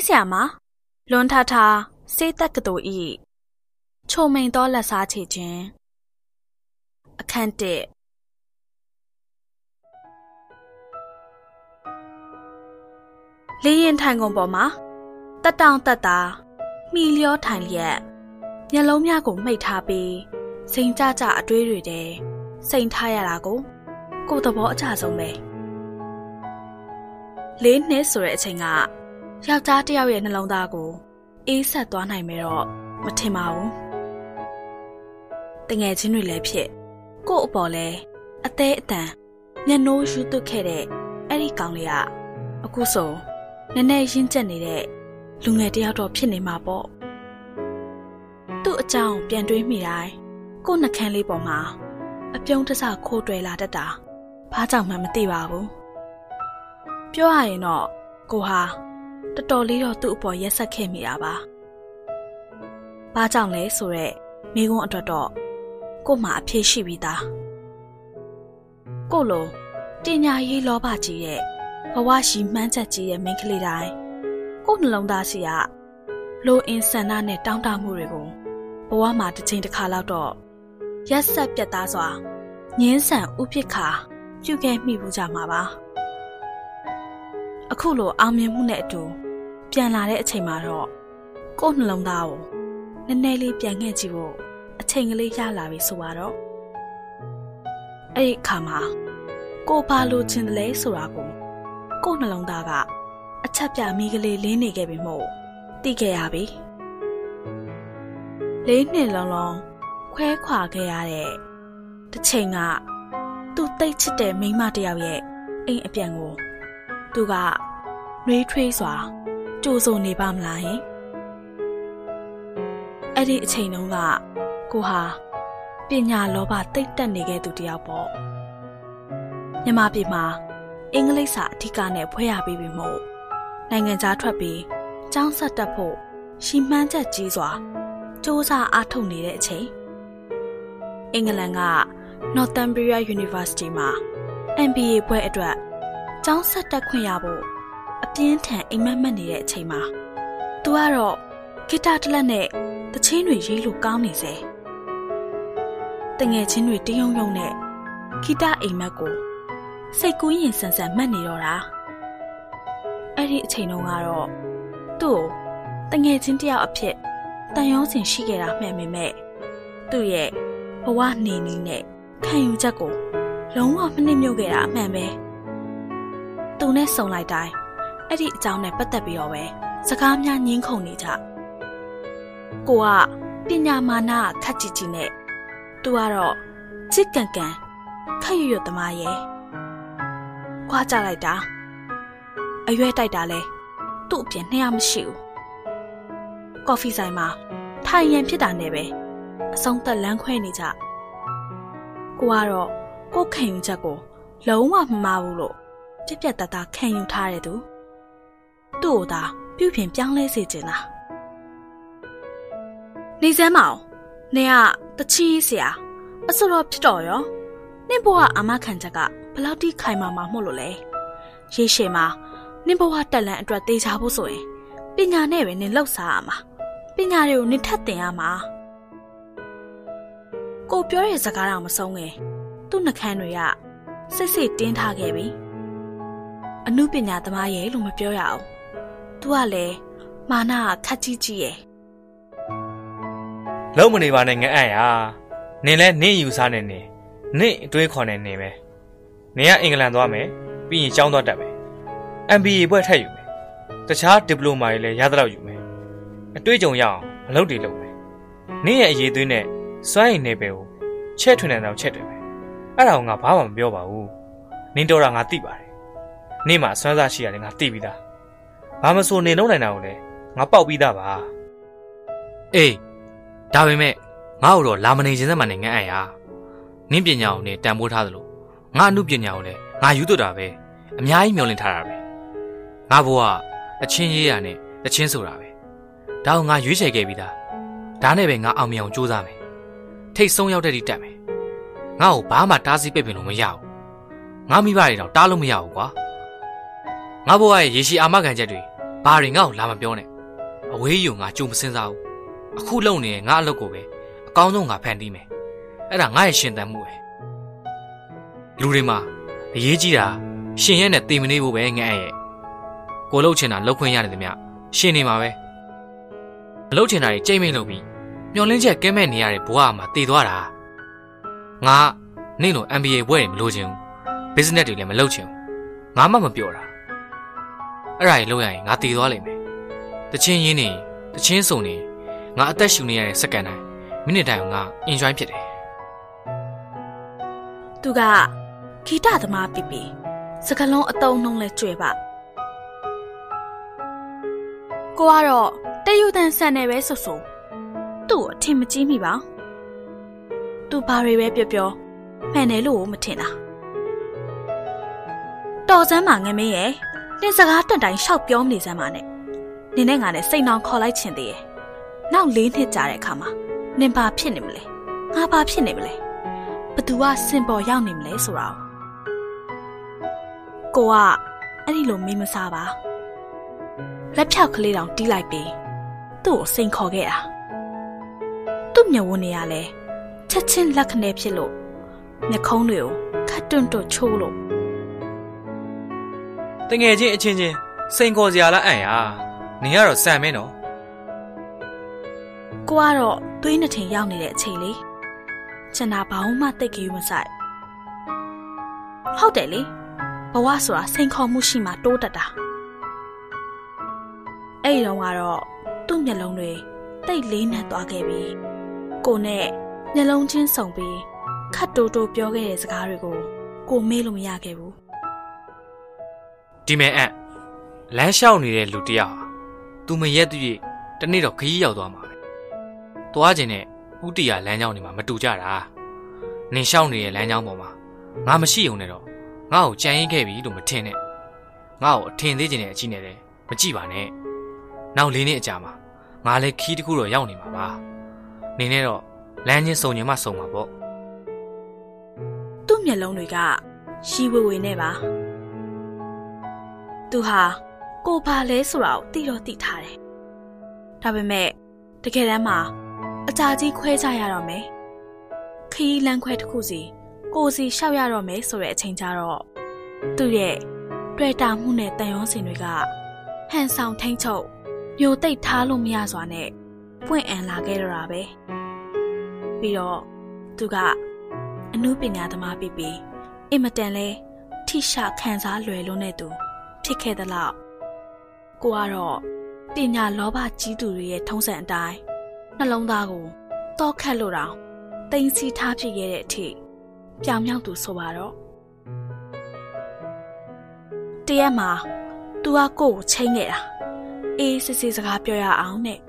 ရေးဆရာမလွန်ထထစေးတက်ကတူဤချုံမိန်သောလက်စားချေခြင်းအခန့်တစ်လေးရင်ထိုင်ကုန်ပေါ်မှာတက်တောင်တက်တာမိလျောထိုင်လျက်မျက်လုံးများကိုမှိတ်ထားပြီးစိန်ကြကြအတွေးတွေတည်းစိန်ထားရတာကိုကိုယ်သဘောအကျဆုံးပဲလေးနှစ်ဆိုတဲ့အချိန်က ယောက်ျားတစ်ယောက်ရဲ့နှလုံးသားကိုအေးဆက်သွားနိုင်မယ်တော့မထင်ပါဘူးတငယ်ချင်းတွေလည်းဖြစ်ကို့အပေါ်လဲအသေးအတန်မျက်နှိုးယူသွတ်ခဲ့တဲ့အဲ့ဒီကောင်လေးကအခုဆိုနည်းနည်းရင်းကျက်နေတဲ့လူငယ်တယောက်တော့ဖြစ်နေမှာပေါ့သူ့အကြောင်းပြန်တွေးမိတိုင်းကို့နှကန်းလေးပေါ်မှာအပြုံးတစခိုးတွယ်လာတတ်တာဘာကြောင့်မှမသိပါဘူးပြောရရင်တော့ကိုဟာ တော်တော်လေးတော့သူ့အပေါ်ရက်ဆက်ခဲ့မိတာပါဘာကြောင့်လဲဆိုတော့မိကုန်းအတွက်တော့ကို့မှာအဖြစ်ရှိပြီးသားကို့လိုတင်ညာရေးလောဘကြီးရဲ့ဘဝရှိမှန်းချက်ကြီးရဲ့မိန်းကလေးတိုင်းကို့နှလုံးသားစီကလိုအင်ဆန္ဒနဲ့တောင်းတမှုတွေကိုဘဝမှာတစ်ချိန်တစ်ခါလောက်တော့ရက်ဆက်ပြတ်သားစွာငင်းဆန်ဥပိ္ပခါပြုခဲ့မိဘူးကြမှာပါအခုလိုအောင်မြင်မှုနဲ့အတူ ပြန်လာတဲ့အချိန်မှာတော့ကို့နှလုံးသားကိုနည်းနည်းလေးပြန်ငှက်ကြည့်ဖို့အချိန်ကလေးရလာပြီဆိုတော့အဲ့ဒီအခါမှာကိုဘာလိုချင်တယ်လဲဆိုတာကိုကို့နှလုံးသားကအချက်ပြမိကလေးလင်းနေခဲ့ပြီမို့သိခဲ့ရပြီလေးနှစ်လုံးလုံးခွဲခွာခဲ့ရတဲ့တစ်ချိန်ကသူ့တိတ်ချစ်တဲ့မိန်းမတယောက်ရဲ့အိမ်အပြန်ကိုသူကနှွေးထွေးစွာ ကြိုးစုံနေပါမလားဟင်အဲ့ဒီအချိန်တုန်းကကိုဟာပညာလောဘတိတ်တက်နေခဲ့သူတယောက်ပေါ့မြန်မာပြည်မှာအင်္ဂလိပ်စာအဓိကနဲ့ဖွဲ့ရပြီးပြီမို့နိုင်ငံခြားထွက်ပြီးကျောင်းဆက်တက်ဖို့ရှီမှန်းချက်ကြီးစွာစ조사အားထုတ်နေတဲ့အချိန်အင်္ဂလန်က Northumbria University မှာ MBA ဘွဲ့အတွက်ကျောင်းဆက်တက်ခွင့်ရဖို့ အပြင်းထန်အိမ်မက်မက်နေတဲ့အချိန်မှာသူကတော့ဂီတတစ်လက်နဲ့တချင်းတွေရေးလို့ကောင်းနေစေတငယ်ချင်းတွေတယုံယုံနဲ့ဂီတအိမ်မက်ကိုစိတ်ကူးရင်ဆန်ဆန်မှတ်နေတော့တာအဲ့ဒီအချိန်တုန်းကတော့သူ့ကိုတငယ်ချင်းတယောက်အဖြစ်တန်ရုံးစင်ရှိခဲ့တာမှန်ပေမဲ့သူ့ရဲ့ဘဝနေနေနဲ့ခံယူချက်ကိုလုံးဝမနစ်မြုပ်ခဲ့တာအမှန်ပဲသူနဲ့ဆုံလိုက်တိုင်း အဲ့ဒီအကြောင်းနဲ့ပတ်သက်ပြီးတော့ပဲစကားများညင်းခုန်နေကြကိုကပညာမာနခက်ကြည့်ကြည့်နဲ့သူကတော့ချစ်ကန်ကန်ခက်ရွရွသမားရဲ့ခွာကြလိုက်တာအရွယ်တိုက်တာလဲသူ့အပြင်နှစ်ယောက်မရှိဘူးကော်ဖီဆိုင်မှာထိုင်ရန်ဖြစ်တာနဲ့ပဲအဆုံးသက်လမ်းခွဲနေကြကိုကတော့ကိုခံယူချက်ကိုလုံးဝမမှားဘူးလို့ပြက်ပြက်တသားခံယူထားတဲ့သူ သူ့ကိုသာပြုပြင်ပြောင်းလဲစေချင်တာနေစမ်းမအောင်နေကတချီးဆရာအစတော့ဖြစ်တော်ရောနင့်ဘဝအာမခံချက်ကဘလောက်ထိခိုင်မာမှာမို့လို့လဲရေရှည်မှာနင့်ဘဝတက်လန်အတွက်တေချာဖို့ဆိုရင်ပညာနဲ့ပဲနင်လှုပ်စားရမှာပညာတွေကိုနင်ထပ်သင်ရမှာကိုပြောတဲ့စကားတော့မဆုံးငယ်သူ့နှကန်းတွေကစစ်စစ်တင်းထားခဲ့ပြီအမှုပညာသမားရဲ့လို့မပြောရအောင် သူကလည်းမာနကခက်ကြီးကြီးရဲ့လုံးမနေပါနဲ့ငအံ့ရနင်လဲနင့်ယူစားနေနေနင့်အတွေးခေါ်နေနေပဲနင်ကအင်္ဂလန်သွားမယ်ပြီးရင်ကျောင်းသွားတက်မယ် MBA ဘွဲ့ထက်ယူမယ်တခြားဒီပလိုမာတွေလည်းရသလောက်ယူမယ်အတွေ့အကြုံရအောင်အလုပ်တွေလုပ်မယ်နင့်ရဲ့အရေးသွေးနဲ့စွမ်းရည်နေပဲကိုချဲ့ထွင်နေတော့ချဲ့တယ်ပဲအဲ့ဒါကငါဘာမှမပြောပါဘူးနင်တော်တာငါသိပါတယ်နင့်မှာစွမ်းစားရှိရတယ်ငါသိပြီးသား ဘာမဆိုနေလုံးနိုင်တာကိုလည်းငါပေါက်ပြီးသားပါအေးဒါပေမဲ့ငါ့ကိုတော့လာမနေခြင်းစက်မှနေငန်းအံ့ရနင့်ပညာကိုနေတန်ဖိုးထားသလိုငါအမှုပညာကိုလည်းငါယူသွတ်တာပဲအများကြီးမျှော်လင့်ထားတာပဲငါဘဝအချင်းရေးရနဲ့တချင်းဆိုတာပဲဒါကိုငါရွေးချယ်ခဲ့ပြီးသားဒါနဲ့ပဲငါအောင်မြင်အောင်ကြိုးစားမယ်ထိတ်ဆုံးရောက်တဲ့ဒီတက်မယ်ငါ့ကိုဘာမှတားဆီးပိတ်ပင်လို့မရဘူးငါမိဘတွေတော့တားလို့မရဘူးကွာငါဘဝရဲ့ရေရှည်အာမခံချက်တွေ ဘာတွေငါ့ကိုလာမပြောနဲ့အဝေးယူငါကြုံမစင်းစားဘူးအခုလုံနေငါအလုပ်ကိုပဲအကောင်းဆုံးငါဖန်တီးမယ်အဲ့ဒါငါရဲ့ရှင်သန်မှုပဲလူတွေမှာအရေးကြီးတာရှင်ရဲ့နဲ့တည်မနေဖို့ပဲငါ့ရဲ့ကိုလှုပ်ချင်တာလှုပ်ခွင့်ရတယ်တည်းမြရှင်နေမှာပဲမလှုပ်ချင်တာတွေကြိတ်မိတ်လုပ်ပြီးမျောလင်းချက်ကဲမဲ့နေရတဲ့ဘဝမှာတည်သွားတာငါနေ့လို MBA ဘွဲ့တွေမလိုချင်ဘူး business တွေလည်းမလုပ်ချင်ဘူးငါမှမပြောတာ အဲ့ဒါကြီးလုပ်ရရင်ငါတည်သွားလိမ့်မယ်တချင်းရင်းနေတချင်းစုံနေငါအသက်ရှူနေရတဲ့စက္ကန့်တိုင်းမိနစ်တိုင်းငါ enjoy ဖြစ်တယ်သူကဂီတသမားပြပြစကလုံးအတုံးနှုံးလဲကြွယ်ပါကိုကတော့တယူတန်ဆန်နေပဲဆိုဆိုသူ့ကိုအထင်မကြီးမိပါသူဘာတွေပဲပြောပြောမှန်တယ်လို့မထင်တာတော်စမ်းမှာငမင်းရဲ့ နင်စကားတက်တိုင်းရှောက်ပြောနေစမ်းပါနဲ့နင်နဲ့ငါနဲ့စိတ်နှောင်ခေါ်လိုက်ချင်သေးရဲ့နောက်၄နှစ်ကြာတဲ့အခါမှာနင်ဘာဖြစ်နေမလဲငါဘာဖြစ်နေမလဲဘသူကစင်ပေါ်ရောက်နေမလဲဆိုတာကိုကအဲ့ဒီလိုမေးမစားပါလက်ဖြောက်ကလေးတောင်တီးလိုက်ပြီးသူ့ကိုစိန်ခေါ်ခဲ့တာသူ့မျက်ဝန်းတွေကလည်းချက်ချင်းလက်ခနဲဖြစ်လို့မျက်ခုံးတွေကိုခတ်တွန့်တွန့်ချိုးလို့ တငယ်ချင်းအချင်းချင်းစိန်ခေါ်စရာလားအံ့ရနင်ကတော့စံမဲနော်ကိုကတော့သွေးနှစ်ထင်ရောက်နေတဲ့အချိန်လေးကျန်တာဘာမှတိတ်ကြည့်မဆိုင်ဟုတ်တယ်လေဘဝဆိုတာစိန်ခေါ်မှုရှိမှတိုးတက်တာအဲ့ဒီတော့ကတော့သူ့မျက်လုံးတွေတိတ်လေးနက်သွားခဲ့ပြီကိုနဲ့မျက်လုံးချင်းစုံပြီးခတ်တိုးတိုးပြောခဲ့တဲ့စကားတွေကိုကိုမေးလို့မရခဲ့ဘူး ဒီမဲ့အံ့လမ်းလျှောက်နေတဲ့လူတစ်ယောက်ဟာသူမရက်တည်းတနေ့တော့ခရီးရောက်သွားမှာပဲသွားခြင်းနဲ့ဥတီယာလမ်းကြောင်းတွေမှာမတူကြတာနင်လျှောက်နေတဲ့လမ်းကြောင်းပေါ်မှာငါမရှိုံနဲ့တော့ငါ့ကိုကြံရင်ခဲ့ပြီလို့မထင်နဲ့ငါ့ကိုအထင်သေးခြင်းနဲ့အကြည့်နဲ့လည်းမကြည့်ပါနဲ့နောက်လေးနှစ်အကြာမှာငါလည်းခီးတစ်ခုတော့ရောက်နေမှာပါနင်နဲ့တော့လမ်းချင်းစုံညင်မှစုံမှာပေါ့သူ့မျက်လုံးတွေကရီဝေဝေနဲ့ပါ သူဟာကိုဘာလဲဆိုတာကိုသိတော့သိထားတယ်ဒါပေမဲ့တကယ်တမ်းမှာအကြာကြီးခွဲကြရတော့မယ်ခရီးလမ်းခွဲတစ်ခုစီကိုစီရှောက်ရတော့မယ်ဆိုတဲ့အချိန်ကျတော့သူ့ရဲ့တွေ့တာမှုနဲ့တန်ရုံးစင်တွေကဟန်ဆောင်ထိန်ချုပ်မျိုးတိတ်ထားလို့မရစွာနဲ့ပွင့်အံလာခဲ့တော့တာပဲပြီးတော့သူကအမှုပညာသမားဖြစ်ပြီးအင်မတန်လဲထိရှခံစားလွယ်လုံးတဲ့သူ ဖြစ်ခဲ့သလောက်ကိုကတော့ပညာလောဘကြီးသူတွေရဲ့ထုံးစံအတိုင်းနှလုံးသားကိုတောခတ်လို့တောင်တင်စီထားဖြစ်ခဲ့တဲ့အထိပြောင်မြောက်သူဆိုပါတော့တရက်မှာသူကကိုယ့်ကိုချိန်ခဲ့တာအေးစစ်စစ်စကားပြောရအောင်နဲ့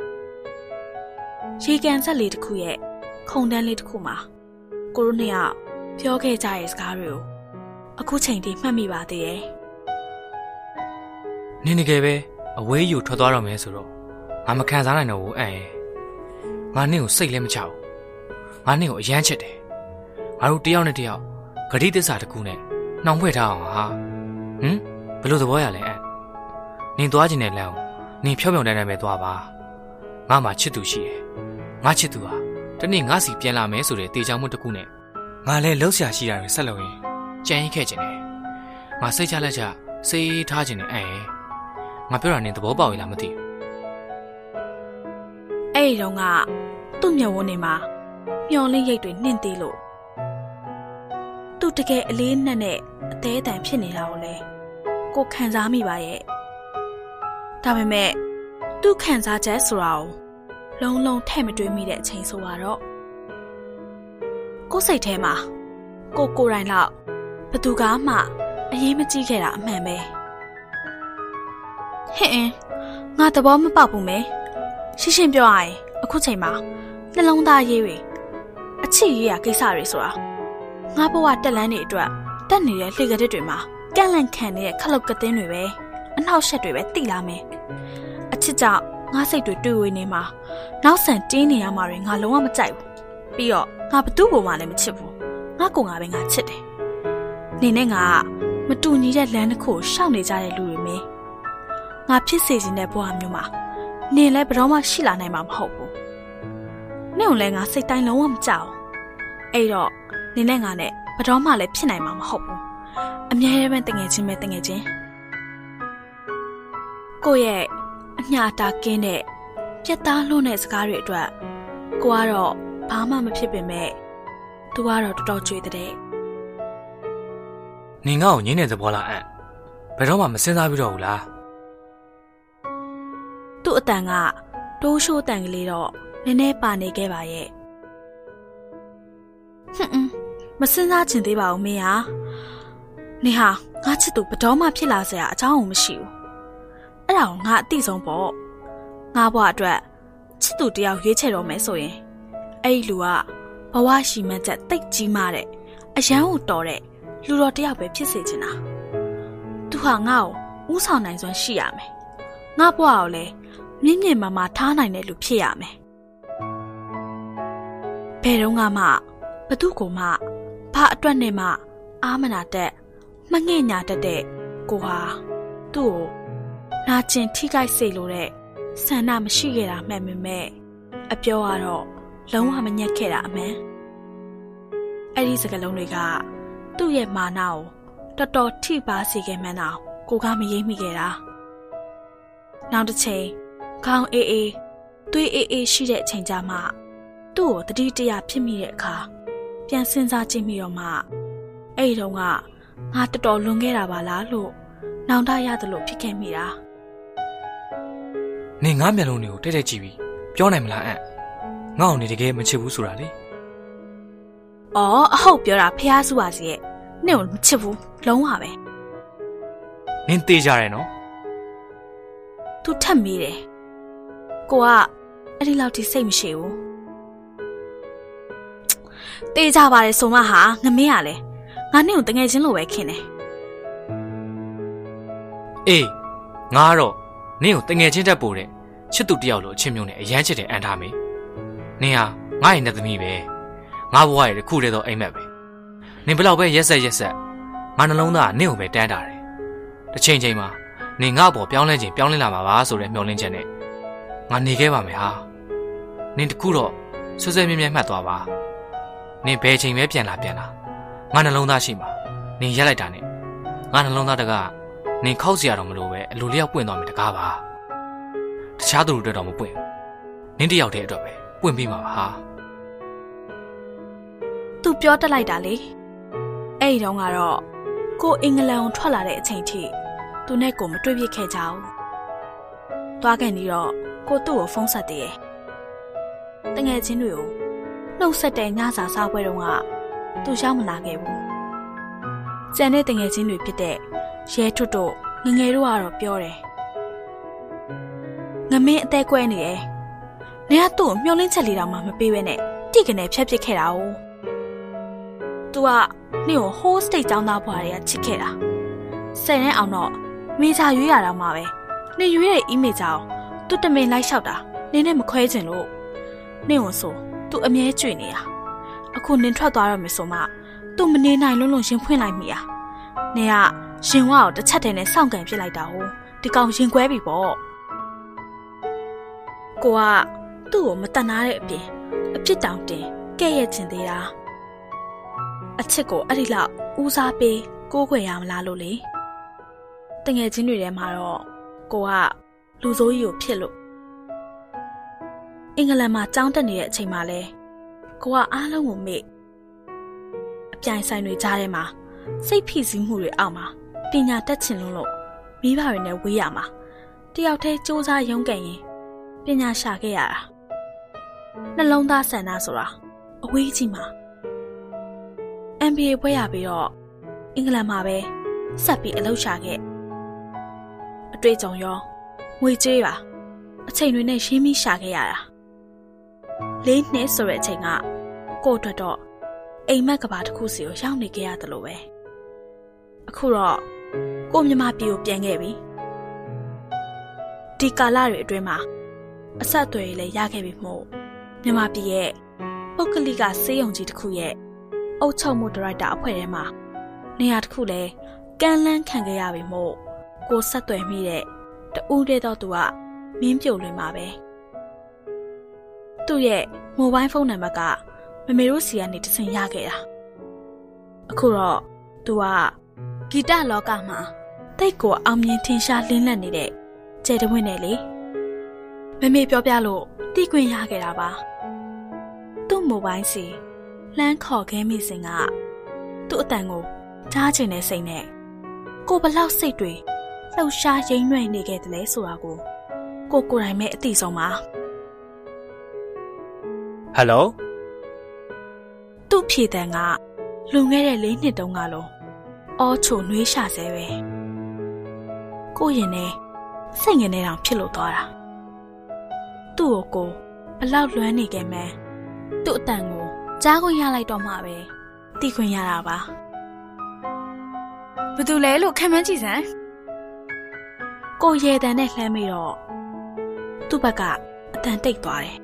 ရေကန်ဆက်လေးတစ်ခုရဲ့ခုံတန်းလေးတစ်ခုမှာကိုရိုနှစ်ယောက်ပြောခဲ့ကြတဲ့စကားတွေကိုအခုချိန်ထိမှတ်မိပါသေးတယ် နင်တကယ်ပဲအဝေးယူထွက်သွားတော့မယ်ဆိုတော့ငါမခံစားနိုင်တော့ဘူးအံ့ရဲ့ငါနင့်ကိုစိတ်လည်းမချဘူးငါနင့်ကိုအယမ်းချစ်တယ်ငါတို့တယောက်နဲ့တယောက်ဂတိသစ္စာတစ်ခုနဲ့နှောင်ဖွဲ့ထားအောင်ဟာဟမ်ဘယ်လိုသဘောရလဲအံ့နင်သွားခြင်းနဲ့လမ်းကိုနင်ဖြောင်းဖြောင်းတန်းတန်းပဲသွားပါငါမှချစ်သူရှိတယ်ငါချစ်သူဟာတနေ့ငါစီပြန်လာမယ်ဆိုတဲ့တေချောင်မှုတစ်ခုနဲ့ငါလည်းလှုပ်ရှားရှိတာတွေဆက်လုပ်ရင်ကြံရင်ခဲ့ခြင်းနဲ့ငါစိတ်ချလက်ချစိတ်ထားခြင်းနဲ့အံ့ရဲ့ ငါပြောတာနင်သဘောပေါက်ရလားမသိဘူးအဲ့ဒီတော့ကသူ့မျက်ဝန်းထဲမှာမျောလင်းရိတ်တွေနှင့်သေးလို့သူတကယ်အလေးနက်နဲ့အသေးအတန်ဖြစ်နေတာကိုလေကိုခံစားမိပါရဲ့ဒါပေမဲ့သူ့ခံစားချက်ဆိုတာကိုလုံးလုံးထဲ့မတွေးမိတဲ့အချိန်ဆိုတော့ကိုယ်စိတ်ထဲမှာကိုကိုယ်တိုင်တော့ဘသူကမှအရေးမကြီးခဲ့တာအမှန်ပဲ ဟဲ့အင်းငါသဘောမပေါက်ဘူးမဲရှင်းရှင်းပြောရရင်အခုချိန်မှာနှလုံးသားရေးတွေအချစ်ရေးရကိစ္စတွေဆိုတာငါဘဝတက်လန်းတွေအတွက်တက်နေတဲ့လှေကတစ်တွေမှာကန့်လန့်ခံနေတဲ့ခလုတ်ကသင်းတွေပဲအနှောက်ရှက်တွေပဲတိလာမယ်အချစ်ကြောင့်ငါစိတ်တွေတွေးဝေနေမှာနောက်ဆန်တင်းနေရမှာတွေငါလုံးဝမကြိုက်ဘူးပြီးတော့ငါဘသူ့ကိုမှလည်းမချစ်ဘူးငါကိုငါပဲငါချစ်တယ်နေနဲ့ငါကမတူညီတဲ့လမ်းတစ်ခုကိုရှောက်နေကြတဲ့လူတွေမင်း ငါဖြစ်စေခြင်းတဲ့ဘဝမျိုးမှာနင်လည်းဘယ်တော့မှရှိလာနိုင်မှာမဟုတ်ဘူးနင့်ကိုလည်းငါစိတ်တိုင်းလုံးဝမကြောက်အဲ့တော့နင်နဲ့ငါနဲ့ဘယ်တော့မှလည်းဖြစ်နိုင်မှာမဟုတ်ဘူးအမြဲတမ်းတငယ်ချင်းပဲတငယ်ချင်းကိုယ့်ရဲ့အညာတာကင်းတဲ့ပြက်သားလွန်းတဲ့စကားတွေအတွက်ကိုကတော့ဘာမှမဖြစ်ပင်မဲ့သူကတော့တော်တော်ကြွေတဲ့နင်ငါ့ကိုငင်းတဲ့သဘောလားအံ့ဘယ်တော့မှမစင်စားပြီးတော့ဘူးလား သူ့အတန်ကတိုးရှိုးတန်ကလေးတော့နည်းနည်းပါနေခဲ့ပါရဲ့ဟွန်းအင်းမစင်စားချင်သေးပါဘူးမင်းဟာနေဟာငါချစ်သူဘယ်တော့မှဖြစ်လာစရာအကြောင်းမရှိဘူးအဲ့ဒါကိုငါအသိဆုံးပေါ့ငါဘဝအတွက်ချစ်သူတယောက်ရွေးချယ်တော့မယ်ဆိုရင်အဲ့ဒီလူကဘဝရှိမှန်းချက်တိတ်ကြီးမားတဲ့အရန်ကိုတော်တဲ့လူတော်တယောက်ပဲဖြစ်စေချင်တာသူဟာငါ့ကိုဥဆောင်နိုင်စွမ်းရှိရမယ်ငါဘဝကိုလည်း မြင့်မြင့်မာမာထားနိုင်တဲ့လူဖြစ်ရမယ်ဘယ်တော့မှဘသူ့ကိုမှဘာအတွက်နဲ့မှအာမနာတက်မငဲ့ညာတတ်တဲ့ကိုဟာသူ့ကိုနာကျင်ထိခိုက်စေလိုတဲ့ဆန္ဒမရှိခဲ့တာမှန်ပေမဲ့အပြောကတော့လုံးဝမညက်ခဲ့တာအမှန်အဲ့ဒီစကားလုံးတွေကသူ့ရဲ့မာနကိုတော်တော်ထိပါစေခဲ့မှန်းတော့ကိုကမရိပ်မိခဲ့တာနောက်တစ်ချိန် ခေါင်းအေးအေးသွေးအေးအေးရှိတဲ့အချိန်ကြမှာသူ့ကိုတတိတရဖြစ်မိတဲ့အခါပြန်စဉ်းစားကြည့်မိတော့မှအဲ့ဒီတော့ကငါတော်တော်လွန်ခဲ့တာပါလားလို့နောင်တရတယ်လို့ဖြစ်ခဲ့မိတာနင်ငါမျက်လုံးတွေကိုတိတ်တိတ်ကြည့်ပြီးပြောနိုင်မလားအံ့ငါ့ကိုနေတကယ်မချစ်ဘူးဆိုတာလေ။အော်အဟုတ်ပြောတာဖះစုပါစီရဲ့။နင့်ကိုမချစ်ဘူးလုံးဝပဲနင်သေးကြတယ်နော်။ तू ထက်မေးတယ်။ ကိုကအဲ့ဒီလောက်ထိစိတ်မရှိဘူး။တေးကြပါတယ်ဆိုမှဟာငမင်းရလဲ။ငါနင့်ကိုတငယ်ချင်းလိုပဲခင်တယ်အေးငါကတော့နင်ကိုတငယ်ချင်းတက်ပို့တဲ့ချစ်သူတယောက်လိုအချင်းမျိုးနဲ့အရန်ချစ်တယ်အန်ထားမေနင်ဟာငါ့ရဲ့နှစ်သမီးပဲငါဘဝရဲ့တစ်ခုတည်းသောအိမ်မက်ပဲနင်ဘယ်လောက်ပဲရက်ဆက်ရက်ဆက်ငါနှလုံးသားကနင့်ကိုပဲတန်းတာတယ်တစ်ချိန်ချိန်မှာနင်ငါ့ဘောပြောင်းလဲခြင်းပြောင်းလဲလာမှာပါဆိုတဲ့မျှော်လင့်ချက်နဲ့ ငါနေခဲ့ပါမယ်ဟာနင်တခုတော့ဆွဆွဲမြဲမြဲမှတ်သွားပါနင်ဘယ်ချိန်ပဲပြန်လာပြန်လာငါနှလုံးသားရှိမှာနင်ရက်လိုက်တာနဲ့ငါနှလုံးသားတကနင်ခောက်စရာတော့မလိုပဲအလိုလျောက်ပွင့်သွားမယ်တကားပါတခြားသူတို့အတွက်တော့မပွင့်နင်းတယောက်တည်းအတွက်ပဲပွင့်ပြီးမှာပါဟာ။ तू ပြောတက်လိုက်တာလေ။အဲ့ဒီတော့ကတော့ကိုအင်္ဂလန်ကိုထွက်လာတဲ့အချိန်ထိသူနဲ့ကိုမတွေ့ဖြစ်ခဲ့ကြဘူး။သွားကန်ပြီးတော့ ကိုသူ့ကိုဖုန်းဆက်သေးတယ်။တငယ်ချင်းတွေကိုနှုတ်ဆက်တဲ့ညစာစားပွဲတုန်းကသူရောက်မလာခဲ့ဘူး။ကျန်တဲ့တငယ်ချင်းတွေဖြစ်တဲ့ရဲထွတ်တို့ငငယ်တို့ကတော့ပြောတယ်။ငမင်းအသေးကွဲနေတယ်။နေကသူ့ကိုမျောလင်းချက်လေးတောင်မှမပေးဘဲနဲ့တိကနေဖြတ်ပစ်ခဲ့တာ哦။ तू ကနေ့ကို whole state ចောင်းသားဘွားတွေကချစ်ခဲ့တာ။ဆယ်နဲ့အောင်တော့မေဂျာရွေးရတော့မှပဲ။နေရွေးတဲ့ email ကြောင့် သူတမင်လိုက်လျှောက်တာ။နေနဲ့မခွဲချင်လို့နေကိုဆို तू အမြဲကြွေနေတာ။အခုနင်ထွက်သွားတော့မယ်ဆိုမှ तू မနေနိုင်လုံးလုံးရှင်ဖွင့်လိုက်မိอ่ะ။နေကရှင်ဝါကိုတစ်ချက်တည်းနဲ့စောင့်ကန်ပြစ်လိုက်တာ哦။ဒီကောင်ရင်ခွဲပြီပေါ့။ကိုကသူ့ကိုမတန်နာတဲ့အပြင်အပြစ်တောင်တင်ကဲ့ရဲ့ချင်သေးတာအချစ်ကိုအဲ့ဒီလောက်ဦးစားပေးကိုးခွေရမလားလို့လေတငယ်ချင်းတွေထဲမှာတော့ကိုက လူဆိုးကြီးကိုဖြစ်လို့အင်္ဂလန်မှာကြောင်းတက်နေတဲ့အချိန်မှာလဲကိုကအားလုံးကိုမေ့အပြိုင်ဆိုင်တွေကြားထဲမှာစိတ်ဖိစီးမှုတွေအောက်မှာပညာတတ်ချင်လို့လို့မိဘတွေနဲ့ဝေးရမှာတယောက်တည်းစူးစမ်းရုန်းကန်ရင်ပညာရှာခဲ့ရတာနှလုံးသားဆန္ဒဆိုတာအဝေးကြီးမှာ MBA ဘွဲ့ရပြီးတော့အင်္ဂလန်မှာပဲဆက်ပြီးအလုပ်ရှာခဲ့အတွေ့အကြုံရော ငွေကြေးပါအချိန်တွေနဲ့ရှင်းပြီးရှာခဲ့ရတာလေးနှစ်ဆိုတဲ့အချိန်ကကို့အတွက်တော့အိမ်မက်ကဘာတစ်ခုစီကိုရောက်နေခဲ့ရတယ်လို့ပဲအခုတော့ကိုမြမပြည်ကိုပြန်ခဲ့ပြီဒီကာလတွေအတွင်းမှာအဆက်အသွယ်တွေလည်းရခဲ့ပြီမို့မြန်မာပြည်ရဲ့ပုဂ္ဂလိကစေယုံကြီးတစ်ခုရဲ့အုပ်ချုပ်မှုဒါရိုက်တာအဖွဲ့ထဲမှာနေရာတစ်ခုလဲကမ်းလှမ်းခံခဲ့ရပြီမို့ကိုဆက်သွယ်မိတဲ့ တူးတဲ့တော့သူကမင်းပြုတ်လွင်ပါပဲသူ့ရဲ့မိုဘိုင်းဖုန်းနံပါတ်ကမမေတို့စီကနေတဆင်ရခဲ့တာအခုတော့သူကဂီတလောကမှာတိတ်ကိုအောင်မြင်ထင်ရှားလင်းလက်နေတဲ့ကျဲတဝင်းနဲ့လေမမေပြောပြလို့တိခွင့်ရခဲ့တာပါသူ့မိုဘိုင်းစီလှမ်းခေါ်ခဲမိစဉ်ကသူ့အတန်ကိုကြားချင်တဲ့စိတ်နဲ့ကိုဘလောက်စိတ်တွေ လှုပ်ရှားရိမ့်ရွှဲနေခဲ့တယ်လဲဆိုတာကိုကိုကိုယ်တိုင်ပဲအသိဆုံးပါဟယ်လိုသူ့ဖြေတန်ကလွန်ခဲ့တဲ့လေးနှစ်တုန်းကလုံးအောချိုနှွေးရှာဆဲပဲကိုရင်နဲ့စိတ်ငင်နေတောင်ဖြစ်လို့သွားတာသူ့ကိုကိုဘလောက်လွမ်းနေခဲ့မှန်းသူ့အတန်ကိုကြားခွင့်ရလိုက်တော့မှပဲသိခွင့်ရတာပါဘသူလဲလို့ခံမှန်းကြည့်စမ်း ကိုရေတန်နဲ့လှမ်းပြီးတော့သူ့ဘက်ကအတန်တိတ်သွားတယ်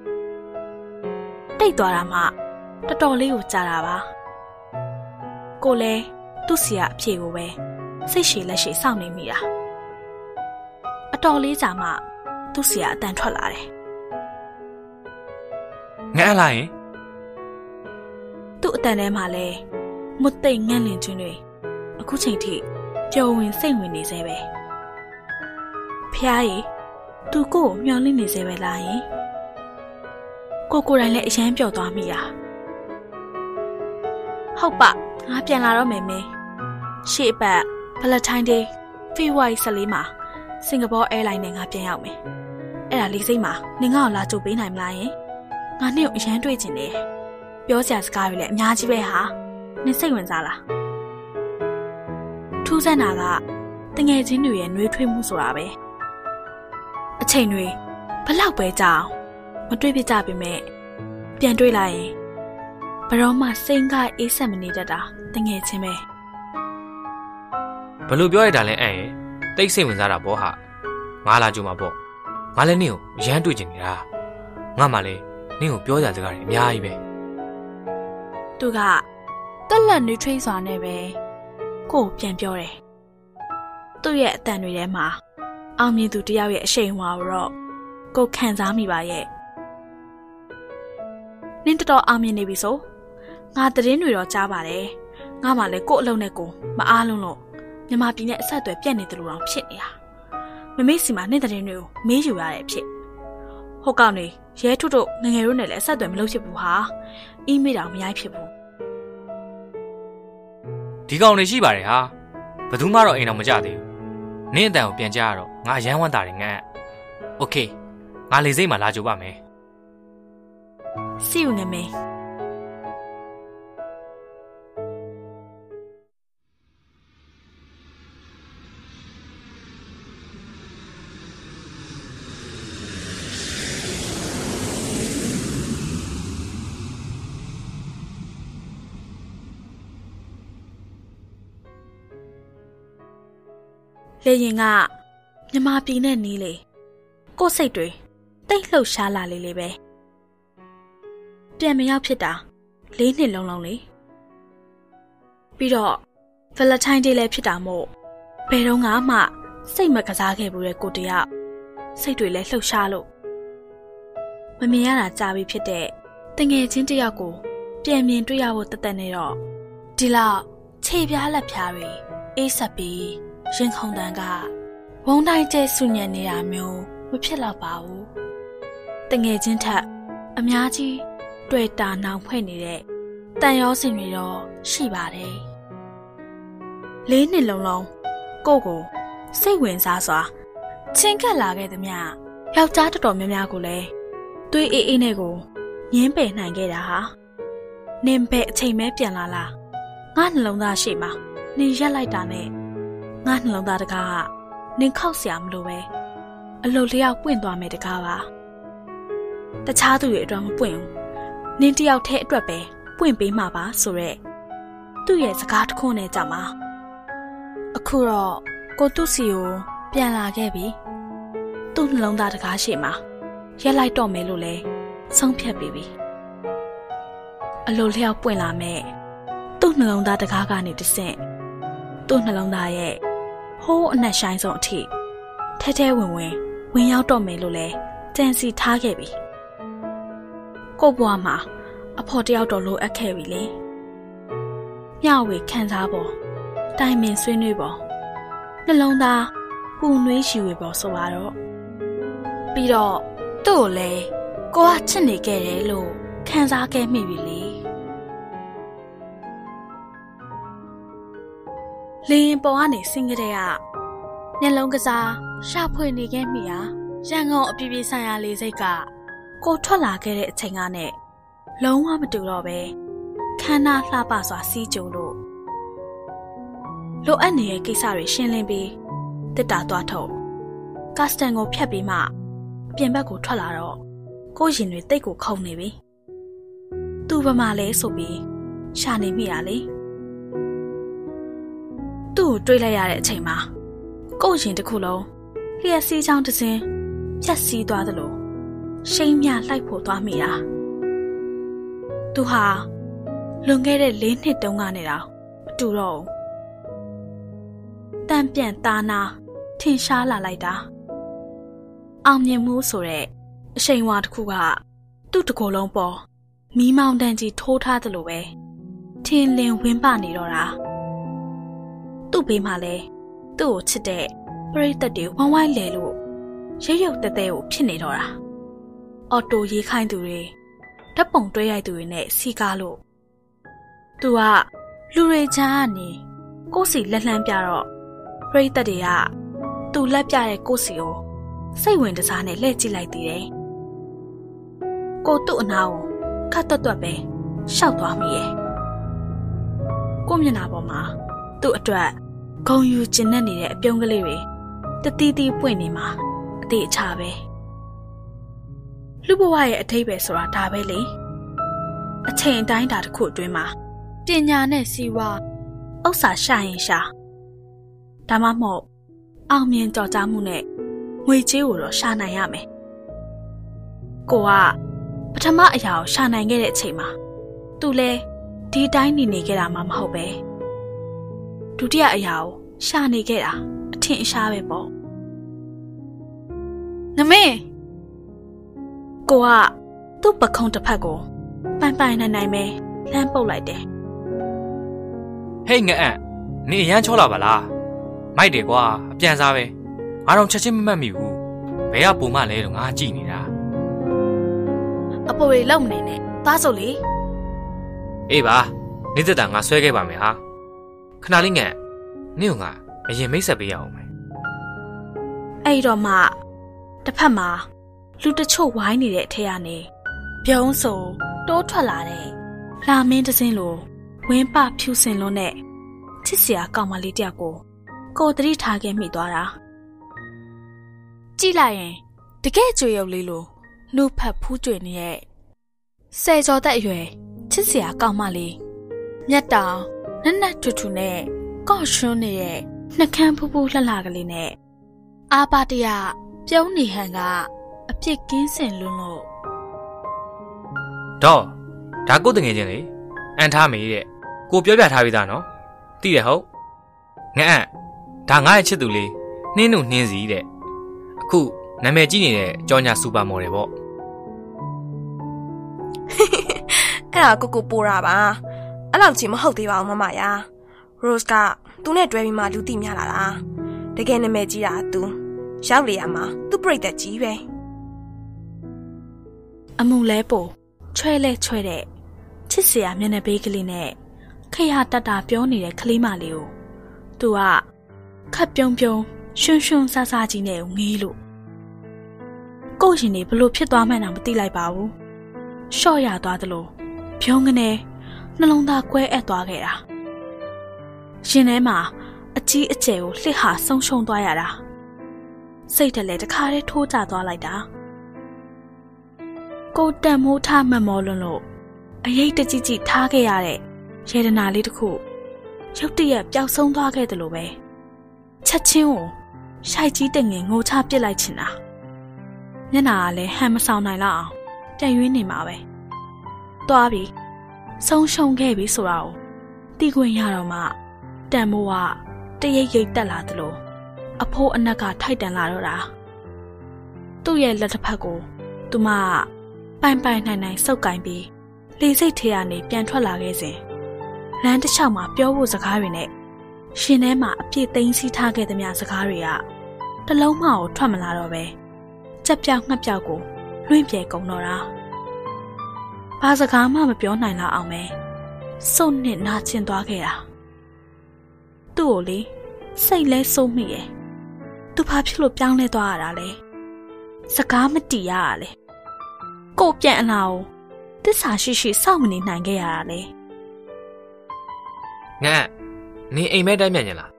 တိတ်သွားတာမှတော်တော်လေးကိုကြာတာပါကိုလဲသူ့စီကအဖြေကိုပဲစိတ်ရှည်လက်ရှည်စောင့်နေမိတာအတော်လေးကြာမှသူ့စီကအတန်ထွက်လာတယ်ငါလာရင်သူ့အတန်ထဲမှာလဲမွတ်သိမ့်ငန့်လင်ခြင်းတွေအခုချိန်ထိပျော်ဝင်စိတ်ဝင်နေသေးပဲ ဖះရီသူကိုကိုမျောလင့်နေသေးပဲလားယင်ကိုကိုယ်တိုင်လည်းအရန်ပျော်သွားမိတာဟုတ်ပါငါပြန်လာတော့မယ်မင်းရှေ့အပတ်ဗလက်ထိုင်းဒေးဖေဖော်ဝါရီ14မှာစင်ကာပူအဲလိုင်းနဲ့ငါပြန်ရောက်မယ်အဲ့ဒါလေးစိတ်မှာနင်ငါ့ကိုလာကြိုပေးနိုင်မလားယင်ငါနဲ့ကိုအရန်တွေ့ချင်တယ်ပြောစရာစကားတွေလည်းအများကြီးပဲဟာနင်စိတ်ဝင်စားလားထူးဆန်းတာကတငယ်ချင်းတွေရဲ့နှွေးထွေးမှုဆိုတာပဲ အချိန်တွေဘလောက်ပဲကြာအောင်မတွေ့ပြကြပေမဲ့ပြန်တွေ့လိုက်ရင်ဘယ်တော့မှစိတ်ကအေးဆက်မနေတတ်တာတငယ်ချင်းပဲဘလို့ပြောရတာလဲအဲ့ရဲ့တိတ်စိတ်ဝင်စားတာပေါ့ဟာငါလာကြုံမှာပေါ့ငါလည်းနင့်ကိုအရန်တွေ့ကျင်နေတာငါမှလည်းနင့်ကိုပြောကြစကားတွေအများကြီးပဲသူကတက်လက်နှွေးထွေးစွာနဲ့ပဲကို့ကိုပြန်ပြောတယ်သူ့ရဲ့အတန်တွေထဲမှာ အောင်မြင်သူတယောက်ရဲ့အရှိန်အဝါကိုတော့ကိုယ်ခံစားမိပါရဲ့နင်းတော်တော်အောင်မြင်နေပြီဆိုငါသတင်းတွေတော့ကြားပါတယ်ငါမှလည်းကို့အလုံးနဲ့ကိုမအားလုံးလို့မြန်မာပြည်နဲ့အဆက်အသွယ်ပြတ်နေတယ်လို့တော့ဖြစ်နေတာမမေ့စီမှာနင်းသတင်းတွေကိုမေးယူရတဲ့အဖြစ်ဟုတ်ကောက်နေရဲထုတို့ငယ်ငယ်တို့နဲ့လည်းအဆက်အသွယ်မလုပ်ဖြစ်ဘူးဟာအီးမေးတောင်မရိုက်ဖြစ်ဘူးဒီကောင်တွေရှိပါတယ်ဟာဘယ်သူမှတော့အိမ်တော်မကြသေးဘူးနင့်အတန်ကိုပြန်ကြရတော့ ငါရမ်းဝမ်းတာတယ်ငါ။ Okay ငါလေစိတ်မှာလာကြပါမယ်။ See you နေမယ်။လေရင်က မြမပြည်နဲ့နီးလေကိုယ်စိတ်တွေတိတ်လှုပ်ရှားလာလေလေပဲပြန်မရောက်ဖြစ်တာလေးနှစ်လုံးလုံးလေပြီးတော့ဗလက်ထိုင်းဒေးလည်းဖြစ်တာမို့ဘယ်တော့မှစိတ်မကစားခဲ့ဘူးတဲ့ကိုတယောက်စိတ်တွေလည်းလှုပ်ရှားလို့မမြင်ရတာကြာပြီဖြစ်တဲ့တငယ်ချင်းတယောက်ကိုပြန်မြင်တွေ့ရဖို့တသက်နေတော့ဒီလောက်ခြေပြားလက်ဖြားတွေအေးဆက်ပြီးရင်ခုန်တန်က ဝုံတိုင်းကျဲဆူညံနေတာမျိုးမဖြစ်တော့ပါဘူးတငယ်ချင်းထက်အများကြီးတွေ့တာနောင်ဖွဲ့နေတဲ့တန်ရောစင်တွေတော့ရှိပါတယ်လေးနှစ်လုံးလုံးကိုကိုစိတ်ဝင်စားစွာချင်းကပ်လာခဲ့သမျှယောက်ျားတော်တော်များများကိုလည်းသွေးအေးအေးနဲ့ကိုငင်းပယ်နိုင်ခဲ့တာဟာနင်ပဲအချိန်မဲပြန်လာလားငါနှလုံးသားရှိမှာနင်ရက်လိုက်တာနဲ့ငါနှလုံးသားတကားက နင်ခောက်စရာမလိုပဲအလုတ်လျောက်ပွင့်သွားမယ်တကားပါတခြားသူတွေအတွက်မပွင့်ဘူးနင်တယောက်တည်းအတွက်ပဲပွင့်ပေးမှာပါဆိုရက်သူ့ရဲ့စကားတစ်ခုနဲ့ကြမှာအခုတော့ကိုသူ့စီကိုပြန်လာခဲ့ပြီသူ့နှလုံးသားတကားရှိမှာရက်လိုက်တော့မယ်လို့လဲဆုံးဖြတ်ပြီးပြီအလိုလျောက်ပွင့်လာမဲ့သူ့နှလုံးသားတကားကနေတဆင့်သူ့နှလုံးသားရဲ့ ဟိုးအနက်ရှိုင်းဆုံးအထိထဲထဲဝင်ဝင်ဝင်ရောက်တော့မယ်လို့လဲကြံစီထားခဲ့ပြီကို့ဘွားမှာအဖော်တယောက်တော့လိုအပ်ခဲ့ပြီလေမျှဝေခံစားပေါ်တိုင်ပင်ဆွေးနွေးပေါ်နှလုံးသားပူနွေးရှူဝေပေါ်ဆိုပါတော့ပြီးတော့သူ့ကိုလည်းကိုကချစ်နေခဲ့တယ်လို့ခံစားခဲ့မိပြီလေ လင်းပေါ်ကနေဆင်းကြတဲ့ကမျက်လုံးကစားရှာဖွေနေခဲ့မိဟာရန်ကုန်အပြည်ပြည်ဆိုင်ရာလေစိတ်ကကိုထွက်လာခဲ့တဲ့အချိန်ကနဲ့လုံးဝမတူတော့ပဲခန္ဓာလှပစွာစီးကြုံလို့လိုအပ်နေတဲ့ကိစ္စတွေရှင်းလင်းပြီးတစ်တာသွားထုတ်ကတ်စတန်ကိုဖြတ်ပြီးမှပြင်ဘက်ကိုထွက်လာတော့ကိုရင်တွေတိတ်ကိုခုန်နေပြီသူ့ဘမလဲဆိုပြီးရှာနေမိရလေ သူ့ကိုတွေးလိုက်ရတဲ့အချိန်မှာကိုရင်တစ်ခုလုံးလျှက်စီးချောင်းတစ်စင်းဖြတ်စီးသွားသလိုရှိမ့်မြလိုက်ဖို့သွားမိတာသူဟာလွန်ခဲ့တဲ့၄နှစ်တုန်းကနေတော့မတူတော့ဘူးတန်ပြန်သားနာထင်ရှားလာလိုက်တာအောင်မြင်မှုဆိုတဲ့အရှိန်ဝါတစ်ခုကသူ့တကိုယ်လုံးပေါ်မီးမောင်တန်ကြီးထိုးထားသလိုပဲထင်းလင်းဝင်းပနေတော့တာ သူ့ဘေးမှာလဲသူ့ကိုချစ်တဲ့ပရိသတ်တွေဝိုင်းဝိုင်းလဲလို့ရုပ်ရုပ်တဲတဲကိုဖြစ်နေတော့တာအော်တိုရေးခိုင်းသူတွေဓာတ်ပုံတွဲရိုက်သူတွေနဲ့စီကားလို့သူကလူတွေချမ်းကနေကိုယ်စီလက်လှမ်းပြတော့ပရိသတ်တွေကသူလက်ပြတဲ့ကိုယ်စီကိုစိတ်ဝင်တစားနဲ့လှည့်ကြည့်လိုက်သေးတယ်ကိုသူ့အနာကိုခတ်တွတ်တွတ်ပဲရှောက်သွားမိရဲ့ကိုမျက်နှာပေါ်မှာ သူ့အတွက်ဂုံယူကျင်နေတဲ့အပြုံးကလေးတွေတတိတိပွင့်နေမှာအသေးအချပဲလူဘဝရဲ့အထိပ္ပယ်ဆိုတာဒါပဲလေအချိန်အတိုင်းတာတစ်ခုအတွင်းမှာပညာနဲ့စီးပွားဥစ္စာရှာရင်ရှာဒါမှမဟုတ်အောင်မြင်ကြော်ကြားမှုနဲ့ငွေကြေးကိုတော့ရှာနိုင်ရမယ်ကိုကပထမအရာကိုရှာနိုင်ခဲ့တဲ့အချိန်မှာသူလဲဒီတိုင်းနေနေခဲ့တာမှမဟုတ်ပဲ ဒုတိယအရာကိုရှာနေခဲ့တာအထင်အရှားပဲပေါ့နမေကိုကသူ့ပခုံးတစ်ဖက်ကိုပန်ပိုင်နိုင်နိုင်ပဲလမ်းပုတ်လိုက်တယ်ဟေးငအံ့နေအရန်ချောလာပါလားမိုက်တယ်ကွာအပြန်စားပဲငါတော့ချက်ချင်းမမှတ်မိဘူးဘယ်ကပုံမလဲတော့ငါကြည့်နေတာအပေါ်ရီလုံမနေနဲ့သွားစို့လေအေးပါနေသက်တာငါဆွဲခဲ့ပါမယ်ဟာ ခဏလေးငန့်နင့်ကငါအရင်မိတ်ဆက်ပေးရအောင်မယ်အဲ့တော့မှတစ်ဖက်မှာလူတချို့ဝိုင်းနေတဲ့အထက်ကနေပြုံးဆိုတိုးထွက်လာတဲ့လာမင်းတစ်စင်းလိုဝင်းပဖြူစင်လွန်းတဲ့ချစ်စရာကောင်မလေးတယောက်ကိုကိုသတိထားခဲ့မိသွားတာကြည့်လိုက်ရင်တကယ်ကြွေရုပ်လေးလိုနှုတ်ဖက်ဖူးကြွေနေတဲ့ဆယ်ကျော်သက်အရွယ်ချစ်စရာကောင်မလေးမျက်တောင် နက်နက်ထူထူနဲ့ကော့ရွှွန်းနေတဲ့နှကန်းဖူးဖူးလှလှကလေးနဲ့အာပါတရပြုံးနေဟန်ကအပြစ်ကင်းစင်လွန်းလို့တော့ဒါကိုတငယ်ချင်းလေအန်ထားမေးတဲ့ကိုပြောပြထားပြီးသားနော်သိတယ်ဟုတ်ငအံ့ဒါငါ့ရဲ့ချစ်သူလေးနှင်းနုနှင်းစီတဲ့အခုနာမည်ကြီးနေတဲ့ကြောညာစူပါမော်ဒယ်ပေါ့အဲ့ဒါကိုကိုပိုးတာပါ အဲ့လောက်ကြီးမဟုတ်သေးပါဘူးမမယာ Rose ကသူနဲ့တွဲပြီးမှလူသိများလာတာတကယ်နာမည်ကြီးတာသူရောက်လေရမှာသူ့ပြိတ္တကြီးပဲအမှုလဲပို့ချွဲလဲချွဲတဲ့ချစ်စရာမျက်နှာပေးကလေးနဲ့ခရတတပြောနေတဲ့ကလေးမလေးကိုသူကခပ်ပြုံးပြုံးရွှွန်းရွှွန်းဆားဆားကြီးနဲ့ငေးလို့ကိုယ့်ရင်တွေဘလို့ဖြစ်သွားမှန်းတော့မသိလိုက်ပါဘူးရှော့ရသွားသလိုဖြုံးကနေ နှလုံးသားကွဲအပ်သွားခဲ့တာရှင်ထဲမှာအကြီးအကျယ်ကိုလှစ်ဟာဆုံးရှုံးသွားရတာစိတ်တလည်းတခါတည်းထိုးကျသွားလိုက်တာကိုတန်မိုးထားမမောလွန်းလို့အရေးတကြီးကြီးထားခဲ့ရတဲ့ရေဒနာလေးတစ်ခုရုတ်တရက်ပျောက်ဆုံးသွားခဲ့တယ်လို့ပဲချက်ချင်းကိုရှိုက်ကြီးတငယ်ငိုချပစ်လိုက်ချင်တာမျက်နာကလည်းဟန်မဆောင်နိုင်လောက်အောင်တန်ရွေးနေမှာပဲသွားပြီ ဆုံးရှုံးခဲ့ပြီဆိုတာကိုတီးခွင့်ရတော့မှတန်မိုးကတရိပ်ရိပ်တက်လာသလိုအဖိုးအနက်ကထိုက်တန်လာတော့တာသူ့ရဲ့လက်တစ်ဖက်ကိုသူမပိုင်ပိုင်နိုင်နိုင်စုပ်ကင်ပြီးလေစိတ်ထဲကနေပြန်ထွက်လာခဲ့စဉ်လမ်းတစ်လျှောက်မှာပြောဖို့စကားတွေနဲ့ရှင်ထဲမှာအပြည့်သိမ်းစီးထားခဲ့သမျှစကားတွေကတလုံးမှကိုထွက်မလာတော့ပဲကြက်ပြောက်ငှက်ပြောက်ကိုလွင့်ပြေကုန်တော့တာ ဘာစကားမှမပြောနိုင်တော့အောင်ပဲစုံနဲ့နာကျင်သွားခဲ့တာသူ့ကိုလေစိတ်လဲစိုးမိရဲ့သူဘာဖြစ်လို့ပြောင်းလဲသွားရတာလဲစကားမတီးရရလဲကိုပြန်အလာကိုတစ္ဆာရှိရှိစောင့်မနေနိုင်ခဲ့ရတာလေငါနင်အိမ်မဲတိုင်းမြန်ညင်လား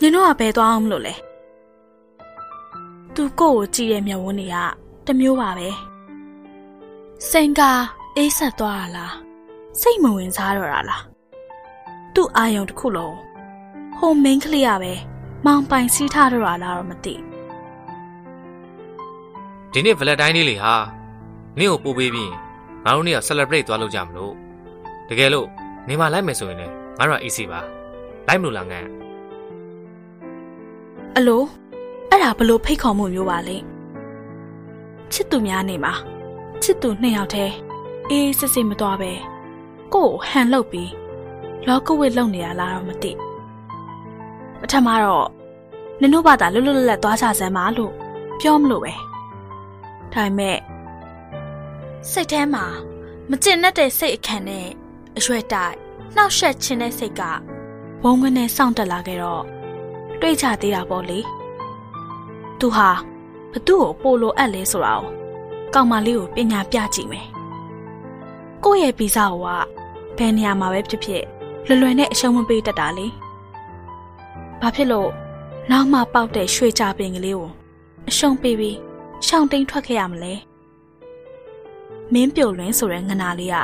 နင်တို့ကဘယ်သွားအောင်မလို့လဲသူကိုယ့်ကိုကြည့်ရဲ့မျက်ဝန်းတွေကတစ်မျိုးပါပဲ စင်ကာအေးဆက်သွားတာလားစိတ်မဝင်စားတော့တာလားသူ့အာယုံတစ်ခုလုံးဟိုမင်းကလေးရပဲမောင်ပိုင်စီးထားတော့တာလားတော့မသိဒီနေ့ဗလက်တိုင်းလေးလေဟာနင့်ကိုပို့ပေးပြီးငါတို့နေ့က celebrate သွားလုပ်ကြမလို့တကယ်လို့နေမလိုက်မယ်ဆိုရင်လည်းငါတို့က easy ပါလိုက်မလို့လားငါအလိုအဲ့ဒါဘလို့ဖိတ်ခေါ်မှုမျိုးပါလဲချစ်သူများနေမှာ ချစ်သူနှစ်ယောက်တည်းအေးစစ်စစ်မသွားပဲကို့ကိုဟန်လုတ်ပြီးလောကဝစ်လုံနေရလားတော့မသိပထမတော့နင်တို့ဘာသာလွတ်လွတ်လပ်လပ်သွားကြစမ်းပါလို့ပြောမလို့ပဲဒါပေမဲ့စိတ်ထဲမှာမကျင်တတ်တဲ့စိတ်အခန့်နဲ့အရွယ်တိုက်နှောက်ယှက်ခြင်းတဲ့စိတ်ကဝုန်းကနေစောင့်တက်လာခဲ့တော့တွေးချသေးတာပေါ့လေသူဟာဘသူ့ကိုပို့လို့အပ်လဲဆိုတာကို ကောင်မလေးကိုပညာပြကြည့်မယ်ကိုယ့်ရဲ့ဗီဇကိုကဘယ်နေရာမှာပဲဖြစ်ဖြစ်လွယ်လွယ်နဲ့အရှုံးမပေးတတ်တာလေဘာဖြစ်လို့နောက်မှပေါက်တဲ့ရွှေကြပင်ကလေးကိုအရှုံးပေးပြီးရှောင်းတိန်ထွက်ခဲ့ရမလဲမင်းပြိုလွင်ဆိုတဲ့ငနာလေးက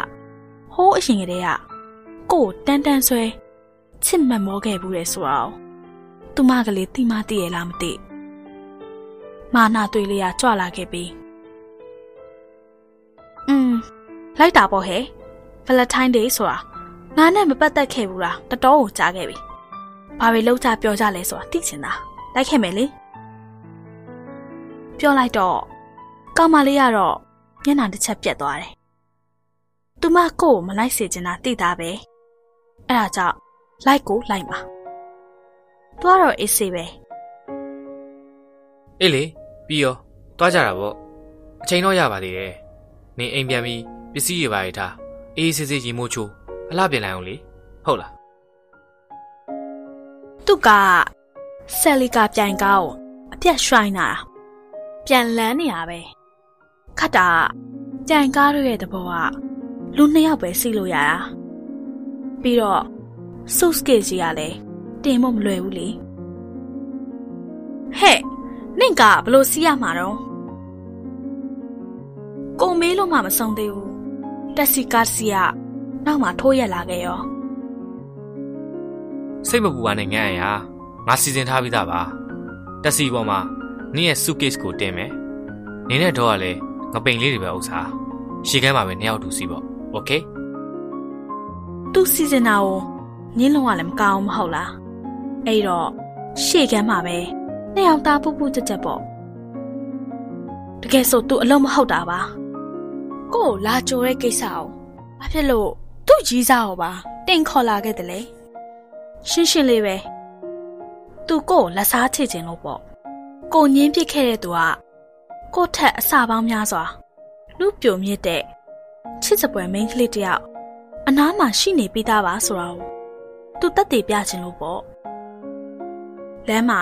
ဟိုးအရင်ကတည်းကကို့ကိုတန်းတန်းဆွဲချစ်မတ်မောခဲ့ဘူးလေဆိုတော့သူမကလေးတိမသိရလားမသိမာနာတွေ့လေးရကြွလာခဲ့ပြီ อืมလိုက်တာပေါ့ဟဲ့ Valentine Day ဆိုတာငါနဲ့မပတ်သက်ခဲ့ဘူးလားတတော်ကိုကြားခဲ့ပြီဘာပဲလောက်ကြပြောကြလဲဆိုတာသိချင်တာလိုက်ခဲ့မယ်လေပြောလိုက်တော့ကောင်မလေးကတော့မျက်နှာတစ်ချက်ပြက်သွားတယ်သူမကို့ကိုမလိုက်စေချင်တာသိတာပဲအဲ့ဒါကြောင့်လိုက်ကိုလိုက်ပါသွားတော့အေးစေးပဲအေးလေပြီးရောသွားကြတာပေါ့အချိန်တော့ရပါသေးတယ် နင်အိမ်ပြန်ပြီးပစ္စည်းတွေပါရထားအေးစစ်စစ်ရေမိုးချိုးအလှပြင်လိုက်အောင်လေဟုတ်လားသူကဆယ်လီကာပြိုင်ကားကိုအပြတ်ရွှိုင်းလာတာပြန်လန်းနေရပဲခတ်တာပြိုင်ကားတို့ရဲ့တဘောကလူနှစ်ယောက်ပဲစီးလို့ရတာပြီးတော့စုစကေကြီးကလည်းတင်ဖို့မလွယ်ဘူးလေဟဲ့နင့်ကဘလို့စီးရမှာတော့ ကိုမေးလို့မှမဆုံးသေးဘူးတက်စီကားစီကနောက်မှထိုးရက်လာခဲ့ရော စိတ်မပူပါနဲ့ငန်းအရာငါစီစဉ်ထားပြီးသားပါတက်စီပေါ်မှာနင့်ရဲ့ suitcase ကိုတင်မယ်နင်းနဲ့တော့ကလည်းငပိန်လေးတွေပဲဥစားရှေ့ကမ်းမှာပဲနှစ်ယောက်တူစီပေါ့โอเค သူ့စီစဉ်တာကိုညင်းလုံးကလည်းမကောင်းဘူးမဟုတ်လားအဲ့တော့ရှေ့ကမ်းမှာပဲနှစ်ယောက်သားပူပူကြက်ကြက်ပေါ့တကယ်ဆိုသူအလုံးမဟုတ်တာပါ ကို့ကိုလာကြိုတဲ့ကိစ္စကိုဘာဖြစ်လို့သူ့ကြီးစားကိုပါတင်ခေါ်လာခဲ့တယ်လေရှင်းရှင်းလေးပဲသူကို့ကိုလက်စားချေခြင်းလို့ပေါ့ကိုညင်းပစ်ခဲ့တဲ့သူကကို့ထက်အစပေါင်းများစွာလူပြိုမြင့်တဲ့ချစ်စပွဲမိန်းကလေးတယောက်အနားမှာရှိနေပြီးသားပါဆိုတော့သူတက်တည်ပြခြင်းလို့ပေါ့လမ်းမှာ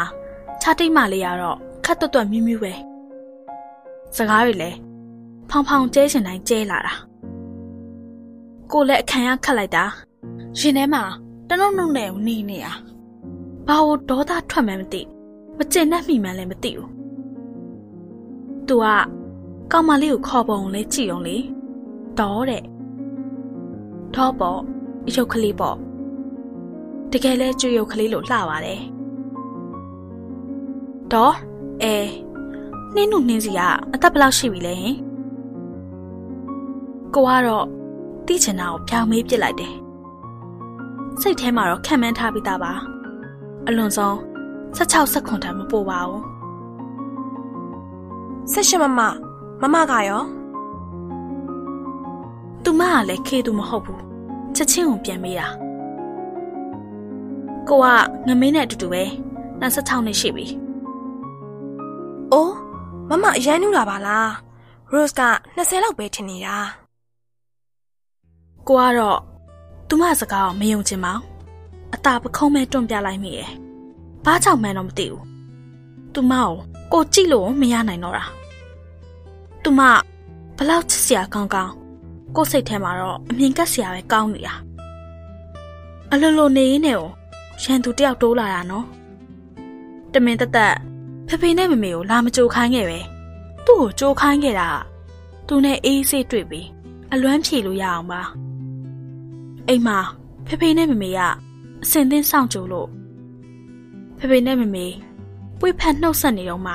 ခြားတိတ်မလေးရတော့ခက်တွတ်တွတ်မြူးမြူးပဲစကားတွေလည်း ဖောင်ဖောင်ကျဲချင်တိုင်းကျဲလာတာကိုလည်းအခမ်းရခတ်လိုက်တာရင်ထဲမှာတနုံနုံနဲ့နေနေရဘာလို့ဒေါသထွက်မှန်းမသိမကျင်တတ်မိမှန်းလည်းမသိဘူးသူကကောင်မလေးကိုခေါ်ပုံလဲကြည့်အောင်လေတော့တဲ့တော့ပေါ့ရုပ်ကလေးပေါ့တကယ်လဲကျွေရုပ်ကလေးလို့လှပါတယ်တော့အဲနှင်းနုနှင်းစီကအသက်ဘယ်လောက်ရှိပြီလဲဟင် ကိုကတော့တိချင်တာကိုဖြောင်းမေးပစ်လိုက်တယ်စိတ်ထဲမှာတော့ခံမှန်းထားပြီးသားပါအလွန်ဆုံး16 17တန်းမပို့ပါဘူးဆက်ရှင်မမမမကရောသူမကလည်းခေသူမဟုတ်ဘူးချက်ချင်းကိုပြန်မေးတာကိုကငမင်းနဲ့အတူတူပဲ26နှစ်ရှိပြီ။အိုးမမအရန်နူတာပါလား။ Rose က20လောက်ပဲထင်နေတာ ကိုကတော့သူမစကားကိုမယုံချင်ပါဘူးအตาပခုံးမဲ့တွန့်ပြလိုက်မိရဲ့ဘာကြောင့်မှန်းတော့မသိဘူးသူမကိုကိုကြည့်လို့မရနိုင်တော့တာသူမဘလောက်ချစ်စရာကောင်းကောင်းကိုယ်စိတ်ထဲမှာတော့အမြင်ကက်စရာပဲကောင်းနေတာအလိုလိုနေရင်းနဲ့ကိုရန်သူတယောက်တိုးလာတာနော်တမင်တက်တက်ဖေဖေနဲ့မမေကိုလာမကြိုခိုင်းခဲ့ပဲသူ့ကိုကြိုခိုင်းခဲ့တာကသူနဲ့အေးဆေးတွေ့ပြီးအလွမ်းဖြေလို့ရအောင်ပါ အိမ်မှာဖေဖေနဲ့မမေကအစင်သင်းစောင့်ကြိုလို့ဖေဖေနဲ့မမေပွေဖက်နှုတ်ဆက်နေတော့မှ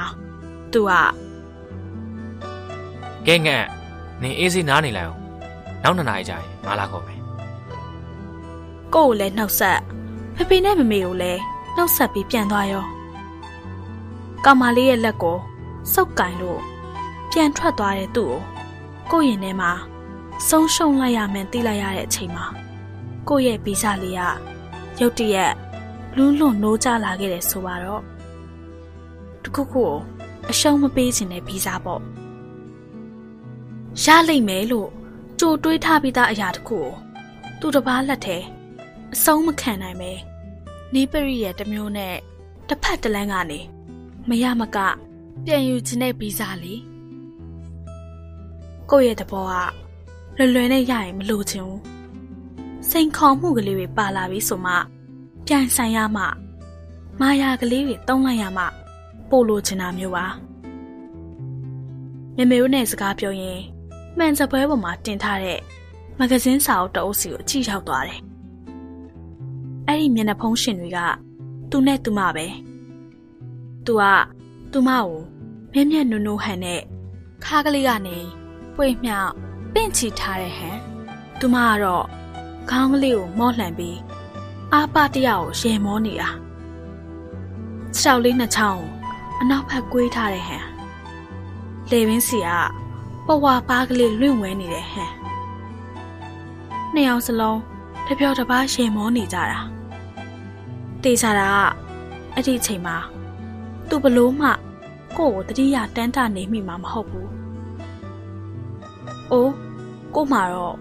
သူကကဲငန့်နင်အေးစိနားနေလိုက်အောင်နောက်နှစ်နာရီကြာရင်ငါလာခေါ်မယ်ကို့ကိုလည်းနှုတ်ဆက်ဖေဖေနဲ့မမေကိုလည်းနှုတ်ဆက်ပြီးပြန်သွားရောကောင်မလေးရဲ့လက်ကိုစုပ်ကင်လို့ပြန်ထွက်သွားတဲ့သူ့ကိုကိုယ့်ရင်ထဲမှာဆုံးရှုံးလိုက်ရမယ်သိလိုက်ရတဲ့အချိန်မှာ ကိုယ့်ရဲ့ဗီဇလေးကရုတ်တရက်လူးလွန်နိုးကြလာခဲ့တယ်ဆိုပါတော့တခုခုကိုအရှုံးမပေးခြင်းတဲ့ဗီဇပေါ့ရလိမ့်မယ်လို့ကြိုတွေးထားပြီးသားအရာတခုကိုသူတစ်ပါးလက်ထဲအဆုံးမခံနိုင်ပဲနေပရိရဲ့တစ်မျိုးနဲ့တစ်ဖက်တစ်လန်းကနေမရမကပြန်ယူခြင်းတဲ့ဗီဇလေးကိုယ့်ရဲ့သဘောကလွယ်လွယ်နဲ့ရရင်မလို့ချင်ဘူး စိန်ခေါ်မှုကလေးတွေပါလာပြီဆိုမှပြန်ဆိုင်ရမှမာယာကလေးတွေတုံးလိုက်ရမှပို့လို့ချင်တာမျိုးပါမေမေတို့နဲ့စကားပြောရင်မှန်စပွဲပေါ်မှာတင်ထားတဲ့မဂဇင်းစာအုပ်တအုပ်စီကိုအကြည့်ရောက်သွားတယ်အဲ့ဒီမျက်နှာဖုံးရှင်တွေကသူနဲ့သူမပဲသူကသူမကိုမျက်မျက်နုံနုံဟန်နဲ့ခါကလေးကနေပွေမြောက်ပင့်ချီထားတဲ့ဟန်သူမကတော့ ခေါင်းကလေးကိုမော့လှန်ပြီးအာပတရကိုရေမောနေတာရှောက်လေးနှစ်ချောင်းကိုအနောက်ဘက်ကွေးထားတဲ့ဟန်လေပင်စီကပဝါပါးကလေးလွင့်ဝဲနေတဲ့ဟန်နှစ်ယောက်စလုံးတပြောတပားရေမောနေကြတာတေးစားတာကအဲ့ဒီအချိန်မှာသူဘလို့မှကို့ကိုတတိယတန်းတနေမိမှာမဟုတ်ဘူး။အိုးကို့မှာတော့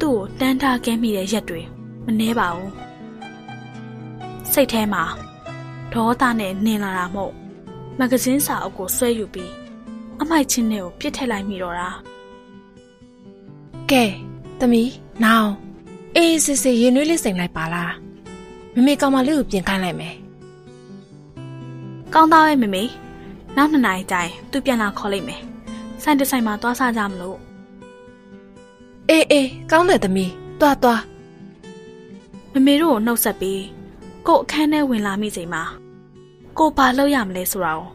သူ့ကိုတန်းထားခဲ့မိတဲ့ရက်တွေမနှဲပါဘူး။စိတ်ထဲမှာဒေါသနဲ့နင်လာတာမို့မဂဇင်းစာအုပ်ကိုဆွဲယူပြီးအမိုက်ချင်းနဲ့ကိုပြစ်ထည့်လိုက်မိတော့တာကဲသမီးနောင်အေးစစ်စစ်ရင်နွေးလေးစိန်လိုက်ပါလားမမေကောင်မလေးကိုပြင်ခိုင်းလိုက်မယ်။ကောင်းသားရဲ့မမေနောက်နှစ်နာရီကျရင်သူပြန်လာခေါ်လိုက်မယ်။ဆိုင်တဆိုင်မှာသွားစားကြမလို့ အေးအေးကောင်းတယ်သမီးတွားတွားမမေတို့ကိုနှုတ်ဆက်ပြီးကို့အခန်းထဲဝင်လာမိချိန်မှာကိုဘာလုပ်ရမလဲဆိုတာကို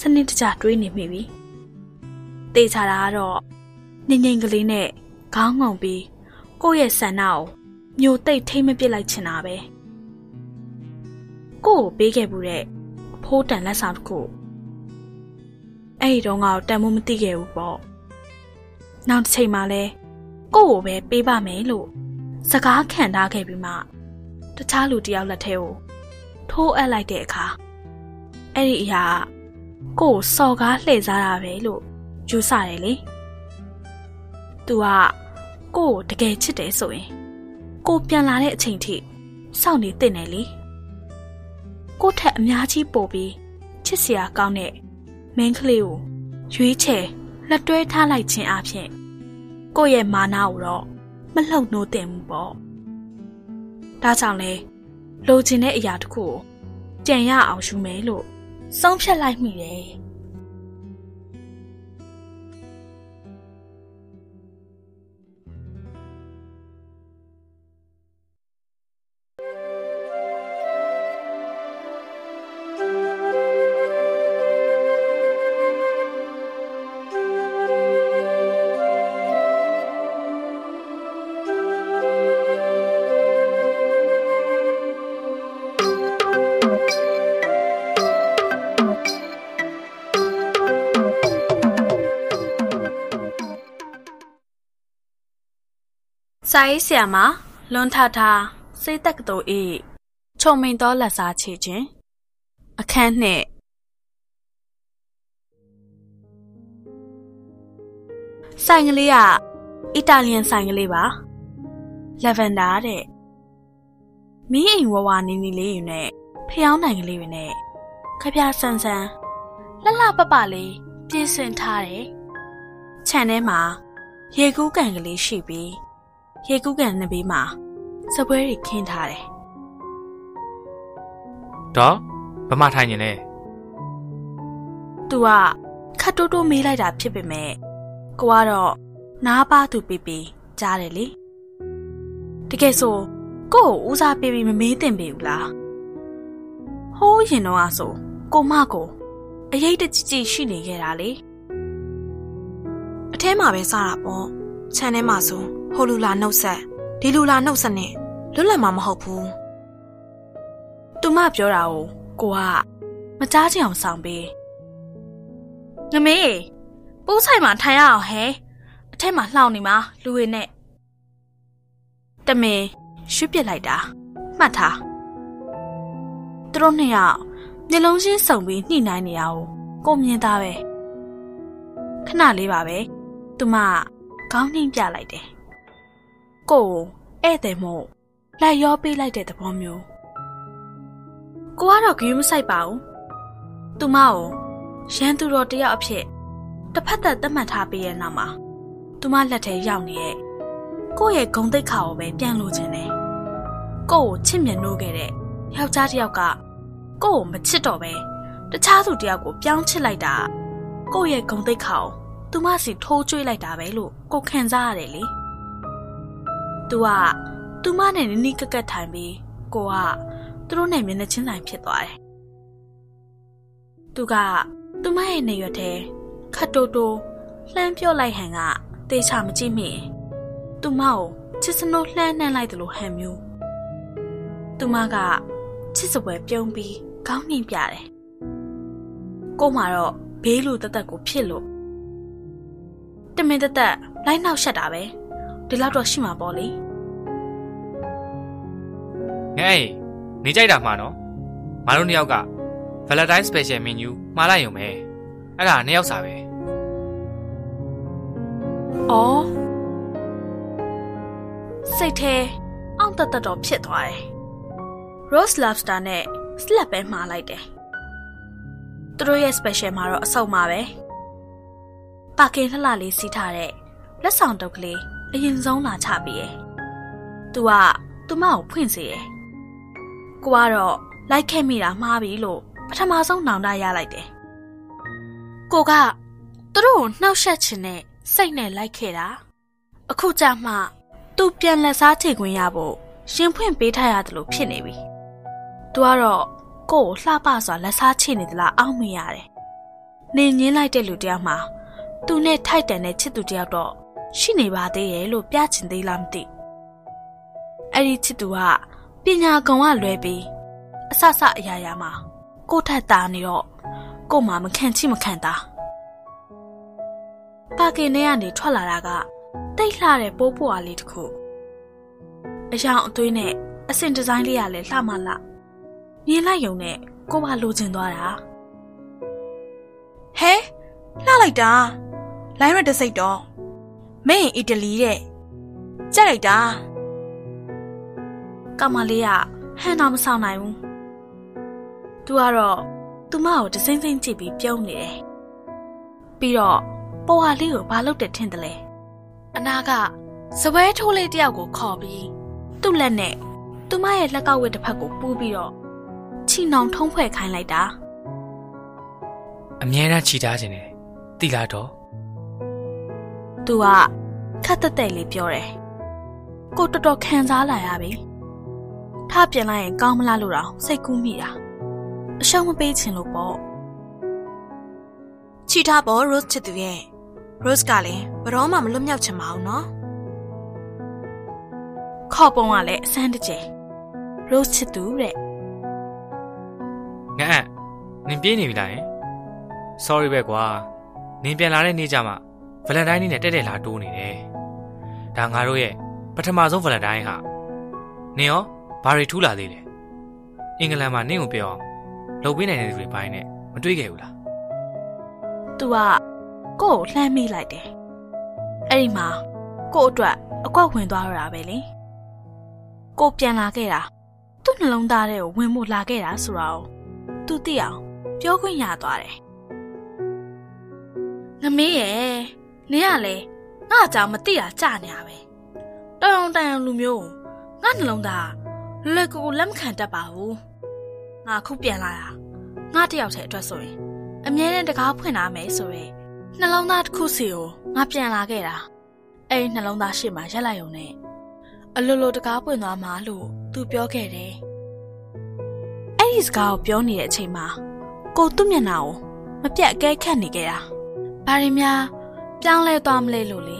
စနစ်တကျတွေးနေမိပြီ။တေချာတာကတော့ငငိမ့်ကလေးနဲ့ခေါင်းငုံပြီးကိုယ့်ရဲ့ဆန္ဒကိုမျိုးတိတ်ထိမ့်မပစ်လိုက်ချင်တာပဲ။ကို့ကိုပေးခဲ့ဘူးတဲ့အဖိုးတန်လက်ဆောင်တစ်ခုအဲ့ဒီတော့ငါ့ကိုတန်မိုးမသိခဲ့ဘူးပေါ့။နောက်တစ်ချိန်မှလဲ ကို့ကိုပဲပေးပါမယ်လို့စကားခံထားခဲ့ပြီးမှတခြားလူတစ်ယောက်လက်ထဲကိုထိုးအပ်လိုက်တဲ့အခါအဲ့ဒီအရာကကို့ကိုစော်ကားလှည့်စားတာပဲလို့ယူဆတယ်လေ။ तू ကကို့ကိုတကယ်ချစ်တယ်ဆိုရင်ကိုပြန်လာတဲ့အချိန်ထိစောင့်နေတင်တယ်လေ။ကို့ထက်အများကြီးပိုပြီးချစ်စရာကောင်းတဲ့မင်းကလေးကိုရွေးချယ်လက်တွဲထားလိုက်ခြင်းအပြင် ကိုယ့်ရဲ့မာနကိုတော့မလှုပ်နှိုးတင်ဘူးပေါ့။ဒါကြောင့်လဲလိုချင်တဲ့အရာတစ်ခုကိုကြံရအောင်ယူမယ်လို့ဆုံးဖြတ်လိုက်မိတယ်။ စာရေးဆရာမလွန်ထထားစိတ်တက်ကတော်ဤခြုံမိန်သောလက်စားချေခြင်းအခန်းနှင့်ဆိုင်ကလေးကအီတာလီယန်ဆိုင်ကလေးပါလက်ဗန်ဒါတဲ့မီးအိမ်ဝဝနေနေလေးယူနဲ့ဖျောင်းနိုင်ကလေးတွေနဲ့ခပြဆန်းဆန်းလှလှပပလေးပြင်ဆင်ထားတယ်ခြံထဲမှာရေကူးကန်ကလေးရှိပြီး ရေကူးကန်နှစ်ဘေးမှာစပွဲတွေခင်းထားတယ်တော့ဘမထိုင်နေလဲ။ तू ကခတ်တိုးတိုးမေးလိုက်တာဖြစ်ပေမဲ့ကိုကတော့နားပါသူပြပြကြားတယ်လေ။တကယ်ဆိုကို့ကိုဦးစားပေးပြီးမမေးသင့်ပေဘူးလား။ဟိုးရင်တော့အဆိုကိုမကိုအရေးတကြီးကြီးရှိနေခဲ့တာလေအထဲမှာပဲစားတာပေါ့ခြံထဲမှာဆို ဟိုလူလာနှုတ်ဆက်ဒီလူလာနှုတ်ဆက်နဲ့လွတ်လပ်မှာမဟုတ်ဘူး။ तू မပြောတာကိုကိုကမကြားချင်အောင်ဆောင်ပေး။ငမေးပိုးဆိုင်မှာထိုင်ရအောင်ဟဲ။အထက်မှာလှောင်နေမှာလူတွေနဲ့တမင်ရွှေ့ပစ်လိုက်တာမှတ်ထားသူတို့နှစ်ယောက်မျက်လုံးချင်းစုံပြီးညှိနှိုင်းနေရအောင်ကိုမြင်သားပဲခဏလေးပါပဲသူမခေါင်းနှင်းပြလိုက်တယ် ကိုကိုဧည့်သည်မို့လိုက်ရောပေးလိုက်တဲ့သဘောမျိုးကိုကတော့ဂရုမစိုက်ပါဘူးသူမကိုရန်သူတော်တယောက်အဖြစ်တစ်ဖက်သက်သတ်မှတ်ထားပြီးရဲ့နောက်မှာသူမလက်ထဲရောက်နေတဲ့ကိုယ့်ရဲ့ဂုံတိတ်ခါကိုပဲပြန်လို့ခြင်းတယ်ကိုယ့်ကိုချစ်မြတ်နိုးခဲ့တဲ့ယောက်ျားတစ်ယောက်ကကိုယ့်ကိုမချစ်တော့ပဲတခြားသူတစ်ယောက်ကိုပြောင်းချစ်လိုက်တာကိုယ့်ရဲ့ဂုံတိတ်ခါကိုသူမစီထိုးကျွေးလိုက်တာပဲလို့ကိုခံစားရတယ်လေ။ तू ကသူမနဲ့နီးနီးကပ်ကပ်ထိုင်ပြီးကိုကသူတို့နဲ့မျက်နှာချင်းဆိုင်ဖြစ်သွားတယ်။ तू ကသူမရဲ့နေရွက်ထဲခတ်တိုးတိုးလှမ်းပြော့လိုက်ဟန်ကတေချာမကြည့်မိရင်သူမကိုချစ်စနိုးလှမ်းနှမ်းလိုက်သလိုဟန်မျိုးသူမကချစ်စပွဲပြုံးပြီးခေါင်းငိမ့်ပြတယ်ကိုမှတော့ဘေးလူတသက်ကိုဖြစ်လို့တမင်တသက်လိုက်နောက်ရှက်တာပဲ ဒီလောက်တော့ရှိမှာပေါ့လေငဲ့နေကြိုက်တာမှာနော်ငါတို့နှစ်ယောက်က Valentine Special Menu မှားလိုက်ရုံပဲအဲ့ဒါနှစ်ယောက်စာပဲ။အော်စိတ်ထဲအောင်တသက်တော့ဖြစ်သွားတယ်။ Rose Lobster နဲ့ slap ပဲမှားလိုက်တယ်။သူတို့ရဲ့ special မှာတော့အဆုတ်မှာပဲ။ပါကင်လှလှလေးစီးထားတဲ့လက်ဆောင်တုပ်ကလေး အရင်ဆုံးလာချပြီးရယ်။ तू ကသူမကိုဖွင့်စေရယ်။ကိုကတော့လိုက်ခဲ့မိတာမှားပြီလို့ပထမဆုံးနောင်တရလိုက်တယ်။ကိုကသူတို့ကိုနှောက်ယှက်ခြင်းနဲ့စိတ်နဲ့လိုက်ခဲ့တာအခုကြမှသူပြန်လက်စားချိန်ခွင့်ရဖို့ရှင်ဖွင့်ပေးထားရတယ်လို့ဖြစ်နေပြီ။ तू ကတော့ကိုယ့်ကိုလှပစွာလက်စားချိနေသလားအောက်မေ့ရတယ်။နေငင်းလိုက်တဲ့လူတယောက်မှာသူနဲ့ထိုက်တန်တဲ့ချစ်သူတယောက်တော့ ရှိနေပါသေးရဲ့လို့ပြချင်သေးလားမသိ။အဲ့ဒီချစ်သူကပညာကုံကလွဲပြီးအဆဆအရာရာမှာကိုယ့်ထက်သားနေတော့ကို့မှာမခံချိမခံသားပါကင်ထဲကနေထွက်လာတာကတိတ်လှတဲ့ပိုးပွားလေးတစ်ခုအယောင်အသွေးနဲ့အစင်ဒီဇိုင်းလေးကလည်းလှမလှမြင်လိုက်ယုံနဲ့ကိုကလိုချင်သွားတာဟဲလှလိုက်တာလိုင်းရတစိတ်တော့ မင်းအီတလီတဲ့ကြက်လိုက်တာကမလေးကဟန်တော့မဆောင်နိုင်ဘူးသူကတော့သူမကိုတစိမ့်စိမ့်ကြည့်ပြီးပြုံးနေတယ်ပြီးတော့ပေါ်ဟာလေးကိုဘာလုပ်တယ်ထင်တယ်လဲအနာကစပွဲထိုးလေးတယောက်ကိုခေါ်ပြီးသူ့လက်နဲ့သူမရဲ့လက်ကောက်ဝတ်တစ်ဖက်ကိုပူးပြီးတော့ချီနှောင်ထုံးဖွဲ့ခိုင်းလိုက်တာအမြဲတမ်းချီထားခြင်းတယ်တိလာတော့သူက ခက်တက်တက်လေးပြောတယ်ကိုတော်တော်ခံစားလာရပြီထပြင်လိုက်ရင်ကောင်းမလားလို့တော့စိတ်ကူးမိတာအရှုံးမပေးချင်လို့ပေါ့ချီထားပေါ် Rose ချစ်သူရဲ့ Rose ကလည်းဘယ်တော့မှမလွတ်မြောက်ချင်ပါဘူးနော်ခေါ်ပုံကလည်းအစမ်းတကျယ် Rose ချစ်သူတဲ့ငါ့နင်ပြေးနေပြီလားယင် sorry ပဲကွာနင်ပြန်လာတဲ့နေ့ကျမှ Valentine နေ့နဲ့တက်တက်လာတိုးနေတယ် ဒါငါတို့ရဲ့ပထမဆုံးဗလန်တိုင်းဟာနင်ရောဘာတွေထူးလာသေးလဲအင်္ဂလန်မှာနင့်ကိုပြောအောင်လုပ်ပေးနိုင်တဲ့သူတွေပိုင်းနဲ့မတွေ့ခဲ့ဘူးလားသူကကို့ကိုလှမ်းမိလိုက်တယ်အဲ့ဒီမှာကို့အတွက်အကွက်ဝင်သွားရတာပဲလေကို့ပြန်လာခဲ့တာသူ့နှလုံးသားထဲကိုဝင်ဖို့လာခဲ့တာဆိုတော့သူသိအောင်ပြောခွင့်ရသွားတယ်ငမေးရဲ့နင်ကလေ ငါ့အကြောင်းမသိတာကြာနေရပဲတောင်တောင်တန်လူမျိုးငါနှလုံးသားလွယ်လွယ်ကူကူလက်မခံတတ်ပါဘူးငါခုပြန်လာတာငါတယောက်တည်းအတွက်ဆိုရင်အမြဲတမ်းတကားဖွင့်လာမယ်ဆိုရဲနှလုံးသားတစ်ခုစီကိုငါပြန်လာခဲ့တာအဲ့ဒီနှလုံးသားရှေ့မှာရက်လိုက်ုံနဲ့အလိုလိုတကားပွင့်သွားမှာလို့သူပြောခဲ့တယ်အဲ့ဒီစကားကိုပြောနေတဲ့အချိန်မှာကိုသူ့မျက်နှာကိုမပြတ်အကဲခတ်နေခဲ့တာဘာရင်များ ပြောင်းလဲသွားမလဲလို့လေ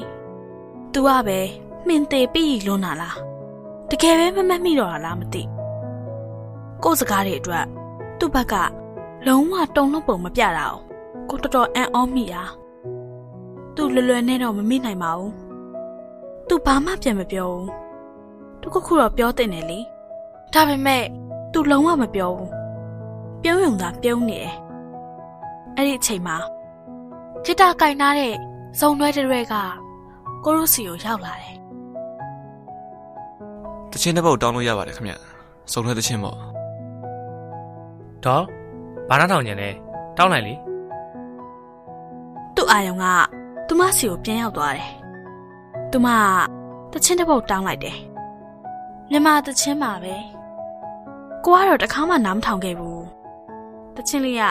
သူကပဲမှင်သေးပြီးလွန်းလာလားတကယ်ပဲမမတ်မိတော့လားမသိကို့စကားတွေအတွက်သူ့ဘက်ကလုံးဝတုံ့လုံးပုံမပြတာ哦ကိုတော်တော်အံ့ဩမိတာသူလွယ်လွယ်နဲ့တော့မမိနိုင်ပါဘူးသူဘာမှပြန်မပြောဘူးသူကခုတော့ပြောတဲ့နယ်လေဒါပေမဲ့သူလုံးဝမပြောဘူးပြုံးယုံသာပြုံးနေတယ်အဲ့ဒီအချိန်မှာဂီတာကင်ထားတဲ့ ဇုံတွဲတဲ့တွေကကိုရိုစီကိုရောက်လာတယ်တချင်းတစ်ပုတ်တောင်းလို့ရပါတယ်ခင်ဗျစုံထွဲတချင်းပေါ့ဒေါ်ဘာနာထောင်ညံလဲတောင်းလိုက်လေသူ့အာယုံကသူမစီကိုပြန်ရောက်သွားတယ်သူမကတချင်းတစ်ပုတ်တောင်းလိုက်တယ်မြန်မာတချင်းပါပဲကိုကတော့တစ်ခါမှနားမထောင်ခဲ့ဘူးတချင်းလေးက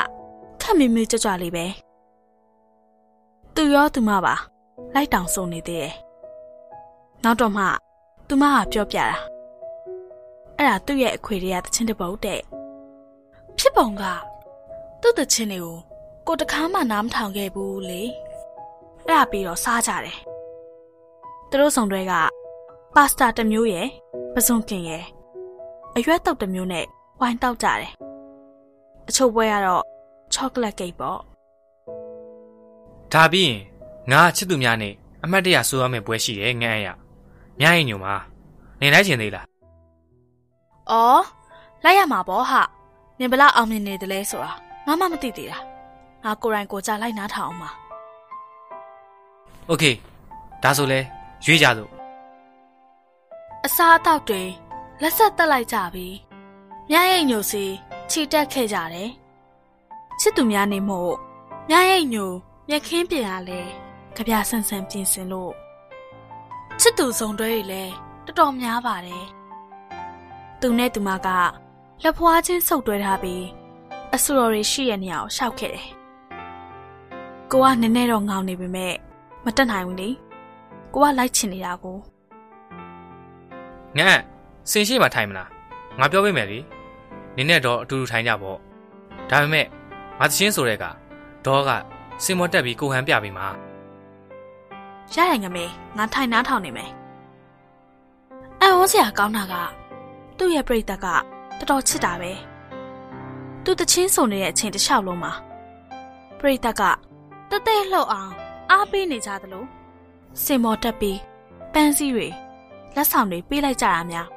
ခက်မီမီကြွကြွလေးပဲ သူရောသူမပါလိုက်တောင်စုံနေသေးတယ်နောက်တော့မှသူမကပြောပြတာအဲ့ဒါသူ့ရဲ့အခွေတွေကတချင်းတစ်ပုတ်တဲ့ဖြစ်ပုံကသူ့တချင်းလေးကိုကိုတခါမှနားမထောင်ခဲ့ဘူးလေအဲ့ဒါပြီးတော့စားကြတယ်သူတို့ဆောင်တွေကပါစတာတစ်မျိုးရယ်ပစုံကင်ရယ်အရွက်တုပ်တစ်မျိုးနဲ့ဝိုင်းတောက်ကြတယ်အချို့ပွဲကတော့ချောကလက်ကိတ်ပေါ့ ဒါပြီးရင်ငါချစ်သူများနဲ့အမတ်တရဆိုရမယ့်ပွဲရှိတယ်ငန်းအရာ။ညရင်ညိုမှာနေလိုက်ချင်သေးလား။အော်လိုက်ရမှာပေါ့ဟာ။နင်ဘလောက်အောင်မြင်နေတယ်လဲဆိုတာငါမှမသိသေးတာ။ငါကိုရိုင်းကိုကြလိုက်နားထောင်အောင်ပါ။ Okay ဒါဆိုလဲရွေးကြစို့။အစားအသောက်တွေလက်ဆက်တက်လိုက်ကြပြီ။ညရင်ညိုစီခြေတက်ခဲ့ကြတယ်။ချစ်သူများနေမို့ညရင်ညို့ မြက်ခင်းပြင်ရလဲကြပြဆန်ဆန်ပြင်ဆင်လို့ချစ်သူစုံတွဲတွေလည်းတော်တော်များပါတယ်။သူနဲ့သူမကလက်ဖွားချင်းဆုပ်တွဲထားပြီးအဆူတော်တွေရှိရဲ့နေရာကိုရှောက်ခဲ့တယ်။ကိုကနည်းနည်းတော့ငောင်းနေပေမဲ့မတက်နိုင်ဘူးလေ။ကိုကလိုက်ချင်နေတာကိုငန်းစင်ရှိမှထိုင်မလားငါပြောပေးမယ်လေနင်းနဲ့တော့အတူတူထိုင်ကြပေါ့ဒါပေမဲ့ငါသချင်းဆိုတဲ့ကဒေါ်က စင်မောတက်ပြီးကိုဟန်ပြပေးမှာရရငမေငါထိုင်နားထောင်နေမယ်အန်ဝစရာကောင်းတာကသူ့ရဲ့ပြိတ္တကတော်တော်ချစ်တာပဲသူတချင်းစုံနေတဲ့အချိန်တစ်လျှောက်လုံးမှာပြိတ္တကတသက်လှုပ်အောင်အားပေးနေကြသလိုစင်မော်တက်ပြီးပန်းစည်းတွေလက်ဆောင်တွေပေးလိုက်ကြတာများ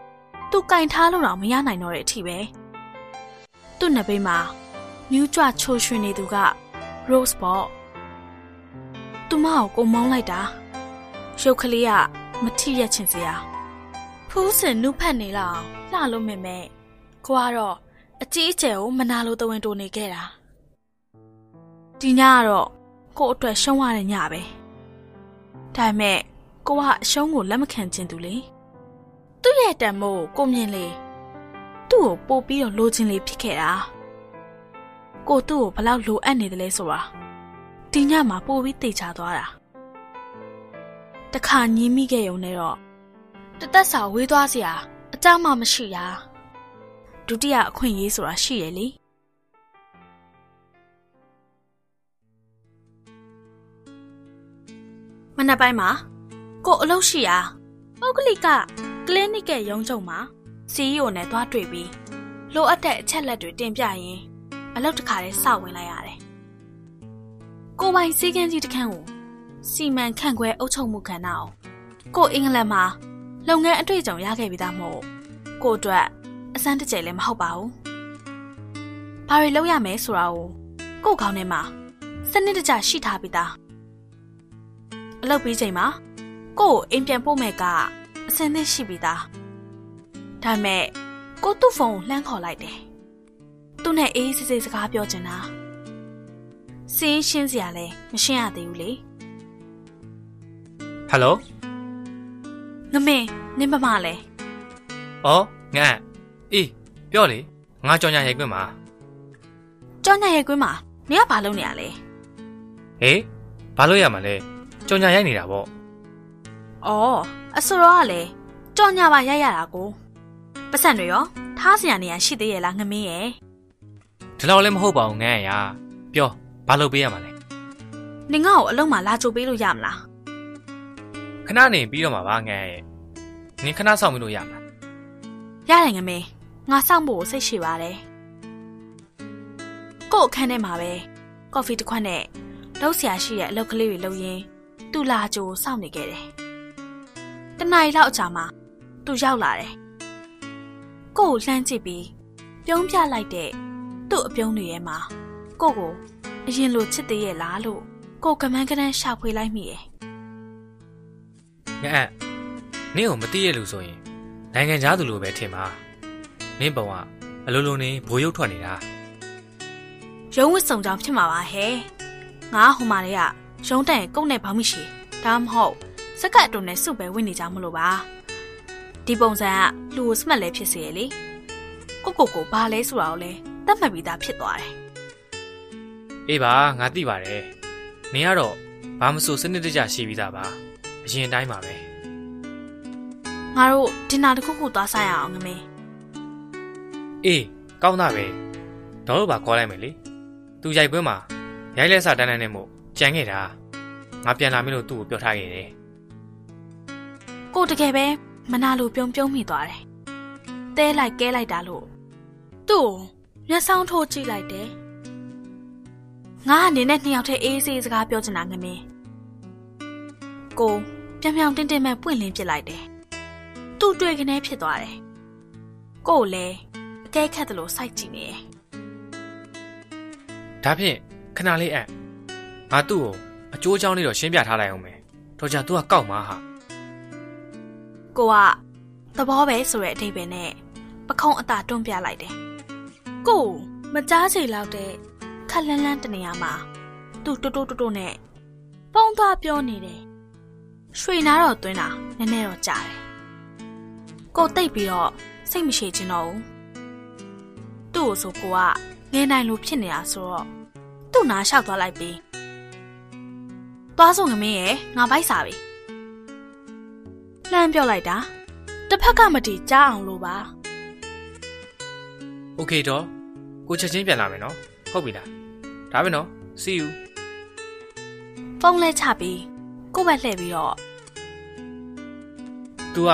သူကင်ထားလို့တော့မရနိုင်တော့တဲ့အထိပဲသူ့နှစ်ဘေးမှာမြူးကြွချိုးရွှင်နေသူက Rose ပေါ့သူမကိုကိုမောင်းလိုက်တာရုပ်ကလေးကမထိရက်ချင်စရာဖူးစင်နုဖက်နေလောက်လှလို့မင်မဲ့ကိုကတော့အကြီးအကျယ်ကိုမနာလိုတဝင်တိုနေခဲ့တာဒီညကတော့ကို့အတွက်ရှုံးရတဲ့ညပဲဒါပေမဲ့ကိုကအရှုံးကိုလက်မခံချင်သူလေသူ့ရဲ့တန်မို့ကိုမြင်လေသူ့ကိုပို့ပြီးတော့လိုချင်လေဖြစ်ခဲ့တာ ကိုသူ့ကိုဘလောက်လိုအပ်နေတယ်လဲဆိုတာဒီညမှာပို့ပြီးတေချာသွားတာတခါညင်းမိခဲ့ရုံနဲ့တော့တသက်စာဝေးသွားစရာအကြောင်းမှမရှိတာဒုတိယအခွင့်အရေးဆိုတာရှိရလေမနက်ပိုင်းမှာကိုအလုပ်ရှိရာပုဂ္ဂလိကကလင်းနစ်ရဲ့ရုံးချုပ်မှာ CEO နဲ့တွားတွေ့ပြီးလိုအပ်တဲ့အချက်လက်တွေတင်ပြရင် အလုပ်တစ်ခါတည်းစဝင်လိုက်ရတယ်။ကိုပိုင်စည်းကမ်းကြီးတစ်ခန်းကိုစီမံခန့်ခွဲအုပ်ချုပ်မှုခန္ဓာအောင်ကိုအင်္ဂလန်မှာလုပ်ငန်းအတွေ့အကြုံရခဲ့ပြီးသားမို့ကို့အတွက်အစမ်းတစ်ကြိမ်လည်းမဟုတ်ပါဘူး။ဘာတွေလုပ်ရမယ်ဆိုတာကိုကို့ခေါင်းထဲမှာစနစ်တကျရှိထားပြီးသား။အလုပ်ပြီးချိန်မှာကို့ကိုအိမ်ပြန်ပို့မဲ့ကအစင်းသင့်ရှိပြီးသား။ဒါပေမဲ့ကို့သူ့ဖုန်းကိုလှမ်းခေါ်လိုက်တယ်။ သူ့နဲ့အေးအေးဆေးဆေးစကားပြောချင်တာ။စင်းရှင်းစရာလည်းမရှင်းရသေးဘူးလေဟယ်လို။ငမင်းနင်းပမလဲ။အော်ငါအေးပြောလေငါကြောင်ညာရိုက်ခွင့်မှာ။ကြောင်ညာရဲ့ကွင်းမှာနင်ကဘာလုပ်နေရလဲဟေးဘာလို့ရမှာလဲကြောင်ညာရိုက်နေတာပေါ့။အော်အဆိုတော့ကလည်းကြောင်ညာပါရိုက်ရတာကိုပတ်စံတွေရောထားစရာနေရာရှိသေးရဲ့လားငမင်းရဲ့ ဒီလောက်လည်းမဟုတ်ပါဘူးငန်းရပြောဘာလို့ပေးရမှာလဲ။နင်ငါ့ကိုအလုံးမှာလာကြိုပေးလို့ရမလားခဏနေပြီးတော့မှာပါငန်းရဲ့နင်ခဏဆောင်ပြီးလို့ရမှာ။ရတယ်ငမင်းငါစောင့်ဖို့စိတ်ရှိပါတယ်။ကို့အခန်းထဲမှာပဲကော်ဖီတစ်ခွက်နဲ့လှုပ်ရှားရှိတဲ့အလုပ်ကလေးတွေလုပ်ရင်းသူ့လာကြိုစောင့်နေခဲ့တယ်။တနင်္လာလောက်အကြာမှာသူရောက်လာတယ်။ကို့ကိုလှမ်းကြည့်ပြီးပြုံးပြလိုက်တဲ့ သူ့အပြုံးတွေထဲမှာကို့ကိုအရင်လိုချစ်သေးရဲ့လားလို့ကို့ကမန်းကနန်းရှာဖွေလိုက်မိတယ်ငန်းနင့်ကိုမသိရလို့ဆိုရင်နိုင်ငံသားသူလိုပဲထင်ပါနင့်ဘဝအလိုလိုနေဘိုးရုပ်ထွက်နေတာ။ရုံးဝတ်စုံကြောင်ဖြစ်မှာပါဟဲ့။ငါဟိုမှာလေးကရုံးတန်ရဲ့ကုတ်နဲ့ဘောင်းမရှိဒါမှမဟုတ်စက္ကတ်တုံနဲ့စုပဲဝင်နေကြမလို့ပါ။ဒီပုံစံကလူကိုစမှတ်လဲဖြစ်စေရလေ။ကိုကိုကိုဘာလဲဆိုတာကိုလဲ သတ်မှတ်ပြီးသားဖြစ်သွားတယ်အေးပါငါသိပါတယ်နင်ကတော့ဘာမဆိုစနစ်တကျရှိပြီးသားပါအရင်တိုင်းပါပဲ။ငါတို့ဒင်နာတစ်ခုခုသွားဆိုင်ရအောင်ငမင်းအေးကောင်းတာပဲတော့လို့ပါခေါ်လိုက်မယ်လေသူရိုက်ပွဲမှာရိုက်လက်စတန်းတန်းနဲ့မို့ကြံခဲ့တာငါပြန်လာမလို့သူ့ကိုပြောထားခဲ့တယ်။ကိုတကယ်ပဲမနာလိုပြုံးပြုံးမိသွားတယ်။တဲလိုက်ကဲလိုက်တာလို့သူ့ကို မျက်စောင်းထိုးကြည့်လိုက်တယ်။ငါအနေနဲ့နှစ်ယောက်တည်းအေးဆေးစကားပြောချင်တာငမင်း။ကိုပြောင်ပြောင်တင်းတင်းမဲ့ပွင့်လင်းပစ်လိုက်တယ်။သူ့တွေ့ကနေဖြစ်သွားတယ်။ကို့ကိုလည်းအကဲခတ်တယ်လို့စိုက်ကြည့်နေတယ်ဒါဖြင့်ခဏလေးအံ့ငါသူ့ကိုအကျိုးအကြောင်းလေးတော့ရှင်းပြထားလိုက်အောင်မယ်တော့ကြသူကကောက်မှာဟာ။ကိုကသဘောပဲဆိုတဲ့အဓိပ္ပာယ်နဲ့ပခုံးအသာတွန်းပြလိုက်တယ်။ ကိုမကြားချေလောက်တဲ့ခက်လန်းလန်းတနေရာမှာသူ့တိုးတိုးတိုးတိုးနဲ့ပုံသွားပြောနေတယ်။ရွှေနာတော့သွင်းတာနည်းနည်းတော့ကြာတယ်။ကိုတိတ်ပြီးတော့စိတ်မရှိချင်တော့ဘူး။သူ့ကိုဆိုကိုကငဲနိုင်လို့ဖြစ်နေတာဆိုတော့သူ့နာလျှောက်သွားလိုက်ပြီး။သွားဆုံးငမင်းရဲ့ငါဘိုက်စာပြီ။လှမ်းပြောလိုက်တာတစ်ဖက်ကမတီကြားအောင်လို့ပါ โอเคတော့ကိုချက်ချင်းပြန်လာမယ်နော်ဟုတ်ပြီလားဒါပဲနော် see you ဖုန်းလဲချပြီးကိုယ့်ဘက်လှည့်ပြီးတော့ तू က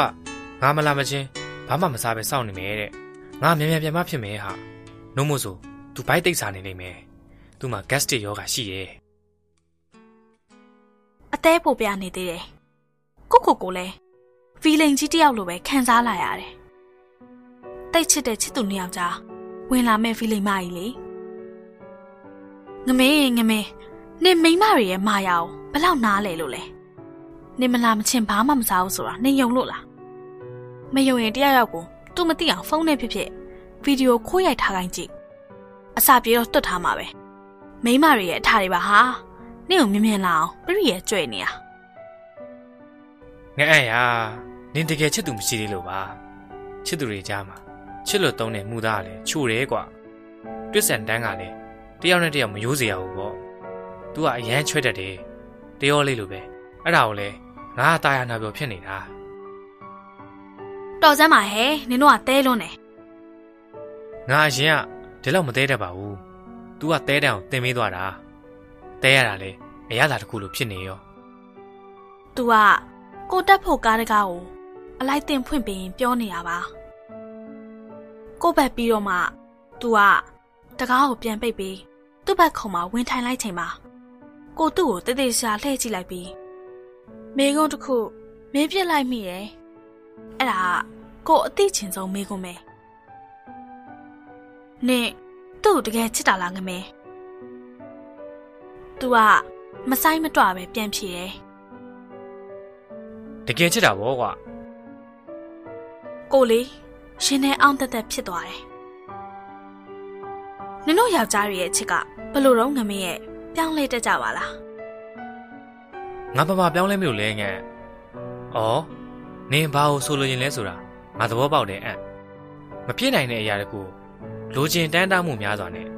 ငါမလာမချင်းဘာမှမစားပဲစောင့်နေမယ်တဲ့ငါမြန်မြန်ပြန်မဖြစ်မယ်ဟာနှုံးမို့ဆို तू ဘိုက်တိတ်စားနေလိမ့်မယ် तू မှာ gastric ယောဂရှိရဲ့ အသေးပို့ပြနေသေးတယ်ကိုကိုကိုလည်းဗီလိန်ကြီးတယောက်လိုပဲခံစားလာရတယ်တိတ်ချစ်တဲ့ချစ်သူနှစ်ယောက်ကြား ဝင်လာမဲ့ဗီလိန်မကြီးလေငမေးငမေးနေမိန်းမတွေရဲ့မာယာကိုဘယ်လောက်နားလဲလို့လဲနေမလာမချင်းဘာမှမစားဘူးဆိုတာနေယုံလို့လားမယုံရင်တယောက်ယောက်ကိုသူမသိအောင်ဖုန်းနဲ့ဖြစ်ဖြစ်ဗီဒီယိုခိုးရိုက်ထားခိုင်းကြည့်အစာပြေတော့တွတ်ထားမှာပဲမိန်းမတွေရဲ့အထားတွေပါဟာနင့်ကိုမြင်မြင်လာအောင်ပြည့်ရဲ့ကြွေနေရငါအဲ့ရာနင်တကယ်ချစ်သူမရှိသေးလို့ပါချစ်သူတွေကြားမှာ ချစ်လွတ်သုံးတဲ့မူသားကလည်းချို့တယ်ကွာတွစ်ဆန်တန်းကလည်းတယောက်နဲ့တယောက်မရိုးစရာဘူးပေါ့သူကအရန်ချွဲတတ်တယ်တရောလေးလိုပဲအဲ့ဒါကိုလည်းငါအသားရနာပြောဖြစ်နေတာတော်စမ်းပါဟဲ့နင်တို့ကတဲလွန်းတယ်ငါအရင်ကဒီလောက်မတဲတတ်ပါဘူး तू ကတဲတန်ကိုတင်ပေးသွားတာတဲရတာလေအရသာတစ်ခုလိုဖြစ်နေရော तू ကကိုတက်ဖို့ကားတကားကိုအလိုက်တင်ဖွင့်ပေးရင်ပြောနေတာပါ ကိုဘက်ပြီးတော့မှ तू ကတကားကိုပြန်ပိတ်ပြီးသူ့ဘက်ခုံမှာဝင်ထိုင်လိုက်ချိန်မှာကိုသူ့ကိုတေးသေးရှာလှည့်ကြည့်လိုက်ပြီးမေကုန်းတစ်ခုမေးပြစ်လိုက်မိတယ်အဲ့ဒါကိုအသိချင်ဆုံးမေးခွန်းပဲနင်သူ့ကိုတကယ်ချစ်တာလားငမဲ तू ကမဆိုင်မတွပဲပြန်ဖြေတယ်တကယ်ချစ်တာဗောကွာကိုလေး ရှင်နဲ့အောင်တက်တက်ဖြစ်သွားတယ်နင်တို့ယောက်ျားတွေရဲ့ချစ်ကဘယ်လိုတော့ငမဲရဲ့ပြောင်းလဲတတ်ကြပါလားငါပမာပြောင်းလဲမလို့လဲငဲ့ဩနင်ဘာကိုဆိုလိုရင်လဲဆိုတာငါသဘောပေါက်တယ်အံ့မဖြစ်နိုင်တဲ့အရာတကူလိုချင်တန်းတမှုများစွာနဲ့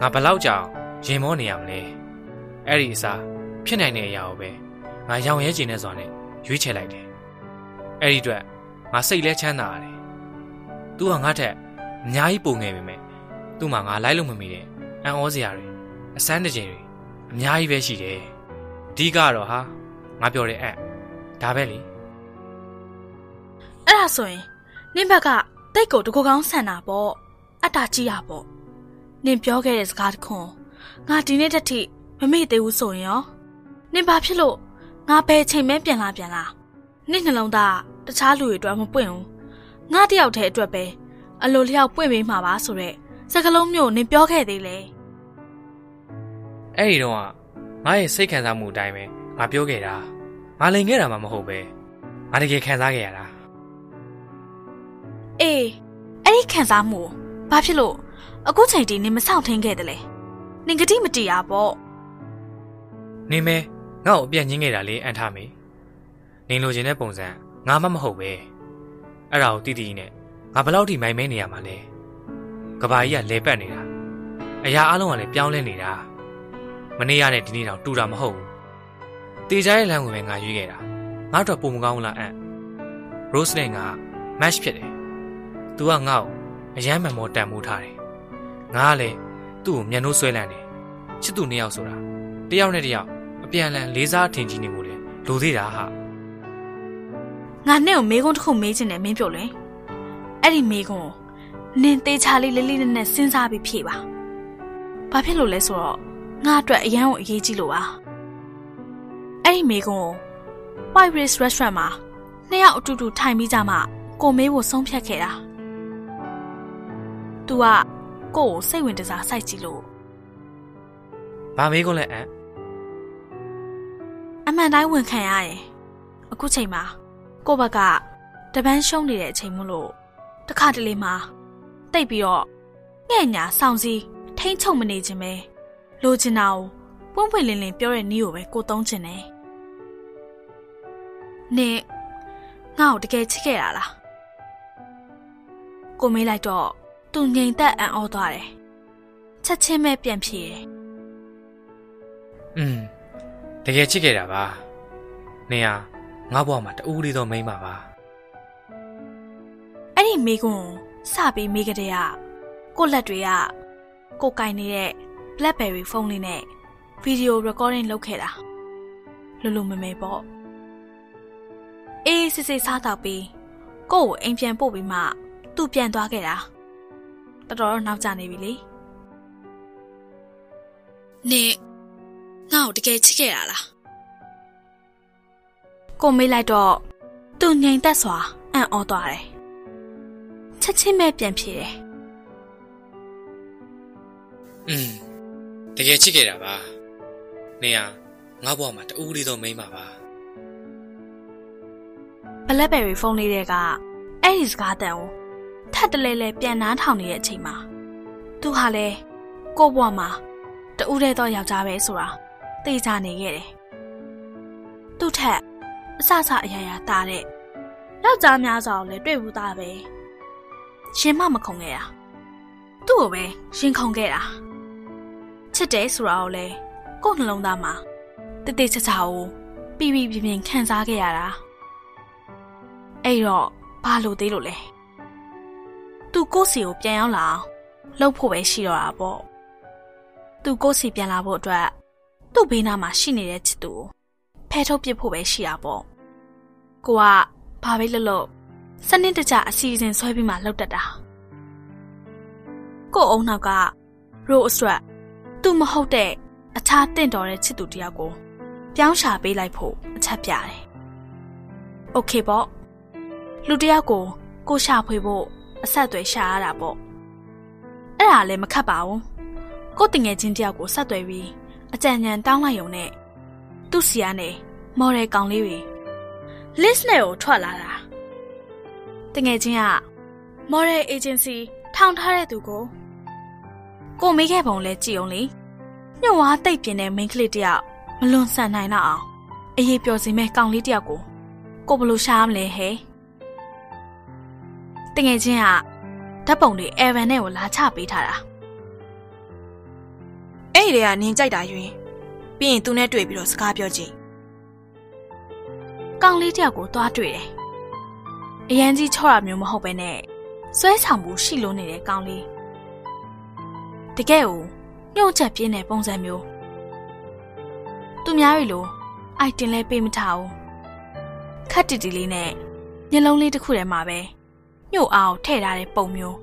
ငါဘလောက်ကြောင်ရင်မောနေရမလဲအဲ့ဒီအစားဖြစ်နိုင်တဲ့အရာကိုပဲငါရောင်ရဲကျင်နေစွာနဲ့ရွေးချယ်လိုက်တယ်အဲ့ဒီအတွက်ငါစိတ်လဲချမ်းသာရတယ်။ तू ကငါထက်အများကြီးပုံငယ်ပေမဲ့သူ့မှာငါလိုက်လို့မမီတဲ့အံ့ဩစရာတွေအစမ်းတကြင်တွေအများကြီးပဲရှိတယ်။အဓိကတော့ဟာငါပြောတဲ့အံ့ဒါပဲလေအဲ့ဒါဆိုရင်နင့်ဘက်ကတိတ်ကိုတကူကောင်းဆန်တာပေါ့အတ္တကြီးရပေါ့နင်ပြောခဲ့တဲ့စကားတခွန်းငါဒီနေ့တစ်ထိမမေ့သေးဘူးဆိုရင်ရောနင်ဘာဖြစ်လို့ငါဘယ်ချိန်မဲပြန်လာပြန်လာနင့်နှလုံးသားတခြားလူတွေအတွက်မပွင့်ဘူး ငါတယောက်တည်းအတွက်ပဲအလိုလျောက်ပွင့်ပေးမှာပါဆိုတော့စကလုံးမျိုးနင်ပြောခဲ့သေးလေအဲ့ဒီတော့ကငါရဲ့စိတ်ခံစားမှုအတိုင်းပဲငါပြောခဲ့တာငါလိန်ခဲ့တာမှမဟုတ်ပဲငါတကယ်ခံစားခဲ့ရတာအေးအဲ့ဒီခံစားမှုကိုဘာဖြစ်လို့အခုချိန်ထိနင်မဆောင်ထင်းခဲ့တယ်လဲနင်ကတိမတီးရပေါ့နေမဲငါ့ကိုအပြတ်ညင်းခဲ့တာလေအန်ထားမေနေလိုချင်တဲ့ပုံစံငါမှမဟုတ်ပဲ အဲ့ဒါကိုတိတိနဲ့ငါဘယ်လောက်ထိမိုင်မဲနေရမှာလဲကဘာကြီးကလဲပတ်နေတာအရာအလုံးကလည်းပြောင်းလဲနေတာမနေ့ရတဲ့ဒီနေ့တော့တူတာမဟုတ်ဘူးတေချာရဲ့လမ်းကိုပဲငါရွေးခဲ့တာငါတို့ပုံမကောင်းဘူးလားအန် Rose နဲ့ငါ match ဖြစ်တယ် तू ကငါ့ကိုအယမ်းမမောတန်မိုးထားတယ်ငါကလည်းသူ့ကိုမျက်နှိုးဆွဲလန့်တယ်ချစ်သူနှစ်ယောက်ဆိုတာတယောက်နဲ့တယောက်အပြန်အလှန်လေးစားထင်ကြီးနေမှုလေလိုသေးတာဟာ ငါနဲ့ကိုမေးခွန်းတစ်ခုမေးချင်တယ်မင်းပြောလေအဲ့ဒီမေးခွန်းကိုနင်သေးချာလေးလေးလေးနက်နက်စဉ်းစားပြီးဖြေပါဘာဖြစ်လို့လဲဆိုတော့ငါအတွက်အရန်ကိုအရေးကြီးလို့ပါအဲ့ဒီမေးခွန်းကို White Race Restaurant မှာနှစ်ယောက်အတူတူထိုင်ပြီးကြမှကိုမေးဖို့ဆုံးဖြတ်ခဲ့တာ तू ကကို့ကိုစိတ်ဝင်တစားစိုက်ကြည့်လို့ဘာမေးခွန်းလဲအန်အမှန်တိုင်းဝန်ခံရတယ်အခုချိန်မှာ ကိုယ့်ဘက်ကတပန်းရှုံးနေတဲ့အချိန်မို့လို့တခါတလေမှာတိတ်ပြီးတော့ငဲ့ညာဆောင်စည်းထိမ့်ချုံမနေခြင်းပဲလိုချင်တာကိုပွင့်ပွင့်လင်းလင်းပြောတဲ့နည်းကိုပဲကိုသုံးချင်တယ်နင်ငါ့ကိုတကယ်ချစ်ခဲ့တာလားကိုမေးလိုက်တော့သူငိမ်သက်အံ့ဩသွားတယ်ချက်ချင်းပဲပြန်ဖြေတယ်อืมတကယ်ချစ်ခဲ့တာပါနေဟာ ငါ့ဘဝမှာတူးလေးတော့မိန်းပါပါအဲ့ဒီမိကွန်းစပြီးမိကတဲ့ကကိုယ့်လက်တွေကကိုကင်နေတဲ့ BlackBerry ဖုန်းလေးနဲ့ဗီဒီယို recording လုပ်ခဲ့တာလူလူမမေပေါ့အေးစစ်စစ်စားတော့ပြီးကို့ကိုအိမ်ပြန်ပို့ပြီးမှသူ့ပြန်သွားခဲ့တာတော်တော်နောက်ကျနေပြီလေနေငါ့ကိုတကယ်ချစ်ခဲ့တာလား ကိုမေးလိုက်တော့သူငြိမ်သက်စွာအံ့ဩသွားတယ်ချက်ချင်းပဲပြန်ဖြေတယ်อืมတကယ်ချစ်ခဲ့တာပါနေဟာငါ့ဘဝမှာတူးလေးတော့မိန်းပါပါ BlackBerry ဖုန်းလေးတွေကအဲ့ဒီစကားတန်ကိုထပ်တလဲလဲပြန်နားထောင်နေတဲ့အချိန်မှာသူဟာလဲကို့ဘဝမှာတူးတဲ့တော့ယောက်ျားပဲဆိုတာသိကြနေခဲ့တယ်။သူ့ထက် အဆဆအရာရာတာတဲ့ယောက်ျားများစွာကိုလည်းတွေ့ဘူးသားပဲ။ရှင်မမခုံခဲ့တာ။သူ့ကိုပဲရှင်ခုံခဲ့တာ။ချစ်တယ်ဆိုတာကိုလည်းကို့နှလုံးသားမှာတိတိကျကျကိုပြီးပြီးပြင်းပြင်းခံစားခဲ့ရတာ။အဲ့တော့ဘာလို့သေးလို့လဲ။ तू ကိုယ့်စီကိုပြန်ရောက်လာအောင်လှုပ်ဖို့ပဲရှိတော့တာပေါ့။ तू ကိုယ့်စီပြန်လာဖို့အတွက်သူ့ဘေးနားမှာရှိနေတဲ့ချစ်သူကို ဖဲထုတ်ပစ်ဖို့ပဲရှိတာပေါ့။ကိုကဘာပဲလုပ်လို့စနစ်တကျအစီအစဉ်ဆွဲပြီးမှလှုပ်တတ်တာ။ကို့အုံနောက်ကရိုးအဆွတ်သူမဟုတ်တဲ့အခြားတင့်တော်တဲ့ချစ်သူတယောက်ကိုပြောင်းရှာပေးလိုက်ဖို့အချက်ပြတယ်။ Okay ပေါ့လူတစ်ယောက်ကိုကိုရှာဖွေဖို့အဆက်အသွယ်ရှာရတာပေါ့အဲ့ဒါလည်းမခက်ပါဘူးကိုတငယ်ချင်းတယောက်ကိုဆက်သွယ်ပြီးအကြံဉာဏ်တောင်းလိုက်ရုံနဲ့ သူ့စီကနေမော်ဒယ်ကောင်လေးတွေ list နဲ့ကိုထွက်လာတာတငယ်ချင်းက model agency ထောင်ထားတဲ့သူကိုကိုမေးခဲ့ပုံလဲကြည့်အောင်လေညှို့ဝါတိတ်ပြင်းတဲ့ main ကလေးတယောက်မလွန်ဆန်နိုင်တော့အောင်အေးပျော်စီမဲ့ကောင်လေးတယောက်ကိုကိုဘလို့ရှားမလဲဟဲ့တငယ်ချင်းကဓာတ်ပုံတွေ Evan နဲ့ကိုလာချပေးထားတာအဲ့ဒီတည်းကနင်းကြိုက်တာယူရင် ပြီးရင်သူနဲ့တွေ့ပြီးတော့စကားပြောကြည့်ကောင်လေးတယောက်ကိုသွားတွေ့တယ်အရန်ကြီးချော့တာမျိုးမဟုတ်ပဲနဲ့ဆွဲဆောင်မှုရှိလို့နေတဲ့ကောင်လေးတကယ်ကိုညှို့ချက်ပြင်းတဲ့ပုံစံမျိုးသူများတွေလိုအိုက်တင်လဲပေးမထားဘူးခက်တီတီလေးနဲ့ညလုံးလေးတစ်ခုထဲမှာပဲညှို့အောင်ထည့်ထားတဲ့ပုံမျိုး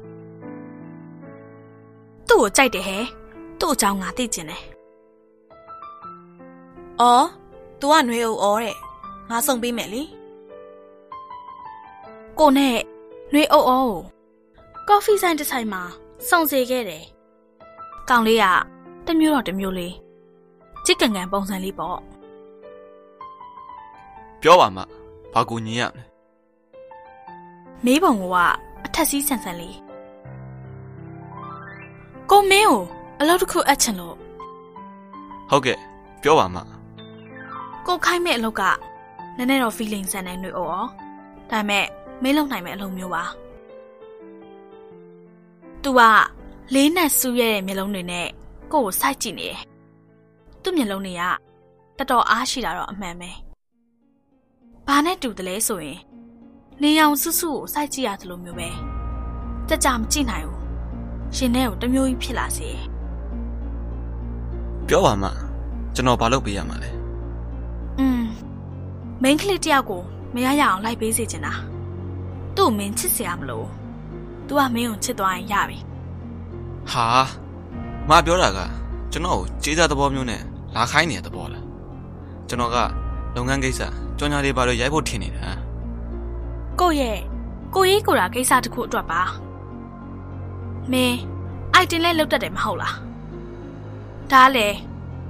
သူ့ကိုကြိုက်တယ်ဟဲ့သူ့အကြောင်းငါသိကျင်တယ်။ အော် तू ကຫນွေအုပ်အော်တဲ့။ငါ送ပေးမယ်လေ ကိုနဲ့နှွေအုပ်အောကိုကော်ဖီဆိုင်တစ်ဆိုင်မှာစုံစေခဲ့တယ်။ကောင်လေးကတစ်မျိုးတော့တစ်မျိုးလေးချစ်ကန်ကန်ပုံစံလေးပေါ့ ပြောပါမှဘာကူညီရမလဲ ။မေးပုံကအထက်စီးဆန်ဆန်လေး။ကိုမင်းကိုအလုပ်တစ်ခုအပ်ချင်လို့ ဟုတ်ကဲ့ပြောပါမှ ကိုခိုင်းမဲ့အလုပ်ကနည်းနည်းတော့ feeling ဆန်နိုင်နှွေအုပ်အောဒါပေမဲ့မင်းလုံနိုင်မဲ့အလုပ်မျိုးပါ။ तू ကလေးနဲ့စူးရဲတဲ့မျက်လုံးတွေနဲ့ကိုယ့်ကိုစိုက်ကြည့်နေတယ်။သူ့မျက်လုံးတွေကတော်တော်အားရှိတာတော့အမှန်ပဲ။ဘာနဲ့တူတယ်လဲဆိုရင်နေအောင်စွစွကိုစိုက်ကြည့်ရသလိုမျိုးပဲ။ကြကြမကြည့်နိုင်ဘူး။ရှင်ထဲကိုတစ်မျိုးကြီးဖြစ်လာစေတယ်ပြောပါမှကျွန်တော်ဘာလုပ်ပေးရမှာလဲ။ อืมမိန်းကလေးတယောက်ကိုမရရအောင်လိုက်ပေးစေချင်တာ။သူ့ကိုမင်းချစ်စရာမလိုဘူး။ तू ကမင်းကိုချစ်သွားရင်ရပြီ ဟာမပြောတာကကျွန်တော်ကိုကြေးစားသဘောမျိုးနဲ့လာခိုင်းနေတဲ့သဘောလားကျွန်တော်ကလုပ်ငန်းကိစ္စကြော်ညာတွေဘာလို့ရိုက်ဖို့ထင်နေတာ ။ကိုယ့်ရဲ့ကိုရေးကိုရာကိစ္စတစ်ခုအတွက်ပါ။မင်းအိုက်တင်လဲလုတ်တတ်တယ်မဟုတ်လား။ဒါလည်း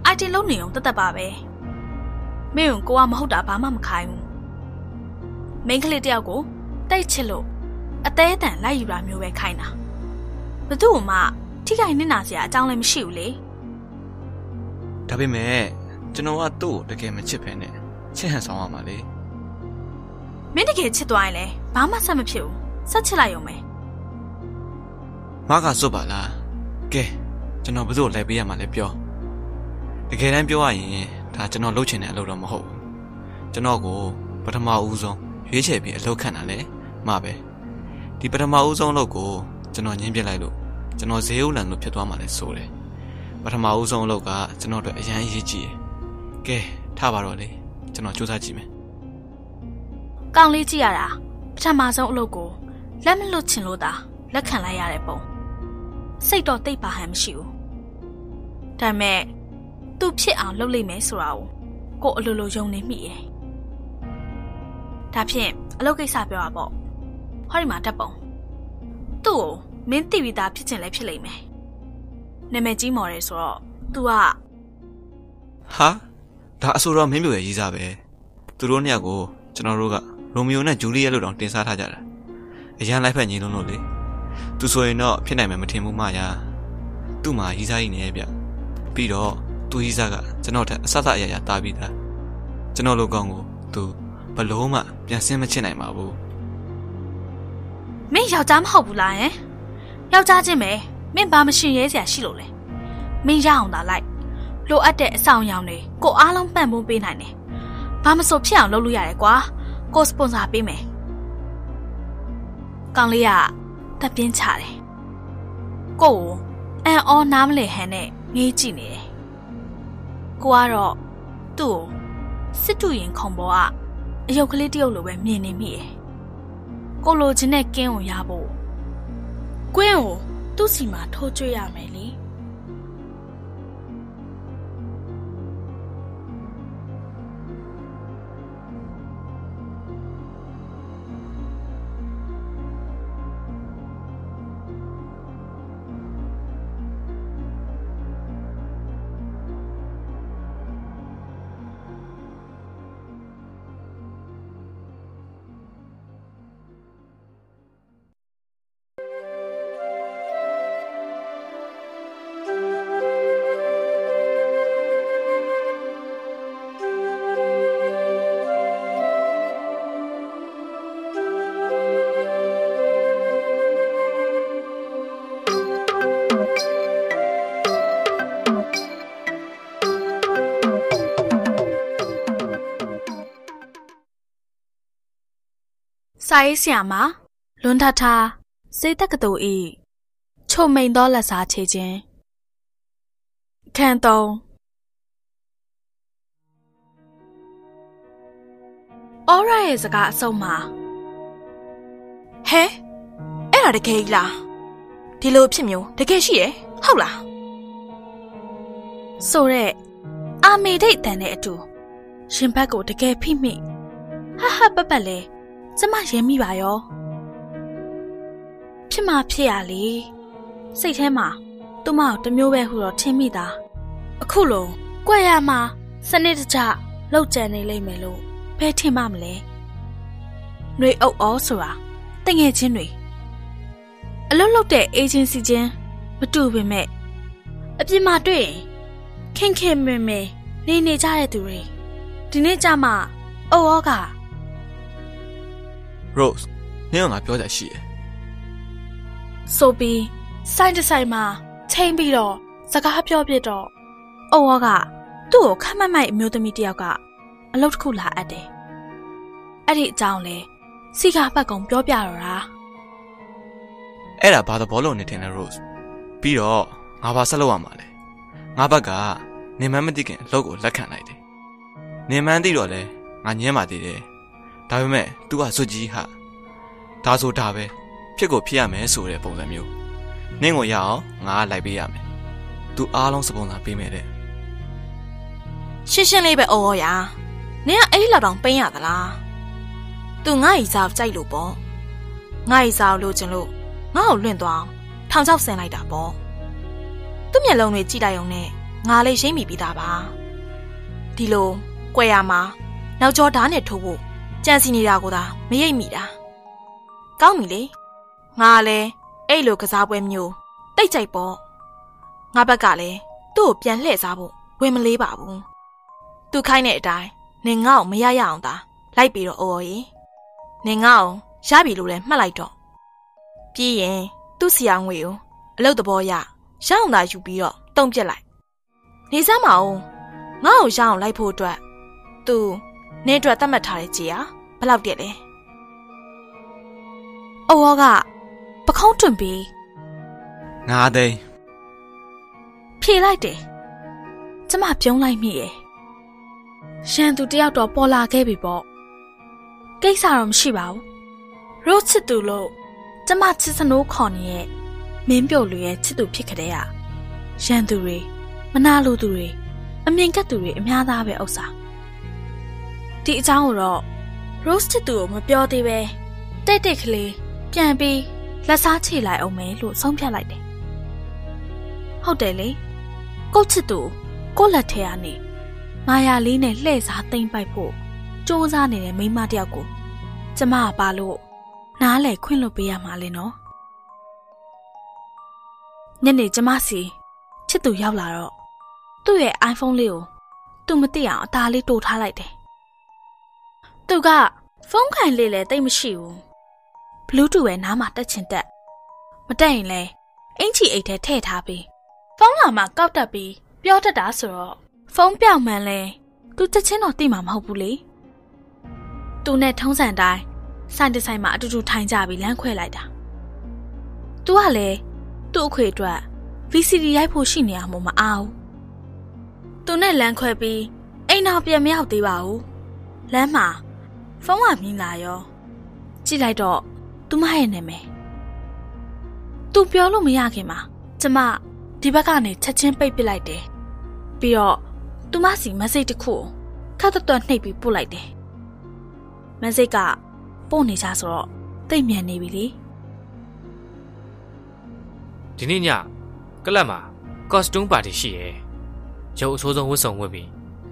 အိုက်တင်လုံးနေအောင်တတ်တတ်ပါပဲ။ မင်းကိုကမဟုတ်တာဘာမှမခိုင်းဘူး။မိန်းကလေးတယောက်ကိုတိတ်ချစ်လို့အသေးအတန်လိုက်ယူတာမျိုးပဲခိုင်းတာ။ဘသူ့မှထိခိုက်နစ်နာစရာအကြောင်းလည်းမရှိဘူးလေဒါပေမဲ့ကျွန်တော်ကသူ့ကိုတကယ်မချစ်ဖ ೇನೆ ချစ်ဟန်ဆောင်ရမှာလေ။မင်းတကယ်ချစ်သွားရင်လည်းဘာမှဆက်မဖြစ်ဘူး။ဆက်ချစ်လိုက်ရုံပဲမကစွတ်ပါလားကဲကျွန်တော်ဘယ်သူ့ကိုလိုက်ပေးရမှာလဲပြောတကယ်တမ်းပြောရရင် ဒါကျွန်တော်လုပ်ချင်တဲ့အလုပ်တော့မဟုတ်ဘူးကျွန်တော်ကိုပထမဦးဆုံးရွေးချယ်ပြီးအလုပ်ခံတာလေမပဲဒီပထမဦးဆုံးအလုပ်ကိုကျွန်တော်ညှင်းပြလိုက်လို့ကျွန်တော်ဈေးဥလန်လို့ဖြစ်သွားမှလဲဆိုတယ်ပထမဦးဆုံးအလုပ်ကကျွန်တော်တို့အရန်အရေးကြီးတယ်ကဲထားပါတော့လေကျွန်တော်စူးစမ်းကြည့်မယ်။ကောင်းလေးကြည့်ရတာပထမဆုံးအလုပ်ကိုလက်မလွတ်ချင်လို့သာလက်ခံလိုက်ရတဲ့ပုံ။စိတ်တော့တိတ်ပါဟန်မရှိဘူး။ဒါပေမဲ့ သူဖြစ်အောင်လုပ်လိုက်မယ်ဆိုတာကိုကိုအလိုလိုယုံနေမိရဲ့။ဒါဖြင့်အလုပ်ကိစ္စပြောတာပေါ့။ဟောဒီမှာတက်ပုံ။သူ့ကိုမင်းတိပြီးသားဖြစ်ချင်လဲဖြစ်လိမ့်မယ်။နာမည်ကြီးမော်တယ်ဆိုတော့ तू ကဟာဒါအဆိုတော့မင်းမျိုးရဲ့ရေးစားပဲသူတို့နှစ်ယောက်ကိုကျွန်တော်တို့ကရိုမီယိုနဲ့ဂျူလီယက်လို့တောင်တင်စားထားကြတာအရန်လိုက်ဖက်ညီလုံးလို့လေသူဆိုရင်တော့ဖြစ်နိုင်မယ်မထင်ဘူးမယာသူ့မှာရေးစားကြီးနေရဲ့ဗျပြီးတော့ သူရေးစားကကျွန်တော်ထက်အဆအဆအရာရာတားပြီးသားကျွန်တော်လိုကောင်ကိုသူဘလို့မှပြန်ဆင်းမချစ်နိုင်ပါဘူးမင်းယောက်ျားမဟုတ်ဘူးလားဟင်ယောက်ျားချင်းပဲမင်းဘာမရှင်ရဲစရာရှိလို့လဲမင်းရအောင်သာလိုက်လိုအပ်တဲ့အဆောင်အယောင်တွေကိုအားလုံးပံ့ပိုးပေးနိုင်တယ်ဘာမဆိုဖြစ်အောင်လုပ်လို့ရတယ်ကွာကိုစပွန်ဆာပေးမယ်ကောင်လေးကတပ်ပြင်းချတယ်ကိုကိုအန်အောနားမလဲဟန်နဲ့ငေးကြည့်နေတယ် ကိုကတော့သူ့ကိုစစ်တူရင်ခုံပေါ်ကအယုတ်ကလေးတယောက်လိုပဲမြင်နေမိတယ်ကိုလိုချင်တဲ့ကင်းကိုရဖို့ကွင်းကိုသူ့စီမှာထိုးကျွေးရမယ်လေ စာရေးဆရာမလွန်ထထစေတက္ကသိုလ်ဤချုံမိန်သောလက်စားချေခြင်းခန်းသုံးအော်ရရဲ့စကားအဆုံးမှာဟဲအဲ့ဒါတကယ်ကြီးလားဒီလိုဖြစ်မျိုးတကယ်ရှိရယ်ဟုတ်လားဆိုတဲ့အာမေဒိတ်တန်တဲ့အတူရှင်ဘက်ကိုတကယ်ဖိမိဟာဟာပပလဲ ကျမရဲမိပါရောဖြစ်မှဖြစ်ရလေစိတ်ထဲမှာသူ့မကိုတမျိုးပဲဟူတော့ထင်မိတာအခုလုံးကြွက်ရမှာစနစ်တကျလောက်ကြံနေလိမ့်မယ်လို့ဘယ်ထင်မှမလဲຫນွေအုပ်ဩဆိုတာတငယ်ချင်းတွေအလုတ်လုတ်တဲ့အေဂျင်စီချင်းမတူပေမဲ့အပြင်မှာတွေ့ရင်ခင်ခင်မင်မင်နေနေကြတဲ့သူတွေဒီနေ့ကြမှာအုပ်ဩက Rose နင်းကငါပြောတာရှိတယ်ဆိုပြီးစိုင်းတစ်ဆိုင်မှာချိန်ပြီးတော့စကားပြောပြတော့အုပ်ဩကသူ့ကိုခမ်းမတ်မိုက်အမျိုးသမီးတယောက်ကအလုပ်တစ်ခုလာအပ်တယ်အဲ့ဒီအကြောင်းလဲစီကာပတ်ကုံပြောပြတော့တာအဲ့ဒါဘာသဘောလုံးနေတင်လဲ Rose ပြီးတော့ငါဘာဆက်လုပ်ရမှာလဲငါဘက်ကနေမန်းမသိခင်အလုပ်ကိုလက်ခံလိုက်တယ်နေမန်းသိတော့လဲငါညင်းပါသေးတယ် ဒါပေမဲ့ तू ကစွတ်ကြီးဟာဒါဆိုဒါပဲဖြစ်ကိုဖြစ်ရမယ်ဆိုတဲ့ပုံစံမျိုးနင်းကိုရအောင်ငါကလိုက်ပေးရမယ် तू အားလုံးစပုံစံပေးမယ်တဲ့ရှင်းရှင်းလေးပဲအော်ရနင်ကအဲ့ဒီလောက်တောင်ပိန်းရသလားသူငါ့ဤစားကြိုက်လို့ပေါ့ငါ့ဤစားလို့ချင်လို့ငါ့ကိုလွင့်သွားအောင်ထောင်ချောက်ဆင်လိုက်တာပေါ့သူ့မျက်လုံးတွေကြည့်လိုက်အောင်နဲ့ငါလေးရှိမ့်မိပြီးသားပါဒီလိုကြွယ်ရမှာနောက်ကျော်ဓာတ်နဲ့ထိုးဖို့ ကြံစီနေတာကိုသာမရိပ်မိတာကောင်းပြီလေငါလည်းအဲ့လိုကစားပွဲမျိုးတိတ်ကြိုက်ပေါ့ငါဘက်ကလည်းသူ့ကိုပြန်လှည့်စားဖို့ဝင်မလေးပါဘူးသူခိုင်းတဲ့အတိုင်းနင်ငါ့ကိုမရရအောင်သာလိုက်ပြီးတော့အော်ရီနင်ငါ့ကိုရပြီလို့လည်းမှတ်လိုက်တော့ပြီးရင်သူ့စီအောင်ငွေကိုအလုတ်တဘောရရအောင်သာယူပြီးတော့တုံးပြက်လိုက်နေစမ်းမအောင်ငါ့ကိုရအောင်လိုက်ဖို့အတွက်သူနင်းအတွက်သတ်မှတ်ထားတဲ့ကြေဟာဘယ် လောက်တည်းလဲအုပ်ဩကပခုံးတွင်ပြီးငါသိန်းဖြေလိုက်တယ်ကျမပြုံးလိုက်မိရဲ့ရန်သူတယောက်တော့ပေါ်လာခဲ့ပြီပေါ့ကိစ္စတော့မရှိပါဘူးရိုးချစ်သူလို့ကျမချစ်စနိုးခေါ်နေရဲ့မင်းပြုတ်လူရဲ့ချစ်သူဖြစ်ကြတဲ့ရရန်သူတွေမနာလိုသူတွေအမြင်ကက်သူတွေအများသားပဲဥစ္စာဒီအကြောင်းကိုတော့ Rose ချစ်သူကိုမပြောသေးပဲတိတ်တိတ်ကလေးပြန်ပြီးလက်စားချေလိုက်အောင်မယ်လို့ဆုံးဖြတ်လိုက်တယ်ဟုတ်တယ်လေကိုယ့်ချစ်သူကိုယ့်လက်ထဲကနေမာယာလေးနဲ့လှည့်စားသိမ့်ပိုက်ဖို့စူးစမ်းနေတဲ့မိန်းမတစ်ယောက်ကိုကျမကပါလို့နားလေခွင့်လွတ်ပေးရမှာလေနော်ညနေကျမစီချစ်သူရောက်လာတော့သူ့ရဲ့ iPhone လေးကိုသူမသိအောင်အသားလေးတိုးထားလိုက်တယ် သူကဖုန်းခိုင်လေးလည်းတိတ်မရှိဘူး Bluetooth ပဲနားမှာတက်ချင်တက်မတက်ရင်လဲအင်ချီအိတ်ထဲထည့်ထားပြီးဖုန်းလာမှကောက်တက်ပြီးပြောတတ်တာဆိုတော့ဖုန်းပြောင်းမှန်လဲသူချက်ချင်းတော့သိမှာမဟုတ်ဘူးလေသူနဲ့ထုံးစံတိုင်းဆိုင်တဆိုင်မှာအတူတူထိုင်ကြပြီးလမ်းခွဲလိုက်တာသူကလည်းသူ့အခွေအတွက် VCD ရိုက်ဖို့ရှိနေအောင်မအားဘူးသူနဲ့လမ်းခွဲပြီးအိမ်နောက်ပြန်မရောက်သေးပါဘူးလမ်းမှာ ဖုန်းကမြင်လာရောကြည့်လိုက်တော့သူမရဲ့နာမည်သူပြောလို့မရခင်မှာကျမဒီဘက်ကနေချက်ချင်းပိတ်ပစ်လိုက်တယ်ပြီးတော့သူမစီမက်ဆေ့တစ်ခုကိုခတ်တွတ်တွတ်နှိပ်ပြီးပို့လိုက်တယ်မက်ဆေ့ကပို့နေကြဆိုတော့သိပ်မြန်နေပြီလေဒီနေ့ညကလပ်မှာကော့စတူးပါတီရှိရယ်ရုပ်အဆိုးဆုံးဝတ်စုံဝတ်ပြီးည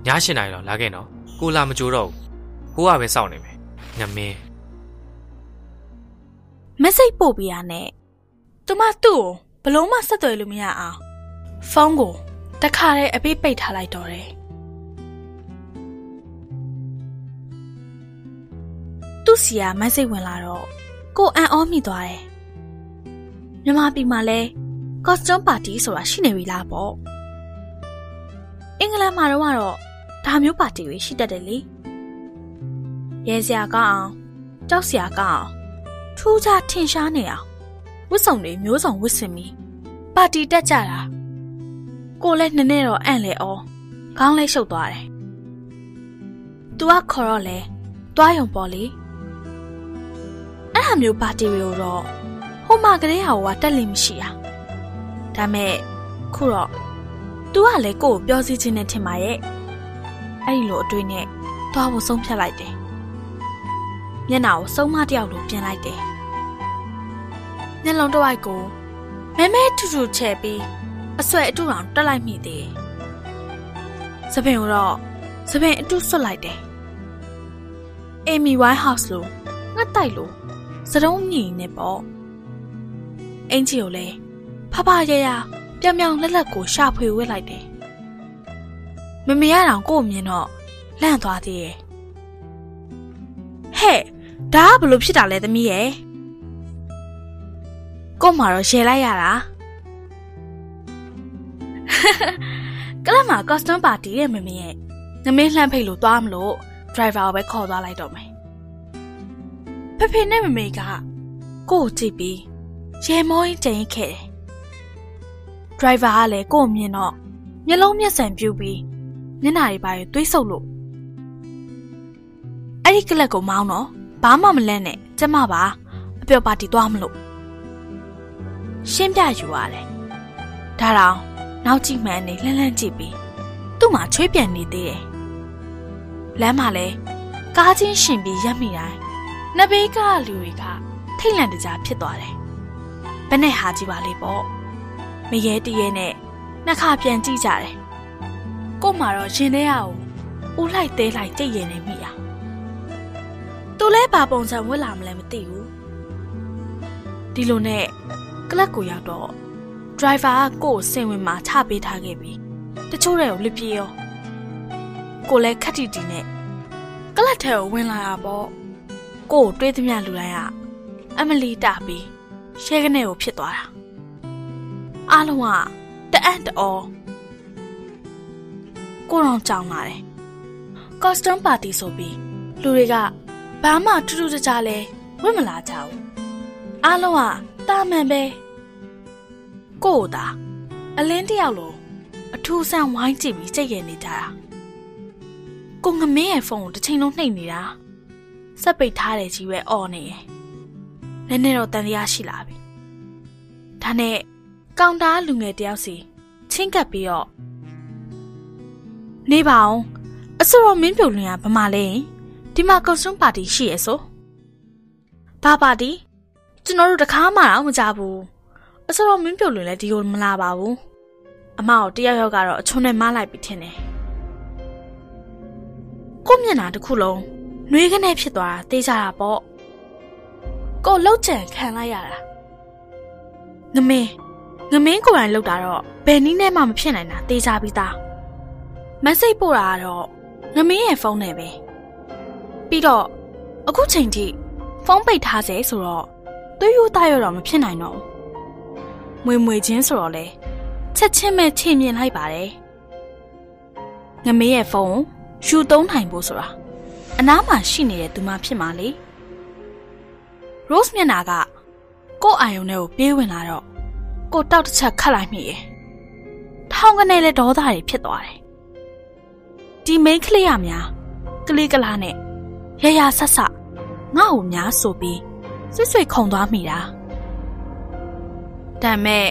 ၈နာရီတော့လာခဲ့နော်ကိုလာမကြိုတော့ဘူး ဟိုကပဲစောင့်နေမယ်ညမင်းမက်ဆေ့ပို့ပေးရနဲ့သူမသူ့ကိုဘလုံးမဆက်သွယ်လို့မရအောင်ဖုန်းကိုတခါတည်းအပိတ်ပိတ်ထားလိုက်တော့တယ်သူ့စီကမက်ဆေ့ဝင်လာတော့ကိုအန်အောမိသွားတယ်မြန်မာပြည်မှာလဲကော့စတွန်းပါတီဆိုတာရှိနေပြီလားပေါ့အင်္ဂလန်မှာတော့ကတော့ဒါမျိုးပါတီတွေရှိတတ်တယ်လေ ရဲစရာကောင်းအောင်ကြောက်စရာကောင်းအောင်ထူးခြားထင်ရှားနေအောင်ဝတ်စုံတွေမျိုးစုံဝတ်ဆင်ပြီးပါတီတက်ကြတာကိုလည်းနည်းနည်းတော့အံ့လေဩခေါင်းလေးရှုပ်သွားတယ်။ "तू ကခေါ်တော့လေတွားယုံပေါ်လေ။အဲ့ဟာမျိုးပါတီတွေကိုတော့ဟိုမှာကလေးဟာကတက်လိမ့်မရှိတာ။ဒါမဲ့ခုတော့ तू ကလည်းကို့ကိုပြောစီခြင်းနဲ့ထင်ပါရဲ့။အဲ့ဒီလိုအတွေ့နဲ့တွားဖို့ဆုံးဖြတ်လိုက်တယ်။ မျက်နှာကိုစုံမတယောက်လိုပြင်လိုက်တယ်။မျက်လုံးတစ်ဝိုက်ကိုမဲမဲထူထူချဲ့ပြီးအဆွဲအတူတောင်တက်လိုက်မိသေးတယ်။စပင်ကိုတော့စပင်အတူဆွတ်လိုက်တယ်။ Amy Winehouse လို့ငတ်တိုက်လို့စတုံးမြည်နေပေါ့။အင်ကြီးကိုလည်းဖဖရရပြောင်ပြောင်လက်လက်ကိုရှာဖွေဝစ်လိုက်တယ်။မမေရတောင်ကို့မြင်တော့လန့်သွားသေးရဲ့။ ဟဲ့ဒါကဘလို့ဖြစ်တာလဲသမီးရဲ့။ကို့မှာတော့ရှယ်လိုက်ရတာ။ကလပ်မှာ custom party ရဲ့မမေရဲ့ငမင်းလှမ်းဖိတ်လို့သွားမလို့ driver ကိုပဲခေါ်သွားလိုက်တော့မယ်။ဖေဖေနဲ့မမေကကို့ကိုကြည့်ပြီးရေမောင်းကြင်ခဲ့တယ်။ driver ကလည်းကို့ကိုမြင်တော့မျက်လုံးမျက်စံပြူပြီးမျက်နှာတွေပါရသွေးဆုပ်လို့ အဲ့ဒီကလပ်ကိုမောင်းတော့ဘာမှမလဲနဲ့ကျမပါအပျော်ပါတီသွားမလို့ရှင်းပြယူရတယ်။ဒါတောင်နောက်ကြည့်မှန်းနေလှမ်းလှမ်းကြည့်ပြီးသူ့မှာချွေးပြန်နေသေးတယ်။လမ်းမှာလဲကားချင်းရှင်ပြီးရက်မိတိုင်းနှစ်ဘေးကလူတွေကထိတ်လန့်တကြားဖြစ်သွားတယ်။ဘယ်နဲ့ဟာကြည့်ပါလေပေါ့။မရဲတရဲနဲ့နှစ်ခါပြန်ကြည့်ကြတယ်။ကို့မှာတော့ရှင်ထဲအောင်ဦးလိုက်သေးလိုက်ကြိတ်ရင်နေမိတာ။ သူလဲဘာပုံစံဝတ်လာမလဲမသိဘူး။ဒီလိုနဲ့ကလပ်ကိုရောက်တော့ driver ကကို့ကိုစင်ဝင်မှာချပေးထားခဲ့ပြီတချို့တွေကိုလစ်ပြေးရောကိုလည်းခက်တီတီနဲ့ကလတ်ထဲကိုဝင်လာတာပေါ့ကို့ကိုတွေးသမျှလူတိုင်းကအမလီတာပြီးရှဲကနေကိုဖြစ်သွားတာအားလုံးကတအံ့တော်ကိုတော့ကြောင်လာတယ် costume party ဆိုပြီးလူတွေက ဘာမှထူးထူးခြားခြားလဲဝတ်မလာကြဘူးအားလုံးကတာမန်ပဲကို့တာအလင်းတယောက်လိုအထူးဆန်းဝိုင်းကြည့်ပြီးစိတ်ရနေကြတာကိုငမင်းရဲ့ဖုန်းကိုတစ်ချိန်လုံးနှိပ်နေတာစက်ပိတ်ထားတယ်ကြီးပဲអော်နေရယ်နည်းနည်းတော့တန်တရားရှိလာပြီဒါနဲ့ကောင်တာလူငယ်တယောက်စီချင်းကပ်ပြီးတော့နေပါအောင်အစရောမင်းပြုတ်လွင်ကဗမာလဲ ဒီမှာကော်စတွန်းပါတီရှိရဆိုဘာပါတီကျွန်တော်တို့တခါမှတော့မကြဘူးအစတော့မင်းပြုတ်လွင်လည်းဒီကိုမလာပါဘူးအမကိုတယောက်ယောက်ကတော့အချွန်းနဲ့မလိုက်ပြီးထင်တယ်ကိုမျက်နှာတစ်ခုလုံးနှွေးကနေဖြစ်သွားတာသိကြတာပေါ့ကိုလှုပ်ကြံခံလိုက်ရတာငမင်းငမင်းကိုယ်တိုင်လှုပ်တာတော့ဘယ်နည်းနဲ့မှမဖြစ်နိုင်တာသိကြပြီးသားမက်ဆေ့ပို့တာကတော့ငမင်းရဲ့ဖုန်းနဲ့ပဲ ပြီးတော့အခုချိန်ထိဖုန်းပိတ်ထားစေဆိုတော့သွေးရိုးသားရတော့မဖြစ်နိုင်တော့ဘူးမွေမွေချင်းဆိုတော့လေချက်ချင်းပဲချိန်မြင်လိုက်ပါတယ်ငမေးရဲ့ဖုန်းယူသုံးနိုင်ဖို့ဆိုတာအနားမှာရှိနေတဲ့သူမှဖြစ်မှာလေ Rose မျက်နှာကကို့အာယုံထဲကိုပြေးဝင်လာတော့ကိုတောက်တစ်ချက်ခတ်လိုက်မိရဲ့ထောင်ကနေလဲဒေါသတွေဖြစ်သွားတယ်ဒီမိန်းကလေးရများကလေးကလားနဲ့ ရရဆက်ဆက်ငါ့ကိုများဆိုပြီးဆွဆွခုံသွားမိတာဒါမဲ့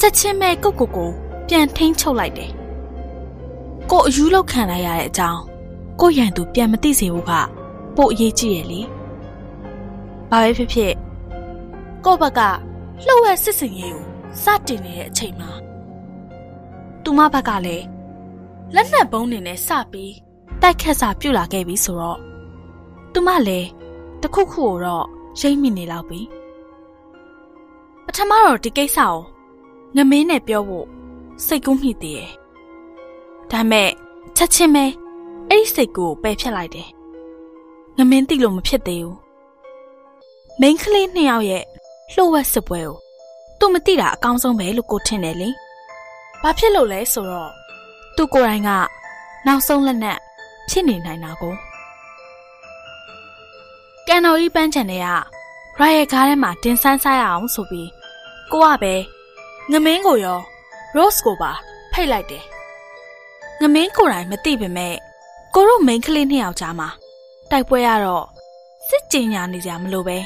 ချက်ချင်းပဲကုတ်ကိုကိုပြန်ထိန်းချုပ်လိုက်တယ်ကိုအယူလောက်ခံလိုက်ရတဲ့အကြောင်းကိုရန်သူပြန်မသိစေဘူးကပို့အရေးကြီးရလေဘာပဲဖြစ်ဖြစ်ကိုဘက်ကလှုပ်ဝက်စစ်စင်ရေးကိုစတင်နေတဲ့အချိန်မှာသူမဘက်ကလည်းလက်နက်ပုံးနေနဲ့စပြီးတိုက်ခတ်စာပြုတ်လာခဲ့ပြီဆိုတော့ သူမလည်းတခုခုကိုတော့ရိမ့်မိနေလောက်ပြီပထမတော့ဒီကိစ္စကိုငမင်းနဲ့ပြောဖို့စိတ်ကူးမိသေးတယ်ဒါမဲ့ချက်ချင်းပဲအဲ့ဒီစိတ်ကူးကိုပယ်ဖြတ်လိုက်တယ်ငမင်းသိလို့မဖြစ်သေးဘူးမိန်းကလေးနှစ်ယောက်ရဲ့လှုပ်ဝက်စစ်ပွဲကိုသူမသိတာအကောင်းဆုံးပဲလို့ကိုထင်တယ်လေဘာဖြစ်လို့လဲဆိုတော့သူကိုယ်တိုင်ကနောက်ဆုံးလက်နက်ဖြစ်နေနိုင်တာကို ကန်တော်ကြီးပန်းချန်တွေကရိုင်ရဲ့ကားထဲမှာတင်ဆန်းစားရအောင်ဆိုပြီးကိုကပဲငမင်းကိုရော Rose ကိုပါဖိတ်လိုက်တယ်ငမင်းကိုယ်တိုင်မသိပေမဲ့ကိုတို့မိန်းကလေးနှစ်ယောက်ကြားမှာတိုက်ပွဲရတော့စစ်ကြင်ညာနေကြမလို့ပဲ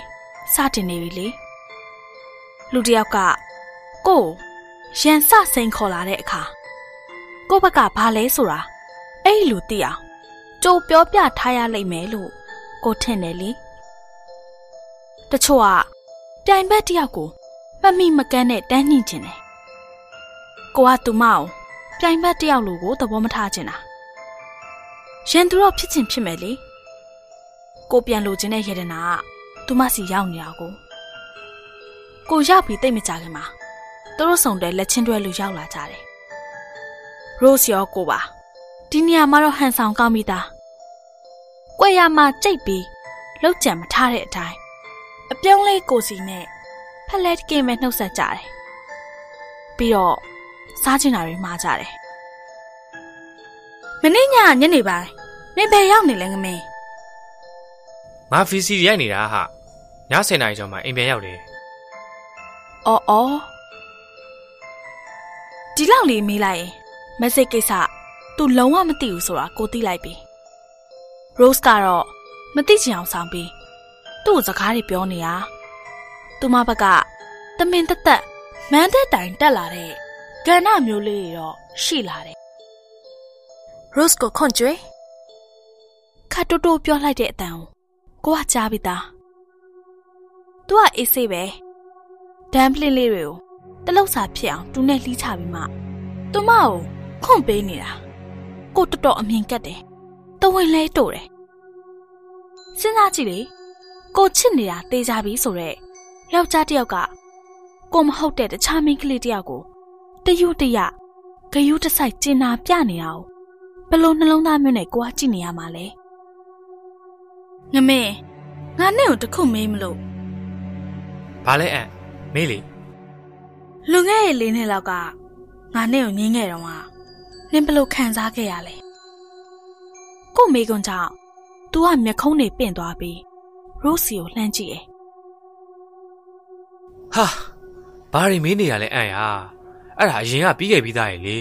စတင်နေပြီလေလူတစ်ယောက်ကကိုရန်စစိန်ခေါ်လာတဲ့အခါကိုဘက်ကဘာလဲဆိုတာအဲ့ဒီလူသိအောင်ကြိုပြောပြထားရလိမ့်မယ်လို့ကိုထင်တယ်လေ တချို့ကပြိုင်ဘက်တယောက်ကိုမမိမကန်းနဲ့တန်းညှိကျင်တယ်ကိုကသူမအောင်ပြိုင်ဘက်တယောက်လိုကိုသဘောမထားကျင်တာရန်သူတော့ဖြစ်ချင်ဖြစ်မယ်လေကိုပြန်လိုချင်တဲ့ယေဒနာကသူမစီရောက်နေတာကိုကိုရောက်ပြီးတိတ်မကြခင်မှာသူတို့ဆောင်တဲ့လက်ချင်းတွဲလူရောက်လာကြတယ်ရိုးစီရောကိုပါဒီနေရာမှာတော့ဟန်ဆောင်ကောင်းပြီသားကွက်ရမှာကြိတ်ပြီးလောက်ကြံမထားတဲ့အတိုင်း အပြုံးလေးကိုစီနဲ့ဖက်လက်ကင်းမဲ့နှုတ်ဆက်ကြတယ်ပြီးတော့စားချင်တာတွေမှားကြတယ်မနေ့ညညနေပိုင်းနေဘယ်ရောက်နေလဲငမင်းငါဖီစီရိုက်နေတာဟာည10နာရီကျော်မှအိမ်ပြန်ရောက်တယ်အော်အော်ဒီလောက်လေးမေးလိုက်ရင်မက်ဆေ့ကိစ္စ तू လုံးဝမသိဘူးဆိုတာကိုသိလိုက်ပြီ Rose ကတော့မသိချင်အောင်ဆောင်ပြီး သူ့ကိုစကားတွေပြောနေတာသူမဘက်ကတမင်တက်တက်မန်းတဲ့တိုင်တက်လာတဲ့ကဏ္ဍမျိုးလေးတွေတော့ရှိလာတယ် Rose ကိုခွန်ကျွေးခတ်တူတူပြောလိုက်တဲ့အတန်ကိုကိုကကြားပြီးသားသူကအေးဆေးပဲဒမ်ပလင်းလေးတွေကိုတလောက်စာဖြစ်အောင်တူနဲ့လှီးချပြီးမှသူမကိုခွန့်ပေးနေတာကိုတော်တော်အမြင်ကတ်တယ်တဝင်လဲတိုးတယ်စဉ်းစားကြည့်လေ ကိုချစ်နေတာတေးကြပြီဆိုတော့ယောက်ျားတစ်ယောက်ကကိုမဟုတ်တဲ့တခြားမိန်းကလေးတစ်ယောက်ကိုတယူတရဂယုတစိုက်ကျင်နာပြနေတာကိုဘလို့နှလုံးသားမျိုးနဲ့ကိုကကြည့်နေရမှာလဲငမင်းငါနဲ့ကိုတခုမေးမလို့ဘာလဲအန်မေးလေလွန်ခဲ့တဲ့လေးနှစ်လောက်ကငါနဲ့ကိုငင်းခဲ့တော့ကနင်ဘလို့ခံစားခဲ့ရလဲကို့မိကွန်ကြောင့် तू ကမျက်ခုံးတွေပင့်သွားပြီး ရိုးစီကိုလှမ်းကြည့်တယ်ဟာဘာတွေမေးနေရလဲအန်ရအဲ့ဒါအရင်ကပြီးခဲ့ပြီးသားရဲ့လေ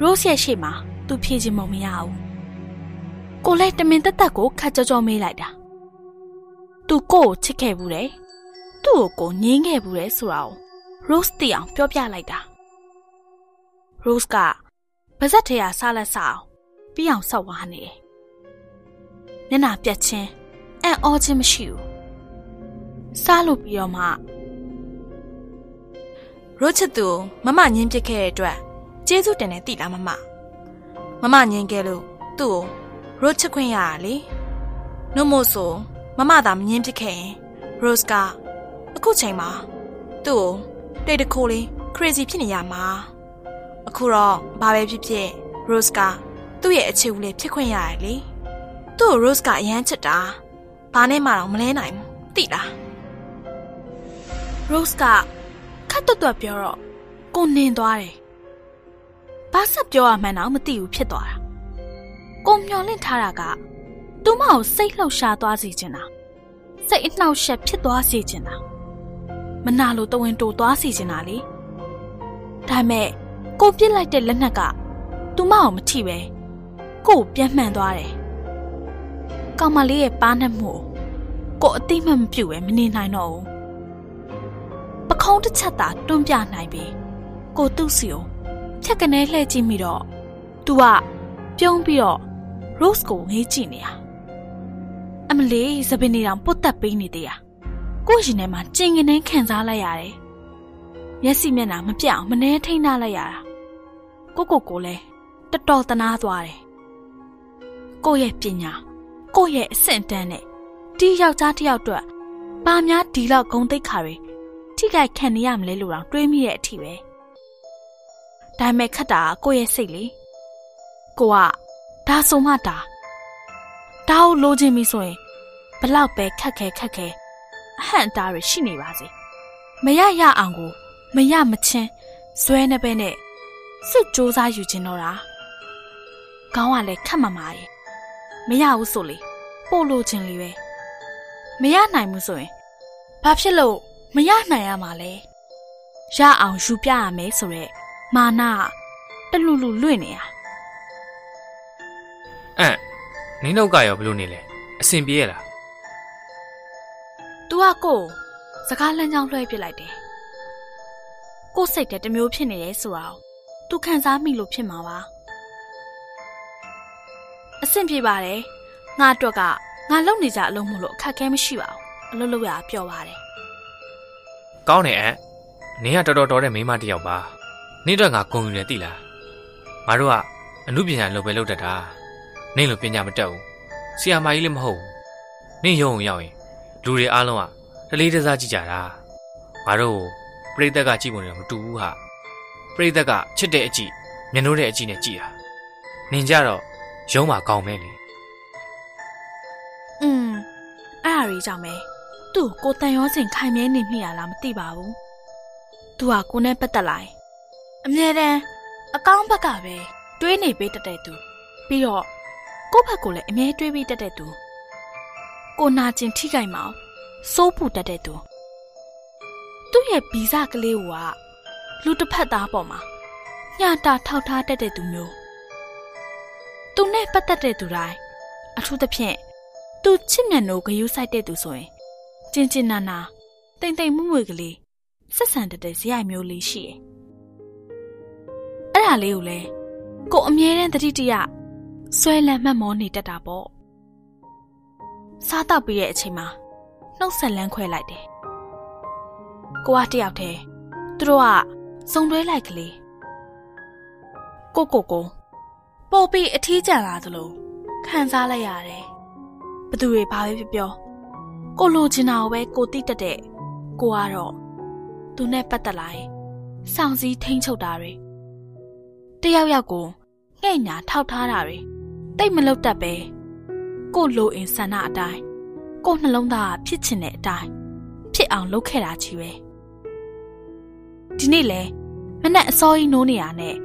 ရိုးစီရဲ့ရှေ့မှာ तू ဖြေချင်မမရဘူးကိုလည်းတမင်တက်တက်ကိုခတ်ကြောကြောမေးလိုက်တာ तू ကို့ကိုချစ်ခဲ့ဘူးတယ်သူ့ကိုကိုငင်းခဲ့ဘူးတယ်ဆိုတာကို Rose သိအောင်ပြောပြလိုက်တာ Rose ကပါဇက်ထဲကစားလက်စားအောင်ပြီးအောင်ဆောက်ဝါနေတယ်။မျက်နှာပြက်ချင်း အံ့ဩခြင်းမရှိဘူး။စားလို့ပြီးတော့မှရိုးချစ်သူမမညင်းပစ်ခဲ့တဲ့အတွက်ကျေးဇူးတင်တယ်တိလားမမမမညင်းခဲ့လို့သူ့ကိုရိုးချစ်ခွင့်ရတာလေနှုတ်မို့ဆိုမမသာမညင်းပစ်ခဲ့ရင်ရိုးကအခုချိန်မှာသူ့ကိုတိတ်တခိုးလေး crazy ဖြစ်နေရမှာအခုတော့ဘာပဲဖြစ်ဖြစ် Rose ကသူ့ရဲ့အခြေဦးလေးဖြစ်ခွင့်ရတယ်လေသူ့ကို Rose ကအရန်ချစ်တာ ဘာနဲ့မှတော့မလဲနိုင်ဘူးသိလား Rose ကခတ်တွတ်တွတ်ပြောတော့ကိုနင်သွားတယ်။ဘာဆက်ပြောရမှန်းတော့မသိဘူးဖြစ်သွားတာ။ကိုမျောလင့်ထားတာကသူမကိုစိတ်လှုပ်ရှားသွားစေချင်တာ။စိတ်အနှောက်အယှက်ဖြစ်သွားစေချင်တာ။မနာလိုတဝင်းတိုသွားစေချင်တာလေ။ဒါမဲ့ကိုပြစ်လိုက်တဲ့လက်နက်ကသူမကိုမထိပဲကိုကိုပြန်မှန်သွားတယ်။ ကောင်မလေးရဲ့ပါးနှက်မှုကိုကိုအတိမတ်မပြုတ်ပဲမနေနိုင်တော့ဘူး။ပခုံးတစ်ချက်သာတွန်းပြနိုင်ပြီ။ကိုသူ့စီကိုဖြက်ကနေလှည့်ကြည့်မိတော့ तू ကပြုံးပြီးတော့ Rose ကိုငေးကြည့်နေတာ။အမလေးသပင်နေတောင်ပုတ်တက်ပေးနေသေးတာ။ကိုယ့်ရင်ထဲမှာကျင်ငနေခံစားလိုက်ရတယ်။မျက်စိမျက်နှာမပြတ်အောင်မနှဲထိန်းထားလိုက်ရတာ။ကိုကိုကိုလည်းတော်တော်တနာသွားတယ်။ကိုယ့်ရဲ့ပညာ ကိုယ့်ရဲ့အဆင့်တန်းနဲ့ဒီယောက်ျားတစ်ယောက်အတွက်ဘာများဒီလောက်ဂုံတိတ်ခါတွေထိခိုက်ခံနေရမလဲလို့တော့တွေးမိတဲ့အထိပဲဒါပေမဲ့ခက်တာကကိုယ့်ရဲ့စိတ်လေကိုကဒါဆိုမှဒါဒါကိုလိုချင်ပြီဆိုရင်ဘလောက်ပဲခက်ခဲခက်ခဲအဟန့်အတားတွေရှိနေပါစေမရရအောင်ကိုမရမချင်းဇွဲနေပဲနဲ့စွတ်စူးစားယူခြင်းတော့တာခေါင်းကလည်းခက်မမာရဲ့ မရဘူးဆိုလေပို့လို့ခြင်းလေးပဲမရနိုင်ဘူးဆိုရင်ဘာဖြစ်လို့မရနိုင်ရမှာလဲရအောင်ယူပြရမယ်ဆိုရက်မာနတလူလူလွင့်နေတာအန့်နင်းနောက်ကရောဘလို့နေလဲအဆင်ပြေရလား။ तू ကကိုယ်စကားလမ်းကြောင်းလွှဲပြလိုက်တယ်။ကိုယ်စိတ်တဲ့တစ်မျိုးဖြစ်နေတယ်ဆိုတာကို तू ခံစားမိလို့ဖြစ်မှာပါ။ အဆင်ပြေပါတယ်။ငါအတွက်ကငါလုံနေကြအလုံးမလို့အခက်အခဲမရှိပါဘူး။အလုပ်လုပ်ရတာပျော်ပါတယ်ကောင်းတယ်အန့်နင်းကတော်တော်တော်တဲ့မိန်းမတစ်ယောက်ပါနင်းတော့ငါဂုံယူတယ်သိလားငါတို့ကအမှုပညာလုပ်ပဲလုပ်တတ်တာနင်းလိုပညာမတတ်ဘူးဆီယာမာကြီးလည်းမဟုတ်ဘူးနင်းရုံုံရောက်ရင်လူတွေအားလုံးကတလေးတစားကြည့်ကြတာငါတို့ပြိသက်ကကြည့်ပုံတွေမတူဘူးဟာပြိသက်ကချစ်တဲ့အကြည့်မျက်နှိုးတဲ့အကြည့်နဲ့ကြည့်တာနင်ကြတော့ ရုံးမှာကောင်းမဲလေ ။อืมအဲ့အရာကြီးကြောင့်ပဲသူ့ကိုကိုတန်ရောစင်ခိုင်မြဲနေမိရလားမသိပါဘူး။ तू ကကိုနဲ့ပတ်သက်လာရင်အမြဲတမ်းအကောင်းဘက်ကပဲတွေးနေပေးတတ်တဲ့သူပြီးတော့ကိုယ့်ဘက်ကိုလည်းအမြဲတွေးပေးတတ်တဲ့သူကိုနာကျင်ထိခိုက်မအောင်စိုးပူတတ်တဲ့သူသူ့ရဲ့ဗီဇကလေးကလူတစ်ဖက်သားပေါ်မှာညတာထောက်ထားတတ်တဲ့သူမျိုး သူနဲ့ပတ်သက်တဲ့သူတိုင်းအထူးသဖြင့်သူချစ်မြတ်နိုးဂယုဆိုင်တဲ့သူဆိုရင်ကျင်ကျင်နာနာတိမ်တိမ်မွမွေကလေးဆက်ဆံတတ်တဲ့ဇယိုက်မျိုးလေးရှိတယ်။အဲ့ဒါလေးကိုလေကိုအမြဲတမ်းတတိတရဆွဲလန်းမှတ်မောနေတတ်တာပေါ့။စားတော့ပြီးတဲ့အချိန်မှာနှုတ်ဆက်လန်းခွဲလိုက်တယ်။ကိုကတယောက်တည်းသူတို့ကစုံတွဲလိုက်ကလေးကိုကိုကို ပို့ပြီးအထီးကျန်လာသလိုခံစားလိုက်ရတယ်။ဘသူတွေဘာပဲပြောပြောကိုလိုချင်တာကိုပဲကိုတိတက်တဲ့ကိုကတော့သူနဲ့ပတ်သက်လာရင်စောင့်စည်းထိန်းချုပ်တာတွေတယောက်ယောက်ကိုငှဲ့ညာထောက်ထားတာတွေတိတ်မလုတ်တတ်ပဲကိုလိုအင်ဆန္ဒအတိုင်းကိုနှလုံးသားကဖြစ်ချင်တဲ့အတိုင်းဖြစ်အောင်လုပ်ခဲ့တာကြီးပဲဒီနေ့လဲမနဲ့အစောကြီးနိုးနေရနဲ့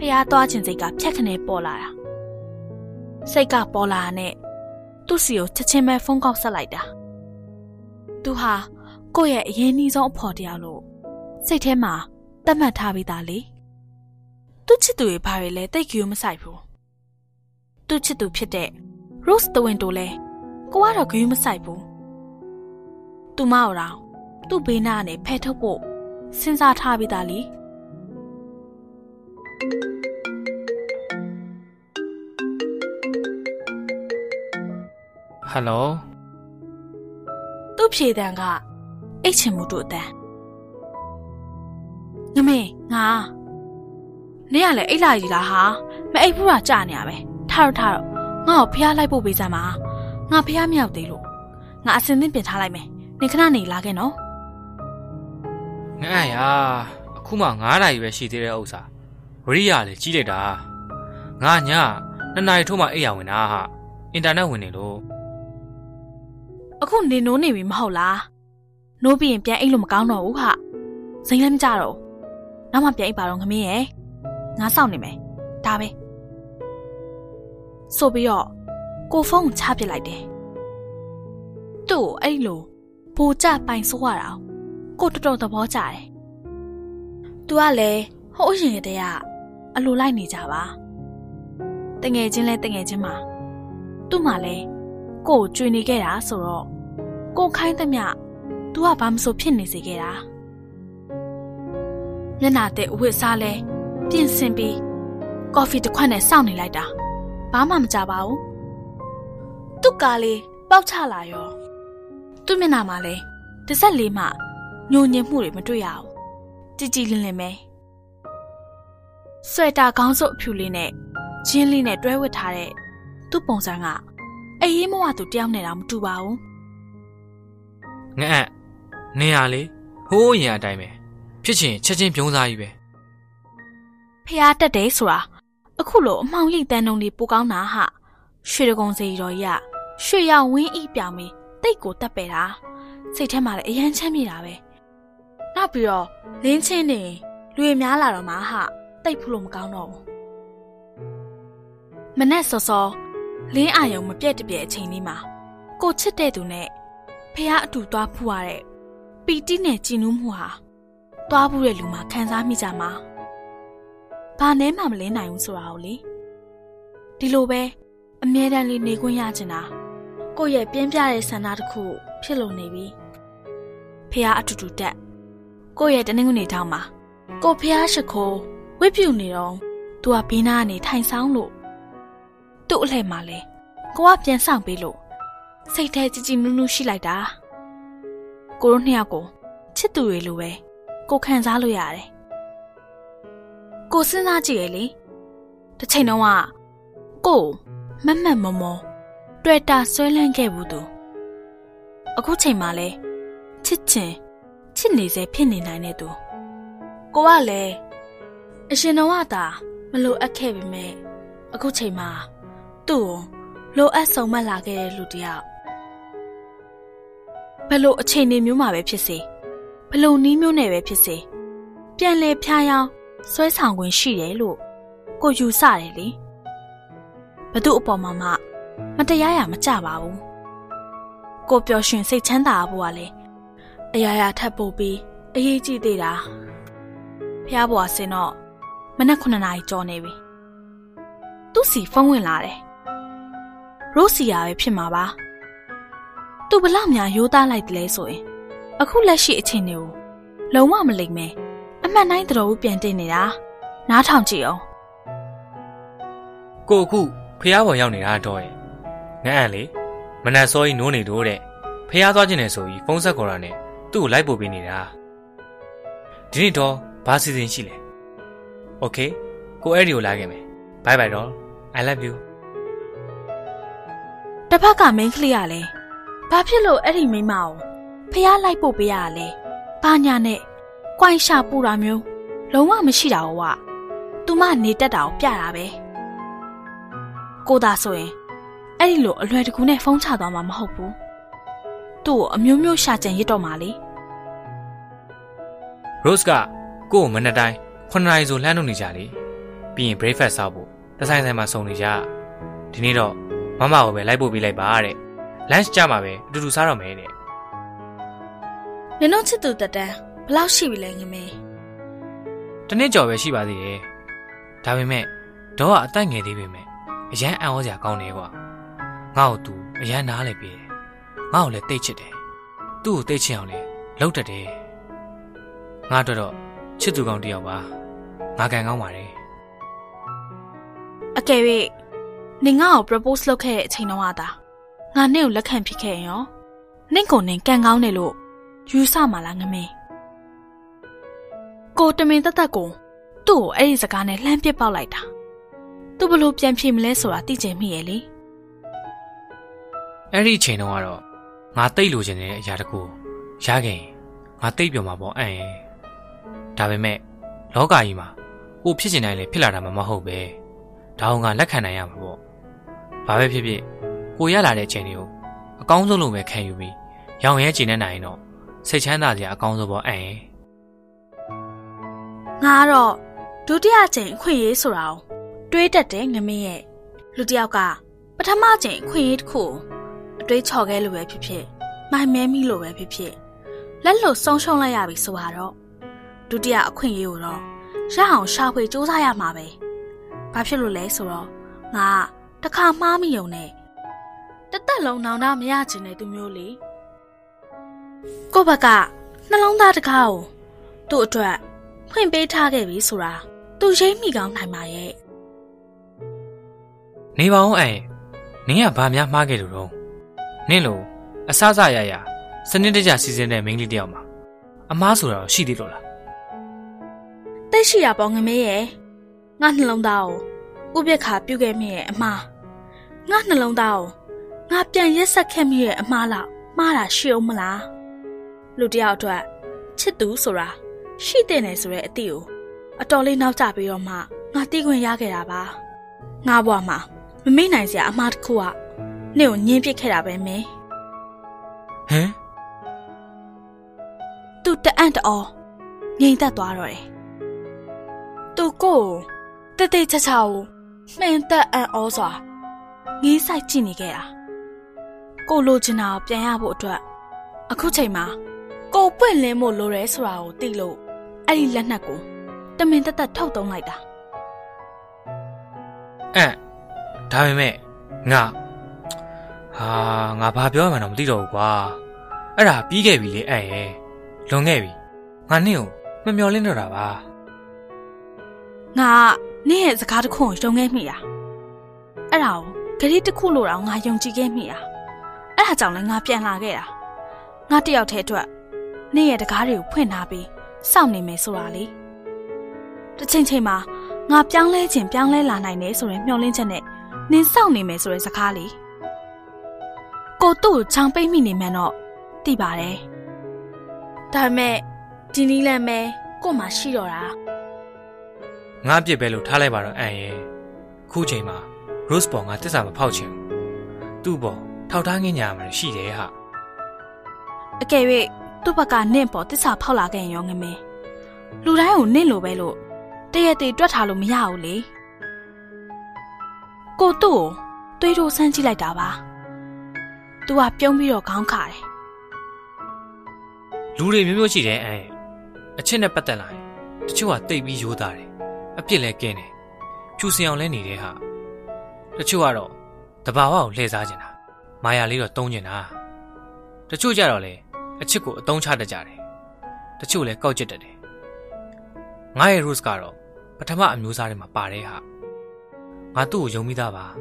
ဖះသွားခြင်းစိတ်ကဖြက်ခနဲပေါ်လာတာစိတ်ကပေါ်လာတဲ့သူ့စီကိုချက်ချင်းပဲဖုန်းကောက်ဆက်လိုက်တာသူဟာကိုယ့်ရဲ့အရင်နှီးဆုံးအဖော်တရားလို့စိတ်ထဲမှာတတ်မှတ်ထားပြီးသားလေသူ့ချစ်သူရဲ့ဘာတွေလဲတိတ်ကြိုးမဆိုင်ဘူးသူ့ချစ်သူဖြစ်တဲ့ Rose တဝင်းတိုလဲကိုကတော့ဂယုမဆိုင်ဘူးသူမအောင်သူ့ဘေးနားကနေဖဲထုတ်ဖို့စဉ်းစားထားပြီးသားလေ ဟယ်လိုသူ့ဖြေတံကအိတ်ချင်မှုတို့အတန်ငမေငါနေရလေအိတ်လာကြီးလားဟာမအိတ်ဘူးလားကြာနေရပဲထားတော့ထားတော့ငါ့ကိုဖះလိုက်ဖို့ပေးစမ်းပါငါဖះမရောက်သေးလို့ငါအစင်သင့်ပြင်ထားလိုက်မယ်နေခဏနေလာခဲ့နော်ငါ့ရအခုမှ9နာရီပဲရှိသေးတဲ့ဥစ္စာဝ ရိယလည်းကြီးလိုက်တာငါညနှစ်နာရီထိုးမှအိပ်ရဝင်တာဟာအင်တာနက်ဝင်နေလို့အခုနေနိုးနေပြီမဟုတ်လားနိုးပြီးရင်ပြန်အိတ်လို့မကောင်းတော့ဘူးဟာစိန်လည်းမကြတော့ဘူးနောက်မှပြန်အိတ်ပါတော့ငမင်းရဲ့ငါစောင့်နေမယ်ဒါပဲဆိုပြီးတော့ကိုဖုန်းကိုချပစ်လိုက်တယ်သူ့ကိုအဲ့လိုဘူကြပိုင်ဆိုးရတာကိုတော်တော်သဘောကျတယ်သူကလည်းဟိုးရင်တည်းက အလိုလိုက်နေကြပါတငယ်ချင်းလဲတငယ်ချင်းမှာသူ့မှာလဲကိုကိုကြွေနေခဲ့တာဆိုတော့ကိုခိုင်းသမျှ तू ကဘာမဆိုဖြစ်နေစေခဲ့တာမျက်နာတဲ့အဝတ်စားလဲပြင်ဆင်ပြီးကော်ဖီတစ်ခွက်နဲ့စောင့်နေလိုက်တာဘာမှမကြပါဘူးသူ့ကားလေးပေါက်ချလာရောသူ့မျက်နာမှာလဲတစ်ဆက်လေးမှညိုညင်မှုတွေမတွေ့ရဘူးကြည်ကြည်လင်လင်ပဲ ဆွဲတာခေါင်းစုပ်အဖြူလေးနဲ့ဂျင်းလေးနဲ့တွဲဝတ်ထားတဲ့သူ့ပုံစံကအေးမဝသူတယောက်နဲ့တော့မတူပါဘူးငါ့နေရလေဟိုးရင်အတိုင်းပဲဖြစ်ချင်ချက်ချင်းပြုံးစားကြီးပဲဖျားတက်တယ်ဆိုတာအခုလိုအမှောင်ရိပ်တန်းတုံးလေးပိုကောင်းတာဟာရွှေတကုံစီတော်ကြီးကရွှေရောင်ဝင်းဤပြောင်ပြီးတိတ်ကိုတက်ပဲတာစိတ်ထဲမှာလည်းအယမ်းချမ်းမြေတာပဲနောက်ပြီးတော့လင်းချင်းနေလူရများလာတော့မှဟာ တိတ်ဖလို့မကောင်းတော့ဘူးမနဲ့စောစောလင်းအာယုံမပြက်တပြက်အချိန်လေးမှာကိုချစ်တဲ့သူနဲ့ဖះအတူသွားဖူးရတဲ့ပီတိနဲ့ကြည်နူးမှုဟာသွားဘူးတဲ့လူမှခံစားမိကြမှာဘာနဲ့မှမလင်းနိုင်ဘူးဆိုတာကိုလေဒီလိုပဲအမြဲတမ်းလေးနေခွင့်ရချင်တာကိုယ့်ရဲ့ပြင်းပြတဲ့ဆန္ဒတစ်ခုဖြစ်လို့နေပြီဖះအတူတူတက်ကိုယ့်ရဲ့တနင်္ဂနွေထောင်းမှာကိုဖះရှိခိုး ဝိပြူနေတော့သူကဘေးနားကနေထိုင်ဆောင်လို့သူ့အလှဲ့မှာလဲကိုကပြန်ဆောင်ပေးလို့စိတ်ထဲကြည်ကြည်နူးနူးရှိလိုက်တာကိုတို့နှစ်ယောက်ကိုချစ်သူတွေလိုပဲကိုခံစားလို့ရတယ်ကိုစဉ်းစားကြည့်ရလေတစ်ချိန်တော့ကကိုမတ်မတ်မောမောတွေ့တာဆွဲလန်းခဲ့ဘူးသူအခုချိန်မှလဲချစ်ချင်ချစ်နေစေဖြစ်နေနိုင်တဲ့သူကိုကလည်း အရှင်တော်ကသာမလိုအပ်ခဲ့ပေမဲ့အခုချိန်မှာသူ့ကိုလိုအပ်ဆုံးမလာခဲ့တဲ့လူတယောက်ဘလို့အချိန်နေမျိုးမှာပဲဖြစ်စေဘလို့နီးမျိုးနဲ့ပဲဖြစ်စေပြန်လဲဖျားယောင်းဆွဲဆောင်ခွင့်ရှိတယ်လို့ကိုယူဆတယ်လေဘသူအပေါ်မှာမှမတရားရမကြပါဘူးကိုပျော်ရွှင်စိတ်ချမ်းသာဖို့ကလည်းအရာရာထပ်ပို့ပြီးအရေးကြီးသေးတာဖះဘွားစင်တော့ မနက်9နာရီကျော်နေပြီသူ့စီဖုန်းဝင်လာတယ်ရိုးစီယာပဲဖြစ်မှာပါသူဘလောက်များရိုးသားလိုက်တယ်လဲဆိုရင်အခုလက်ရှိအချိန်တွေကိုလုံးဝမလိမ့်မဲအမှန်တိုင်းသတော်ဦးပြန်တင်နေတာနားထောင်ကြည့်အောင်ကိုအခုဖះပေါ်ရောက်နေတာတော့ရဲ့ငါအံလေမနက်စောကြီးနိုးနေတော့တဲ့ဖះသွားခြင်းနဲ့ဆိုပြီးဖုန်းဆက်ခေါ်တာနဲ့သူ့ကိုလိုက်ပို့ပေးနေတာဒီနေ့တော့ဘာစီစဉ်ရှိလဲ ။ Okay ကိုအဲ့ဒီကိုလာခဲ့မယ်။ Bye bye တော့ I love you တဖက်ကမိန်းကလေးကလည်းဘာဖြစ်လို့အဲ့ဒီမိန်းမကိုဖះလိုက်ဖို့ပေးရလဲ။ဘာညာနဲ့꽌ရှာပူတာမျိုးလုံးဝမရှိတာဟောကသူမနေတတ်တာကိုပြတာပဲ။ကိုသာဆိုရင်အဲ့ဒီလိုအလွယ်တကူနဲ့ဖုန်းချသွားမှာမဟုတ်ဘူး။သူ့ကိုအမျိုးမျိုးရှာကြံရစ်တော့မှာလေ။ Rose ကကို့ကိုမနှစ်တိုင်း 9နာရီဆိုလှမ်းထုတ်နေကြလေပြီးရင် breakfast စားဖို့တဆိုင်ဆိုင်မှာစုံနေကြဒီနေ့တော့မမကိုပဲလိုက်ပို့ပေးလိုက်ပါတဲ့ lunch ကြမှာပဲအတူတူစားတော့မယ်တဲ့နင်တို့ချစ်သူတက်တန်းဘယ်လောက်ရှိပြီလဲငမေတနေ့ကြော်ပဲရှိပါသေးတယ်ဒါပေမဲ့ဒေါ်ကအသက်ငယ်သေးပေမဲ့အရန်အံ့ဩစရာကောင်းတယ်ကွာငါ့ကိုသူအရန်နားလေပေးတယ်ငါ့ကိုလည်းတိတ်ချစ်တယ်သူ့ကိုတိတ်ချင်အောင်လည်းလုပ်တတ်တယ်ငါတို့တော့ချစ်သူကောင်းတစ်ယောက်ပါ ငါကန်ကောင်းပါတယ်အကယ်၍နင်ငါ့ကို propose လုပ်ခဲ့တဲ့အချိန်တုန်းကသာငါနင့်ကိုလက်ခံဖြစ်ခဲ့ရင်ရောနင့်ကိုနင်ကန်ကောင်းတယ်လို့ယူဆမှာလားငမေကိုတမင်တက်တက်ကိုသူ့ကိုအဲ့ဒီစကားနဲ့လှမ်းပစ်ပေါက်လိုက်တာသူဘလို့ပြန်ဖြေမလဲဆိုတာသိချင်မိရဲ့လေအဲ့ဒီအချိန်တုန်းကတော့ငါတိတ်လိုချင်တဲ့အရာတကူရခဲ့ရင်ငါတိတ်ပြောမှာပေါ့အံ့ရင်ဒါပေမဲ့လောကကြီးမှာ ကိုဖြစ်ချင်တိုင်းလေဖြစ်လာတာမှမဟုတ်ပဲဒါအောင်ငါလက်ခံနိုင်ရမှာပေါ့ဘာပဲဖြစ်ဖြစ်ကိုရလာတဲ့အချိန်တွေကိုအကောင်းဆုံးလို့ပဲခံယူပြီးရောင်ရဲကျင်နေနိုင်ရင်တော့စိတ်ချမ်းသာစရာအကောင်းဆုံးပေါ့အံ့ရင်ငါကတော့ဒုတိယကြိမ်အခွင့်အရေးဆိုတာကိုတွေးတတ်တယ်ငမင်းရဲ့လူတစ်ယောက်ကပထမကြိမ်အခွင့်အရေးတစ်ခုကိုအတွေးချော်ခဲ့လို့ပဲဖြစ်ဖြစ်မိုင်မဲမိလို့ပဲဖြစ်ဖြစ်လက်လွတ်ဆုံးရှုံးလိုက်ရပြီဆိုတော့ဒုတိယအခွင့်အရေးကိုတော့ ရအောင်ရှာဖွေစူးစမ်းရမှာပဲဘာဖြစ်လို့လဲဆိုတော့ငါတခါမှားမိုံနဲ့တသက်လုံးနောင်တမရချင်တဲ့သူမျိုးလေကိုယ့်ဘက်ကနှလုံးသားတကားကိုသူ့အတွက်ဖွင့်ပေးထားခဲ့ပြီဆိုတာသူရိပ်မိကောင်းနိုင်ပါရဲ့နေပါအောင်အံ့နင်းကဘာများမှားခဲ့လို့တော့နင်းလို့အဆအဆရရစနစ်တကျစီစဉ်တဲ့မိန်းကလေးတယောက်မှာအမားဆိုတာတော့ရှိသေးလို့လား တိတ်ရှိရပေါ့ငမေးရဲ့ငါနှလုံးသားကိုဥပြက်ခါပြုတ်ခဲ့မိရဲ့အမားငါနှလုံးသားကိုငါပြန်ရက်ဆက်ခဲ့မိရဲ့အမားလောက်မှားတာရှိအောင်မလားလူတယောက်အတွက်ချစ်သူဆိုတာရှိတဲ့နယ်ဆိုတဲ့အသည့်ကိုအတော်လေးနောက်ကျပြီးတော့မှငါတီးခွင့်ရခဲ့တာပါငါဘွားမှာမမိနိုင်စရာအမားတစ်ခုကနေ့ကိုညင်းပစ်ခဲ့တာပဲမင်းဟမ်သူတအံ့တော်ငြိမ်သက်သွားတော့တယ်။ သူကိုယ်ကိုတတိချာချာကိုမှန်သက်အံ့ဩစွာငေးဆိုင်ကြည့်နေခဲ့တာ။ကိုလိုချင်တာကိုပြန်ရဖို့အတွက်အခုချိန်မှာကိုပွင့်လင်းဖို့လိုရဲဆိုတာကိုသိလို့အဲ့ဒီလက်နက်ကိုတမင်တက်တက်ထုတ်သုံးလိုက်တာအန့်ဒါပေမဲ့ငါဟာငါဘာပြောမှန်းတော့မသိတော့ဘူးကွာအဲ့ဒါပြီးခဲ့ပြီလေအန့်ရဲ့လွန်ခဲ့ပြီငါနင့်ကိုမမျော်လင့်တော့တာပါ ငါနင့်ရဲ့စကားတစ်ခုကိုယုံခဲ့မိတာအဲ့ဒါကိုဂရီတစ်ခုလို့တော့ငါယုံကြည်ခဲ့မိတာအဲ့ဒါကြောင့်လည်းငါပြန်လာခဲ့တာငါတယောက်တည်းအတွက်နင့်ရဲ့တကားတွေကိုဖွင့်ထားပြီးစောင့်နေမယ်ဆိုတာလေတစ်ချိန်ချိန်မှာငါပြောင်းလဲခြင်းပြောင်းလဲလာနိုင်တယ်ဆိုရင်မျှော်လင့်ချက်နဲ့နင်စောင့်နေမယ်ဆိုတဲ့စကားလေကိုတို့ကိုချောင်ပိတ်မိနေမှန်းတော့သိပါတယ်ဒါပေမဲ့ဒီနီးလန့်မဲကို့မှာရှိတော့တာ ငါပြစ်ပဲလို့ထားလိုက်ပါတော့အန့်ရဲ့ခုချိန်မှာ Rose ပေါ်ငါတစ္ဆာမဖောက်ချင်ဘူးသူ့ပေါ်ထောက်ထားငင်းညာမှာရှိတယ်ဟာအကယ်၍သူ့ဘက်ကနင့်ပေါ်တစ္ဆာဖောက်လာခဲ့ရင်ရောငမင်းလူတိုင်းကိုနင့်လိုပဲလို့တရက်တည်းတွက်ထားလို့မရဘူးလေကိုသူ့ကိုတွေးထိုးဆန်းကြည့်လိုက်တာပါ။ तू ကပြုံးပြီးတော့ခေါင်းခါတယ်လူတွေမျိုးမျိုးရှိတယ်အန်ရဲ့အချစ်နဲ့ပတ်သက်လာရင်တချို့ကတိတ်ပြီးရိုးသားတယ် အပြစ်လဲကင်းတယ်ဖြူစင်အောင်လဲနေတယ်ဟာတချို့ကတော့တဘာဝကိုလှည့်စားကျင်တာမာယာလေးတော့တုံးကျင်တာတချို့ကြတော့လေအချစ်ကိုအတုံးချတတ်ကြတယ်တချို့လဲကောက်ကျစ်တတ်တယ်ငါရဲ့ rules ကတော့ပထမအမျိုးအစားတွေမှာပါတယ်ဟာငါသူ့ကိုယုံမိသားပါ။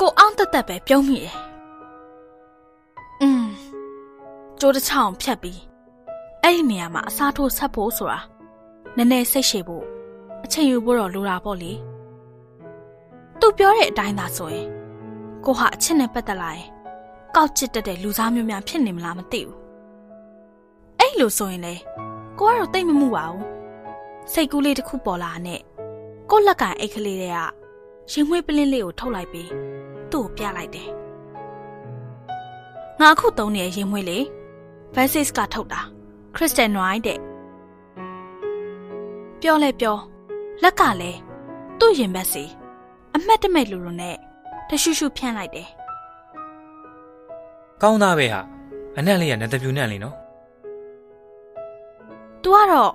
ကိုအောင်တက်တက်ပဲပြုံးမိတယ်။อืมကြိုးတစ်ချောင်းဖြတ်ပြီးအဲ့ဒီနေရာမှာအစားထိုးဆက်ဖို့ဆိုတာ နည်းနည်းစိတ်ရှည်ဖို့အချိန်ယူဖို့တော့လိုတာပေါ့လေ။ तू ပြောတဲ့အတိုင်းသာဆိုရင်ကိုဟာအချစ်နဲ့ပတ်သက်လာရင်ကောက်ချစ်တတ်တဲ့လူသားမျိုးများဖြစ်နေမလားမသိဘူး။အဲ့လိုဆိုရင်လေကိုကတော့တိတ်မမှုပါဘူး။စိတ်ကူးလေးတစ်ခုပေါ်လာနဲ့ကိုလက်ကင်အိတ်ကလေးတွေကရင်မွေးပလင်းလေးကိုထုတ်လိုက်ပြီးသူ့ကိုပြလိုက်တယ်။ငါအခုသုံးနေတဲ့ရင်မွေးလေး Basis ကထုတ်တာ Crystal Noir တဲ့။ ပြောလဲပြောလက်ကလည်းသူ့ရင်ဘက်စီအမက်တမဲ့လူလူနဲ့တရှုရှုဖြန့်လိုက်တယ်ကောင်းသားပဲဟာအနက်လေးကနတ်တပြူနက်လေးနော်။ तू ကတော့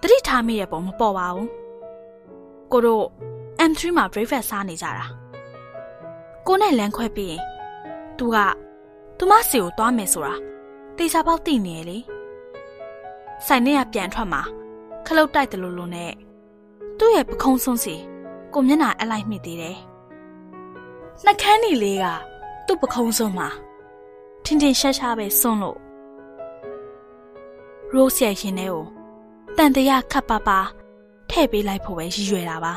တတိထားမိတဲ့ပုံမပေါ်ပါဘူး။ကိုတို့ M3 မှာ breakfast စားနေကြတာ။ကိုနဲ့လမ်းခွဲပြီးရင် तू ကသူမစီကိုသွားမယ်ဆိုတာတေချာပေါက်သိနေရလေ။ဆိုင်ထဲကပြန်ထွက်မှာ ခလုတ်တိုက်တယ်လို့လို့နဲ့သူ့ရဲ့ပခုံးစွန်းစီကိုမျက်နှာအလိုက်မိသေးတယ်။နှကန်းနီလေးကသူ့ပခုံးစွန်းမှာထင်ထင်ရှားရှားပဲစွန်းလို့ Rose ရဲ့ရင်ထဲကိုတန်တရာခပ်ပါပါထည့်ပေးလိုက်ဖို့ပဲရည်ရွယ်တာပါ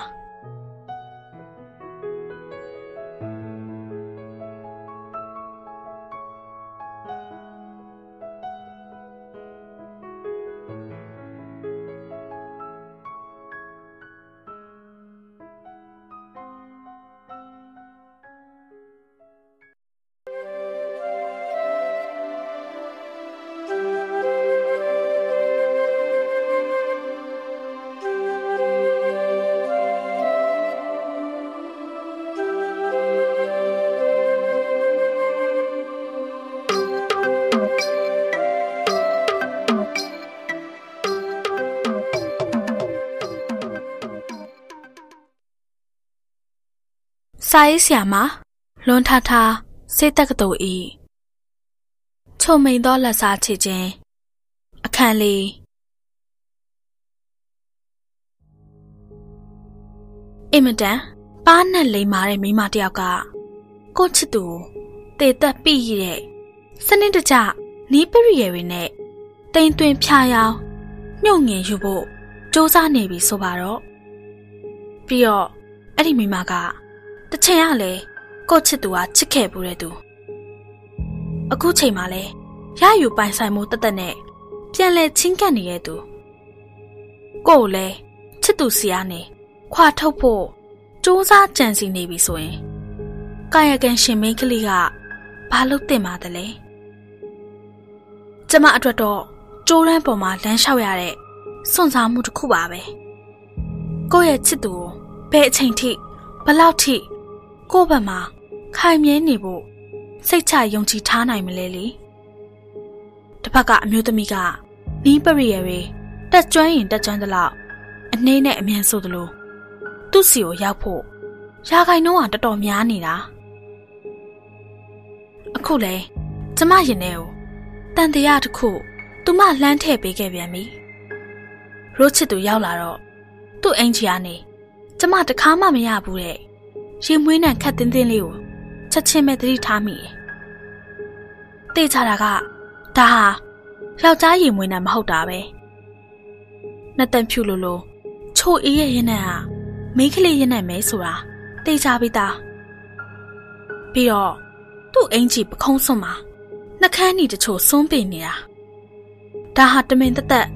စာရေးဆရာမလွန်ထထစေတက္ကသိုလ်ဤချုံမိန်သောလက်စားချစ်ခြင်းအခန်းလေးအင်မတန်ပါးနဲ့လိမ်မာတဲ့မိန်းမတစ်ယောက်ကကိုယ့်ချစ်သူကိုတေသက်ပြီးရတဲ့စနစ်တကျနီးပရိယေတွေနဲ့တိမ်သွင်းဖြာရောင်းညှို့ငင်ယူဖို့စူးစမ်းနေပြီဆိုပါတော့ပြီးတော့အဲ့ဒီမိန်းမက တစ်ချိန်ကလည်းကိုယ့်ချစ်သူကချစ်ခဲ့ပူတဲ့သူအခုချိန်မှလည်းရယူပိုင်ဆိုင်မှုတသက်နဲ့ပြန်လဲချင်းကပ်နေတဲ့သူကို့ကိုလည်းချစ်သူစီကနေခွာထုတ်ဖို့စူးစမ်းကြံစီနေပြီဆိုရင်ကာယကံရှင်မင်းကလေးကဘာလို့တင်ပါသလဲကျမအတွက်တော့ကျိုးရမ်းပေါ်မှာလမ်းလျှောက်ရတဲ့စွန့်စားမှုတစ်ခုပါပဲကိုယ့်ရဲ့ချစ်သူကိုဘယ်အချိန်ထိဘယ်လောက်ထိ ကိုယ့်ဘက်မှာခိုင်မြဲနေဖို့စိတ်ချယုံကြည်ထားနိုင်မလဲလေတစ်ဖက်ကအမျိုးသမီးကနီးပရိယတွေတက်ကျွမ်းရင်တက်ကျွမ်းသလောက်အနှေးနဲ့အမြန်ဆိုသလိုသူ့စီကိုရောက်ဖို့ရာဂိုင်နှုန်းကတော်တော်များနေတာအခုလေကျမရင်ထဲကိုတန်တရားတစ်ခုသူမလှမ်းထည့်ပေးခဲ့ပြန်ပြီရိုးချစ်သူရောက်လာတော့သူ့အင်ဂျီကနေကျမတခါမှမရဘူးတဲ့ ရင်မွေးနဲ့ခက်တင်းတင်းလေးကိုချက်ချင်းပဲသတိထားမိတယ်တေးချတာကဒါဟာယောက်ျားရင်မွေးနဲ့မဟုတ်တာပဲနှစ်တန်ဖြူလိုလိုချိုအေးရဲ့ရင်နဲ့ဟာမိန်းကလေးရင်နဲ့မဲဆိုတာတေးချပြီးသားပြီးတော့သူ့အင်ဂျီပခုံးစွန်မှာနှကန်းနီတချို့စွန်းပင်နေတာဒါဟာတမင်တသက်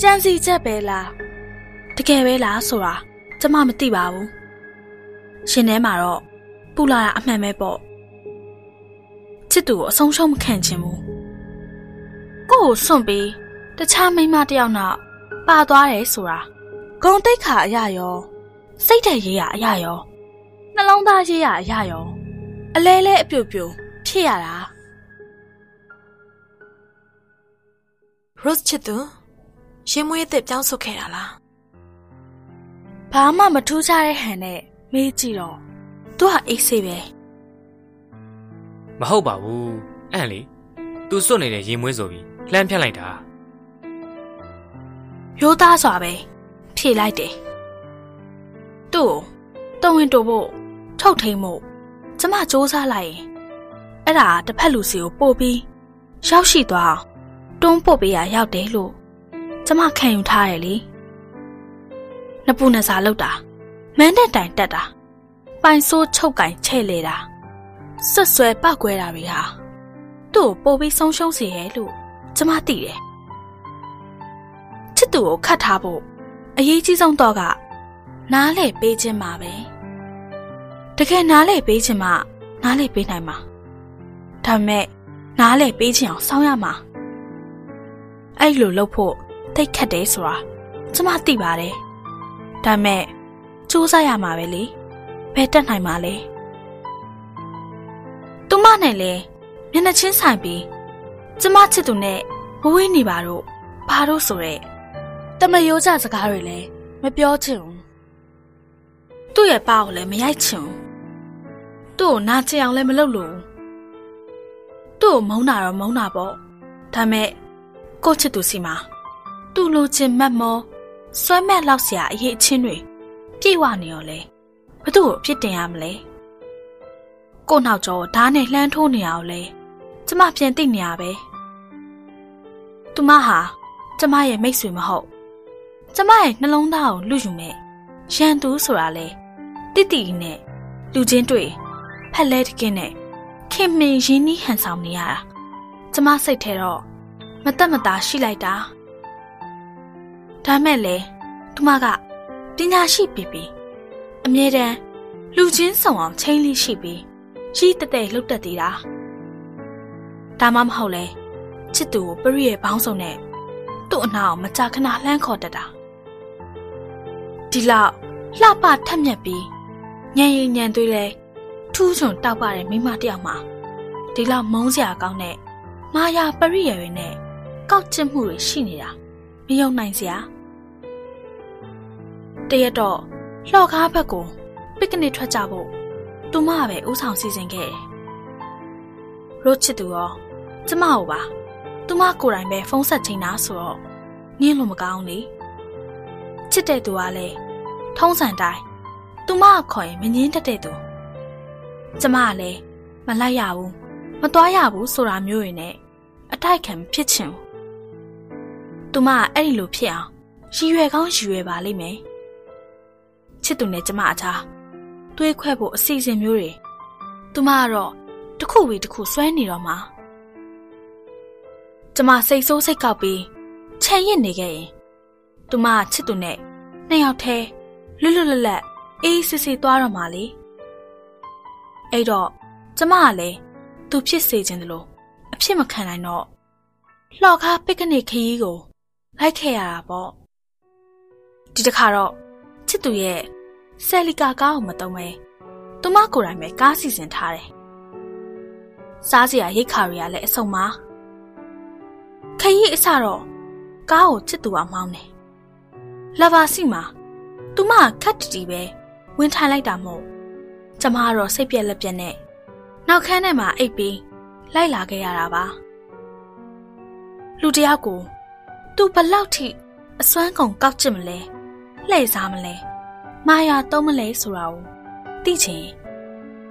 ကြံစီချက်ပဲလားတကယ်ပဲလားဆိုတာကျမမသိပါဘူး ရှင်ထဲမှာတော့ပူလာတာအမှန်ပဲပေါ့ချစ်သူကိုအဆုံးရှုံးမခံချင်ဘူးကို့ကိုစွန့်ပြီးတခြားမိန်းမတစ်ယောက်နောက်ပါသွားတယ်ဆိုတာဂုံတိတ်ခါအရာရောစိတ်ဓာတ်ရေးရအရာရောနှလုံးသားရေးရအရာရောအလဲလဲအပြုတ်ပြုတ်ဖြစ်ရတာ Rose ချစ်သူရင်မွေးအစ်ပြောင်းဆုတ်ခဲ့တာလားဘာမှမထူးခြားတဲ့ဟန်နဲ့ မေးကြည့်တော့သူကအိတ်ဆေးပဲမဟုတ်ပါဘူးအန့်လေသူစွတ်နေတဲ့ရေမွေးဆိုပြီးလှမ်းဖြတ်လိုက်တာရိုးသားစွာပဲဖြေလိုက်တယ်သူ့ကိုတုံဝင်တိုဖို့ထုတ်ထိန်မှုကျမစူးစမ်းလိုက်ရင်အဲ့ဒါတစ်ဖက်လူစီကိုပို့ပြီးရောက်ရှိသွားအောင်တွန်းပို့ပေးရရောက်တယ်လို့ကျမခံယူထားတယ်လေနှစ်ပူနှစ်စာလောက်တာ မန်းတဲ့တိုင်တက်တာပိုင်ဆိုးချုပ်ကင်ချဲ့လေတာဆွတ်ဆွဲပောက်ကွဲတာတွေဟာသူ့ကိုပို့ပြီးဆုံးရှုံးစေရဲ့လို့ကျမသိတယ်ချစ်သူကိုခတ်ထားဖို့အရေးကြီးဆုံးတော့ကနားလေပေးခြင်းပါပဲတကယ်နားလေပေးခြင်းမှနားလေပေးနိုင်မှာဒါပေမဲ့နားလေပေးခြင်းအောင်စောင့်ရမှာအဲ့လိုလုပ်ဖို့တိတ်ခတ်တယ်ဆိုတာကျမသိပါတယ်ဒါပေမဲ့ ကြိုးစားရမှာပဲလေဘယ်တက်နိုင်မှာလဲသူမနဲ့လဲမျက်နှာချင်းဆိုင်ပြီးကျမချစ်သူနဲ့ဝဝေးနေပါတော့ဘာလို့ဆိုရဲတမရိုးကြစကားတွေလဲမပြောချင်ဘူးသူ့ရဲ့ပါကိုလည်းမရိုက်ချင်ဘူးသူ့ကိုနာချင်အောင်လည်းမလုပ်လို့သူ့ကိုမုန်းတာတော့မုန်းတာပေါ့ဒါမဲ့ကိုချစ်သူစီမှာသူ့လိုချင်မတ်မောဆွဲမဲ့လောက်စရာအရေးအချင်းတွေ ပြေဝနေရောလေဘသူ့ကိုအပြစ်တင်ရမလဲကိုနောက်ကျော်ဓားနဲ့လှမ်းထိုးနေရအောင်လေကျမပြန်သိနေရပဲသူမဟာကျမရဲ့မိတ်ဆွေမဟုတ်ကျမရဲ့နှလုံးသားကိုလူယူမဲ့ရန်သူဆိုတာလေတိတိနဲ့လူချင်းတွေ့ဖက်လဲတကင်းနဲ့ခင်မင်ရင်းနှီးဟန်ဆောင်နေရတာကျမစိတ်ထဲတော့မတက်မသားရှိလိုက်တာဒါမဲ့လေသူမက ပညာရှိပြီပြီအမြဲတမ်းလူချင်းဆောင်အောင်ချိန်လေးရှိပြီးရှိတဲ့တဲ့လှုပ်တတ်သေးတာဒါမှမဟုတ်လေချစ်သူကိုပရိရဲ့ဘောင်းဆောင်နဲ့သူ့အနာကိုမကြခဏလှမ်းခေါ်တတ်တာဒီလောက်လှပထက်မြက်ပြီးညံရင်ညံသွေးလဲထူးချွန်တောက်ပတဲ့မိမတယောက်မှာဒီလောက်မုန်းစရာကောင်းတဲ့မာယာပရိယေတွေနဲ့ကောက်ကျစ်မှုတွေရှိနေတာမယုံနိုင်စရာ တရက်တော့လှော့ကားဘက်ကိုပစ်ကနစ်ထွက်ကြဖို့သူမပဲဥဆောင်စီစဉ်ခဲ့တယ်ရိုချစ်သူရောကျမကိုပါသူမကိုယ်တိုင်ပဲဖုန်းဆက်ချိန်တာဆိုတော့ငင်းလို့မကောင်းလေချစ်တဲ့သူကလည်းထုံးစံတိုင်းသူမခေါ်ရင်မငင်းတတ်တဲ့သူကျမကလည်းမလိုက်ရဘူးမသွားရဘူးဆိုတာမျိုးတွေနဲ့အတိုက်ခံဖြစ်ချင်ဘူးသူမကအဲ့ဒီလိုဖြစ်အောင်ရည်ရွယ်ကောင်းရည်ရွယ်ပါလိမ့်မယ် ချစ်သူနဲ့ကျမအချာတွေးခွဲဖို့အစီအစဉ်မျိုးတွေသူမကတော့တစ်ခုပြီးတစ်ခုဆွဲနေတော့မှာကျမစိတ်ဆိုးစိတ်ကောက်ပြီးခြံရစ်နေခဲ့ရင်သူမချစ်သူနဲ့နှစ်ယောက်တည်းလွတ်လွတ်လပ်လပ်အေးစစ်စစ်သွားတော့မှလေအဲ့တော့ကျမကလည်းသူဖြစ်စေခြင်းတလို့အဖြစ်မခံနိုင်တော့လှော်ကားပစ်ကနစ်ခရီးကိုလိုက်ခဲ့ရတာပေါ့ဒီတစ်ခါတော့ချစ်သူရဲ့ ဆယ်လီကာကားကိုမတုံးပဲသူမကိုယ်တိုင်ပဲကားစီစဉ်ထားတယ်စားစရာရိတ်ခါတွေကလည်းအဆုံပါခရီးအစတော့ကားကိုချစ်သူအောင်မောင်းတယ်လဘာစီမှာသူမခက်တီတီပဲဝင်ထိုင်လိုက်တာမို့ကျမကတော့စိတ်ပြက်လက်ပြက်နဲ့နောက်ခန်းထဲမှာအိပ်ပြီးလိုက်လာခဲ့ရတာပါလူတယောက်ကိုသူဘလောက်ထိအစွမ်းကုန်ကောက်ချစ်မလဲလှည့်စားမလဲ မာယာသုံးမလဲဆိုတာကိုသိချင်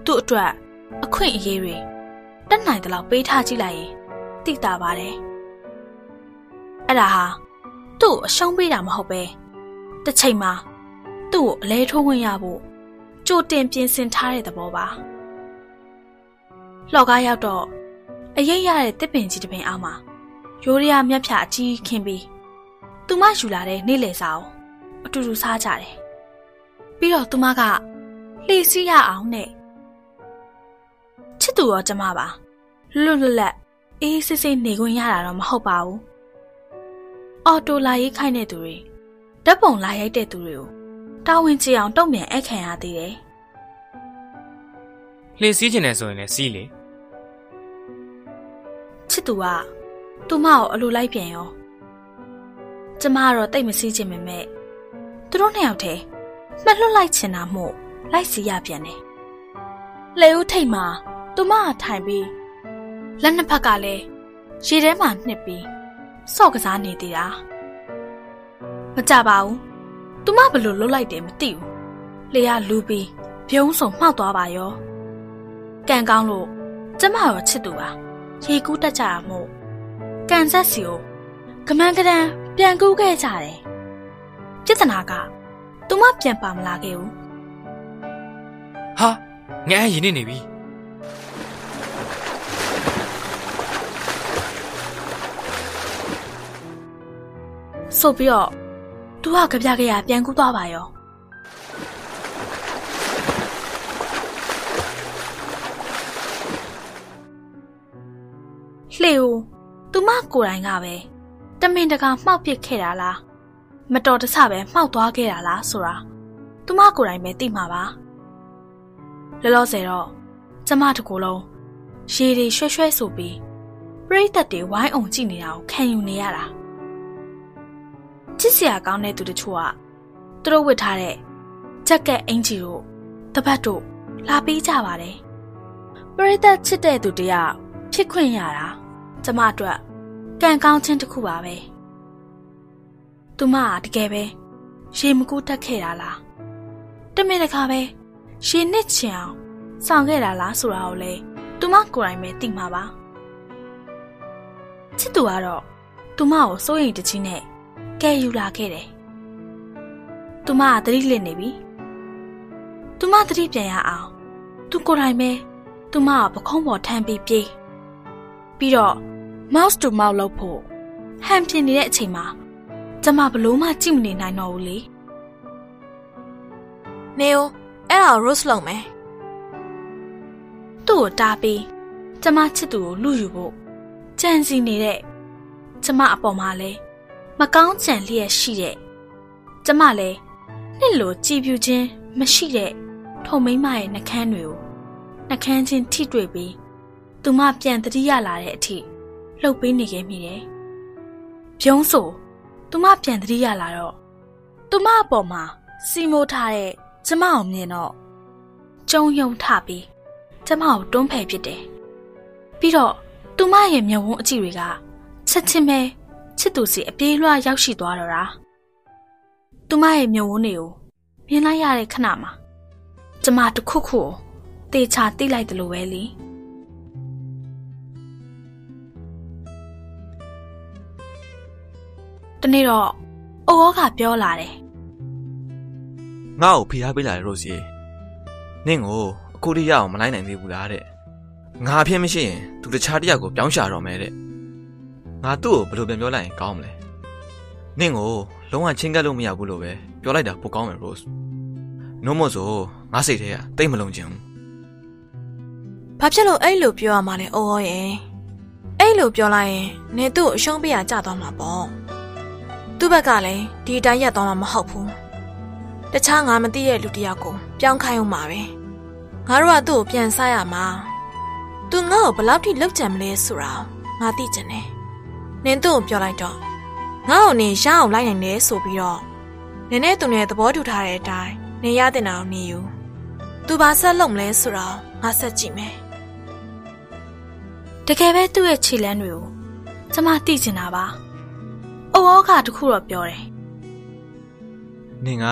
သူ့အတွက်အခွင့်အရေးတွေတက်နိုင်တဲ့လောက်ပေးထားကြည့်လိုက်ရင်သိတာပါတယ်အဲ့ဒါဟာသူ့အရှုံးပေးတာမဟုတ်ပဲတစ်ချိန်မှာသူ့ကိုအလဲထိုးဝင်ရဖို့ကြိုတင်ပြင်ဆင်ထားတဲ့သဘောပါလှော်ကားရောက်တော့အရေးရတဲ့တစ်ပင်ကြီးတစ်ပင်အောက်မှာရိုးရရမြက်ဖြာအကြီးခင်းပြီးသူမယူလာတဲ့နေ့လယ်စာကိုအတူတူစားကြတယ် ပြီးတော့သူမကလှေစီးရအောင်နဲ့ချစ်သူရောကျမပါလွတ်လွတ်လပ်အေးစစ်စစ်နေခွင့်ရတာတော့မဟုတ်ပါဘူးအော်တိုလာရေးခိုင်းတဲ့သူတွေဓာတ်ပုံလာရိုက်တဲ့သူတွေကိုတာဝန်ကျအောင်တုံ့ပြန်အခန့်ရသေးတယ်လှေစီးကျင်တယ်ဆိုရင်လည်းစီးလေချစ်သူကသူမကိုအလိုလိုက်ပြန်ရောကျမကတော့တိတ်မစည်းချင်ပေမဲ့သူတို့နှစ်ယောက်တည်း မှတ်လွတ်လိုက်ချင်တာမို့လိုက်စီရပြန်တယ်လေဦးထိတ်မှာသူမကထိုင်ပြီးလက်နှစ်ဖက်ကလည်းရေထဲမှာနှစ်ပြီးစော့ကစားနေသေးတာမကြပါဘူးသူမဘလို့လွတ်လိုက်တယ်မသိဘူးလေကလူပြီးပြုံးစုံမှောက်သွားပါရောကံကောင်းလို့ကျမရောချစ်သူပါရေကူးတက်ကြတာမို့ကန်ဆက်စီကိုကမန်းကရန်ပြန်ကူးခဲ့ကြတယ်ပြဿနာက သူမပြန်ပါမလာခဲ့ဘူးဟာငါရင်းနေနေပြီဆိုပြီးတော့သူကကြပြကြရပြန်ကူးသွားပါရောလှေကိုသူမကိုယ်တိုင်ကပဲတမင်တကာမှောက်ပစ်ခဲ့တာလား မတော်တဆပဲမှောက်သွားခဲ့တာလားဆိုတာသူမကိုယ်တိုင်ပဲသိမှာပါလောလောဆယ်တော့ကျမတကူလုံးရေတွေရွှဲရွှဲဆိုပြီးပြိသက်တွေဝိုင်းအောင်ကြည့်နေတာကိုခံယူနေရတာချစ်စရာကောင်းတဲ့သူတချို့ကသူတို့ဝတ်ထားတဲ့ဂျက်ကက်အင်ဂျီတို့တပတ်တို့လာပေးကြပါတယ်ပြိသက်ချစ်တဲ့သူတယောက်ဖြစ်ခွင့်ရတာကျမအတွက်ကံကောင်းခြင်းတစ်ခုပါပဲ သူမကတကယ်ပဲရေမကူးတက်ခဲ့တာလားတမင်တခါပဲရေနစ်ချင်အောင်ဆောင်ခဲ့တာလားဆိုတာကိုလေသူမကိုယ်တိုင်ပဲသိမှာပါချစ်သူကတော့သူမကိုစိုးရိမ်တကြီးနဲ့ကဲယူလာခဲ့တယ်သူမကသတိလစ်နေပြီသူမသတိပြန်ရအောင်သူကိုယ်တိုင်ပဲသူမကပခုံးပေါ်ထမ်းပြီးပြေးပြီးတော့ mouse to mouse လုပ်ဖို့ဟန်ပြင်နေတဲ့အချိန်မှာ ကျမဘလို့မှကြည့်မနေနိုင်တော့ဘူးလေနေဦးအဲ့ဒါကို roast လုပ်မယ်သူ့ကိုတားပြီးကျမချစ်သူကိုလူယူဖို့ကြံစီနေတဲ့ကျမအပေါ်မှာလဲမကောင်းကြံလျက်ရှိတဲ့ကျမလဲနှစ်လိုကြည်ပြူခြင်းမရှိတဲ့ထုံမိမရဲ့နှကန်းတွေကိုနှကန်းချင်းထိတွေ့ပြီးသူမပြန်တတိယလာတဲ့အထိလှုပ်ပေးနေခဲ့မိတယ်။ပြုံးဆို သူမပြန်တတိယလာတော့သူမအပေါ်မှာစီမိုးထားတဲ့ကျမအောင်မြင်တော့ကျုံယုံထပြီးကျမကိုတွန်းဖယ်ပစ်တယ်။ပြီးတော့သူမရဲ့မျက်ဝန်းအကြည့်တွေကချက်ချင်းပဲချစ်သူစီအပြေးလွှားရောက်ရှိသွားတော့တာ။သူမရဲ့မျက်ဝန်းတွေကိုမြင်လိုက်ရတဲ့ခဏမှာကျမတခုခုကိုတေချာတိလိုက်တယ်လို့ပဲလေ။ တနေ့တော့အိုဩကပြောလာတယ်ငါ့ကိုဖိအားပေးလာတဲ့ရိုစီနင့်ကိုအခုတည်းရအောင်မလိုက်နိုင်သေးဘူးလားတဲ့ငါအဖြစ်မရှိရင်သူတခြားတစ်ယောက်ကိုပြောင်းရှာတော့မယ်တဲ့ငါသူ့ကိုဘယ်လိုပြန်ပြောလိုက်ရင်ကောင်းမလဲနင့်ကိုလုံးဝချင်းကပ်လို့မရဘူးလို့ပဲပြောလိုက်တာပိုကောင်းမယ်ရိုစ်နို့မို့ဆိုငါစိတ်ထဲကတိတ်မလုံးချင်ဘူးဘာဖြစ်လို့အဲ့လိုပြောရမှာလဲအိုးရောရဲ့အဲ့လိုပြောလိုက်ရင်နေသူ့ကိုအရှုံးပေးရကြသွားမှာပေါ့ သူ့ဘက်ကလည်းဒီအတိုင်းရက်သွားမှာမဟုတ်ဘူးတခြားငါမသိတဲ့လူတစ်ယောက်ကိုပြောင်းခိုင်းအောင်ပါပဲငါတို့ကသူ့ကိုပြန်စားရမှာ။ तू ငါ့ကိုဘယ်လောက်ထိလောက်ကြံမလဲဆိုတာငါသိချင်တယ်။နင်သူ့ကိုပြောလိုက်တော့ငါ့ကိုနင်ရအောင်လိုက်နိုင်တယ်ဆိုပြီးတော့နင်နဲ့သူနဲ့သဘောတူထားတဲ့အတိုင်းနင်ရတဲ့နာကိုနေယူ။ तू ဘာဆက်လုပ်မလဲဆိုတော့ငါဆက်ကြည့်မယ်တကယ်ပဲသူ့ရဲ့ခြေလမ်းတွေကိုကျမသိချင်တာပါ။ အိုဩကတခုတော့ပြောတယ်နင်က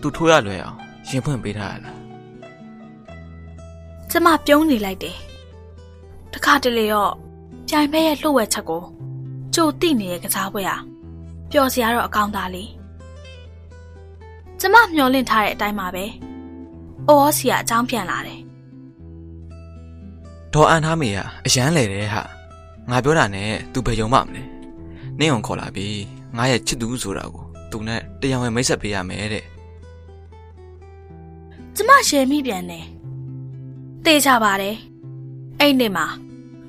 သူ့ထိုးရလွယ်အောင်ရင်ဖွင့်ပေးထားရလား။ကျမပြုံးနေလိုက်တယ်။တခါတလေတော့ပြိုင်မဲ့ရဲ့လှုပ်ဝက်ချက်ကိုကြိုတိနေတဲ့ကစားပွဲဟာပျော်စရာတော့အကောင်းသားလေး။ကျမမျောလင့်ထားတဲ့အတိုင်းပါပဲ။အိုဩစီကအကြောင်းပြန်လာတယ်ဒေါ်အန်ထားမေကအရန်လေတယ်ဟာငါပြောတာနဲ့သူဘယ်ယုံမှမလဲ နင့်အောင်ခေါ်လာပြီငါရဲ့ချစ်သူဆိုတာကိုသူနဲ့တရားဝင်မိတ်ဆက်ပေးရမယ်တဲ့။ကျမရှယ်မိပြန်တယ်။တေးကြပါတယ်။အဲ့ဒီမှာ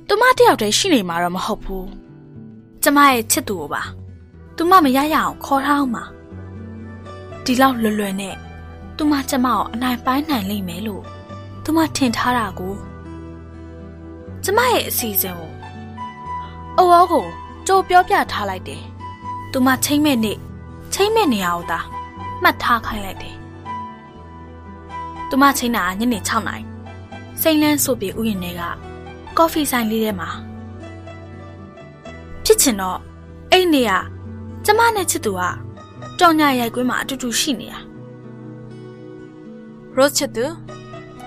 သူမတယောက်တည်းရှိနေမှာတော့မဟုတ်ဘူး။ကျမရဲ့ချစ်သူကိုပါ။သူမမရရအောင်ခေါ်ထားအောင်ပါ။ဒီလောက်လွယ်လွယ်နဲ့သူမကျမကိုအနိုင်ပိုင်းနိုင်လိမ့်မယ်လို့သူမထင်ထားတာကိုကျမရဲ့အစီအစဉ်ကိုအော်အော်ကို ကြိုပြောပြထားလိုက်တယ်။သူမချိန်မဲ့နေ့ချိန်မဲ့နေရာကိုသာမှတ်ထားခိုင်းလိုက်တယ်။သူမချိန်တာကညနေ6နာရီစိန်လန်းဆိုပြီးဥယျာဉ်ထဲကကော်ဖီဆိုင်လေးထဲမှာဖြစ်ချင်တော့အဲ့နေကကျမနဲ့ချစ်သူကကြောင်ညာရိုက်ကွင်းမှာအတူတူရှိနေတာ။ Rose ချစ်သူ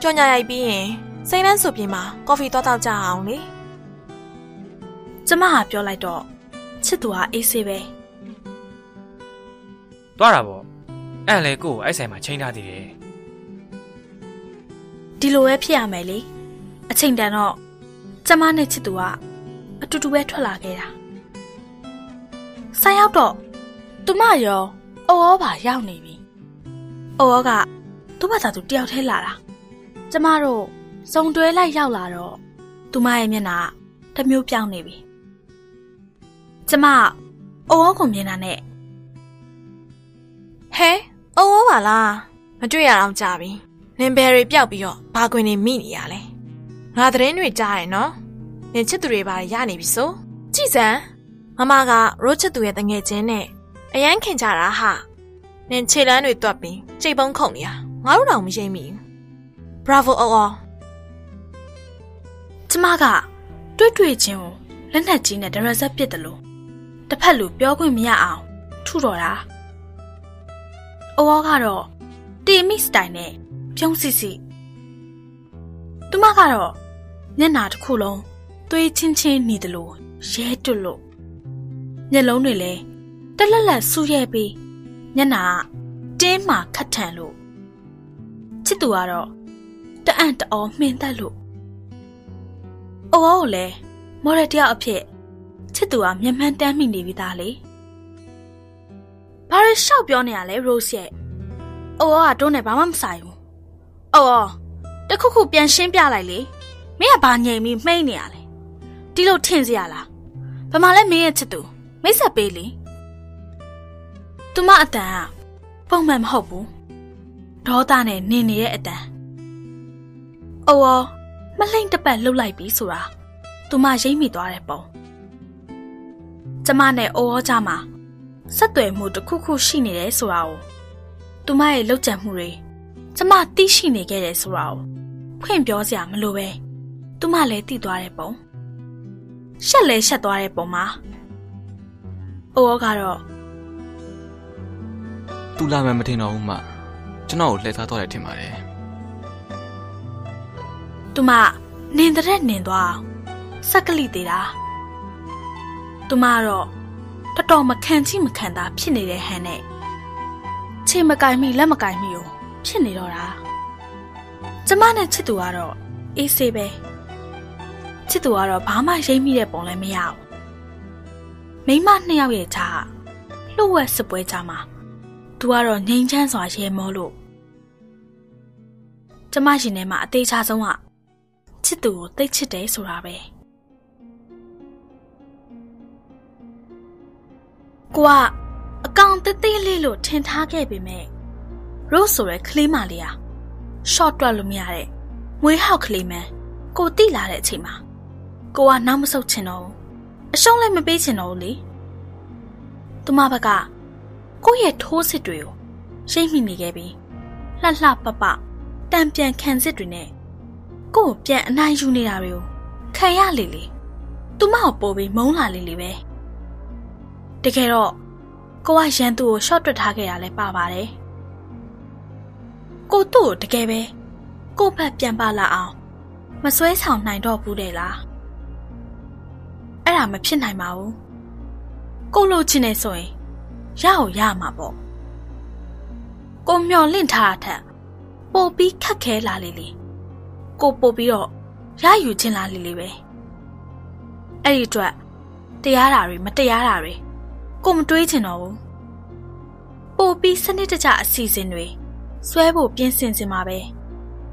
ကြော်ညာရိုက်ပြီးရင်စိမ့်လန်းဆိုပြင်မှာကော်ဖီသွားတော့ကြအောင်လေ ကျမကပြောလိုက်တော့ချစ်သူကအေးဆေးပဲသွားတာပေါ့အဲ့လေကို့ကိုအဲ့ဆိုင်မှာချိန်ထားသေးတယ်ဒီလိုပဲဖြစ်ရမယ်လေအချိန်တန်တော့ကျမနဲ့ချစ်သူကအတူတူပဲထွက်လာခဲ့တာဆိုင်ရောက်တော့သူမရောအော်အော်ပါရောက်နေပြီအော်အော်ကသူ့ဘာသာသူတယောက်ထဲလာတာကျမတို့စုံတွဲလိုက်ရောက်လာတော့သူမရဲ့မျက်နှာကတစ်မျိုးပြောင်းနေပြီ ကျမအော်အော်ကိုမြင်တာနဲ့။ဟဲအိုးဝပါလားမတွေ့ရအောင်ကြာပြီ။နင်ဘယ်တွေပျောက်ပြီးတော့ဘာကွင်နေမိနေရလဲ။ငါသတင်းတွေကြားရင်နော်။နင်ချစ်သူတွေပါရနေပြီဆို။ကြည်စံမမကရိုးချစ်သူရဲ့တငယ်ချင်းနဲ့အရန်ခင်ကြတာဟာ။နင်ခြေလန်းတွေတွက်ပြီးကြိတ်ပုံးခုန်နေရ။ငါတို့တော့မရိပ်မိဘူး။ Bravo အော်အော်ကျမကတွေ့တွေ့ချင်းကိုလက်နက်ကြီးနဲ့ဒရက်ဆက်ပစ်တယ်လို့ တစ်ဖက်လူပြောခွင့်မရအောင်ထုတော်တာအဝေါ်ကတော့တီမီစတိုင်နဲ့ပြုံးစီစီသူမကတော့မျက်နာတစ်ခုလုံးသွေးချင်းချင်းနေတယ်လို့ရဲတွတ်လို့မျက်လုံးတွေလည်းတက်လက်လက်ဆူရဲပြီးမျက်နာကတင်းမှခတ်ထန်လို့ချစ်သူကတော့တအံ့တအောမှင်သက်လို့။အိုးကိုလည်းမော်ရတယောက်အဖြစ် ချစ်သူကမျက်မှန်းတမ်းမိနေပြီသားလေ။ဘာလို့ရှောက်ပြောနေရလဲ Rose ရဲ့။အိုးကတွန်းနေဘာမှမဆိုင်ဘူး။အိုးတခုခုပြန်ရှင်းပြလိုက်လေ။မင်းကဘာငြိမ်ပြီးမှိတ်နေရလဲ။ဒီလိုထင်စရာလား။ဘာမှလည်းမင်းရဲ့ချစ်သူမိတ်ဆက်ပေးလေ။သူမအတန်ကပုံမှန်မဟုတ်ဘူး။ဒေါသနဲ့နင်နေတဲ့အတန်။အိုးမလှိမ့်တပတ်လှုပ်လိုက်ပြီဆိုတာသူမရိမ့်မိသွားတဲ့ပုံ ကျမနဲ့အိုးဩကြမှာဆက်သွယ်မှုတစ်ခုခုရှိနေတယ်ဆိုတာကိုသူမရဲ့လှုပ်ကြံမှုတွေကျမသိရှိနေခဲ့တယ်ဆိုတာကိုဖွင့်ပြောစရာမလိုပဲသူမလည်းသိသွားတဲ့ပုံရှက်လဲရှက်သွားတဲ့ပုံမှာအိုးဩကတော့သူလာမယ်မထင်တော့ဘူးမကျွန်တော်ကိုလှည့်စားတော့တယ်ထင်ပါတယ်သူမနင်တဲ့နင်သွားအောင်စက်ကလိသေးတာ သူမကတော့တော်တော်မခံချိမခံတာဖြစ်နေတဲ့ဟန်နဲ့ခြေမကင်မိလက်မကင်မိကိုဖြစ်နေတော့တာကျမနဲ့ချစ်သူကတော့အေးဆေးပဲချစ်သူကတော့ဘာမှရိမ့်မိတဲ့ပုံလည်းမရဘူးမိန်းမနှစ်ယောက်ရဲ့ကြားလှုပ်ဝက်စပွဲကြားမှာသူကတော့ငိမ့်ချမ်းစွာရဲမောလို့ကျမရှင်ထဲမှာအသေးချဆုံးကချစ်သူကိုသိချစ်တယ်ဆိုတာပဲ ကိုကအကောင်သေးသေးလေးလို့ထင်ထားခဲ့ပေမဲ့ Rose ဆိုတဲ့ကလေးမလေးဟာ short တွက်လို့မရတဲ့မွေးဟောက်ကလေးမန်းကိုတိလာတဲ့အချိန်မှာကိုကနောက်မဆုတ်ချင်တော့ဘူးအရှုံးလည်းမပေးချင်တော့ဘူးလေသူမဘက်ကကိုယ့်ရဲ့ထိုးစစ်တွေကိုရှိတ်မိနေခဲ့ပြီးလှလှပပတံပြန်ခံစစ်တွေနဲ့ကို့ကိုပြန်အနိုင်ယူနေတာတွေကိုခံရလေလေသူမကိုပို့ပြီးမုန်းလာလေလေပဲ တကယ်တော့ကိုကရန်သူကိုရှော့တွတ်ထားခဲ့တာလည်းပါပါတယ်ကိုသူ့ကိုတကယ်ပဲကို့ဘက်ပြန်ပါလာအောင်မစွဲဆောင်နိုင်တော့ဘူးတဲ့လားအဲ့ဒါမဖြစ်နိုင်ပါဘူးကိုလိုချင်နေဆိုရင်ရအောင်ရမှာပေါ့ကိုမျော်လင့်ထားတာထက်ပိုပြီးခက်ခဲလာလေလေကိုပိုပြီးတော့ရယူချင်လာလေလေပဲအဲ့ဒီအတွက်တရားတာတွေမတရားတာတွေ ကိုမတွေးချင်တော့ဘူးပိုပြီးစနစ်တကျအစီအစဉ်တွေဆွဲဖို့ပြင်ဆင်စင်မှာပဲ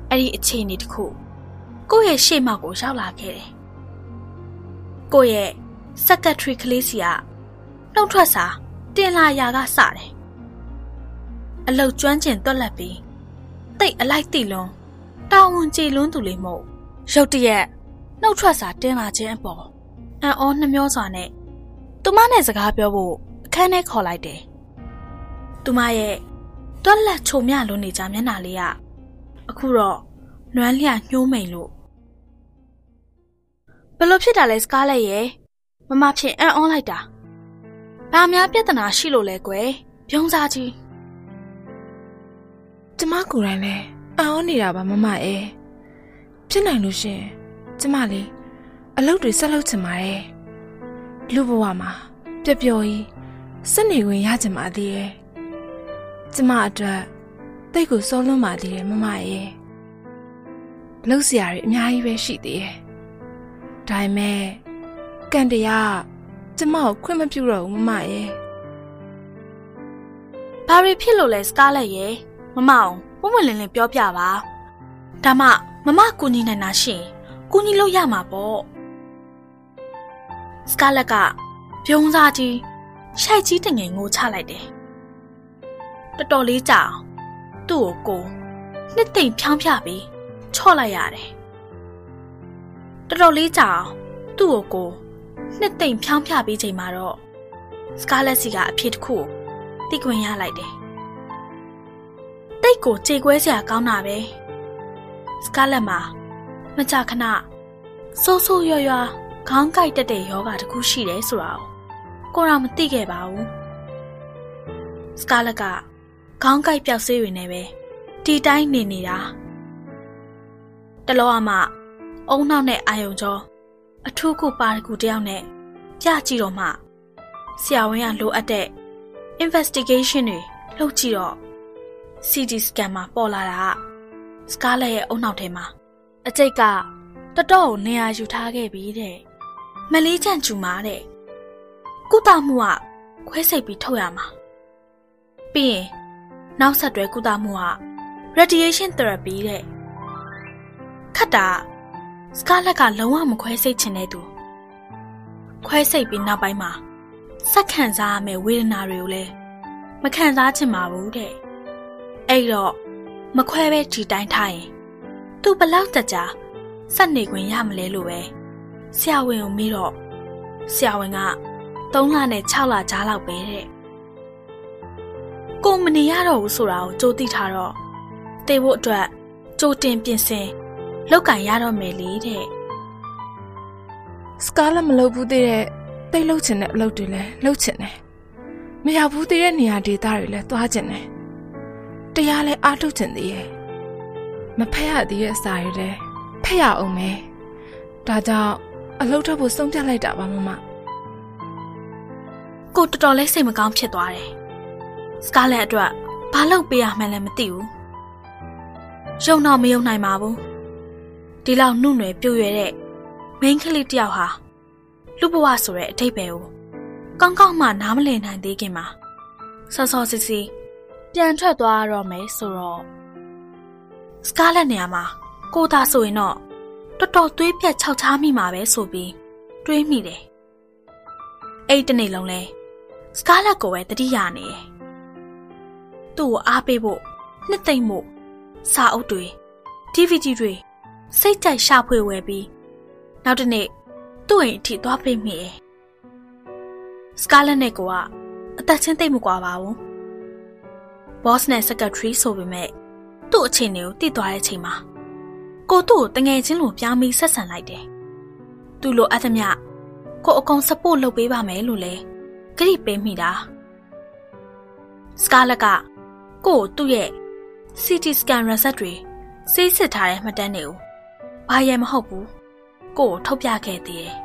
အဲ့ဒီအခြေအနေတစ်ခုကိုယ့်ရဲ့ရှေ့မှောက်ကိုရောက်လာခဲ့တယ်ကိုယ့်ရဲ့ secretary ကလေးစီကနှုတ်ထွက်စာတင်လာရာကစတယ်အလုတ်ကျွမ်းကျင်တွက်လက်ပြီးတိတ်အလိုက်တိလွန်တာဝန်ကြေလွန်းသူလေးမို့ရုတ်တရက်နှုတ်ထွက်စာတင်လာခြင်းအပေါ်အံ့ဩနှမျောစွာနဲ့ သူမနဲ့စကားပြောဖို့အခန်းထဲခေါ်လိုက်တယ်သူမရဲ့တွက်လက်ချုံမြလွန်းနေကြမျက်နှာလေးကအခုတော့နွမ်းလျညှိုးမိန်လို့ဘလို့ဖြစ်တာလဲစကားလက်ရဲ့မမဖြစ်အံ့ဩလိုက်တာဘာများပြဿနာရှိလို့လဲကွယ်ပြုံးစားကြီးကျမကိုယ်တိုင်လည်းအောင်းနေတာပါမမရဲ့ဖြစ်နိုင်လို့ရှင်ကျမလေးအလုပ်တွေဆက်လုပ်ချင်ပါတယ် လူဘဝမှာပျက်ပျော်ကြီးစနေဝင်ရကြမှာသေးတယ်။ကျမအတွက်တိတ်ကိုစောလွန်းပါသေးတယ်မမရဲ့။လှုပ်ရှားရည်အများကြီးပဲရှိသေးတယ်။ဒါပေမဲ့ကံတရားကျမကိုခွင့်မပြုတော့ဘူးမမရဲ့။ဘာတွေဖြစ်လို့လဲစကားလက်ရဲ့မမအောင်ဝွင့်ဝင်လင်းလင်းပြောပြပါ။ဒါမှမမကူညီနိုင်တာရှင်။ကူညီလို့ရမှာပေါ့။ စကားလက်ကပြုံးစားကြီးရှိုက်ကြီးတငယ်ငိုချလိုက်တယ်တော်တော်လေးကြာအောင်သူ့ကိုကိုနှစ်သိမ့်ဖြောင်းဖြပြီးချော့လိုက်ရတယ်တော်တော်လေးကြာအောင်သူ့ကိုကိုနှစ်သိမ့်ဖြောင်းဖြပြီးချိန်မှာတော့စကားလက်စီကအဖြစ်တစ်ခုကိုသိခွင့်ရလိုက်တယ်တိတ်ကိုကြေကွဲစရာကောင်းတာပဲစကားလက်မှာမကြခဏဆိုးဆိုးရွရွ ခေါင်းကိုက်တက်တဲ့ယောဂတစ်ခုရှိတယ်ဆိုတာကိုကိုတော့မသိခဲ့ပါဘူးစကားလက်ကခေါင်းကိုက်ပျောက်ဆေးတွေနဲ့ပဲဒီတိုင်းနေနေတာတလောအမအုံနောက်နဲ့အာယုံကျော်အထူးခုပါရကူတယောက်နဲ့ကြကြည့်တော့မှဆရာဝန်ကလိုအပ်တဲ့ investigation တွေလုပ်ကြည့်တော့ CT scan မှာပေါ်လာတာစကားလက်ရဲ့အုံနောက်ထဲမှာအကျိတ်ကတတော့ကိုနေရာယူထားခဲ့ပြီတဲ့ မလေးချန်ကျူမာတဲ့ကုသမှုကခွဲစိတ်ပြီးထုတ်ရမှာပြီးရင်နောက်ဆက်တွဲကုသမှုက radiation therapy တဲ့ခတ်တာစကားလက်ကလုံးဝမခွဲစိတ်ချင်တဲ့သူခွဲစိတ်ပြီးနောက်ပိုင်းမှာစက်ခံစားရမယ့်ဝေဒနာတွေကိုလည်းမခံစားချင်ပါဘူးတဲ့အဲ့တော့မခွဲပဲဒီတိုင်းထားရင် သူဘလောက်တကြာစက်နေခွင့်ရမလဲလို့ပဲ ဆရာဝန်ကိုမေးတော့ဆရာဝန်က3လနဲ့6လကြားလောက်ပဲတဲ့ကိုမနေရတော့ဘူးဆိုတာကိုကြိုးသိထားတော့တေဖို့အတွက်ကြိုတင်ပြင်ဆင်လောက်ကင်ရတော့မယ်လေတဲ့စကားလည်းမလုပ်ဘူးသေးတဲ့တိတ်လှုပ်ချင်တဲ့အလုပ်တွေလည်းလှုပ်ချင်တယ်မရောက်ဘူးသေးတဲ့နေရာဒေသတွေလည်းသွားချင်တယ်တရားလည်းအားထုတ်ချင်သေးရဲ့မဖက်ရသေးတဲ့စာတွေလည်းဖက်ရအောင်မယ်ဒါကြောင့် အလုပ်ထုတ်ဖို့ဆုံးဖြတ်လိုက်တာပါမမကိုတော်တော်လေးစိတ်မကောင်းဖြစ်သွားတယ်စကားလက်အတွက်ဘာလုပ်ပေးရမှန်းလည်းမသိဘူးယုံတော့မယုံနိုင်ပါဘူးဒီလောက်နှုတ်နယ်ပြိုရွယ်တဲ့ main ကလေးတယောက်ဟာလူဘဝဆိုတဲ့အထိပ္ပယ်ကိုကောင်းကောင်းမှနားမလည်နိုင်သေးခင်မှာဆော့ဆော့စစ်စစ်ပြန်ထွက်သွားရတော့မယ်ဆိုတော့စကားလက်နေရာမှာကိုသာဆိုရင်တော့ တော်တော်သွေးပြက်ခြောက်ချားမိမှာပဲဆိုပြီးတွေးမိတယ်အဲ့ဒီတနေ့လုံးလဲစကားလက်ကိုပဲတတိယနေတယ်သူ့ကိုအားပေးဖို့နှစ်သိမ့်ဖို့စာအုပ်တွေ DVD တွေစိတ်ကြိုက်ရှာဖွေဝယ်ပြီးနောက်တစ်နေ့သူ့အိမ်အထိသွားပေးမိတယ်စကားလက်နဲ့ကအသက်ချင်းသိမ့်မကွာပါဘူး boss နဲ့ secretary ဆိုပေမဲ့သူ့အခြေအနေကိုသိသွားတဲ့အချိန်မှာ ကိုသူ့ကိုတငယ်ချင်းလိုပြောင်းပြီးဆက်ဆံလိုက်တယ်သူ့လိုအပ်သမျှကိုအကုန် support လုပ်ပေးပါမယ်လို့လဲဂရိပေးမိတာစကားလက်ကကို့သူ့ရဲ့ CT scan result တွေစိစစ်ထားတဲ့မှတ်တမ်းတွေကိုဘာရဲမဟုတ်ဘူးကို့ကိုထုတ်ပြခဲ့သေးတယ်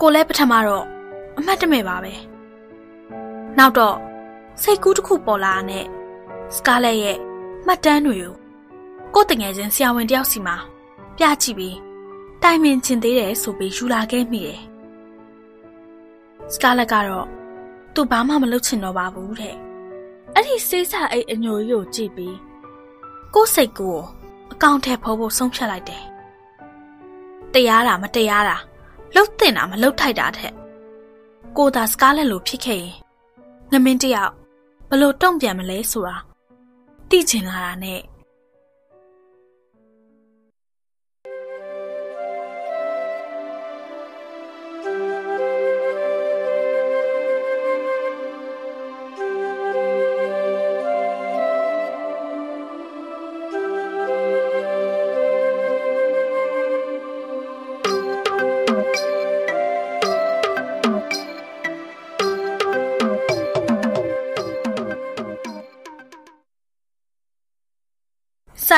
ကိုလည်းပထမတော့အမှတ်တမဲ့ပါပဲနောက်တော့စိတ်ကူးတစ်ခုပေါ်လာတဲ့စကားလက်ရဲ့မှတ်တမ်းတွေကို ကို့တငယ်ချင်းဆရာဝန်တယောက်စီမှာပြကြည့်ပြီးတိုင်ပင်ချင်သေးတယ်ဆိုပြီးယူလာခဲ့မိတယ်စကားလက်ကတော့သူဘာမှမလုပ်ချင်တော့ပါဘူးတဲ့အဲ့ဒီစေးစာအိတ်အညိုကြီးကိုကြည့်ပြီးကို့စိတ်ကိုအကောင့်ထဲဖော်ဖို့ဆုံးဖြတ်လိုက်တယ်တရားတာမတရားတာလှုပ်တင်တာမလှုပ်ထိုက်တာထက်ကိုသာစကားလက်လိုဖြစ်ခဲ့ရင်ငမင်းတယောက်ဘလို့တုံ့ပြန်မလဲဆိုတာသိချင်လာတာနဲ့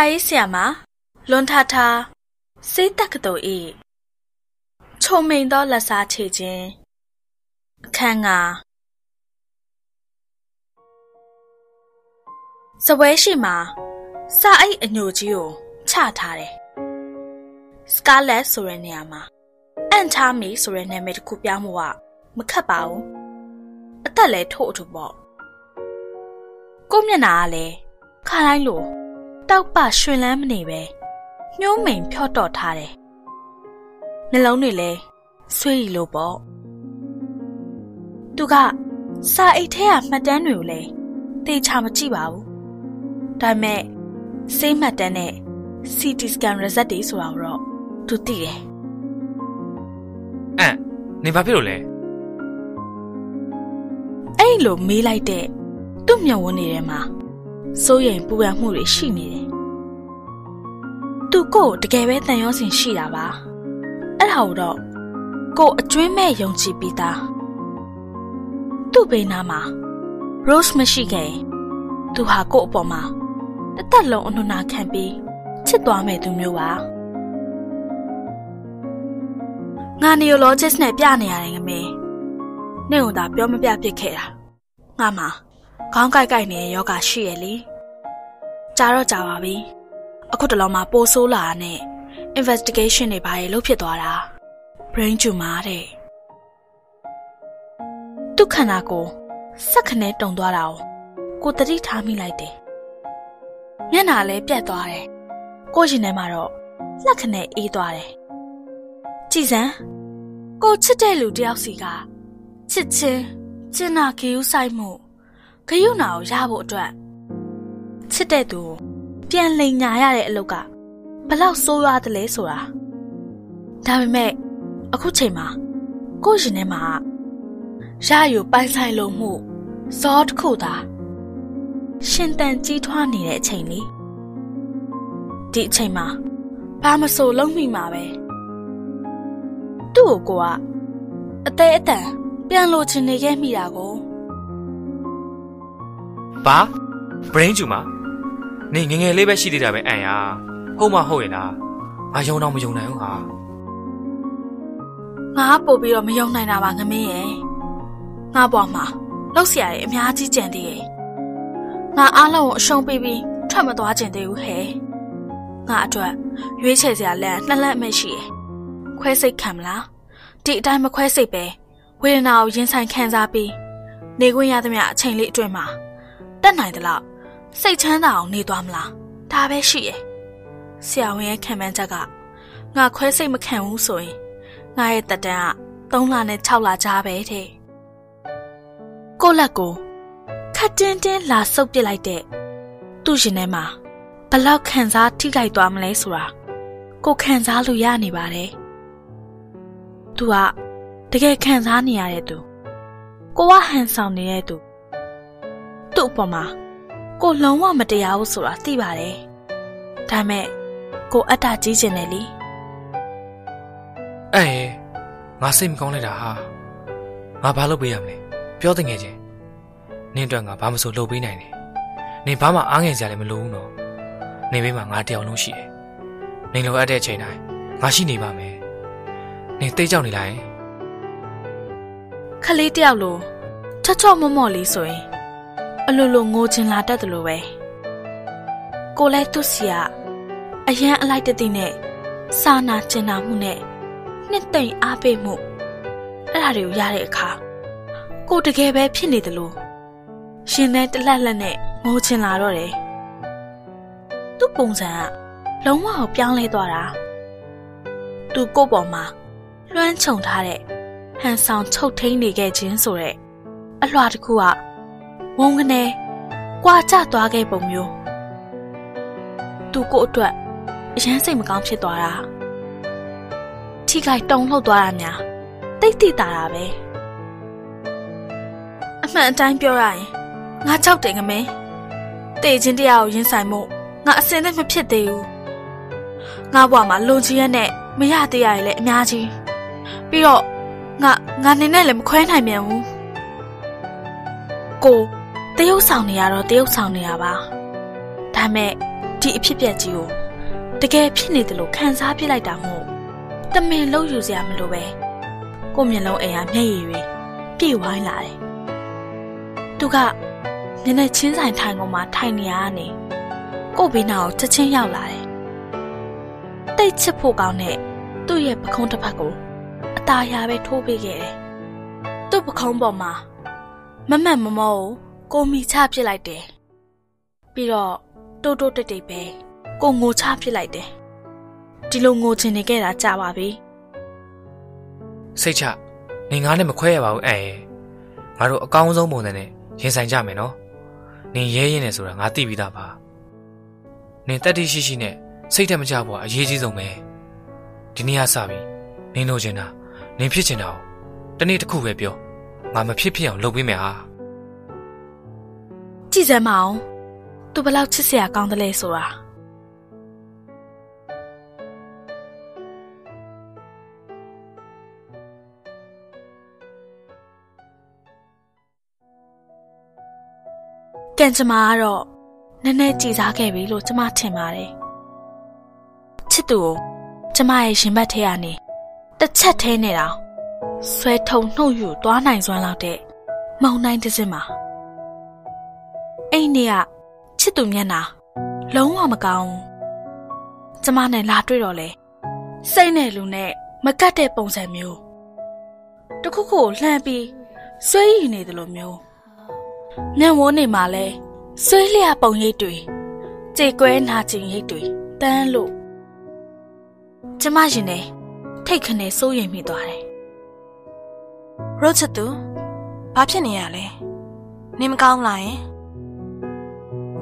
စာရေးဆရာမလွန်ထထစေးတက်ကတော်ဤချုံမိန်သောလက်စားချေခြင်းအခန်းငါစပွဲရှိမှာစာအိတ်အညိုကြီးကိုချထားတယ်စကားလက်ဆိုတဲ့နေရာမှာအန်ထားမီဆိုတဲ့နာမည်တစ်ခုပြောင်းမှုကမခတ်ပါဘူးအသက်လည်းထို့အထူပေါ့ကိုမျက်နာကလည်းခါတိုင်းလို့ တောက်ပရှင်လန်းမနေပဲညှိုးမိန်ဖြော့တော့ထားတယ်နှလုံးတွေလည်းဆွေးရီလို့ပေါ့သူကစာအိတ်ထဲကမှတ်တမ်းတွေကိုလည်းတေချာမကြည့်ပါဘူးဒါပေမဲ့စေးမှတ်တမ်းနဲ့ CT scan result တွေဆိုတာတော့သူသိတယ်အန့်နေဘာဖြစ်လို့လဲအဲ့လိုမေးလိုက်တဲ့သူ့မျက်ဝန်းတွေထဲမှာ စိုးရိမ်ပူပန်မှုတွေရှိနေတယ်။သူကိုတကယ်ပဲတန်ရောစင်ရှိတာပါ။အဲ့ဒါကိုတော့ကိုအကျွင်းမဲ့ယုံကြည်ပြီးသား။သူ့ဘေးနားမှာ Rose မရှိခဲ့ရင်သူဟာကို့အပေါ်မှာတစ်သက်လုံးအနုနာခံပြီးချစ်သွားမယ်သူမျိုးပါ။ငါ neurologist နဲ့ပြနေရတယ်ငမေ။နေ့ကသာပြောမပြဖြစ်ခဲ့တာ။ငါမှာ ခေါင်းကိုက်ကိုက်နေတဲ့ယောဂရှိရလေကြာတော့ကြာပါပြီအခုတလောမှာပိုဆိုးလာနဲ့ investigation တွေဘာတွေလုပ်ဖြစ်သွားတာ brain tumor တဲ့ဒုက္ခနာကိုစက်ခနဲတုံသွားတာကိုကိုတတိထားမိလိုက်တယ်မျက်နှာလည်းပြတ်သွားတယ်ကိုရှင်ထဲမှာတော့လက်ခနဲအေးသွားတယ်ကြည်စမ်းကိုချစ်တဲ့လူတယောက်စီကချစ်ချင်းကျင်နာခေယူဆိုင်မှု ဂယုဏကိုရဖို့အတွက်ချစ်တဲ့သူကိုပြန်လိန်ညာရတဲ့အလုပ်ကဘလောက်ဆိုးရွားတယ်လဲဆိုတာဒါပေမဲ့အခုချိန်မှာကိုယ့်ရင်ထဲမှာရယူပိုင်ဆိုင်လို့မှုဇောတစ်ခုသာရှင်တန်ကြီးထွားနေတဲ့အချိန်လေးဒီအချိန်မှာဘာမဆိုလုံးမိမှာပဲသူ့ကိုကအသေးအတန်ပြန်လို့ချင်နေခဲ့မိတာကို ဘာ brain ကျူမှာနေငငယ်လေးပဲရှိသေးတာပဲအန်ရဟုတ်မှဟုတ်ရင်လားငါယုံတော့မယုံနိုင်ဘူးဟာငါပို့ပြီးတော့မယုံနိုင်တာပါငမင်းရယ်ငါပေါ်မှာလောက်ဆရာရဲ့အများကြီးကြံသေးရယ်ငါအားလုံးကိုအရှုံးပေးပြီးထွက်မသွားကြင်သေးဘူးဟဲ့ငါအတွက်ရွေးချယ်စရာလမ်းနှစ်လက်မှရှိရယ်ခွဲစိတ်ခံမလားဒီအတိုင်းမခွဲစိတ်ပဲဝေဒနာကိုရင်ဆိုင်ခံစားပြီးနေခွင့်ရသမျှအချိန်လေးအတွင်းမှာ တက်နိုင်သလောက်စိတ်ချမ်းသာအောင်နေသွားမလားဒါပဲရှိရဲ့ဆရာဝန်ရဲ့ခံမှန်းချက်ကငါခွဲစိတ်မခံဘူးဆိုရင်ငါရဲ့တက်တန်းက3လနဲ့6လကြားပဲတဲ့ကိုလက်ကိုခတ်တင်းတင်းလာဆုပ်ပစ်လိုက်တဲ့သူ့ရှင်ထဲမှာဘလောက်ခံစားထိခိုက်သွားမလဲဆိုတာကိုခံစားလို့ရနေပါတယ်။ तू ကတကယ်ခံစားနေရတဲ့သူကိုကဟန်ဆောင်နေတဲ့သူ သူ့အပေါ်မှာကိုလုံးဝမတရားဘူးဆိုတာသိပါတယ်။ဒါမဲ့ကိုအတ္တကြီးကျင်တယ်လीအဲ့ရယ်ငါစိတ်မကောင်းလိုက်တာဟာငါဘာလုပ်ပေးရမလဲပြောတဲ့ငယ်ချင်းနင်းအတွက်ငါဘာမဆိုလုပ်ပေးနိုင်တယ်နင်ဘာမှအားငယ်စရာလည်းမလိုဘူးနော်နေဘေးမှာငါတယောက်လုံးရှိတယ်နင်လိုအပ်တဲ့အချိန်တိုင်းငါရှိနေပါမယ်နင်တိတ်ကြောက်နေလိုက်ခလေးတယောက်လိုချော့ချော့မော့မော့လေးဆိုရင် အလိုလိုငိုချင်လာတတ်တယ်လို့ပဲကိုလဲသူ့စီကအရန်အလိုက်တသိနဲ့စာနာကျင်နာမှုနဲ့နှစ်သိမ့်အားပေးမှုအဲ့ဒါတွေကိုရတဲ့အခါကိုတကယ်ပဲဖြစ်နေတယ်လို့ရှင်နဲ့တလက်လက်နဲ့ငိုချင်လာတော့တယ်သူ့ပုံစံကလုံးဝကိုပြောင်းလဲသွားတာသူကိုယ့်ပေါ်မှာလွှမ်းခြုံထားတဲ့ဟန်ဆောင်ချုပ်ထိန်နေခဲ့ခြင်းဆိုတဲ့အလွှာတစ်ခုက ဝုန်းကနေကွာကျသွားခဲ့ပုံမျိုးသူကိုယ့်အတွက်အရန်စိတ်မကောင်းဖြစ်သွားတာထိခိုက်တုံလှုပ်သွားတာများတိတ်တိတာတာပဲအမှန်အတိုင်းပြောရရင်ငါကြောက်တယ်ငမင်းတေချင်းတရားကိုရင်ဆိုင်မှုငါအစင်နဲ့မဖြစ်သေးဘူးငါဘွားမှာလွန်ချီရက်နဲ့မရသေးရလေအများကြီးပြီးတော့ငါငါနေနဲ့လည်းမခွဲနိုင်မြန်ဘူးကို တရုပ်ဆောင်နေရတော့တရုပ်ဆောင်နေရပါဒါမဲ့ဒီအဖြစ်ပြက်ကြီးကိုတကယ်ဖြစ်နေတယ်လို့ခံစားပြလိုက်တာမို့တမင်လုံးယူစရာမလိုပဲကိုမျက်လုံးအိမ်ဟာမျက်ရည်တွေပြေဝိုင်းလာတယ်သူကနည်းနည်းချင်းဆိုင်ထိုင်ကုန်မှာထိုင်နေရကနေကို့ဘေးနာကိုချက်ချင်းရောက်လာတယ်တိတ်ချစ်ဖို့ကောင်းတဲ့သူ့ရဲ့ပခုံးတစ်ဖက်ကိုအตาရပဲထိုးပေးခဲ့တယ်သူ့ပခုံးပေါ်မှာမမတ်မမောကို ကိုမိချပစ်လိုက်တယ်ပြီးတော့တိုးတိုးတိတ်တိတ်ပဲကိုငိုချပစ်လိုက်တယ်ဒီလိုငိုချင်နေခဲ့တာကြာပါပြီစိတ်ချနင်ငါနဲ့မခွဲရပါဘူးအဲ့ရယ်ငါတို့အကောင်းဆုံးပုံစံနဲ့ရင်ဆိုင်ကြမယ်နော်နင်ရဲရင်နေဆိုတာငါသိပြီးသားပါနင်တက်တိရှိရှိနဲ့စိတ်ထက်မကြဘူးအရေးကြီးဆုံးပဲဒီနေ့ကစပြီနင်လိုချင်တာနင်ဖြစ်ချင်တာကိုတနေ့တစ်ခုပဲပြောငါမဖြစ်ဖြစ်အောင်လုပ်ပေးမယ်ဟာ ကြည့်စမ်းမအောင်သူဘယ်လောက်ချစ်စရာကောင်းတယ်လဲဆိုတာကံကြမ္မာကတော့နည်းနည်းကြည်စားခဲ့ပြီလို့ကျမထင်ပါတယ်ချစ်သူကိုကျမရဲ့ရှင်ဘတ်ထဲကနေတစ်ချက်ထဲနဲ့တောင်ဆွဲထုံနှုတ်ယူသွားနိုင်စွမ်းလောက်တဲ့မုံတိုင်းတစ်စင်းမှာ အဲ့ဒီနေ့ကချစ်သူမျက်နှာလုံးဝမကောင်းဘူးကျမနဲ့လာတွေ့တော့လေစိတ်နဲ့လူနဲ့မကတ်တဲ့ပုံစံမျိုးတခုခုကိုလှမ်းပြီးဆွဲရည်နေတယ်လို့မျိုးမျက်ဝန်းနေမှာလဲဆွဲလျပုံရိပ်တွေကြေကွဲနာကျင်ရိပ်တွေတန်းလို့ကျမရင်နဲ့ထိတ်ခနဲ့စိုးရိမ်မိသွားတယ်ရိုချစ်သူဘာဖြစ်နေရလဲနေမကောင်းလားယင်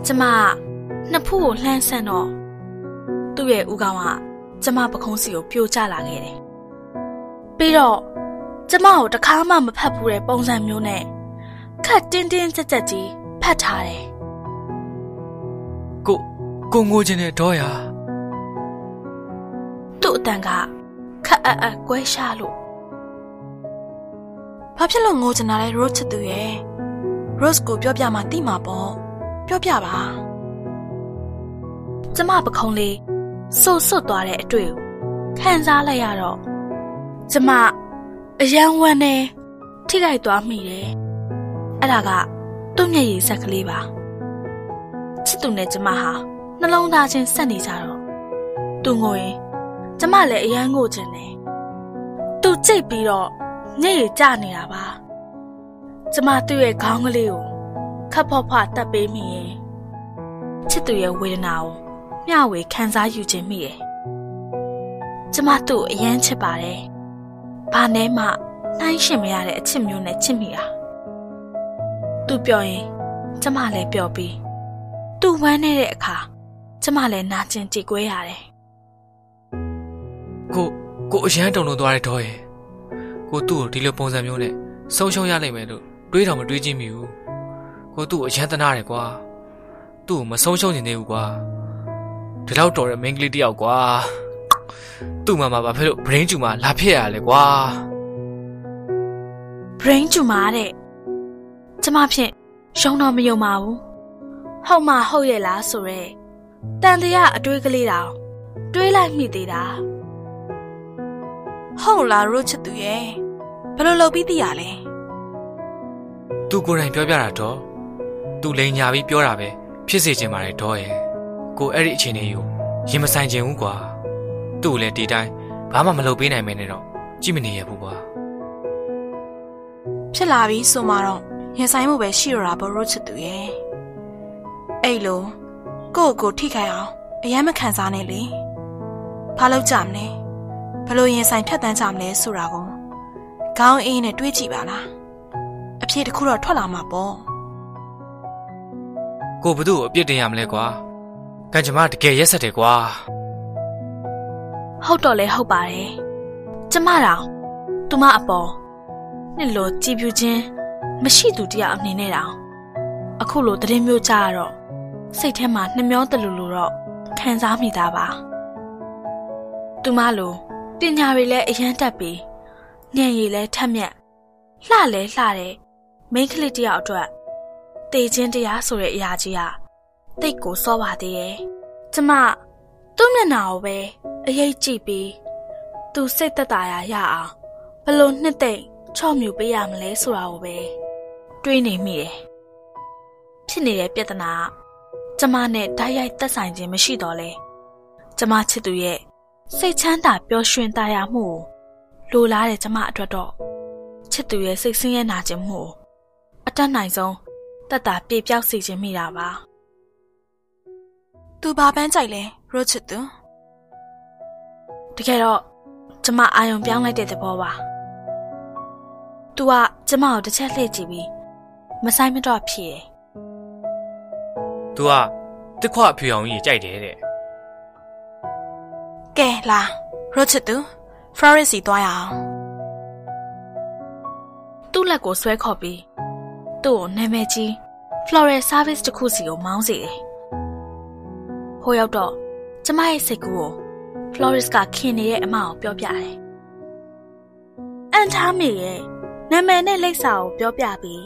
ကျမကနှစ်ဖူးကိုလှမ်းဆန့်တော့သူ့ရဲ့ဥကောင်ကကျမပခုံးစီကိုပြိုကျလာခဲ့တယ်။ပြီးတော့ကျမကိုတခါမှမဖတ်ဘူးတဲ့ပုံစံမျိုးနဲ့ခက်တင်းတင်းကြက်ကြက်ကြီးဖတ်ထားတယ်ကိုကိုငိုချင်တဲ့ဒေါ်ရ။သူ့အတန်ကခက်အပ်အပ်ကွဲရှားလို့ဘာဖြစ်လို့ငိုချင်တာလဲရိုချစ်သူရဲ့ Rose ကိုပြောပြမှသိမှာပေါ့ ပြောပြပါကျမပခုံးလေးဆူဆွတ်သွားတဲ့အတွေ့ကိုခံစားလိုက်ရတော့ကျမအယံဝမ်းနဲ့ထိခိုက်သွားမိတယ်။အဲ့ဒါကသူ့မျက်ရည်ဆက်ကလေးပါ။ချစ်သူနဲ့ကျမဟာနှလုံးသားချင်းဆက်နေကြတော့သူငိုရင်ကျမလည်းအယံငိုချင်တယ်။သူကြိတ်ပြီးတော့မျက်ရည်ကျနေတာပါ။ကျမသူ့ရဲ့ခေါင်းကလေးကို ခပ်ဖော့ဖော့တက်ပေးမိရင်ချစ်သူရဲ့ဝေဒနာကိုမျှဝေခံစားယူခြင်းမိတယ်။ကျမသူ့ကိုအယမ်းချစ်ပါတယ်။ဘာနဲ့မှနှိုင်းရှင်မရတဲ့အချစ်မျိုးနဲ့ချစ်မိတာ။သူပြောရင်ကျမလည်းပြောပြီးသူဝမ်းနေတဲ့အခါကျမလည်းနာကျင်ကြေကွဲရတယ်ကိုကိုအရန်တုံလုံးသွားတဲ့တော့ရဲ့ကိုသူ့ကိုဒီလိုပုံစံမျိုးနဲ့ဆုံးရှုံးရလိမ့်မယ်လို့တွေးတော့မတွေးကြည့်မိဘူး ကိုသူ့ကိုအရန်တနာတယ်ကွာသူ့ကိုမဆုံးရှုံးနေသေးဘူးကွာဒီလောက်တော်တဲ့မိန်းကလေးတယောက်ကွာသူ့မှာမှာဘာဖြစ်လို့ brain ကျူမှာလာဖြစ်ရလဲကွာ brain ကျူမာတဲ့ကျမဖြင့်ရုံတော့မယုံပါဘူးဟုတ်မှဟုတ်ရဲ့လားဆိုရဲတန်တရားအတွေးကလေးတောင်တွေးလိုက်မိသေးတာဟုတ်လားရိုးချစ်သူရဲ့ဘယ်လိုလုပ်ပြီးသိရလဲသူကိုယ်တိုင်ပြောပြတာတော့ သူလိန်ညာပြီးပြောတာပဲဖြစ်စေချင်ပါတယ်တော့ရဲ့ကိုအဲ့ဒီအချိန်လေးကိုရင်မဆိုင်ချင်ဘူးကွာသူ့ကိုလည်းဒီတိုင်းဘာမှမလုပ်ပေးနိုင်မဲနဲ့တော့ကြည့်မနေရဘူးကွာဖြစ်လာပြီဆိုမှတော့ရင်ဆိုင်မှုပဲရှိရတာပေါ့ရိုးချစ်သူရဲ့အဲ့လိုကိုယ့်ကိုယ်ထိခိုက်အောင်အယမ်းမခံစားနဲ့လေဘာလို့ကြမလဲဘလို့ရင်ဆိုင်ဖြတ်တန်းကြမလဲဆိုတာကိုခေါင်းအေးနဲ့တွေးကြည့်ပါလားအဖြစ်တစ်ခုတော့ထွက်လာမှာပေါ့ ကိုဘသူ့ကိုအပြစ်တင်ရမလဲကွာကံကြမ္မာတကယ်ရက်ဆက်တယ်ကွာဟုတ်တော့လဲဟုတ်ပါတယ်ကျမတောင်သူမအပေါ်နှစ်လိုကြည်ပြူခြင်းမရှိသူတရားအနေနဲ့တောင်အခုလိုသတင်းမျိုးကြားရတော့စိတ်ထဲမှာနှမျောတလူလူတော့ခံစားမိတာပါသူမလိုပညာတွေလည်းအရန်တက်ပြီးဉာဏ်ရည်လည်းထက်မြက်လှလဲလှတဲ့မိန်းကလေးတယောက်အတွက် တေခြင်းတရားဆိုတဲ့အရာကြီးဟာတိတ်ကိုစောပါသေးရဲ့ကျမသူ့မျက်နှာကိုပဲအရေးကြည့်ပြီးသူစိတ်သက်သာရာရအောင်ဘလို့နှစ်သိမ့်ချော့မြူပေးရမလဲဆိုတာကိုပဲတွေးနေမိတယ်ဖြစ်နေတဲ့ပြဿနာကကျမနဲ့ဓာတ်ရိုက်သက်ဆိုင်ခြင်းမရှိတော့လဲကျမချစ်သူရဲ့စိတ်ချမ်းသာပျော်ရွှင်သာယာမှုကိုလိုလားတဲ့ကျမအတွက်တော့ချစ်သူရဲ့စိတ်ဆင်းရဲနာခြင်းမှုကိုအတတ်နိုင်ဆုံး တက်တာပြေပြောက်စေခြင်းမိတာပါသူဘာပန်းကြိုက်လဲရိုးချစ်သူတကယ်တော့ကျမအာယုံပြောင်းလိုက်တဲ့သဘောပါ။ तू ကကျမကိုတစ်ချက်လှည့်ကြည့်ပြီးမဆိုင်မတော့ဖြေတယ်သူကတစ်ခွအဖြူအောင်ကြီးကြိုက်တယ်တဲ့ကဲလာရိုးချစ်သူ Florence စီသွားရအောင်။သူ့လက်ကိုဆွဲခေါ်ပြီး သူ့ကိုနာမည်ကြီး Floral Service တစ်ခုစီကိုမောင်းစီတယ်။ဟိုရောက်တော့ကျမရဲ့စိတ်ကူးကို Florist ကခင်နေတဲ့အမကိုပြောပြတယ်။အန်ထားမိရဲ့နာမည်နဲ့လိပ်စာကိုပြောပြပြီး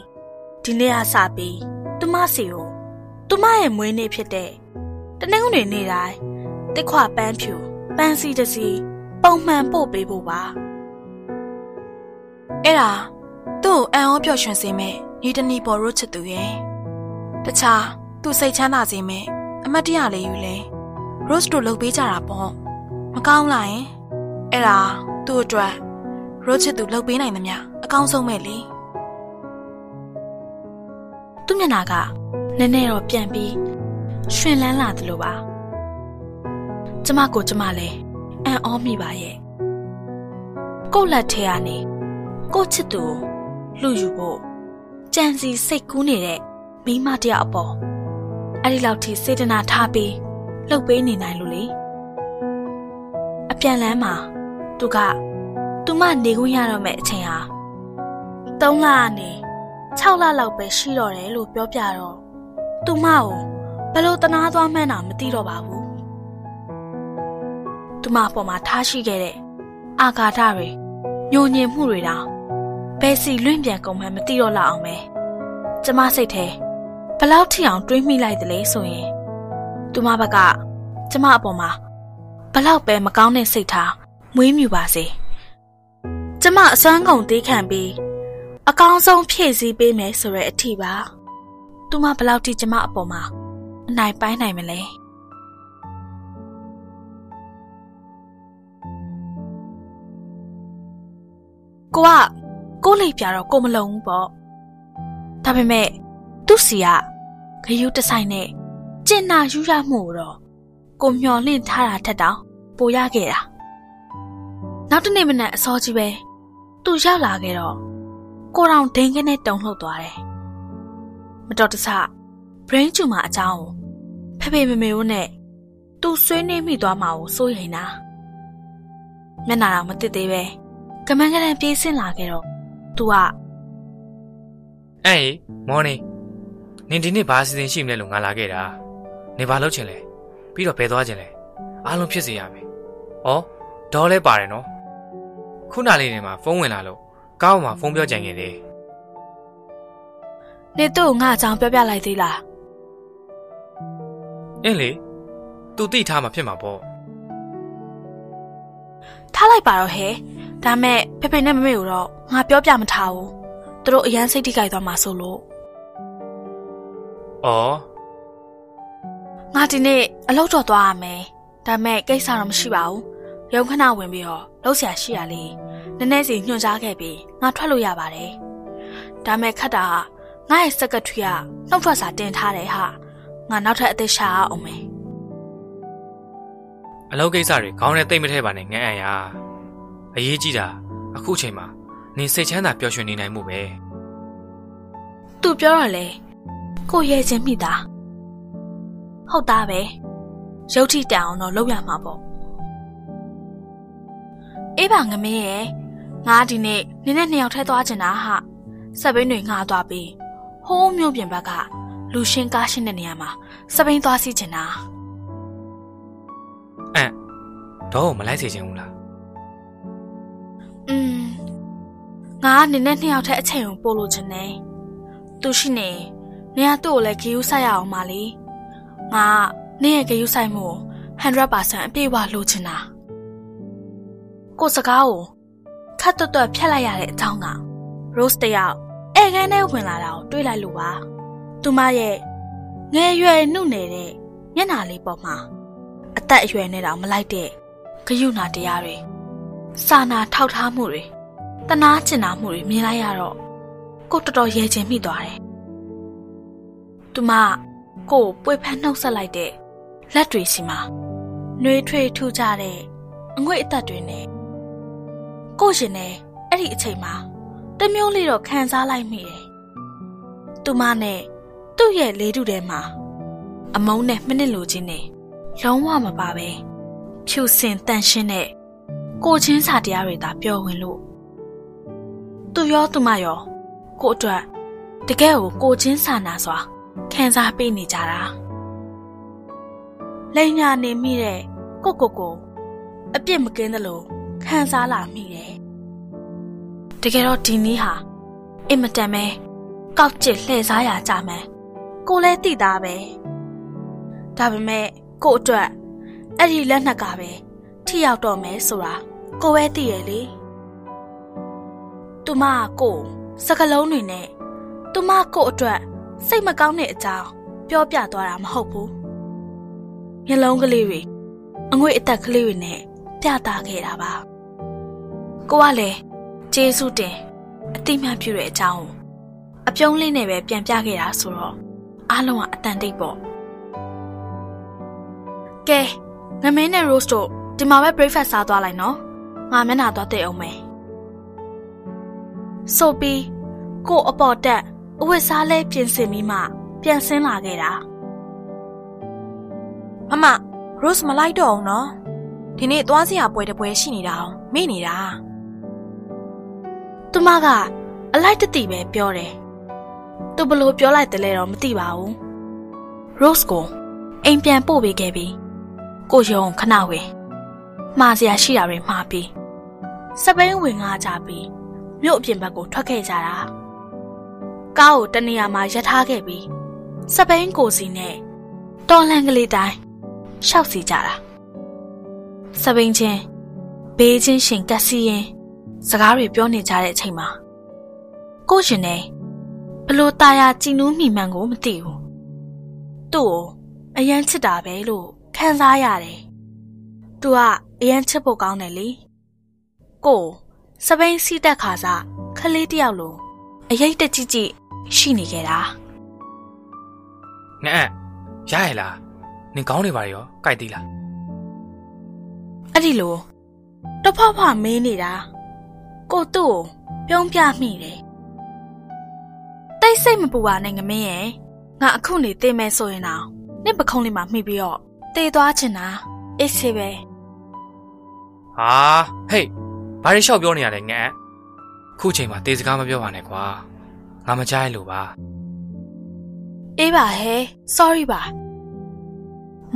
ဒီနေ့ကစပြီးသူမစီကိုသူမရဲ့မွေးနေ့ဖြစ်တဲ့တနင်္ဂနွေနေ့တိုင်းတစ်ခွပန်းဖြူပန်းစီတစ်စီပုံမှန်ပို့ပေးဖို့ပါအဲ့ဒါသူ့ကိုအံ့ဩပျော်ရွှင်စေမဲ့ ညီတနီပေါ်ရိုးချစ်သူရဲ့တခြားသူ့စိတ်ချမ်းသာစေမဲ့အမတ်တရလေးယူလဲ Rose တို့လုပ်ပေးကြတာပေါ့မကောင်းလားယင်အဲ့ဒါသူ့အတွက်ရိုးချစ်သူလုပ်ပေးနိုင်သမျှအကောင်းဆုံးပဲလေသူ့မျက်နှာကနည်းနည်းတော့ပြန်ပြီးရှင်လန်းလာတယ်လို့ပါကျမကိုကျမလည်းအံ့ဩမိပါရဲ့ကိုယ့်လက်ထဲကနေကိုယ့်ချစ်သူကိုလှူယူဖို့ ကြံစီစိတ်ကူးနေတဲ့မိန်းမတစ်ယောက်အပေါ်အဲ့ဒီလောက်ထိစေတနာထားပြီးလှုပ်ပေးနေနိုင်လို့လေအပြန်လန်းမှာသူကသူမနေခွင့်ရတော့မဲ့အချိန်ဟာ3လကနေ6လလောက်ပဲရှိတော့တယ်လို့ပြောပြတော့သူမကိုဘယ်လိုတနာသွားမှန်းတာမသိတော့ပါဘူးသူမအပေါ်မှာထားရှိခဲ့တဲ့အာဃာတတွေညှို့ညင်မှုတွေတောင် ဘယ်စီလွင့်ပြန်ကုန်မှန်းမသိတော့လောက်အောင်ပဲကျမစိတ်ထဲဘယ်လောက်ထိအောင်တွေးမိလိုက်သလဲဆိုရင်သူမဘက်ကကျမအပေါ်မှာဘယ်လောက်ပဲမကောင်းတဲ့စိတ်ထားမွေးမြူပါစေကျမအစွမ်းကုန်သေးခံပြီးအကောင်းဆုံးဖြည့်ဆည်းပေးမယ်ဆိုတဲ့အထီပါသူမဘယ်လောက်ထိကျမအပေါ်မှာအနိုင်ပိုင်းနိုင်မလဲကိုက ကိုလိပ်ပြတော့ကိုမလုံဘူးပေါ့ဒါပေမဲ့သူ့စီကဂယုတဆိုင်နဲ့ကျင်နာယူရမှုကိုတော့ကိုမျော်လင့်ထားတာထက်တောင်ပိုရခဲ့တာနောက်တနေ့မနက်အစောကြီးပဲသူရောက်လာခဲ့တော့ကိုတောင်ဒိန်းကနဲ့တုံလှုပ်သွားတယ်မတော်တဆ brain tumor အကြောင်းကိုဖေဖေမေမေတို့နဲ့သူဆွေးနွေးမိသွားမှာကိုစိုးရိမ်တာမျက်နာတော့မတစ်သေးပဲကမန်းကရန်ပြေးဆင်းလာခဲ့တော့ तू ကအဲ့ဟေမော်နေနင်ဒီနေ့ဘာအစီအစဉ်ရှိမလဲလို့ငါလာခဲ့တာနေဘာလုပ်ချင်လဲပြီးတော့ဘယ်သွားချင်လဲအားလုံးဖြစ်စေရမယ်ဩဒေါ်လဲပါတယ်နော်ခုနလေးနေမှာဖုန်းဝင်လာလို့ကောင်းမှာဖုန်းပြောကြင်ခဲ့တယ်နေသူ့ကိုငါအကြောင်းပြောပြလိုက်သေးလားအင်းလေ तू တိထားမှာဖြစ်မှာပေါ့ထားလိုက်ပါတော့ဟဲ့ ဒါမဲ့ဖေဖေနဲ့မမေကိုတော့ငါပြောပြမထားဘူးသူတို့အရန်စိတ်ထိကြိုက်သွားမှာဆိုလို့ဩငါဒီနေ့အလုပ်တော့သွားရမယ်ဒါမဲ့ကိစ္စတော့မရှိပါဘူးရုံခဏဝင်ပြီးတော့လှုပ်ရှားရှိရလေနည်းနည်းစီညွှန်ကြားခဲ့ပြီးငါထွက်လို့ရပါတယ်ဒါမဲ့ခတ်တာကငါရဲ့စက်ကထရီကနှုတ်ထွက်စာတင်ထားတယ်ဟာငါနောက်ထပ်အသက်ရှာအောင်မယ်အလုပ်ကိစ္စတွေခေါင်းနဲ့တိတ်မထဲပါနဲ့ငန်းအံ့ရ အရေးကြီးတာအခုချိန်မှာနင်စိတ်ချမ်းသာပျော်ရွှင်နေနိုင်မှုပဲသူပြောတော့လေကိုရဲချင်းမိတာဟုတ်သားပဲရုပ်ထိတန်အောင်တော့လုပ်ရမှာပေါ့အေးပါငမင်းရဲ့ငါဒီနေ့နင်းနဲ့နှစ်ယောက်ထဲသွားချင်တာဟာစပိန်တွေငါသွားပြီးဟိုးမျိုးပြင်ဘက်ကလူရှင်းကားရှင်းတဲ့နေရာမှာစပိန်သွားစီချင်တာအံ့တော့မလိုက်စေချင်ဘူးလား อืมငါကနင်းနဲ့နှစ်ယောက်ထဲအချိန်ကိုပို့လို့ချင်တယ်သူရှိနေနေရာသူ့ကိုလည်းဂယူးဆိုင်ရအောင်ပါလေငါနင်းရဲ့ဂယူးဆိုင်မှုကို100%အပြည့်အဝလိုချင်တာကိုယ်စကားကိုခတ်တွတ်တွတ်ဖြတ်လိုက်ရတဲ့အကြောင်းက Rose တယောက်အဲခန်းထဲဝင်လာတာကိုတွေးလိုက်လို့ပါသူမရဲ့ငယ်ရွယ်နှုတ်နေတဲ့မျက်နှာလေးပေါ်မှာအသက်အရွယ်နဲ့တောင်မလိုက်တဲ့ဂယုဏတရားတွေ စာနာထောက်ထားမှုတွေတနာကျင်နာမှုတွေမြင်လိုက်ရတော့ကိုတော်တော်ရဲချင်မိသွားတယ်သူမကိုကိုပွေဖက်နှုတ်ဆက်လိုက်တဲ့လက်တွေစီမှာနှွေးထွေးထူကြတဲ့အငွေ့အသက်တွေနဲ့ကိုရှင်နဲ့အဲ့ဒီအချိန်မှာတမျိုးလေးတော့ခံစားလိုက်မိတယ်။သူမနဲ့သူ့ရဲ့လေးတူထဲမှာအမုန်းနဲ့မနစ်လိုချင်းနဲ့လုံးဝမပါပဲဖြူစင်တန်ရှင်းတဲ့ ကိုချင်းစာတရားတွေသာပျော်ဝင်လို့သူရောသူမရောကိုအတွက်တကယ်ကိုကိုချင်းစာနာစွာခံစားပေးနေကြတာလိန်ညာနေမိတဲ့ကိုကိုကိုအပြစ်မကင်းသလိုခံစားလာမိတယ်တကယ်တော့ဒီနီးဟာအင်မတန်ပဲကောက်ကျစ်လှည့်စားရကြမယ်ကိုလည်းသိသားပဲဒါပေမဲ့ကိုအတွက်အဲ့ဒီလက်နှစ်ကပဲထိရောက်တော့မယ်ဆိုတာ ကိုပဲသိရဲ့လေသူမကကိုစကလုံးတွေနဲ့သူမကိုအတွက်စိတ်မကောင်းတဲ့အကြောင်းပြောပြသွားတာမဟုတ်ဘူးမျက်လုံးကလေးတွေအငွေ့အသက်ကလေးတွေနဲ့ပြသခဲ့တာပါကိုကလည်းကျေးဇူးတင်အတိမတ်ပြုတဲ့အကြောင်းကိုအပြုံးလေးနဲ့ပဲပြန်ပြခဲ့တာဆိုတော့အားလုံးကအတန်တိတ်ပေါ့ကဲငမင်းနဲ့ Rose တို့ဒီမှာပဲ breakfast စားသွားလိုက်နော် ငါမျက်နှာသွားတဲ့အောင်မယ်ဆိုပြီးကိုအပေါ်တက်အဝတ်စားလဲပြင်ဆင်ပြီးမှ ပြန်ဆင်းလာခဲ့တာမမ Rose မလိုက်တော့အောင်နော်ဒီနေ့သွားစရာပွဲတစ်ပွဲရှိနေတာအောင်မေ့နေတာသူမကအလိုက်တတိပဲပြောတယ်သူဘလို့ပြောလိုက်တယ်လဲတော့မသိပါဘူး Rose ကိုအိမ်ပြန်ပို့ပေးခဲ့ပြီးကိုယုံခဏဝေမှားစရာရှိတာတွေမှားပြီး စပိန်ဝင်ငါကြပြီးမြို့အပြင်ဘက်ကိုထွက်ခဲ့ကြတာကားကိုတနေရာမှာရပ်ထားခဲ့ပြီးစပိန်ကိုစီနဲ့တော်လန်ကလေးတိုင်းရှောက်စီကြတာစပိန်ချင်းဘေးချင်းရှင်ကက်စီရင်စကားတွေပြောနေကြတဲ့အချိန်မှာကိုရှင်နဲ့ဘလို့ตาရကြည်နူးမိမှန်ကိုမသိဘူးသူ့ကိုအရန်ချစ်တာပဲလို့ခံစားရတယ်သူကအရန်ချစ်ဖို့ကောင်းတယ်လေ ကိုစပိန်စီတက်ခါစားခလေးတယောက်လိုအရိတ်တကြည့်ကြည့်ရှိနေခဲ့တာငါ့အံ့ရရလားနင်ကောင်းနေပါရောကြိုက်သေးလားအဲ့ဒီလိုတဖွားဖွားမေးနေတာကိုသူ့ကိုပြုံးပြမိတယ်တိတ်စိတ်မပူပါနဲ့ငမင်းရဲ့ငါအခုနေသိမယ်ဆိုရင်တော့နင့်ပခုံးလေးမှာမှီပြီးတော့တေးသွားချင်တာအေးစေပဲဟာဟေး ဘာတွေလျှောက်ပြောနေရလဲငါခုချိန်မှာတေးစကားမပြောပါနဲ့ကွာငါမကြားရလို့ပါအေးပါဟဲ sorry ပါ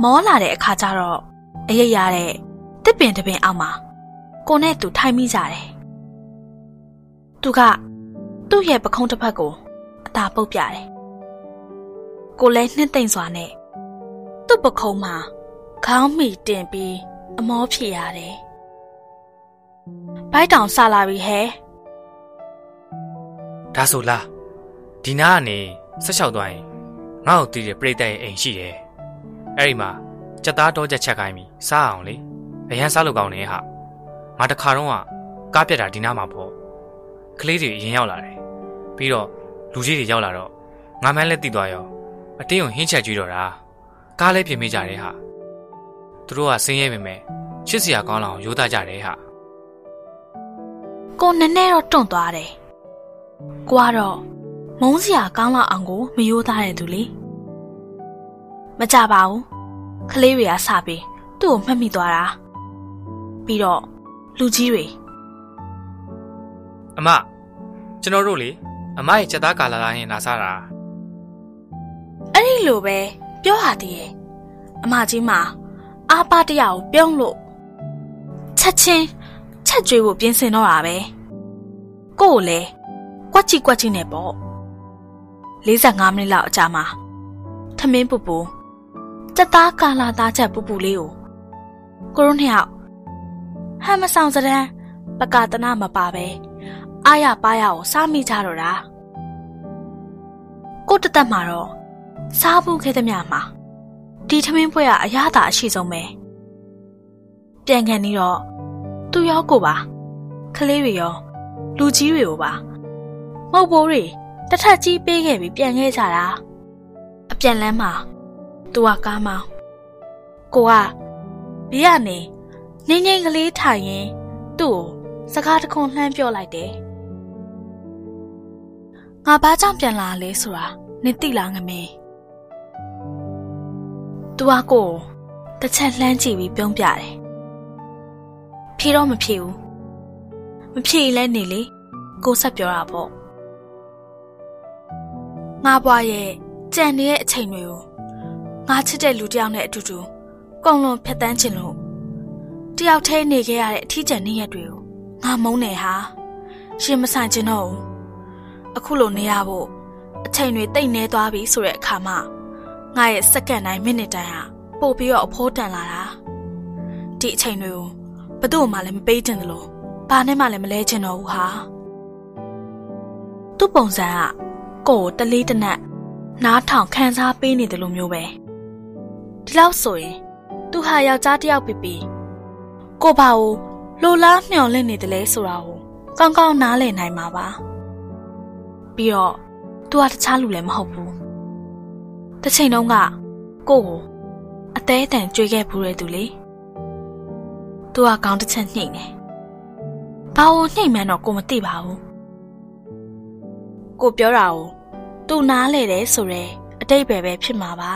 မောလာတဲ့အခါကျတော့အရိပ်ရတဲ့တစ်ပင်တစ်ပင်အောက်မှာကိုနဲ့သူထိုင်မိကြတယ်သူကသူ့ရဲ့ပခုံးတစ်ဖက်ကိုအသာပုတ်ပြတယ်ကိုလည်းနှင်းသိမ့်စွာနဲ့သူ့ပခုံးမှာခေါင်းမိတင်ပြီးအမောဖြေရတယ် ဘိုက်တောင်ဆလာပြီဟဲဒါဆိုလားဒီနားကနေဆက်လျှောက်သွားရင်ငါ့ကိုတီးတဲ့ပြိတ္တရဲ့အိမ်ရှိတယ်အဲ့ဒီမှာကြက်သားတော့ချက်ချက်ခိုင်းပြီစားအောင်လေအရန်စားလို့ကောင်းနေဟာငါတခါတော့ကားပြက်တာဒီနားမှာပေါ့ကလေးတွေအရင်ရောက်လာတယ်ပြီးတော့လူကြီးတွေရောက်လာတော့ငါမှန်းလည်းတီးသွားရောအတင်းကိုဟင်းချက်ကြွေးတော့တာကားလည်းပြင်မိကြတယ်ဟာသူတို့ကဆင်းရဲပေမဲ့ချစ်စရာကောင်းလောက်ရိုးသားကြတယ်ဟာ ကိုနည်းနည်းတော့တွန့်သွားတယ်။ကိုကတော့မုန်းစရာကောင်းလောက်အောင်ကိုမယိုးသားတဲ့သူလေ။မကြပါဘူး။ကလေးတွေကစပြီးသူ့ကိုမှတ်မိသွားတာ။ပြီးတော့လူကြီးတွေအမကျွန်တော်တို့လေအမရဲ့စက်သားကာလာလာရင်လာစားတာအဲ့ဒီလိုပဲပြောဟာသေးရဲ့။အမကြီးမအာပါတရကိုပြုံးလို့ချက်ချင်း ချက်ကျွေးဖို့ပြင်ဆင်တော့တာပဲ။ကို့ကိုလည်းကွက်ချီကွက်ချီနဲ့ပေါ့။45မိနစ်လောက်အကြာမှာထမင်းပူပူစက်သားကာလာသားချက်ပူပူလေးကိုကိုရုံးနှစ်ယောက်ဟမ်မဆောင်စတဲ့ပကတနာမပါပဲအာရပါရကိုစားမိကြတော့တာကိုတသက်မှာတော့စားဖို့ခဲ့သမျှမှာဒီထမင်းပွဲကအရသာအရှိဆုံးပဲပြန်ခံနေတော့ သူရောကိုပါကလေးတွေရော လူကြီးတွေကိုပါမဟုတ်ဘိုးတွေတစ်ထက်ကြီးပေးခဲ့ပြီးပြန်ခဲ့ကြတာအပြန်လန်းမှာသူကကားမောင်းကိုကဘေးကနေငိမ့်ငိမ့်ကလေးထိုင်ရင်သူ့ကိုစကားတခွန်းလှမ်းပြောလိုက်တယ်ငါဘာကြောင့်ပြန်လာလဲဆိုတာနင်သိလားငမေသူကကိုတစ်ချက်လှမ်းကြည့်ပြီးပြုံးပြတယ် ဖြေတော့မဖြေဘူးမဖြေလဲနေလေကိုဆက်ပြောတာပေါ့ငါဘွားရဲ့ကြံနေတဲ့အချိန်တွေကိုငါချစ်တဲ့လူတစ်ယောက်နဲ့အတူတူကုံလုံးဖျက်တမ်းချင်လို့တယောက်တည်းနေခဲ့ရတဲ့အထီးကျန်နေ့ရက်တွေကိုငါမုန်းနေဟာရှင်မဆိုင်ချင်တော့ဘူးအခုလိုနေရဖို့အချိန်တွေတိတ်နေသွားပြီဆိုတဲ့အခါမှာငါရဲ့စက္ကန့်တိုင်းမိနစ်တိုင်းဟာပို့ပြီးတော့အဖိုးတန်လာတာဒီအချိန်တွေကို ဘယ်သူ့မှလည်းမပေးချင်သလိုဘာနဲ့မှလည်းမလဲချင်တော့ဘူးဟာသူ့ပုံစံကကိုယ်တလေးတနက်နားထောင်ခန်းစားပေးနေတယ်လို့မျိုးပဲဒီလောက်ဆိုရင်သူဟာယောက်ျားတစ်ယောက်ဖြစ်ပြီးကိုဘာကိုလိုလားမျှော်လင့်နေတယ်လဲဆိုတာကိုကောင်းကောင်းနားလည်နိုင်မှာပါပြီးတော့သူကတခြားလူလည်းမဟုတ်ဘူးတစ်ချိန်တုန်းကကိုကိုအသေးအတန်ကြွေခဲ့ဘူးတဲ့သူလေ သူကကောင်းတစ်ချက်နှိမ့်တယ်ဘာလို့နှိမ့်မှန်းတော့ကိုမသိပါဘူးကိုပြောတာကိုသူနားလေတယ်ဆိုရဲအတိတ်ပဲပဲဖြစ်မှာပါ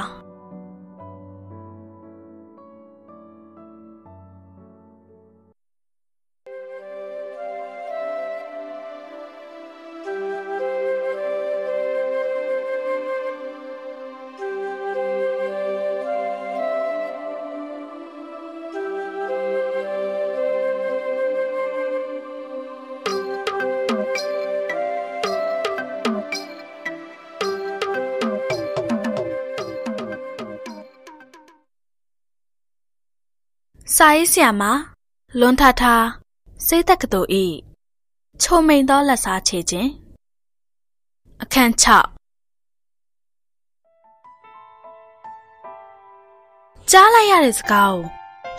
စာရေးဆရာမလွန်ထထာစေးတက်ကတူဤချုံမိန်သောလက်စားချေခြင်းအခန်း6ကြားလိုက်ရတဲ့စကားကို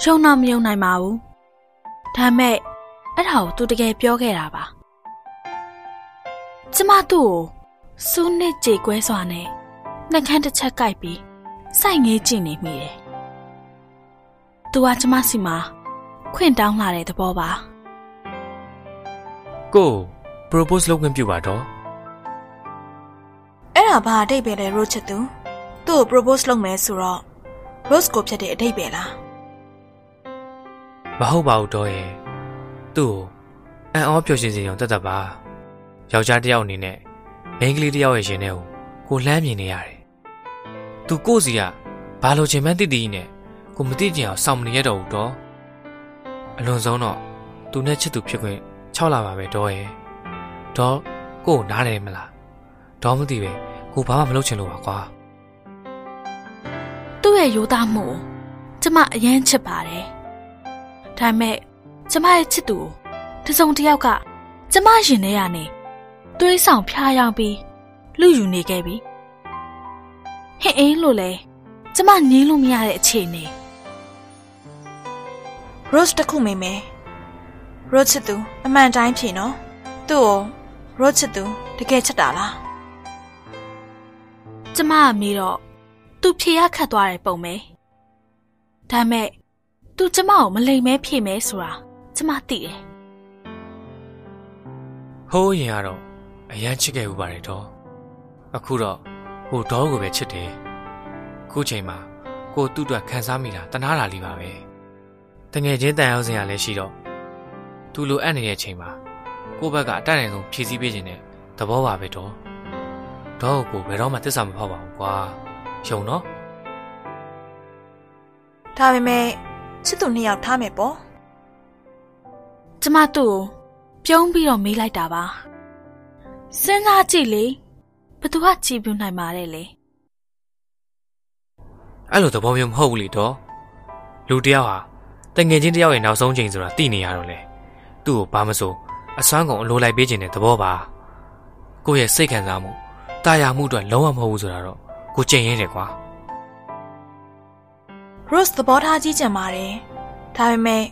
ယုံတော့မယုံနိုင်ပါဘူးဒါမဲ့အဲ့ဒါကိုသူတကယ်ပြောခဲ့တာပါကျမသူ့ကိုစူးနစ်ကြေကွဲစွာနဲ့နှကန်းတစ်ချက်ကိုက်ပြီးစိုက်ငေးကြည့်နေမိတယ် သူကကျမစီမှာခွင့်တောင်းလာတဲ့သဘောပါကို propose လုပ်ခွင့်ပြုပါတော့အဲ့ဒါဘာအတိတ်ပဲလဲရိုချစ်သူသူ့ကို propose လုပ်မယ်ဆိုတော့ Rose ကိုဖြစ်တဲ့အတိတ်ပဲလားမဟုတ်ပါဘူးတော့ရဲ့သူ့ကိုအန်အောပျော်ရွှင်စေအောင်တတ်တတ်ပါယောက်ျားတစ်ယောက်အနေနဲ့မိန်းကလေးတစ်ယောက်ရဲ့ရင်ထဲကိုကိုလှမ်းမြင်နေရတယ်သူကိုယ့်စီကဘာလို့ချင်မှန်းတိတိနဲ့ ကိုမသိကြအောင်စောင့်မနေရတော့ဘူးတော့အလွန်ဆုံးတော့သူနဲ့ချစ်သူဖြစ်ခွင့်6လပါပဲတော့ရဲ့တော့ကို့ကိုနားတယ်မလားတော့မသိပဲကိုဘာမှမလုပ်ချင်လို့ပါကွာသူ့ရဲ့ရိုးသားမှုကိုကျမအရင်ချစ်ပါတယ်ဒါပေမဲ့ကျမရဲ့ချစ်သူကိုတစ်စုံတစ်ယောက်ကကျမရင်ထဲကနေသွေးဆောင်ဖျားယောင်းပြီးလူယူနေခဲ့ပြီဟင်းအင်းလို့လဲကျမငင်းလို့မရတဲ့အခြေအနေ Rose တခုမိမယ် Rose ချစ်သူအမှန်တိုင်းဖြေနော်သူ့ကို Rose ချစ်သူတကယ်ချစ်တာလားကျမကမေးတော့သူဖြေရခတ်သွားတယ်ပုံပဲဒါပေမဲ့သူကျမကိုမလိမ်မဲဖြေမဲဆိုတာကျမသိတယ်ဟိုးရင်ကတော့အရန်ချစ်ခဲ့ဥပါတယ်တော့အခုတော့ဟိုဒေါကိုပဲချစ်တယ်ခုချိန်မှာကိုသူ့အတွက်ခံစားမိတာတနာတာလေးပါပဲ တငယ်ချင်းတန်ရောက်စင်ရလည်းရှိတော့သူလိုအပ်နေတဲ့ချိန်မှာကိုယ့်ဘက်ကအတက်နိုင်ဆုံးဖြည့်ဆည်းပေးခြင်းနဲ့သဘောပါပဲတော့ဒေါကိုဘယ်တော့မှတစ္ဆာမဖောက်ပါဘူးကွာယုံနော်ဒါပေမဲ့ချစ်သူနှစ်ယောက်ထားမယ်ပေါ့ကျမသူ့ကိုပြုံးပြီးတော့မေးလိုက်တာပါစဉ်းစားကြည့်လေဘသူကကြည်ပြူနိုင်ပါတယ်လေအဲ့လိုသဘောမျိုးမဟုတ်ဘူးလေတော့လူတစ်ယောက်ဟာ တငယ်ချင်းတစ်ယောက်ရဲ့နောက်ဆုံးချိန်ဆိုတာသိနေရတော့လေသူ့ကိုဘာမဆိုအစွမ်းကုန်အလိုလိုက်ပေးခြင်းတဲ့သဘောပါကိုယ့်ရဲ့စိတ်ခံစားမှုတာယာမှုအတွက်လုံးဝမဟုတ်ဘူးဆိုတာတော့ကိုကျင့်ရဲတယ်ကွာ Rose သဘောထားကြီးကြံပါတယ်ဒါပေမဲ့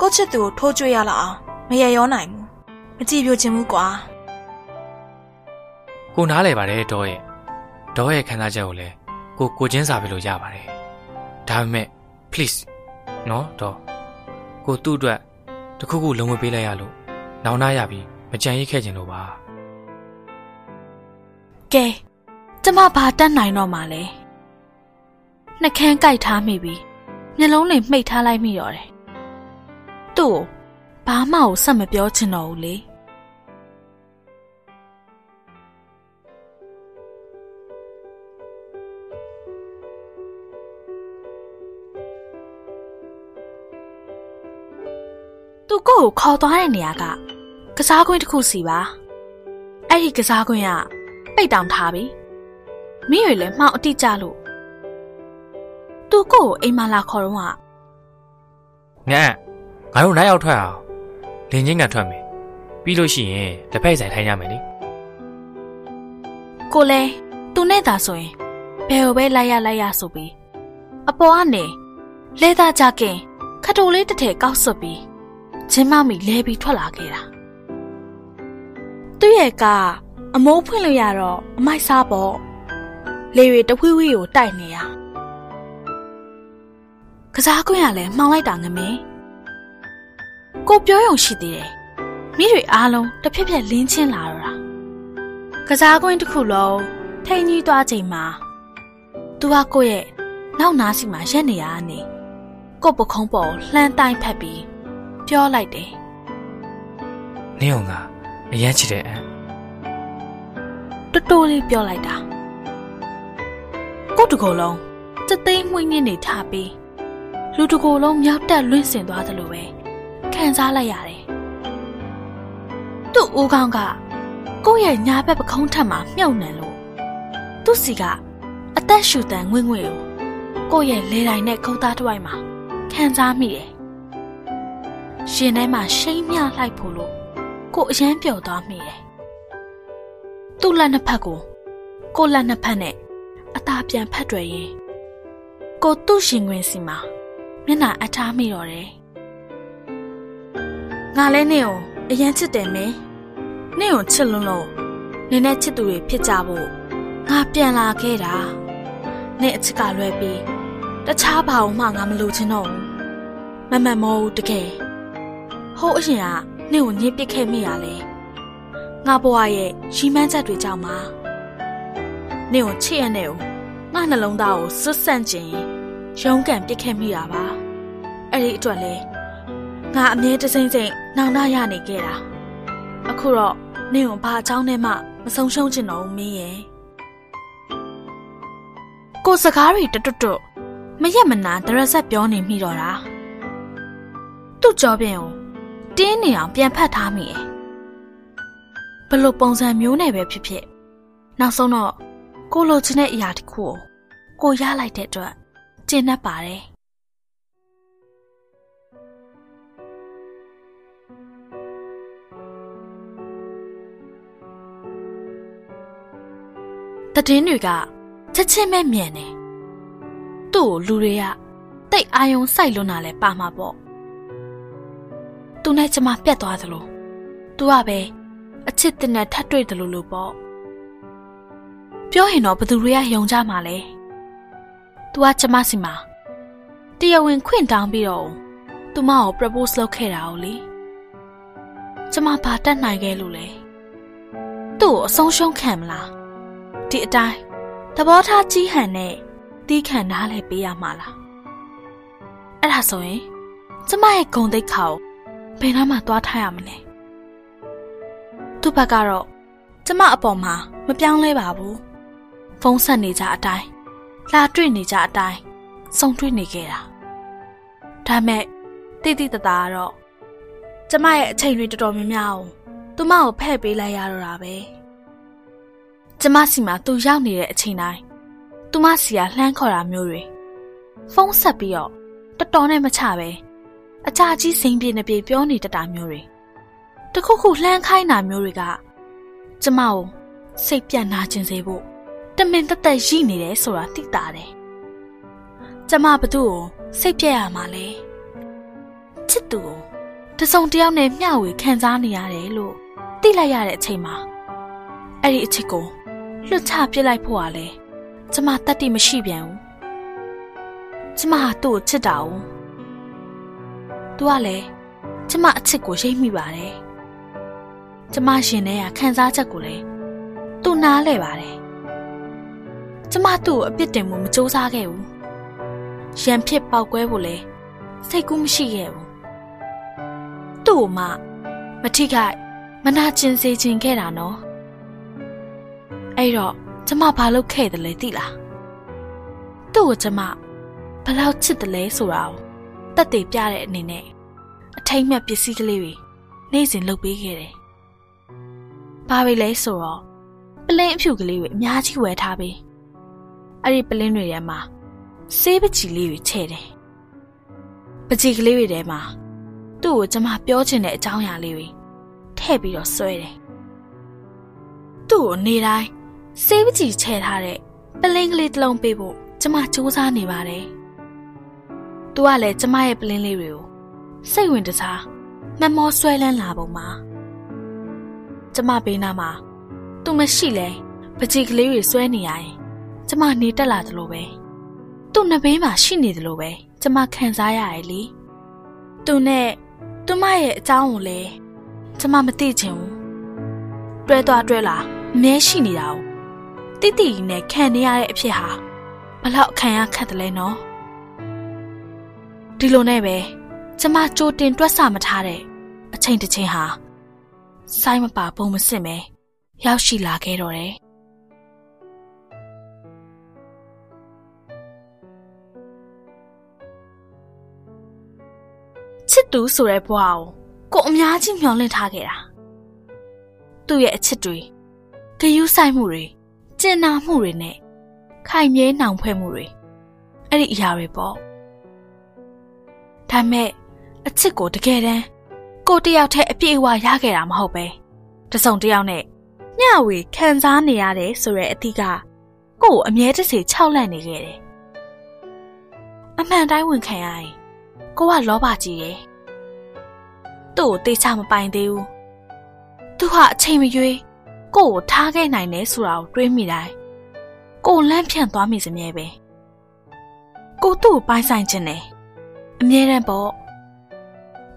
ကိုယ့်ချစ်သူကိုထိုးကြွရလောက်အောင်မရရောနိုင်ဘူးမကြည့်ပြခြင်းဘူးကွာကိုနားလဲပါတယ်တော့ရဲ့တော့ရဲ့ခံစားချက်ကိုလည်းကိုကိုချင်းစာပဲလို့ရပါတယ်ဒါပေမဲ့ please နော်တော့ကိုသူ့အတွက်တခုခုလုံးဝပေးလိုက်ရလို့နောင်နာရပြီးမကြံရိတ်ခဲ့ခြင်းလို့ပါကဲကျမဘာတတ်နိုင်တော့မှလဲနှကန်းကြိုက်ထားမိပြီမျက်လုံးလေးမှိတ်ထားလိုက်မိတော့တယ်သူ့ကိုဘာမှကိုဆက်မပြောချင်တော့ဘူးလေ သူကိုယ့်ကိုခေါ်သွားတဲ့နေရာကကစားကွင်းတစ်ခုစီပါအဲ့ဒီကစားကွင်းကပိတ်တောင်ထားပြီမိရွေလည်းမှောင်အတိကျလို့သူကိုယ့်ကိုအိမ်မလာခေါ်တော့ကငါငါတို့နိုင်ရောက်ထွက်အောင်လင်းချင်းကထွက်မယ်ပြီးလို့ရှိရင်လက်ဖက်ဆိုင်ထိုင်းရမယ်လေကိုလဲသူနဲ့သာဆိုရင်ဘယ်လိုပဲလိုက်ရလိုက်ရဆိုပြီးအပေါ်ကနေလဲသားကြကင်ခတိုလေးတစ်ထည်ကောက်ဆွတ်ပြီး ချင်းမမီလဲပြီးထွက်လာခဲ့တာသူ့ရဲ့ကအမိုးဖွင့်လို့ရတော့အမိုက်စားပေါ့လေရီတဝီဝီကိုတိုက်နေရကစားကွင်းကလည်းမှောင်လိုက်တာငမင်းကိုပြောရုံရှိသေးတယ်မိတွေအားလုံးတစ်ဖြက်ဖြက်လင်းချင်းလာတော့တာကစားကွင်းတစ်ခုလုံးထိန်ကြီးသွားချိန်မှာသူကကိုယ့်ရဲ့နောက်နားစီမှာရက်နေရကနေကိုယ့်ပခုံးပေါ်လှမ်းတိုင်းဖက်ပြီး ပြောလိုက်တယ်နင်းအောင်ကအရန်ချစ်တဲ့အန်တိုးတိုးလေးပြောလိုက်တာကိုယ့်တကိုယ်လုံးစသိမ်းမှွေးညင်းနေထားပြီးလူတကိုယ်လုံးမြောက်တက်လွင့်စင်သွားသလိုပဲခံစားလိုက်ရတယ်သူ့ဦးခေါင်းကကိုယ့်ရဲ့ညာဘက်ပခုံးထက်မှာမြုပ်နေလို့သူ့စီကအသက်ရှူတန်ငွေ့ငွေ့ကိုကိုယ့်ရဲ့လေတိုင်နဲ့ခုံသားတစ်ဝိုက်မှာခံစားမိတယ် ရှင်ထဲမှာရှိမ့်မြလိုက်ဖို့လို့ကိုအရန်ပျော်သွားမိတယ်သူ့လက်နှစ်ဖက်ကိုကိုလက်နှစ်ဖက်နဲ့အသာပြန်ဖက်တွယ်ရင်ကိုသူ့ရှင်ခွင်စီမှာမျက်နှာအထားမိတော့တယ်ငါလဲနေကိုအရန်ချစ်တယ်မေနေကိုချစ်လွန်းလို့နင်းနဲ့ချစ်သူတွေဖြစ်ကြဖို့ငါပြန်လာခဲ့တာနေအချစ်ကလွဲပြီးတခြားဘာမှငါမလိုချင်တော့ဘူးမမန်မောဘူးတကယ် ဟိုးအရင်ကနေကိုညှစ်ပစ်ခဲ့မိရလေငါဘွားရဲ့ရီမန်းချက်တွေကြောင့်ပါနေကိုချစ်ရတဲ့ကိုငါနှလုံးသားကိုစွတ်ဆန့်ခြင်းငရုံးကန်ပစ်ခဲ့မိတာပါအဲ့ဒီအတွက်လဲငါအမြဲတစိမ့်စိမ့်နောင်တရနေခဲ့တာအခုတော့နင့်ကိုဘာအကြောင်းနဲ့မှမဆုံးရှုံးချင်တော့ဘူးမင်းရဲ့ကိုစကားတွေတွတ်တွတ်မရက်မနာတရဆက်ပြောနေမိတော့တာသူ့ကြောပြင်ကို တင်းနေအောင်ပြန်ဖတ်ထားမိရဲ့ဘလို့ပုံစံမျိုးနဲ့ပဲဖြစ်ဖြစ်နောက်ဆုံးတော့ကိုလိုချင်တဲ့အရာတစ်ခုကိုကိုရလိုက်တဲ့အတွက်ကျင့်တတ်ပါတယ်တည်င်းတွေကချက်ချင်းပဲမြန်တယ်သူ့ကိုလူတွေကတိတ်အာယုံစိုက်လွန်းတာလဲပါမှာပေါ့ သူနဲ့ကျမပြတ်သွားသလိုသူကပဲအချစ်တင်နဲ့ထပ်တွေ့တယ်လို့လို့ပေါ့ပြောရင်တော့ဘသူတွေကယုံကြမှာလဲ။ तू ကကျမစီမှာတရားဝင်ခွင့်တောင်းပြီးတော့သူမကို propose လုပ်ခဲ့တာ哦လေ။ကျမဘာတတ်နိုင်ခဲ့လို့လဲ။သူ့ကိုအဆုံးရှုံးခံမလား။ဒီအတိုင်းသဘောထားကြီးဟန်နဲ့တီးခံနားလဲပေးရမှာလား။အဲ့ဒါဆိုရင်ကျမရဲ့ဂုံတိတ်ခါကို ဘယ်နှမှသွားထားရမလဲ။သူ့ဘက်ကတော့ကျမအပေါ်မှာမပြောင်းလဲပါဘူး။ဖုန်းဆက်နေကြအတိုင်းလာတွေ့နေကြအတိုင်းစုံတွေ့နေခဲ့တာဒါမဲ့တိတိတသားကတော့ကျမရဲ့အချိန်တွေတော်တော်များများအောင်သူမကိုဖဲ့ပေးလိုက်ရတော့တာပဲကျမစီမှာသူရောက်နေတဲ့အချိန်တိုင်းသူမစီကလှမ်းခေါ်တာမျိုးတွေဖုန်းဆက်ပြီးတော့တော်တော်နဲ့မချပဲ အကြကြီးစိန်ပြေနေပြေပြောနေတတ်တာမျိုးတွေတခုခုလှမ်းခိုင်းတာမျိုးတွေကကျမကိုစိတ်ပြတ်နာခြင်းစေဖို့တမင်တက်တက်ရှိနေတယ်ဆိုတာသိတာတယ်။ကျမဘသူ့ကိုစိတ်ပြက်ရမှာလဲ။ချစ်သူကိုတစုံတယောက်နဲ့မျှဝေခံစားနေရတယ်လို့သိလိုက်ရတဲ့အချိန်မှာအဲ့ဒီအချစ်ကိုလွတ်ချပစ်လိုက်ဖို့ကလည်းကျမတတ်တိမရှိပြန်ဘူး။ကျမဟာသူ့ကိုချစ်တာ哦။ तू ကလည်းကျမအချစ်ကိုရိပ်မိပါတယ်။ကျမရှင်ထဲကခံစားချက်ကိုလည်းသူနားလဲပါတယ်ကျမသူ့ကိုအပြစ်တင်မှုမစူးစမ်းခဲ့ဘူးရံဖြစ်ပေါက်ကွဲဖို့လဲစိတ်ကူးမရှိခဲ့ဘူးသူ့ကိုမှမထိခိုက်မနာကျင်စေခြင်းခဲ့တာနော်အဲ့တော့ကျမဘာလုပ်ခဲ့တယ်လဲသိလားသူ့ကိုကျမဘလောက်ချစ်တယ်လဲဆိုတာကို တက်တည်ပြတဲ့အနေနဲ့အထိမ့်မြတ်ပစ္စည်းကလေးတွေနေ့စဉ်လုပ်ပေးခဲ့တယ်ဘာပဲလဲဆိုတော့ပလင်းအဖြူကလေးတွေအများကြီးဝယ်ထားပြီးအဲ့ဒီပလင်းတွေထဲမှာဆေးပချီလေးတွေချဲ့တယ်။ပချီကလေးတွေထဲမှာသူ့ကိုကျမပြောချင်တဲ့အကြောင်းအရာလေးတွေထည့်ပြီးတော့ဆွဲတယ်။သူ့ကိုနေတိုင်းဆေးပချီချဲ့ထားတဲ့ပလင်းကလေးတစ်လုံးပေးဖို့ကျမစူးစမ်းနေပါတယ်။ သူကလည်းကျမရဲ့ပလင်းလေးတွေကိုစိတ်ဝင်တစားမမောဆွဲလန်းလာပုံမှာကျမဘေးနားမှာသူမရှိလဲပချီကလေးတွေဆွဲနေရရင်ကျမနေတက်လာသလိုပဲသူ့နှစ်ဘေးမှာရှိနေသလိုပဲကျမခံစားရရဲ့လေသူနဲ့သူမရဲ့အကြောင်းကိုလည်းကျမမသိချင်ဘူးတွဲသွားတွဲလာအမဲရှိနေတာ哦တိတိနဲ့ခံနေရတဲ့အဖြစ်ဟာဘလောက်ခံရခက်တယ်လဲနော် ဒီလိုနဲ့ပဲကျမကြိုတင်တွက်ဆမထားတဲ့အချိန်တစ်ချိန်ဟာစိုင်းမပါပုံမစစ်မဲရောက်ရှိလာခဲ့တော့တယ်ချစ်သူဆိုတဲ့ဘဝကိုကိုအများကြီးမျှော်လင့်ထားခဲ့တာသူ့ရဲ့အချစ်တွေဂယုဆိုင်မှုတွေကျင်နာမှုတွေနဲ့ခိုင်မြဲနှောင်ဖွဲ့မှုတွေအဲ့ဒီအရာတွေပေါ့ ဒါမဲ့အချစ်ကိုတကယ်တမ်းကိုတယောက်တည်းအပြည့်အဝရခဲ့တာမဟုတ်ပဲတစုံတယောက်နဲ့မျှဝေခံစားနေရတယ်ဆိုတဲ့အသည့်ကကို့ကိုအမြဲတစေခြောက်လန့်နေခဲ့တယ်အမှန်တိုင်းဝင်ခံရရင်ကိုကလောဘကြီးတယ်သူ့ကိုတေချာမပိုင်သေးဘူးသူဟာအချိန်မရွေးကိုကိုထားခဲ့နိုင်တယ်ဆိုတာကိုတွေးမိတိုင်းကိုလန့်ဖြန့်သွားမိစမြဲပဲကိုသူ့ကိုပိုင်ဆိုင်ခြင်းတယ် အမြဲတမ်းပေါ့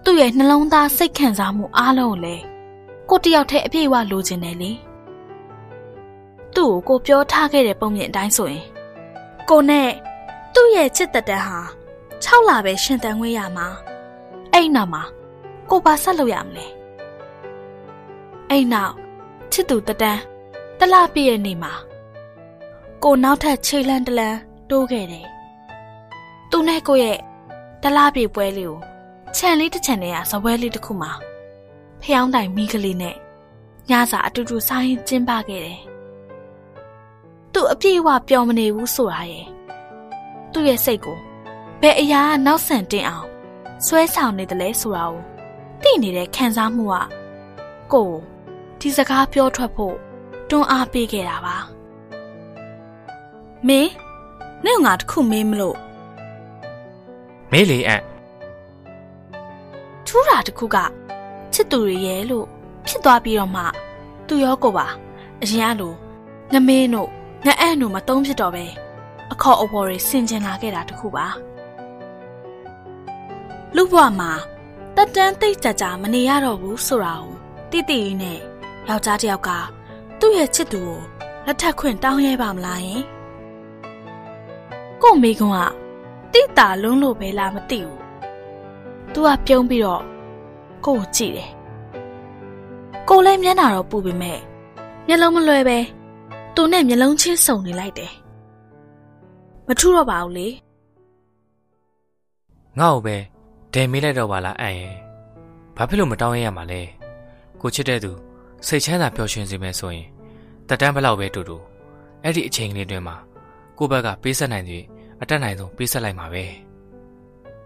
သူ့ရဲ့နှလုံးသားစိတ်ခံစားမှုအားလုံးကိုလည်းကိုတယောက်တည်းအပြည့်အဝလိုချင်တယ်လေသူ့ကိုကိုပြောထားခဲ့တဲ့ပုံမြင်အတိုင်းဆိုရင်ကိုနဲ့သူ့ရဲ့ချစ်သက်တမ်းဟာ6လပဲရှင်တန်ခွင့်ရမှာအဲ့နောက်မှာကိုပါဆက်လုပ်ရမလဲအဲ့နောက်ချစ်သူတတန်းတလပြည့်ရဲ့နေ့မှာကိုနောက်ထပ်ခြေလန်းတလန်းတိုးခဲ့တယ်သူနဲ့ကိုရဲ့ တလပြည့်ပွဲလေးကိုခြံလေးတစ်ခြံနဲ့ကဇပွဲလေးတစ်ခုမှာဖျောင်းတိုင်မိကလေးနဲ့ညစာအတူတူစားရင်ကျင်းပခဲ့တယ်သူအပြည့်အဝပျော်မနေဘူးဆိုတာရဲ့သူ့ရဲ့စိတ်ကိုဘယ်အရာကနောက်ဆန်တင်အောင်ဆွဲဆောင်နေတယ်လဲဆိုတာကိုသိနေတဲ့ခံစားမှုကကိုယ်ဒီစကားပြောထွက်ဖို့တွန်းအားပေးခဲ့တာပါမင်းနဲ့ငါတခုမေးမလို့ မေးလေအံ့ထူးတာတခုကချစ်သူတွေရဲ့လို့ဖြစ်သွားပြီးတော့မှသူရောကိုပါအရင်ကလိုငမင်းတို့ငအံ့တို့မတုံးဖြစ်တော့ပဲအခေါ်အဝေါ်တွေဆင်ကျင်လာခဲ့တာတခုပါလူဘွားမှာတက်တန်းသိကြကြမနေရတော့ဘူးဆိုတာကိုတိတိလေးနဲ့ယောက်ျားတစ်ယောက်ကသူ့ရဲ့ချစ်သူကိုလက်ထပ်ခွင့်တောင်းရဲပါမလားယင်ကို့မိကွန်းက တိတာလုံးလို့ပဲလားမသိဘူးသူကပြုံးပြီးတော့ကို့ကိုကြည့်တယ်ကိုလည်းမျက်နှာတော့ပူပေမဲ့မျက်လုံးမလွယ်ပဲသူနဲ့မျက်လုံးချင်းစုံနေလိုက်တယ်မထူတော့ပါဘူးလေငါ့ကိုပဲဒဲမေးလိုက်တော့ပါလားအံ့ရဲ့ဘာဖြစ်လို့မတောင်းရရမှာလဲကိုချစ်တဲ့သူစိတ်ချမ်းသာပျော်ရွှင်စေမယ်ဆိုရင်တက်တန်းဘလောက်ပဲတူတူအဲ့ဒီအချိန်ကလေးတွင်မှာကိုယ့်ဘက်ကပေးဆက်နိုင်သည် အတက်နိုင်ဆုံးပေးဆက်လိုက်မှာပဲ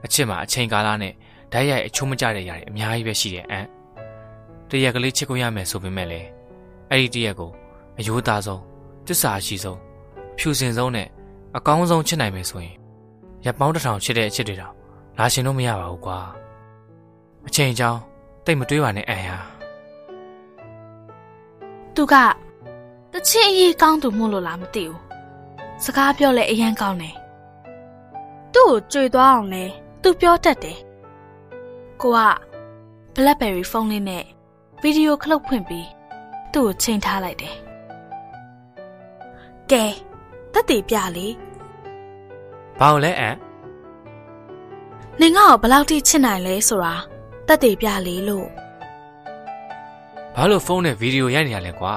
အချစ်မှာအချိန်ကာလနဲ့ဓာတ်ရိုက်အချိုးမကျတဲ့ຢာတွေအများကြီးပဲရှိတယ်အံ့တရက်ကလေးချစ်ကိုရမယ်ဆိုပေမဲ့လည်းအဲ့ဒီတရက်ကိုအယိုးသားဆုံးတစ္ဆာရှိဆုံးဖြူစင်ဆုံးနဲ့အကောင်းဆုံးချစ်နိုင်မယ်ဆိုရင်ရပ်ပေါင်းတစ်ထောင်ချစ်တဲ့အချစ်တွေတောင်လာရှင်တော့မရပါဘူးကွာအချိန်ကြောင်းတိတ်မတွေးပါနဲ့အန်ဟာသူကတချင်အရေးကောင်းသူမို့လို့လားမသိဘူးစကားပြောလဲအရန်ကောင်းတယ် သူ့ကိုကြွေသွားအောင်လဲသူပြောတတ်တယ်ကိုက BlackBerry ဖုန်းလေးနဲ့ဗီဒီယိုခလုတ်ဖွင့်ပြီးသူ့ကိုချိန်ထားလိုက်တယ်ကဲတက်တည်ပြလေဘာလို့လဲအန်နင်ငါ့ကိုဘယ်လောက်ထိချစ်နိုင်လဲဆိုတာတက်တည်ပြလေလို့ဘာလို့ဖုန်းနဲ့ဗီဒီယိုရိုက်နေရလဲကွာ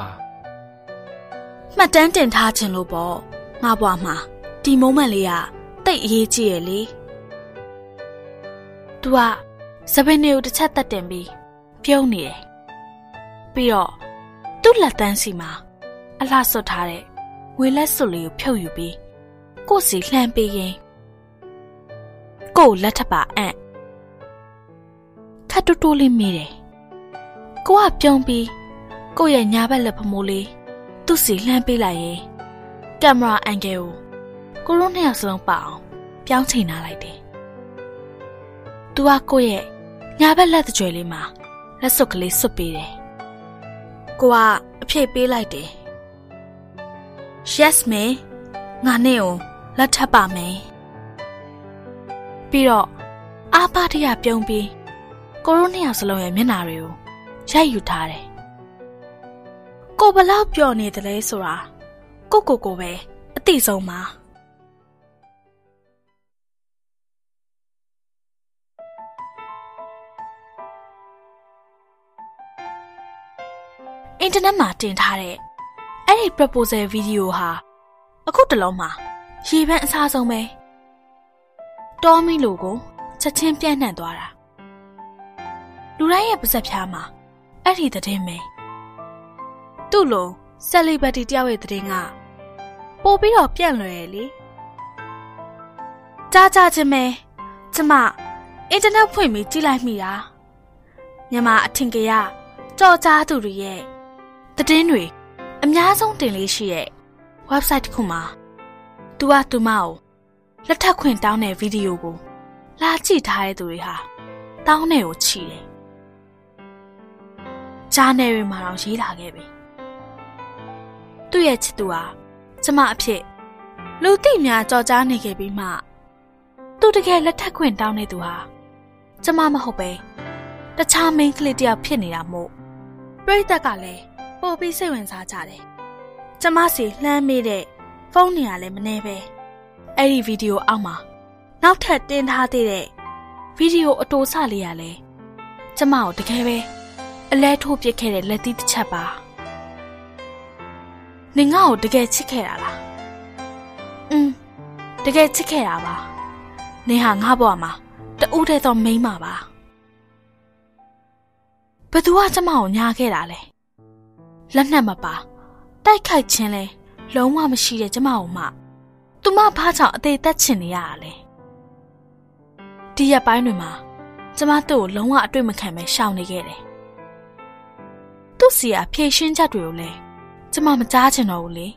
မှတ်တမ်းတင်ထားခြင်းလို့ပေါ့ငါဘွားမှာဒီ moment လေးက တိတ်အရေးကြီးရဲ့လေ။ तू ကစပင်းတွေကိုတစ်ချက်တက်တင်ပြီးပြုံးနေတယ်။ပြီးတော့သူ့လက်တန်းစီမှာအလှဆွတ်ထားတဲ့ငွေလက်စွပ်လေးကိုဖြုတ်ယူပြီးကို့စီလှမ်းပေးရင်ကို့လက်ထပ်ပါအံ့ခတ်တူတူလေးမိတယ်။ကိုကပြုံးပြီးကို့ရဲ့ညာဘက်လက်ဖမိုးလေးသူ့စီလှမ်းပေးလိုက်ရင်ကင်မရာအန်ဂယ်ကို ကိုရိုနှစ်ယောက်စလုံးပအောင်ပြောင်းချိန်ထားလိုက်တယ်။ "तू ကကိုယ့်ရဲ့ညာဘက်လက်တကြွယ်လေးမှာလက်စွပ်ကလေးစွပ်ပေးတယ်။ကိုကအဖြေပေးလိုက်တယ်။ "Yes မေငါနဲ့ကိုလက်ထပ်ပါမယ်။ပြီးတော့အာပါတရပြုံးပြီးကိုရိုနှစ်ယောက်စလုံးရဲ့မျက်နှာတွေကိုရိုက်ယူထားတယ်။ကိုဘလောက်ပျော်နေတယ်လဲဆိုတာကိုကိုကိုပဲအသိဆုံးပါ အင်တာနက်မှာတင်ထားတဲ့အဲ့ဒီ proposal video ဟာအခုတလုံးမှာရေပန်းအစားဆုံးပဲတော်မီလိုကိုချက်ချင်းပြန့်နှံ့သွားတာလူတိုင်းရဲ့ပါဇက်ဖြားမှာအဲ့ဒီသတင်းပဲသူ့လို celebrity တယောက်ရဲ့သတင်းကပို့ပြီးတော့ပြန့်လွယ်ရလေကြားကြချင်းပဲကျမအင်တာနက်ဖွင့်ပြီးကြည့်လိုက်မိတာမြန်မာအထင်ကရကြော်ကြားသူတွေရဲ့ သတင်းတွေအများဆုံးတင်လေးရှိရဲ့ website တစ်ခုမှာသူကသူမကိုလက်ထပ်ခွင့်တောင်းတဲ့ဗီဒီယိုကိုလာကြည့်ထားတဲ့သူတွေဟာတောင်းတဲ့ကိုချီတယ်ဂျာနယ်တွေမှာတော့ရေးလာခဲ့ပြီသူ့ရဲ့ချစ်သူဟာကျမအဖြစ်လူသိများကြော်ကြားနေခဲ့ပြီးမှသူတကယ်လက်ထပ်ခွင့်တောင်းနေသူဟာကျမမဟုတ်ပဲတခြားမိန်းကလေးတယောက်ဖြစ်နေတာမို့ပြိတ္တကလည်း ပို့ပြီးစိတ်ဝင်စားကြတယ်ကျမစီလှမ်းမိတဲ့ဖုန်းနေရလည်းမနေပဲအဲ့ဒီဗီဒီယိုအောက်မှာနောက်ထပ်တင်ထားသေးတဲ့ဗီဒီယိုအတူစလေးရလဲကျမကိုတကယ်ပဲအလဲထိုးပစ်ခဲ့တဲ့လက်သီးတစ်ချက်ပါနင်ငါ့ကိုတကယ်ချစ်ခဲ့တာလားอืมတကယ်ချစ်ခဲ့တာပါနင်ဟာငါ့ဘဝမှာတူးတဲ့တော့မိန်းမပါဘသူကကျမကိုညာခဲ့တာလဲ လက်နက်မပါတိုက်ခိုက်ခြင်းလဲလုံးဝမရှိတဲ့ကျမကိုမှသူမဖားချောင်အသေးသက်ချင်နေရတာလဲဒီရက်ပိုင်းတွေမှာကျမတို့ကိုလုံးဝအတွေ့မခံပဲရှောင်နေခဲ့တယ်သူ့စီကဖြည့်ရှင်းချက်တွေကိုလဲကျမမကြားချင်တော့ဘူးလေ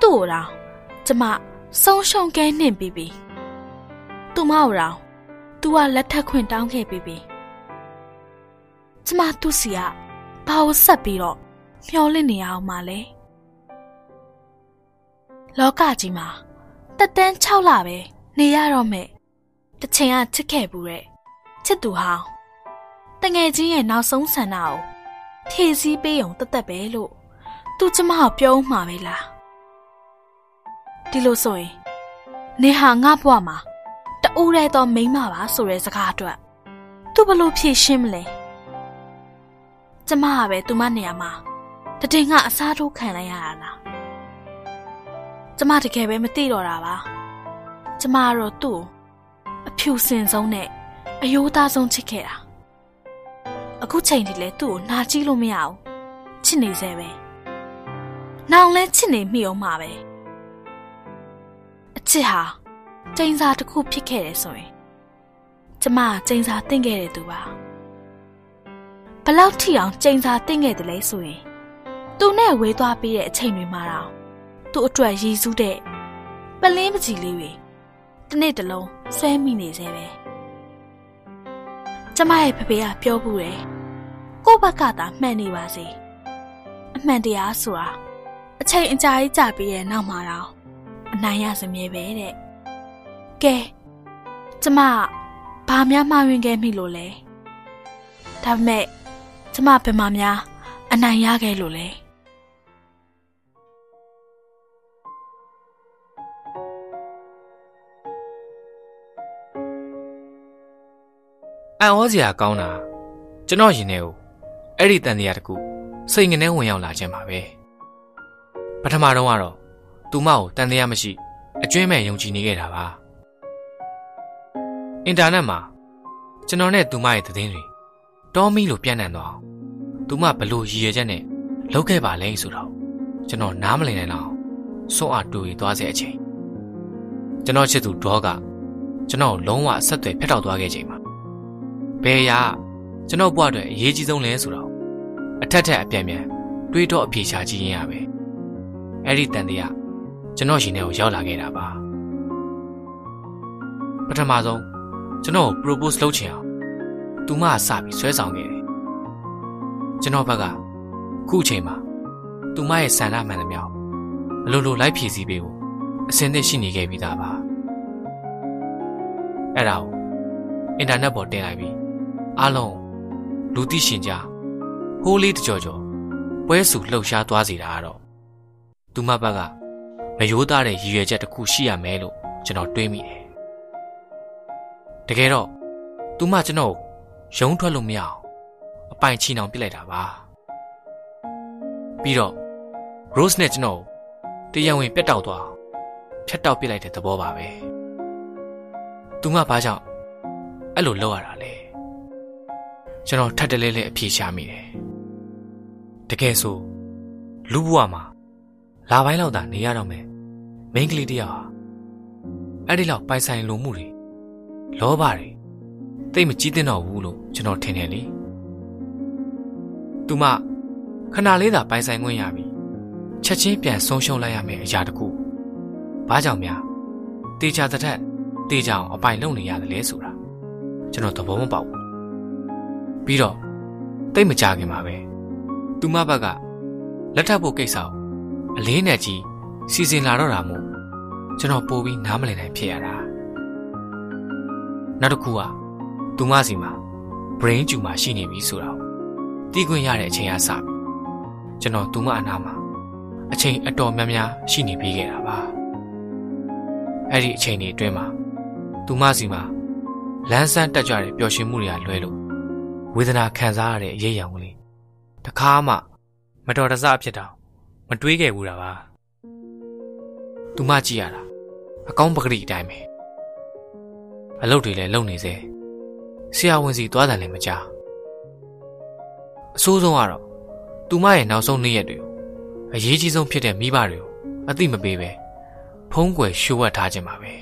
သူ့ကိုတော့ကျမဆုံးရှုံးကဲနှင့်ပြီးပြီသူမကိုတော့သူကလက်ထက်ခွင့်တောင်းခဲ့ပြီးပြီကျမသူ့စီကဘာကိုဆက်ပြီးတော့ မျောလင့်နေအောင်မလဲလောကကြီးမှာတက်တန်း6လပဲနေရတော့မဲ့တချင်ကချစ်ခဲ့ဘူးတဲ့ချစ်သူဟောင်းတငယ်ချင်းရဲ့နောက်ဆုံးဆန္ဒကိုဖြည့်ဆည်းပေးုံတသက်ပဲလို့သူကျမကိုပြောမှပဲလားဒီလိုဆိုရင်နေဟာငါ့ဘဝမှာတူးရဲတော့မိန်းမပါဆိုတဲ့စကားအတွက်သူဘလို့ဖြည့်ရှင်းမလဲကျမကပဲသူမနေရာမှာ တတင်ကအစားထိုးခံလိုက်ရတာလားကျမတကယ်ပဲမသိတော့တာပါကျမကတော့သူ့ကိုအဖြူစင်ဆုံးနဲ့အယိုးသားဆုံးချစ်ခဲ့တာအခုချိန်ထိလဲသူ့ကိုနာကြည့်လို့မရဘူးချစ်နေသေးပဲနောင်လဲချစ်နေမိအောင်မှာပဲအချစ်ဟာကျိန်စာတစ်ခုဖြစ်ခဲ့တယ်ဆိုရင်ကျမကကျိန်စာတင့်ခဲ့တဲ့သူပါဘလောက်ထိအောင်ကျိန်စာတင့်ခဲ့တယ်လဲဆိုရင် သူနဲ့ဝေးသွားပြီးတဲ့အချိန်တွေမှာတော့သူ့အတွက်ရည်စူးတဲ့ပလင်းပကြီးလေးတွေတစ်နေ့တစ်လုံးဆွဲမိနေသေးပဲကျမရဲ့ဖဖေကပြောဘူးတယ်ကိုယ့်ဘက်ကသာမှန်နေပါစေအမှန်တရားဆိုတာအချိန်အကြာကြီးကြာပြီးရဲ့နောက်မှာတော့အနိုင်ရစမြဲပဲတဲ့ကဲကျမဘာများမှားယွင်းခဲ့မိလို့လဲဒါပေမဲ့ကျမဘယ်မှာများအနိုင်ရခဲ့လို့လဲ အံ့ဩစရာကောင်းတာကျွန်တော်ရင်ထဲကိုအဲ့ဒီတန်တရားတကူစိတ်ငနဲ့ဝင်ရောက်လာခြင်းပါပဲပထမတော့ကတော့သူမကိုတန်တရားမရှိအကျွင်းမဲ့ယုံကြည်နေခဲ့တာပါအင်တာနက်မှာကျွန်တော်နဲ့သူမရဲ့သတင်းတွေတောမီလိုပြန့်နှံ့သွားအောင်သူမဘလို့ရည်ရွယ်ချက်နဲ့လုပ်ခဲ့ပါလဲဆိုတော့ကျွန်တော်နားမလည်နိုင်တော့စွန့်အားတူရီသွားစေအချိန်ကျွန်တော်ချစ်သူဒေါကကျွန်တော်လုံးဝအဆက်အသွယ်ဖျက်တောက်သွားခဲ့ချိန်မှာ ဘယ်ရာကျွန်တော်ဘဝအတွက်အရေးကြီးဆုံးလဲဆိုတော့အထက်ထက်အပြန်ပြန်တွေးတော့အပြေချကြည့်ရင်ရပဲအဲ့ဒီတန်တရားကျွန်တော်ရှင်ထဲကိုရောက်လာခဲ့တာပါပထမဆုံးကျွန်တော်ကို propose လုပ်ချင်အောင်သူမကစပြီးဆွဲဆောင်ခဲ့တယ်ကျွန်တော်ဘက်ကခုအချိန်မှာသူမရဲ့ဆန္ဒမှန်သမျှအလိုလိုလိုက်ဖြည့်ဆည်းပေးဖို့အစင်းသစ်ရှိနေခဲ့ပြီးသားပါအဲ့ဒါကိုအင်တာနက်ပေါ်တင်လိုက်ပြီး အားလုံးလူသိရှင်ကြားဟိုးလေးတကြော်ကြော်ပွဲစုလှုပ်ရှားသွားစေတာကတော့သူမဘက်ကမရိုးသားတဲ့ရည်ရွယ်ချက်တစ်ခုရှိရမယ်လို့ကျွန်တော်တွေးမိတယ်တကယ်တော့သူမကျွန်တော်ရုံးထွက်လို့မရအောင်အပိုင်ချီနှောင်ပစ်လိုက်တာပါပြီးတော့ Rose နဲ့ကျွန်တော်တရားဝင်ပြတ်တောက်သွားဖြတ်တောက်ပစ်လိုက်တဲ့သဘောပါပဲသူမဘာကြောင့်အဲ့လိုလုပ်ရတာလဲ ကျွန်တော်ထပ်တလဲလဲအပြေရှာမိတယ်တကယ်ဆိုလူဘဝမှာလာပိုင်းလောက်သာနေရတော့မယ်မိန်းကလေးတယောက်ဟာအဲ့ဒီလောက်ပိုင်ဆိုင်လိုမှုတွေလောဘတွေသိမကြည့်တဲ့တော့ဘူးလို့ကျွန်တော်ထင်တယ်လေသူမခဏလေးသာပိုင်ဆိုင်ခွင့်ရပြီချက်ချင်းပြန်ဆုံးရှုံးလိုက်ရမယ်အရာတခုဘာကြောင့်များတေချာတဲ့ထက်တေချာအောင်အပိုင်လုံနေရတယ်လဲဆိုတာကျွန်တော်သဘောမပေါက်ဘူး ပြီးတော့တိတ်မကြခင်ပါပဲသူမဘက်ကလက်ထပ်ဖို့ကိစ္စကိုအလေးနဲ့ကြီးစီစဉ်လာတော့တာမို့ကျွန်တော်ပို့ပြီးနားမလည်နိုင်ဖြစ်ရတာနောက်တစ်ခုကသူမစီမှာ brain tumor ရှိနေပြီဆိုတော့တီးခွင့်ရတဲ့အချိန်ကစပြီကျွန်တော်သူမအနာမှာအချိန်အတော်များများရှိနေပြီးခဲ့တာပါအဲ့ဒီအချိန်တွေအတွင်းမှာသူမစီမှာလန်းဆန်းတက်ကြွတဲ့ပျော်ရွှင်မှုတွေကလွဲလို့ ဝေဒနာခံစားရတဲ့အရေးအယောင်ကလေးတခါမှမတော်တဆအဖြစ်တောင်မတွေးခဲ့ဘူးတာပါသူမကြည့်ရတာအကောင်းပကတိအတိုင်းပဲအလုပ်တွေလည်းလုပ်နေစေဆရာဝန်စီသွားတယ်လည်းမကြအဆိုးဆုံးကတော့သူမရဲ့နောက်ဆုံးနေ့ရက်တွေကိုအရေးကြီးဆုံးဖြစ်တဲ့မိဘတွေကိုအသိမပေးပဲဖုံးကွယ်ရှိုးဝတ်ထားခြင်းပါပဲ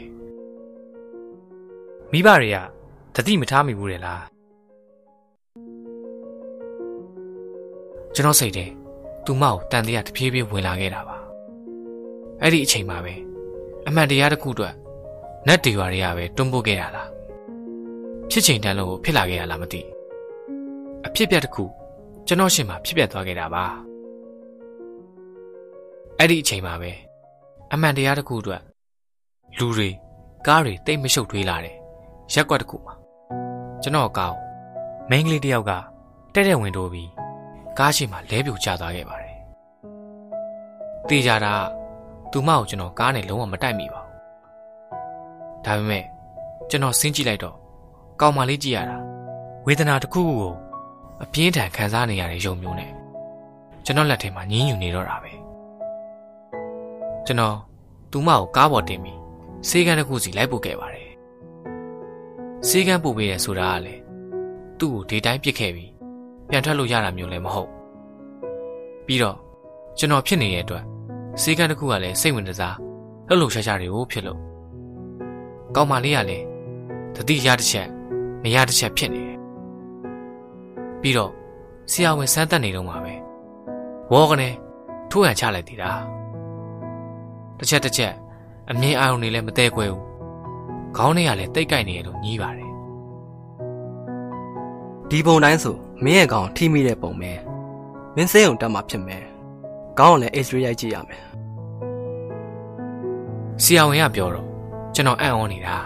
မိဘတွေကတတိမထားမိဘူးလေလား ကျွန်တော်စိတ်ထဲသူမကိုတန်တရားတဖြည်းဖြည်းဝင်လာခဲ့တာပါအဲ့ဒီအချိန်မှာပဲအမှန်တရားတစ်ခုအတွက်နတ်တွေရွာတွေကပဲတွန်းပို့ခဲ့ရတာဖြစ်ချိန်တန်းလို့ဖြစ်လာခဲ့ရလားမသိအဖြစ်ပြက်တစ်ခုကျွန်တော်ရှင်မှာဖြစ်ပျက်သွားခဲ့တာပါအဲ့ဒီအချိန်မှာပဲအမှန်တရားတစ်ခုအတွက်လူတွေကားတွေတိတ်မရှုပ်ထွေးလာတယ်ရက်ကွက်တစ်ခုမှာကျွန်တော်ကောက်မိန်းကလေးတယောက်ကတဲ့တဲ့ဝင်တိုးပြီး ကားရှိမှလဲပြိုကျသွားခဲ့ပါတယ်တေးကြတာသူမကိုကျွန်တော်ကားနဲ့လုံးဝမတိုက်မိပါဘူးဒါပေမဲ့ကျွန်တော်ဆင်းကြည့်လိုက်တော့ကောင်မလေးကြည့်ရတာဝေဒနာတစ်ခုခုကိုအပြင်းထန်ခံစားနေရတဲ့ယုံမျိုးနဲ့ကျွန်တော်လက်ထဲမှာညင်းညူနေတော့တာပဲကျွန်တော်သူမကိုကားပေါ်တင်ပြီးစေကန်းတစ်ခုစီလိုက်ပို့ခဲ့ပါတယ်စေကန်းပို့ပေးတယ်ဆိုတာကလေသူ့ကိုဒီတိုင်းပစ်ခဲ့ပြီး ပြန်ထွက်လို့ရတာမျိုးလည်းမဟုတ်ပြီးတော့ကျွန်တော်ဖြစ်နေတဲ့အတွက်စေကန်းတစ်ခုကလည်းစိတ်ဝင်စားလှုပ်လှုပ်ရှားရှားတွေကိုဖြစ်လို့ကောင်းမလေးကလည်းတတိရတစ်ချက်မရတစ်ချက်ဖြစ်နေတယ်ပြီးတော့ဆရာဝန်စမ်းသပ်နေတော့မှာပဲဝေါကနေထိုးရန်ချလိုက်သေးတာတစ်ချက်တစ်ချက်အမြင်အာရုံတွေလည်းမသေးခွဲဘူးခေါင်းတွေကလည်းတိတ်ကြိုက်နေရလို့ညည်းပါတယ် ဒီပုံတိုင်းဆိုမင်းရဲ့ကောင်ထိမိတဲ့ပုံပဲမင်းစိတ်ုံတက်မှာဖြစ်မယ်ခေါင်းကလည်း X-ray ရိုက်ကြည့်ရမယ်ဆရာဝန်ကပြောတော့ကျွန်တော်အံ့ဩနေတာ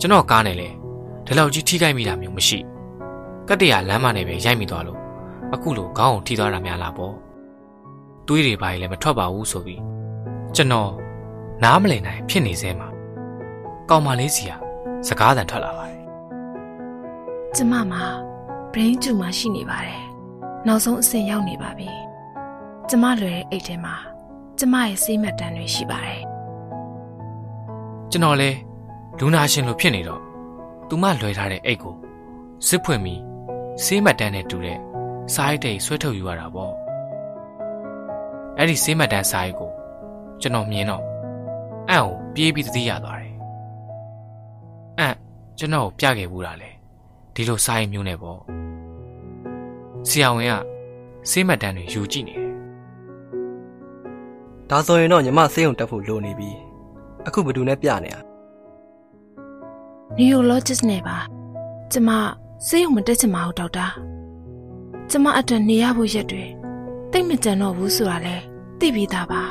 ကျွန်တော်ကားနဲ့လေဒီလောက်ကြီးထိခိုက်မိတာမျိုးမရှိကတ္တရာလမ်းမနဲ့ပဲရိုက်မိသွားလို့အခုလိုခေါင်းကိုထိသွားတာများလားပေါ့တွေးတွေပါရင်လည်းမထွက်ပါဘူးဆိုပြီးကျွန်တော်နားမလည်နိုင်ဖြစ်နေစဲမှာကောင်မလေးစီကစကားသံထွက်လာပါတယ် ကျမမှာ brain tumor ရှိနေပါတယ်နောက်ဆုံးအဆင့်ရောက်နေပါပြီကျမလွယ်တဲ့အိတ်ထဲမှာကျမရဲ့ဆေးမှတ်တမ်းတွေရှိပါတယ်ကျွန်တော်လဲလူနာရှင်လိုဖြစ်နေတော့သူမလွယ်ထားတဲ့အိတ်ကိုစစ်ဖွင့်ပြီးဆေးမှတ်တမ်းနဲ့တူတဲ့စားရိုက်တဲ့ဆွဲထုတ်ယူရတာပေါ့အဲ့ဒီဆေးမှတ်တမ်းစားရိုက်ကိုကျွန်တော်မြင်တော့အံ့ကိုပြေးပြီးသတိရသွားတယ်အံ့ကျွန်တော်ကိုပြခဲ့ဘူးတာလေ ဒီလိုစားရိုက်မျိုးနဲ့ပေါ့ဆရာဝန်ကဆေးမှတ်တမ်းတွေယူကြည့်နေတယ်ဒါဆိုရင်တော့ညီမစိတ်ုံတက်ဖို့လိုနေပြီအခုဘယ်သူနဲ့ပြနေရ neurologist နဲ့ပါကျမဆေးရုံမတက်ချင်ပါဘူးဒေါက်တာကျမအတွက်နေရဖို့ရက်တွေတိတ်မကြံတော့ဘူးဆိုတာလဲသိပြီးသားပါ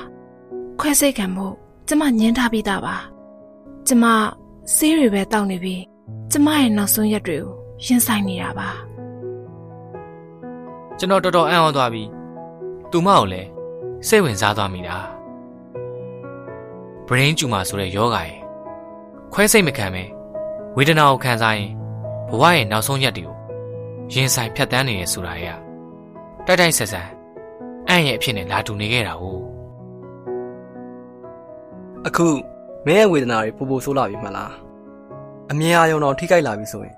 ခွဲစိတ်ခံမှုကျမညှင်းထားပြီးသားပါကျမဆေးတွေပဲတောက်နေပြီးကျမရဲ့နောက်ဆုံးရက်တွေကို ရင်ဆိုင်နေတာပါကျွန်တော်တော်တော်အံ့ဩသွားပြီသူမကိုလည်းစိတ်ဝင်စားသွားမိတာ brain tumor ဆိုတဲ့ယောဂရဲ့ခွဲစိတ်မခံပဲဝေဒနာကိုခံစားရင်ဘဝရဲ့နောက်ဆုံးရက်တွေကိုရင်ဆိုင်ဖြတ်တန်းနေရဆိုတာရဲ့တိုက်တိုက်ဆက်ဆက်အံ့ရဲ့အဖြစ်နဲ့လာတူနေခဲ့တာ哦အခုမင်းရဲ့ဝေဒနာတွေပူပူဆိုးလာပြီမလားအမြင်အာရုံတော့ထိခိုက်လာပြီဆိုရင်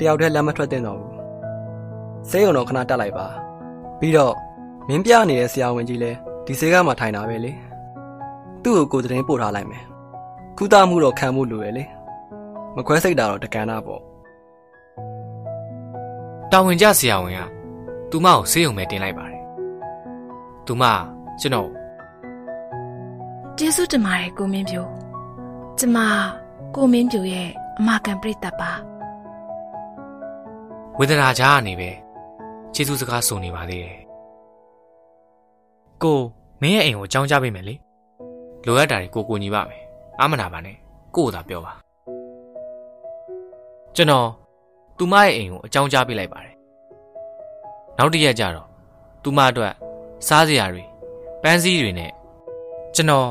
တယောက်တည်းလက်မထွက်သင့်တော့ဘူးစိတ်ုံတော့ခဏတက်လိုက်ပါပြီးတော့မင်းပြနေတဲ့ဆရာဝန်ကြီးလဲဒီစေကမှထိုင်တာပဲလေသူ့ကိုကိုယ်သတင်းပို့ထားလိုက်မယ်ကုသမှုတော့ခံမှုလိုရလေမခွဲစိတ်တာတော့တကန်တာပေါ့တာဝန်ကျဆရာဝန်ကသူမကိုဆေးရုံပဲတင်လိုက်ပါတယ်သူမကျွန်တော်ကျေးဇူးတင်ပါတယ်ကိုမင်းပြိုကျမကိုမင်းပြိုရဲ့အမကန်ပြိတ္တပါ ဝေဒနာကြားကနေပဲကျေးဇူးစကားဆိုနေပါသေးတယ်ကိုမင်းရဲ့အိမ်ကိုအကြောင်းကြားပေးမယ်လေလိုအပ်တာတွေကိုကိုညီပါမယ်အာမနာပါနဲ့ကို့ကိုသာပြောပါကျွန်တော်သူမရဲ့အိမ်ကိုအကြောင်းကြားပေးလိုက်ပါတယ်နောက်တစ်ရက်ကျတော့သူမအတွက်စားစရာတွေပန်းစည်းတွေနဲ့ကျွန်တော်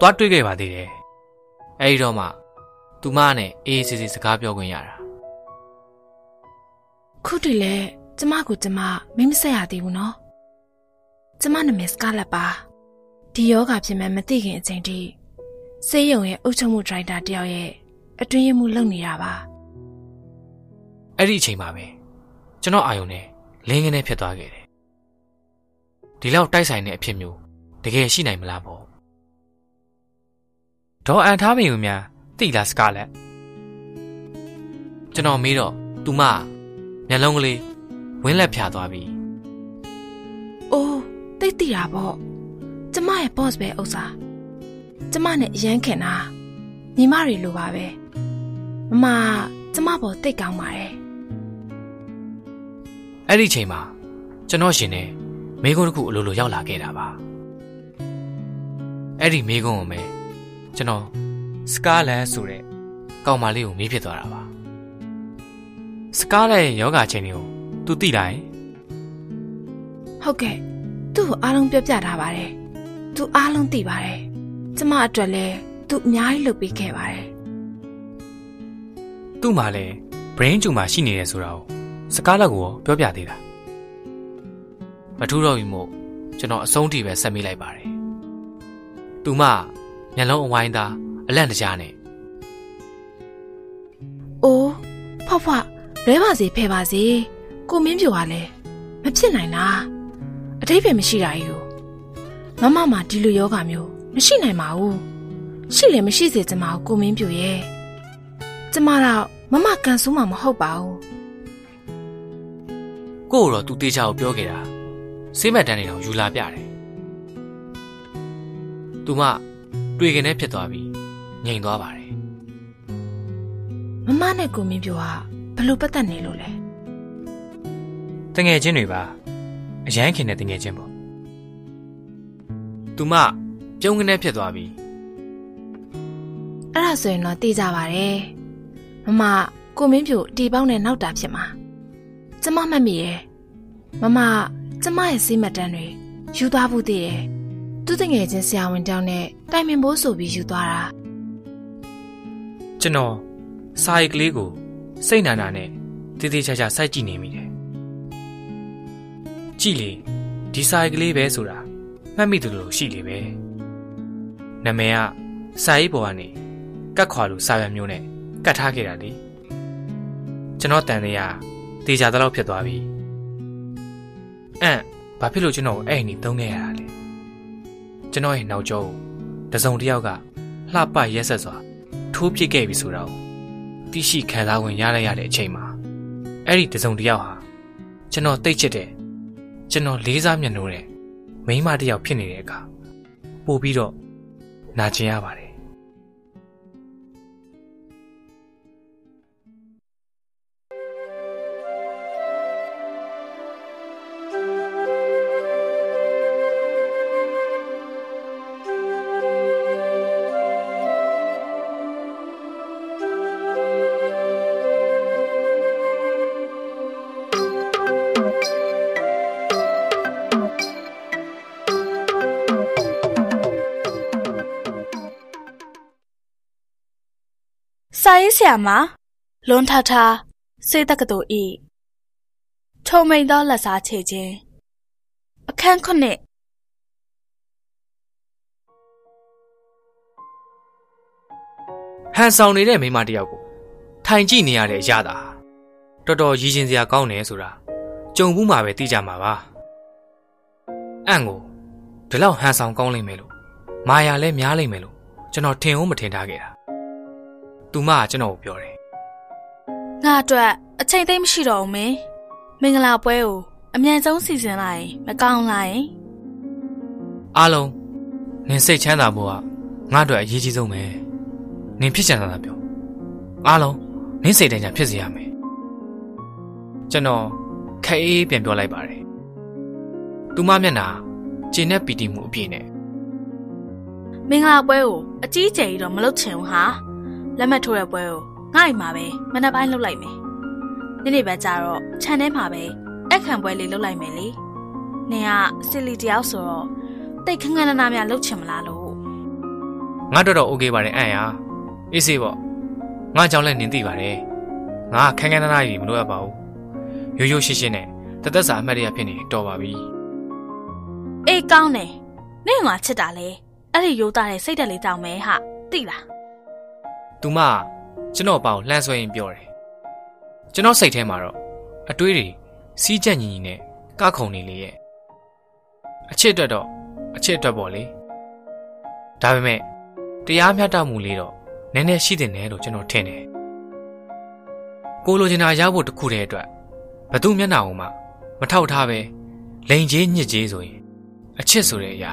သွားတွေ့ခဲ့ပါသေးတယ်အဲဒီတော့မှသူမနဲ့အေးအေးဆေးဆေးစကားပြောခွင့်ရတာ ခုတည်းလဲကျမကိုကျမမိမဆက်ရသေးဘူးနော်ကျမနာမည်စကာလက်ပါဒီယောဂဖြစ်မှန်းမသိခင်အချိန်ထိစေးရုံရဲ့အုပ်ချုပ်မှုဒရိုက်တာတယောက်ရဲ့အတွင်းရမှုလုပ်နေတာပါအဲ့ဒီအချိန်မှာပဲကျွန်တော်အာယုံနဲ့လင်းငင်းနဲ့ဖြစ်သွားခဲ့တယ်ဒီလောက်တိုက်ဆိုင်တဲ့အဖြစ်မျိုးတကယ်ရှိနိုင်မလားပေါ့ဒေါ်အန်ထားမင်းကများတိလားစကားလက်ကျွန်တော်မေးတော့သူမ မျက်လုံးကလေးဝင်းလက်ဖြာသွားပြီအိုးတိတ်တိတာပေါ့ကျမရဲ့ boss ပဲဥစ္စာကျမနဲ့အရန်ခင်တာညီမတွေလိုပါပဲမမကျမပေါ်တိတ်ကောင်းပါတယ်အဲ့ဒီအချိန်မှာကျွန်တော်ရှင်နဲ့မိကုန်းတစ်ခုအလိုလိုရောက်လာခဲ့တာပါအဲ့ဒီမိကုန်းကိုပဲကျွန်တော်စကားလန်ဆိုတဲ့ကောင်မလေးကိုမေးဖြစ်သွားတာပါ စကားလန်ရဲ့ယောဂချင်းတွေကိုသူသိလိုက်ဟုတ်ကဲ့သူ့ကိုအားလုံးပြောပြထားပါတယ်သူအားလုံးသိပါတယ်ကျမအတွက်လည်းသူအများကြီးလုပ်ပေးခဲ့ပါတယ်သူ့မှာလည်း brain tumor ရှိနေတယ်ဆိုတာကိုစကားလက်ကိုရောပြောပြသေးတာမထူးတော့ဘူးမို့ကျွန်တော်အဆုံးထိပဲဆက်မိလိုက်ပါတယ်သူမမျက်လုံးအဝိုင်းသားအလန့်တကြားနဲ့အိုးဖွားဖွား လဲပါစေဖဲပါစေကိုမင်းပြိုကလည်းမဖြစ်နိုင်လားအတိတ်ပဲမရှိတာကြီးကိုမမမှာဒီလိုယောဂမျိုးမရှိနိုင်ပါဘူးရှိလည်းမရှိစေချင်ပါဘူးကိုမင်းပြိုရဲ့ကျမတော့မမကန်ဆိုးမှမဟုတ်ပါဘူးကို့ကိုတော့သူတေချာကိုပြောခဲ့တာဆေးမက်တန်းနေတော့ယူလာပြတယ်သူမတွေ့ခင်နဲ့ဖြစ်သွားပြီးငြိမ်သွားပါတယ်မမနဲ့ကိုမင်းပြိုက ဘယ်လိုပတ်သက်နေလို့လဲတငယ်ချင်းတွေပါအရန်ခင်တဲ့တငယ်ချင်းပေါ့သူမပြုံးကနေဖြစ်သွားပြီးအဲ့ဒါဆိုရင်တော့သိကြပါတယ်မမကိုမင်းပြိုတီပေါင်းနဲ့နောက်တာဖြစ်မှာကျမမှတ်မိရဲ့မမကျမရဲ့စိတ်မတန်းတွေယူသွားဖို့တည်တယ်သူတငယ်ချင်းဆရာဝန်တောင်းနဲ့တိုင်ပင်ဖို့ဆိုပြီးယူသွားတာကျွန်တော်စာရိတ်ကလေးကို စိတ်နာနာနဲ့တေးသေးချာချာစိုက်ကြည့်နေမိတယ်ကြည့်လေဒီစာရိတ်ကလေးပဲဆိုတာမှတ်မိတယ်လို့ရှိလေပဲနာမည်ကစာရိတ်ပေါ်ကနေကတ်ခွာလို့စာရွက်မျိုးနဲ့ကတ်ထားခဲ့တာလေကျွန်တော်တန်တရားတေချာတော့ဖြစ်သွားပြီအမ်ဘာဖြစ်လို့ကျွန်တော်ကိုအဲ့ဒီသုံးခဲ့ရတာလဲကျွန်တော်ရဲ့နောက်ကျောကိုတစုံတစ်ယောက်ကလှပရက်ဆက်စွာထိုးပစ်ခဲ့ပြီဆိုတော့ တိရှိခံစားဝင်ရလိုက်ရတဲ့အချိန်မှာအဲ့ဒီတစုံတစ်ယောက်ဟာကျွန်တော်တိတ်ချစ်တဲ့ကျွန်တော်လေးစားမျက်နှိုးတဲ့မိန်းမတစ်ယောက်ဖြစ်နေတဲ့အခါပို့ပြီးတော့နာကျင်ရပါတယ် ဆရာမလွန်ထထစေတက္ကသိုလ်ဤထုံမိန်သောလက်စားချေခြင်းအခန်းခုနှစ်ဟန်ဆောင်နေတဲ့မိန်းမတစ်ယောက်ကိုထိုင်ကြည့်နေရတဲ့အရာသာတော်တော်ရည်ရှင်စရာကောင်းတယ်ဆိုတာကြုံဘူးမှာပဲသိကြမှာပါအန့်ကိုဒီလောက်ဟန်ဆောင်ကောင်းလိမ့်မယ်လို့မာယာလည်းများလိမ့်မယ်လို့ကျွန်တော်ထင်ဦးမထင်ထားခဲ့တာ သူမကကျွန်တော်ကိုပြောတယ်ငါအတွက်အချိန်သိမ်းမရှိတော့ဘူးမင်းမင်္ဂလာပွဲကိုအမြန်ဆုံးစီစဉ်လိုက်ရင်မကောင်းလားယင်အားလုံးနင်စိတ်ချမ်းသာဖို့ကငါ့အတွက်အရေးကြီးဆုံးပဲနင်ဖြစ်ချင်တာပြောအားလုံးနင်စိတ်တိုင်းချဖြစ်စေရမယ်ကျွန်တော်ခက်အေးပြန်ပြောလိုက်ပါတယ်သူမမျက်နှာကျင်တဲ့ပီတိမှုအပြည့်နဲ့မင်္ဂလာပွဲကိုအကြီးအကျယ်ကြီးတော့မလုပ်ချင်ဘူးဟာ လက်မှတ်ထိုးရပွဲကိုငှိုက်မှာပဲမနက်ပိုင်းလှုပ်လိုက်မယ်။နေ့နေ့ပဲကြာတော့ခြံထဲမှာပဲတက်ခံပွဲလေးလှုပ်လိုက်မယ်လေ။နင်ကစီလီတယောက်ဆိုတော့တိတ်ခန်းခန်းနာနာများလှုပ်ချင်မလားလို့။ငါတော့တော့ okay ပါတယ်အန်ရ။အေးစေးပေါ့။ငါကြောင့်လည်းနင်သိပါတယ်။ငါခန်းခန်းနာနာကြီးမလို့ရပါဘူး။ရိုးရိုးရှင်းရှင်းနဲ့တသက်စာအမှတ်ရဖြစ်နေတော်ပါပြီ။အေးကောင်းတယ်။နင်ငါချစ်တာလေ။အဲ့ဒီရိုးသားတဲ့စိတ်ဓာတ်လေးတောင်းမယ်ဟာ။သိလား။ သူမကျွန်တော်ပေါ့လှမ်းဆွဲရင်ပြောတယ်ကျွန်တော်စိတ်ထဲမှာတော့အတွေးတွေစီးကြက်ညီညီနဲ့ကခုံနေလေရဲ့အချစ်အတွက်တော့အချစ်အတွက်ပေါ့လေဒါပေမဲ့တရားမျှတမှုလေးတော့နည်းနည်းရှိတင်တယ်လို့ကျွန်တော်ထင်တယ်ကိုလိုချင်တာရဖို့တခုတည်းအတွက်ဘသူမျက်နှာအောင်မှမထောက်ထားပဲလိန်ကြီးညစ်ကြီးဆိုရင်အချစ်ဆိုတဲ့အရာ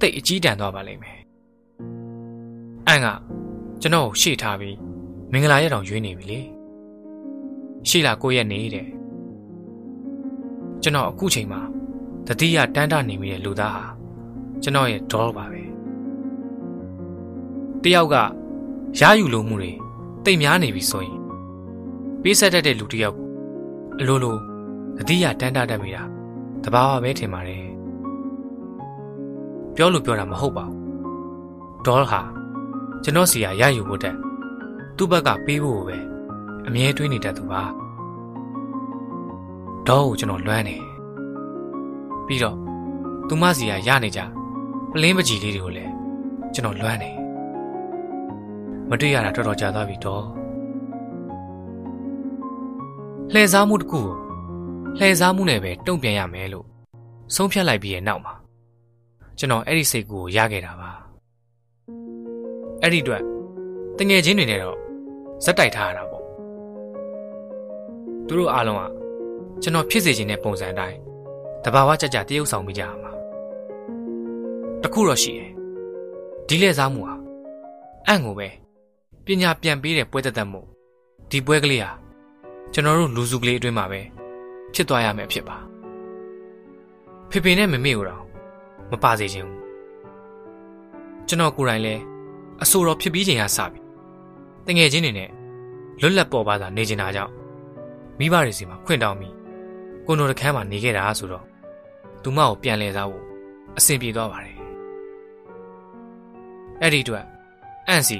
တိတ်အကြီးတန်းသွားပါလိမ့်မယ်အန်က ကျွန်တော်ကိုရှေ့ထားပြီးမင်္ဂလာရက်တောင်ရွေးနေပြီလေရှေ့လာကိုရက်နေတဲ့ကျွန်တော်အခုချိန်မှာတတိယတန်းတနေမိတဲ့လူသားဟာကျွန်တော်ရဲ့ဒေါပါပဲတယောက်ကရယူလိုမှုတွေတိတ်များနေပြီဆိုရင်ပေးဆက်တတ်တဲ့လူတယောက်ကိုအလိုလိုတတိယတန်းတတတ်မိတာတဘာဝပဲထင်ပါတယ်ပြောလို့ပြောတာမဟုတ်ပါဘူးဒေါဟာ ကျွန်တော်စီကရယူဖို့တက်သူ့ဘက်ကပေးဖို့ပဲအမြဲတွေးနေတတ်သူပါဒေါကိုကျွန်တော်လွမ်းနေပြီးတော့သူမစီကရနေကြပလင်းပကြီးလေးတွေကိုလည်းကျွန်တော်လွမ်းနေမတွေ့ရတာတော်တော်ကြာသွားပြီတော့လှည့်စားမှုတစ်ခုကိုလှည့်စားမှုနဲ့ပဲတုံ့ပြန်ရမယ်လို့ဆုံးဖြတ်လိုက်ပြီးရဲ့နောက်မှာကျွန်တော်အဲ့ဒီစိတ်ကူကိုရခဲ့တာပါ အဲ့ဒီအတွက်တငယ်ချင်းတွေနဲ့တော့ဇက်တိုက်ထားရတာပေါ့သူတို့အားလုံးကကျွန်တော်ဖြစ်စေချင်တဲ့ပုံစံအတိုင်းတဘာဝကြကြတရုပ်ဆောင်မိကြရမှာတခုတော့ရှိတယ်ဒီလက်စားမှုဟာအန့်ကိုပဲပညာပြန်ပေးတဲ့ပွဲသက်သက်မှုဒီပွဲကလေးဟာကျွန်တော်တို့လူစုကလေးအတွင်းမှာပဲဖြစ်သွားရမယ်ဖြစ်ပါဖေဖေနဲ့မမေကိုတော့မပါစေချင်ဘူးကျွန်တော်ကိုယ်တိုင်လည်း အဆိုတော်ဖြစ်ပြီးချိန်ကစပြီတငယ်ချင်းတွေနဲ့လွတ်လပ်ပေါ်ပါသာနေချင်တာကြောင့်မိဘတွေစီမှာခွင့်တောင်းပြီးကိုနိုတခန်းမှာနေခဲ့တာဆိုတော့သူမကိုပြန်လဲစားဖို့အဆင်ပြေသွားပါတယ်အဲ့ဒီအတွက်အန့်စီ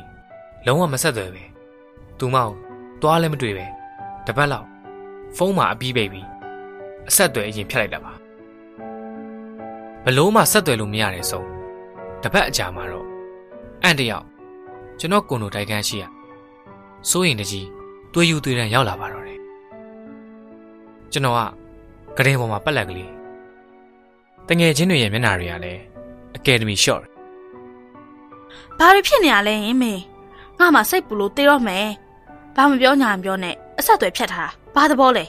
လုံးဝမဆက်သွယ်ပဲသူမကိုသွားလည်းမတွေ့ပဲတပတ်လောက်ဖုန်းမှာအပြီးပိတ်ပြီးအဆက်အသွယ်အရင်ဖြတ်လိုက်တာပါဘလို့မှဆက်သွယ်လို့မရတဲ့ဆုံးတပတ်အကြာမှာတော့အန့်တယောက် ကျွန်တော်ကွန်ဒိုတိုက်ခန်းရှိရစိုးရင်တကြီးသွေးယူသွေးတန်းရောက်လာပါတော့တယ်ကျွန်တော်ကဂရင်ပေါ်မှာပက်လက်ကလေးတငယ်ချင်းတွေရဲ့မျက်နှာတွေကလည်းအကယ်ဒမီရှော့ဘာတွေဖြစ်နေရလဲဟင်မေငါမှစိတ်ပူလို့တေးတော့မယ်ဘာမပြောညာမပြောနဲ့အဆက်အသွယ်ဖြတ်ထားတာဘာသဘောလဲ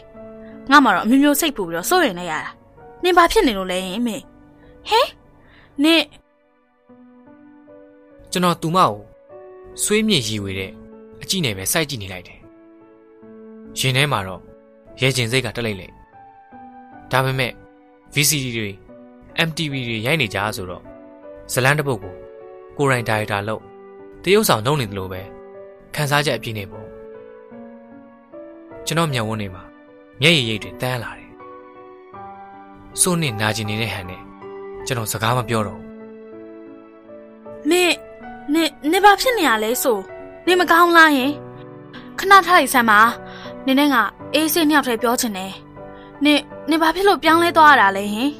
ငါမှတော့အမျိုးမျိုးစိတ်ပူပြီးတော့စိုးရင်လည်းရတာနင်ဘာဖြစ်နေလို့လဲဟင်မေဟဲနင်ကျွန်တော်သူမကို ဆွေးမြေ့ရီဝေတဲ့အကြည့်နဲ့ပဲစိုက်ကြည့်နေလိုက်တယ်ရင်ထဲမှာတော့ရဲကျင်စိတ်ကတက်လိုက်လိုက်ဒါပေမဲ့ VCD တွေ MTV တွေရိုက်နေကြဆိုတော့ဇလန်းတစ်ပုတ်ကိုကိုရိုင်းဒါရိုက်တာလို့တရုပ်ဆောင်လုပ်နေတယ်လို့ပဲခန်းစားချက်အပြည့်နေပေါ့ကျွန်တော်မျက်ဝန်းတွေမှာမျက်ရည်ရိပ်တွေတန်းလာတယ်စိုးနဲ့နာကျင်နေတဲ့ဟန်နဲ့ကျွန်တော်စကားမပြောတော့ဘူးမင်း နင်နင်ဘာဖြစ်နေရလဲဆိုနင်မကောင်းလားယင်ခဏထားလိုက်စမ်းပါနင်နဲ့ကအေးစိတ်နှစ်ယောက်တည်းပြောချင်တယ်နင်နင်ဘာဖြစ်လို့ပြောင်းလဲသွားရတာလဲဟင်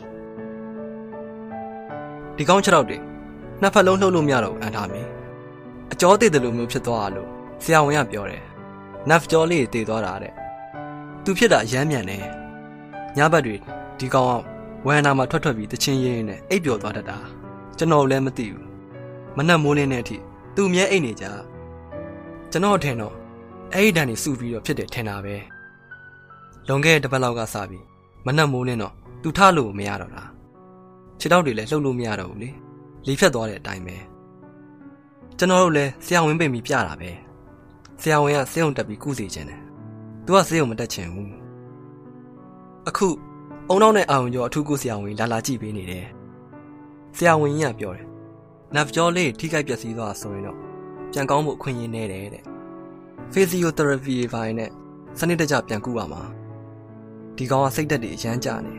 ဒီကောင်း6တော့တွေနှစ်ဖက်လုံးလှုပ်လို့မရတော့ဘူးအန်ထားမယ်အကျော်တည်တယ်လို့မျိုးဖြစ်သွားတာလို့ဆရာဝန်ကပြောတယ်နဖကျော်လေးတည်သွားတာတဲ့သူဖြစ်တာအရမ်းမြန်တယ်ညဘက်တွေဒီကောင်ကဝမ်နာမှာထွက်ထွက်ပြီးတချင်းရင်းနဲ့အိပ်ပျော်သွားတတ်တာကျွန်တော်လည်းမသိဘူး မနှက်မိုးလင်းတဲ့အထိသူမြဲအိတ်နေကြကျွန်တော်ထင်တော့အဲ့ဒီတန်နေစုပြီးတော့ဖြစ်တယ်ထင်တာပဲလွန်ခဲ့တဲ့တစ်ပတ်လောက်ကစပြီးမနှက်မိုးလင်းတော့သူထလို့မရတော့တာခြေထောက်တွေလည်းလှုပ်လို့မရတော့ဘူးလေလီဖြတ်သွားတဲ့အတိုင်းပဲကျွန်တော်တို့လည်းဆရာဝန်ပိတ်ပြီးပြတာပဲဆရာဝန်ကဆေးရုံတက်ပြီးကုစီခြင်းတယ်သူကဆေးရုံမတက်ချင်ဘူးအခုအုံနောက်နဲ့အာရုံကျော်အထူးကုဆရာဝန်လာလာကြည့်ပေးနေတယ်ဆရာဝန်ကြီးကပြောတယ် နဗ်ကျော်လေးထိခိုက်ပျက်စီးသွားဆိုရင်တော့ပြန်ကောင်းဖို့အခွင့်အရေးနေတယ်တဲ့ physiotherapy ဘိုင်းနဲ့စနစ်တကျပြန်ကုပါမှာဒီကောင်ကစိတ်သက်တွေအရမ်းကြနေ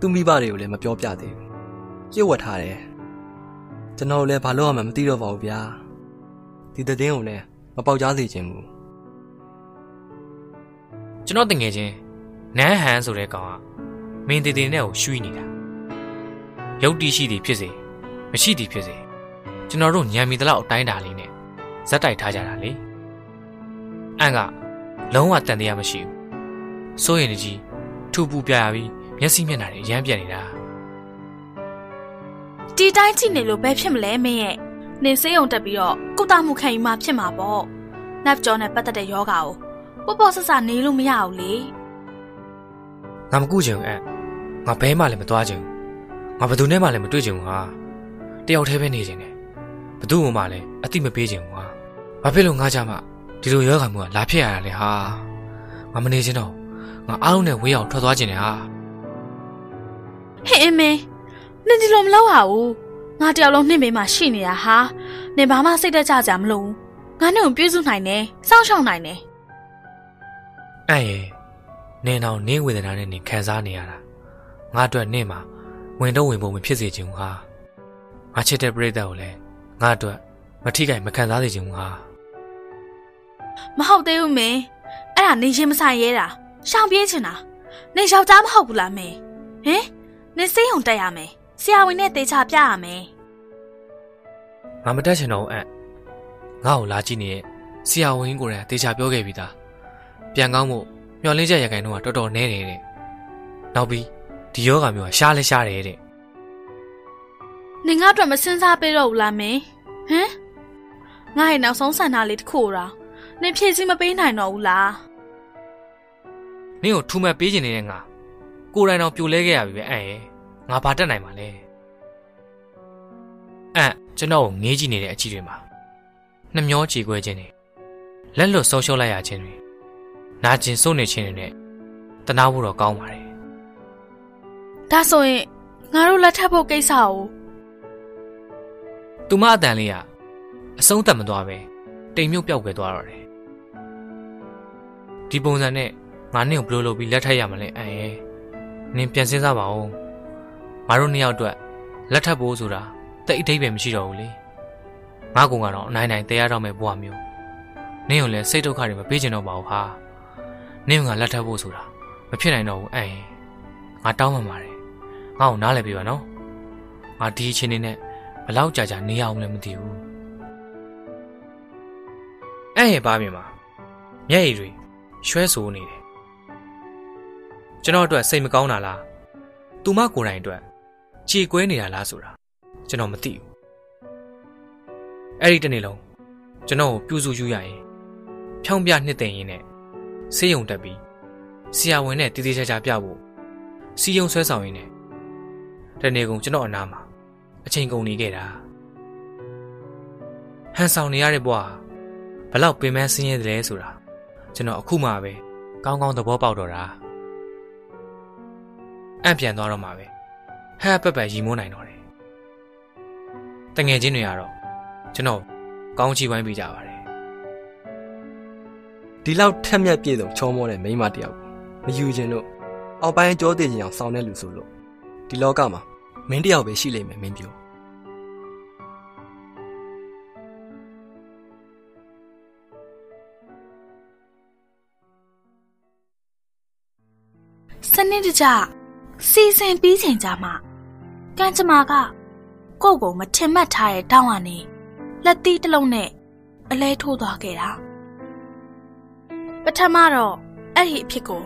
သူမိဘတွေကိုလည်းမပြောပြသေးဘူးရစ်ဝတ်ထားတယ်ကျွန်တော်လည်းဘာလို့မှမသိတော့ပါဘူးဗျာဒီသတဲ့ကိုလည်းမပေါက်ကြားစေချင်ဘူးကျွန်တော်တငယ်ချင်းနန်းဟန်ဆိုတဲ့ကောင်ကမင်းတည်တည်နဲ့ကိုရှွီးနေတာရုပ်တီရှိသည်ဖြစ်စေ မရှိသည်ဖြစ်စေကျွန်တော်တို့ညံမီတလောက်အတိုင်းတာလေးနဲ့ဇက်တိုက်ထားကြတာလေအန်ကလုံးဝတန်တရားမရှိဘူးစိုးရင်ကြီးထူပူပြရပြီးမျက်စိမျက်နှာတွေရမ်းပြက်နေတာဒီတိုင်းကြည့်နေလို့ဘယ်ဖြစ်မလဲမင်းရဲ့နေစေးုံတက်ပြီးတော့ကုသမှုခံယူမှဖြစ်မှာပေါ့နတ်ကြောနဲ့ပတ်သက်တဲ့ယောဂါကိုပေါ့ပေါ့ဆဆနေလို့မရဘူးလေငါမကူချင်ဘူးအဲ့ငါဘဲမှလည်းမသွားချင်ဘူးငါဘယ်သူနဲ့မှလည်းမတွေ့ချင်ဘူးဟာ တယောက်တည်းပဲနေချင်တယ်ဘသူ့မှလည်းအတိမပေးချင်ဘူးဟာဘာဖြစ်လို့ငါကြမှာဒီလိုရောဂါမှုကလာဖြစ်ရတာလဲဟာငါမနေချင်တော့ငါအားလုံးနဲ့ဝေးအောင်ထွက်သွားချင်တယ်ဟာဟဲ့အမင်းနင်ဒီလိုမလုပ်ပါဘူးငါတယောက်လုံးနှိမ့်မေးမှရှိနေတာဟာနင်ဘာမှစိတ်တက်ကြကြမလို့ငါနဲ့ကိုပြုစုနိုင်တယ်စောင့်ရှောက်နိုင်တယ်အဲ့ရဲ့နင်းအောင်နင်းဝေဒနာနဲ့နင်ခံစားနေရတာငါအတွက်နင့်မှာဝင်တော့ဝင်ပုံမဖြစ်စေချင်ဘူးဟာ ငါချစ်တဲ့ပရိသတ်ကိုလည်းငါအတွက်မထိခိုက်မခံစားစေချင်ဘူးဟာမဟုတ်သေးဘူးမင်းအဲ့ဒါနေရင်မဆိုင်ရဲတာရှောင်ပြေးချင်တာနေယောက်ျားမဟုတ်ဘူးလားမင်းဟင်နေစေးုံတက်ရမယ်ဆရာဝန်နဲ့တေချာပြရမယ်ငါမတက်ချင်တော့ဘူးအံ့ငါ့ကိုလာကြည့်နေတဲ့ဆရာဝန်ကိုယ်တိုင်တေချာပြောခဲ့ပြီသားပြန်ကောင်းမှုမျောလင်းချက်ရခိုင်တော့တော်တော်နဲတယ်တဲ့နောက်ပြီးဒီယောဂါမျိုးကရှားလဲရှားတယ်တဲ့ နေငါအတွက်မစင်စားပေးတော့ဘူးလားမင်းဟမ်ငါရဲ့နောက်ဆုံးဆန္ဒလေးတစ်ခုတော့နေဖြည့်စည်းမပေးနိုင်တော့ဘူးလားနင့်ကိုထူမဲ့ပေးချင်နေတဲ့ငါကိုယ်တိုင်တော့ပြိုလဲခဲ့ရပြီပဲအံ့ရဲ့ငါဘာတက်နိုင်မှာလဲအံ့ကျွန်တော်ကိုငေးကြည့်နေတဲ့အကြည့်တွေမှာနှမျောချီခွဲခြင်းတွေလက်လွတ်ဆုံးရှုံးလိုက်ရခြင်းတွေနာကျင်စိုးနေခြင်းတွေနဲ့တနာဖို့တော့ကောင်းပါတယ်ဒါဆိုရင်ငါတို့လက်ထပ်ဖို့ကိစ္စကို သူမအတန်လေးကအဆုံးသက်မသွားပဲတိမ်မြုပ်ပြောက်ွယ်သွားတော့တယ်ဒီပုံစံနဲ့ငါနင့်ကိုဘယ်လိုလုပ်ပြီးလက်ထပ်ရမလဲအန်ရဲ့နင်ပြန်စဉ်းစားပါဦးငါတို့နှစ်ယောက်အတွက်လက်ထပ်ဖို့ဆိုတာတိတ်အတိတ်ပဲမရှိတော့ဘူးလေငါကောင်ကတော့အနိုင်နိုင်တရားတော့မဲ့ဘဝမျိုးနင့်ကိုလည်းစိတ်ဒုက္ခတွေမပေးချင်တော့ပါဘူးဟာနင့်ကလက်ထပ်ဖို့ဆိုတာမဖြစ်နိုင်တော့ဘူးအန်ရဲ့ငါတောင်းပန်ပါတယ်ငါ့ကိုနားလည်ပေးပါနော်ငါဒီအချိန်နေနဲ့ ဘလောက်ကြာကြာနေအောင်လည်းမသိဘူးအဲ့ရဲ့ဘာမြင်မှာမျက်ရည်တွေရွှဲဆိုးနေတယ်ကျွန်တော်အတွက်စိတ်မကောင်းတာလားသူမကိုယ်တိုင်အတွက်ခြေကွဲနေတာလားဆိုတာကျွန်တော်မသိဘူးအဲ့ဒီတနေ့လုံးကျွန်တော်ကိုပြုစုယူရရင်ဖြောင်းပြနှစ်သိမ့်ရင်းနဲ့ဆေးရုံတက်ပြီးဆရာဝန်နဲ့တည်တည်ချာချာပြဖို့စီယုံဆွဲဆောင်ရင်းနဲ့တနေ့ကုန်ကျွန်တော်အနားမှာ အချိန်ကုန်နေခဲ့တာဟန်ဆောင်နေရတဲ့ဘဝဘလောက်ပင်ပန်းဆင်းရဲတယ်လဲဆိုတာကျွန်တော်အခုမှပဲကောင်းကောင်းသဘောပေါက်တော့တာအံ့ပြန်သွားတော့မှပဲဟဲ့ပက်ပက်ရီမိုးနိုင်တော့တယ်တငယ်ချင်းတွေကတော့ကျွန်တော်ကောင်းချီးပိုင်းပေးကြပါတယ်ဒီလောက်ထက်မြက်ပြည့်စုံချောမောတဲ့မိန်းမတစ်ယောက်ကိုမယူခြင်းလို့အောက်ပိုင်းကြောသေးခြင်းအောင်စောင်းတဲ့လူဆိုလို့ဒီလောကမှာ မင်းတစ်ယောက်ပဲရှိလိမ့်မယ်မင်းပြောစနစ်တကျစီစဉ်ပြီးချိန်ကြမှာကံကြမ္မာကကိုယ့်ကိုမထင်မှတ်ထားတဲ့တောင်းကနေလက်သီးတစ်လုံးနဲ့အလဲထိုးသွားခဲ့တာပထမတော့အဲ့ဒီအဖြစ်ကို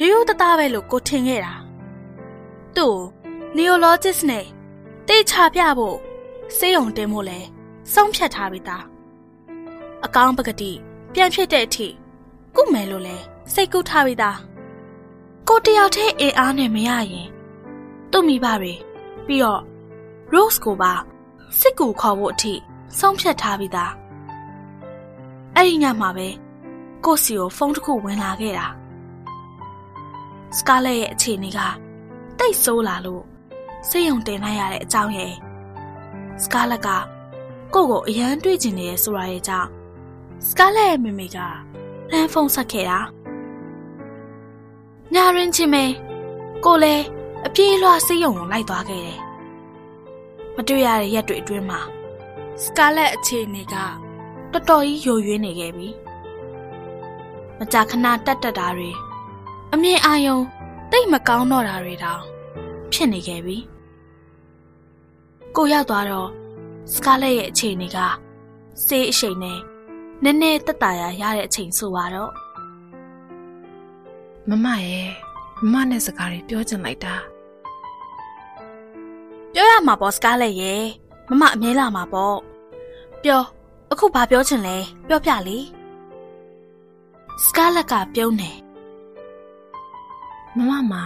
ရိုးရိုးသားသားပဲလို့ကိုထင်ခဲ့တာသူ့ကို neologist နဲ့တေချာပြဖို့စေယုံတင်ဖို့လဲဆုံးဖြတ်ထားပြီးသားအကောင်းပကတိပြန်ဖြစ်တဲ့အထိကုမယ်လို့လဲစိတ်ကူးထားပြီးသားကိုတယောက်တည်းအင်အားနဲ့မရရင်သူ့မိဘတွေပြီးတော့ Rose ကိုပါစစ်ကူခေါ်ဖို့အထိဆုံးဖြတ်ထားပြီးသားအဲ့ဒီညမှာပဲကိုစီကိုဖုန်းတစ်ခုဝင်လာခဲ့တာ Scarlett ရဲ့အခြေအနေကတိတ်ဆိုးလာလို့ စိတ်ယုံတင်လိုက်ရတဲ့အကြောင်းရဲ့ Scarlett ကကိုကိုအရန်တွေ့ကျင်နေရဆိုရရဲ့ကြောင့် Scarlett ရဲ့မိမိကလမ်းဖုန်းဆက်ခဲ့တာညာရင်ချင်းပဲကိုလည်းအပြေးလွှားစေးရုံကိုလိုက်သွားခဲ့တယ်။မတွေ့ရတဲ့ရက်တွေအတွင်းမှာစကာလက်အခြေအနေကတော်တော်ကြီးယိုယွင်းနေခဲ့ပြီမကြာခဏတက်တက်တာတွေအမြင်အာယုံတိတ်မကောင်းတော့တာတွေတောင်ဖြစ်နေခဲ့ပြီ ကိုရောက်သွားတော့စကားလက်ရဲ့အခြေအနေကစေးအရှိန်နဲ့နည်းနည်းတက်တာရရတဲ့အချိန်ဆိုတော့မမရဲ့မမနဲ့စကားတွေပြောချင်လိုက်တာပြောရမှာပေါ့စကားလက်ရဲ့မမအမြဲလာမှာပေါ့ပြောအခုဘာပြောချင်လဲပြောပြလေစကားလက်ကပြုံးတယ်မမမှာ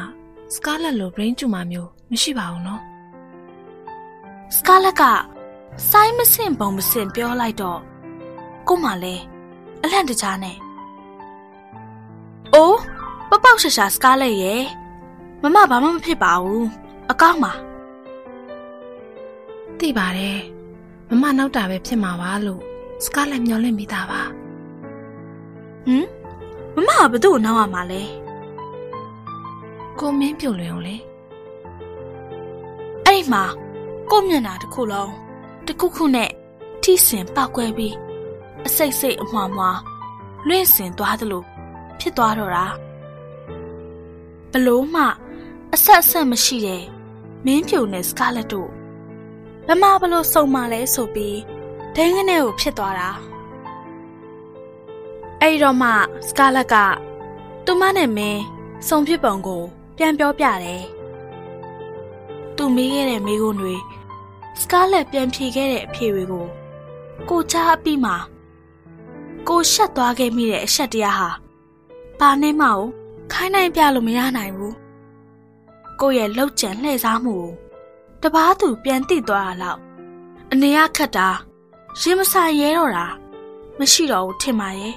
စကားလက်လို brain tumor မျိုးမရှိပါဘူးနော် စကားလက်ကစိုင်းမစင်ပုံမစင်ပြောလိုက်တော့ကို့မှလည်းအလန့်တကြားနဲ့အိုးပပောက်ရှာရှာစကားလက်ရဲ့မမဘာမှမဖြစ်ပါဘူးအကောင်းပါသိပါတယ်မမနောက်တာပဲဖြစ်မှာပါလို့စကားလက်မျောလင့်မိတာပါဟမ်မမကဘသူ့ကိုနောက်ရမှာလဲကိုမင်းပြုတ်လွင်အောင်လေအဲ့ဒီမှာ ကို့မျက်နှာတစ်ခုလုံးတစ်ခုခုနဲ့ထိစင်ပောက်ကွဲပြီးအစိတ်စိတ်အမွှားမွှားလွင့်စင်သွားသလိုဖြစ်သွားတော့တာဘလို့မှအဆက်အဆက်မရှိတဲ့မင်းပြိုနဲ့စကားလက်တို့ဘမဘလို့စုံမလဲဆိုပြီးဒိန်းကနေကိုဖြစ်သွားတာအဲ့ဒီတော့မှစကားလက်ကသူမနဲ့မင်းစုံဖြစ်ပုံကို ပြန်ပြောပြတယ်သူမေးခဲ့တဲ့မေးခွန်းတွေ စကားလက်ပြန်ဖြေခဲ့တဲ့အဖြေတွေကိုကိုချားအပြီးမှာကိုရှက်သွားခဲ့မိတဲ့အရှက်တရားဟာဘာနဲ့မှကိုခိုင်းနိုင်ပြလို့မရနိုင်ဘူးကိုရဲ့လှုပ်ကြံလှည့်စားမှုကိုတပားသူပြန်သိသွားတာလောက်အနေရခတ်တာရင်မဆိုင်ရဲတော့တာမရှိတော့ဘူးထင်ပါရဲ့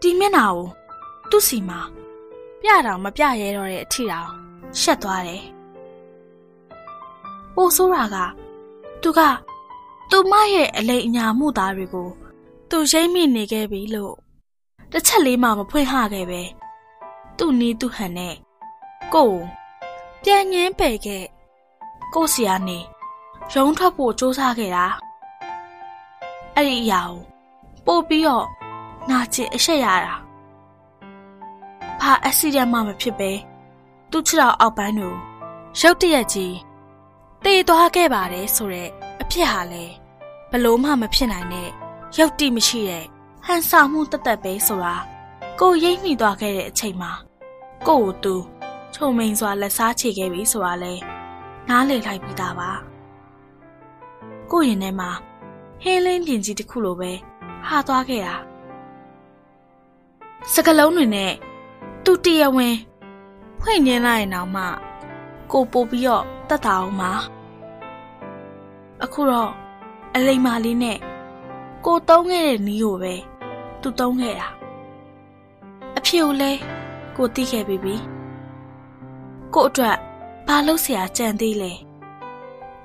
ဒီမျက်နှာကိုသူ့စီမှာပြတော့မပြရဲတော့တဲ့အထီတောင်ရှက်သွားတယ် ပိုဆိုးတာကသူကသူမရဲ့အလိမ်အညာမှုသားတွေကိုသူရိမ့်မိနေခဲ့ပြီလို့တစ်ချက်လေးမှမဖွင့်ဟခဲ့ပဲသူ့နီးသူ့ဟန်နဲ့ကိုယ်ပြန်ငင်းပယ်ခဲ့ကို့စီကနေရုံးထွက်ဖို့စူးစမ်းခဲ့တာအဲ့ဒီအရာကိုပို့ပြီးတော့နာကျင်အရှက်ရတာဘာအက်ဆီဒန့်မှမဖြစ်ပဲသူ့ခြေထောက်အောက်ပိုင်းကိုရုတ်တရက်ကြီး တေသွားခဲ့ပါတယ်ဆိုတော့အဖြစ်ဟာလဲဘလို့မှမဖြစ်နိုင်တဲ့ရုပ်တိမရှိတဲ့ဟန်ဆောင်မှုတသက်ပဲဆိုတာကိုရိမ့်မိသွားခဲ့တဲ့အချိန်မှာကို့ကိုသူချုံမိန်စွာလက်စားချေခဲ့ပြီဆိုတာလဲနားလေလိုက်ပြီးသားပါကို့ရင်ထဲမှာဟင်းလင်းပြင်ကြီးတစ်ခုလိုပဲဟာသွားခဲ့တာစကလုံးတွေနဲ့သူ့တရားဝင်ဖွင့်ညင်းလိုက်ရင်တော့မှကိုပို့ပြီးတော့ တတ်တာအောင်ပါအခုတော့အလိမ္မာလေးနဲ့ကိုတုံးခဲ့တဲ့နီးကိုပဲသူတုံးခဲ့တာအဖေကိုလဲကိုသိခဲ့ပြီပြီကိုအတွက်ဘာလို့ဆရာကြံသေးလဲ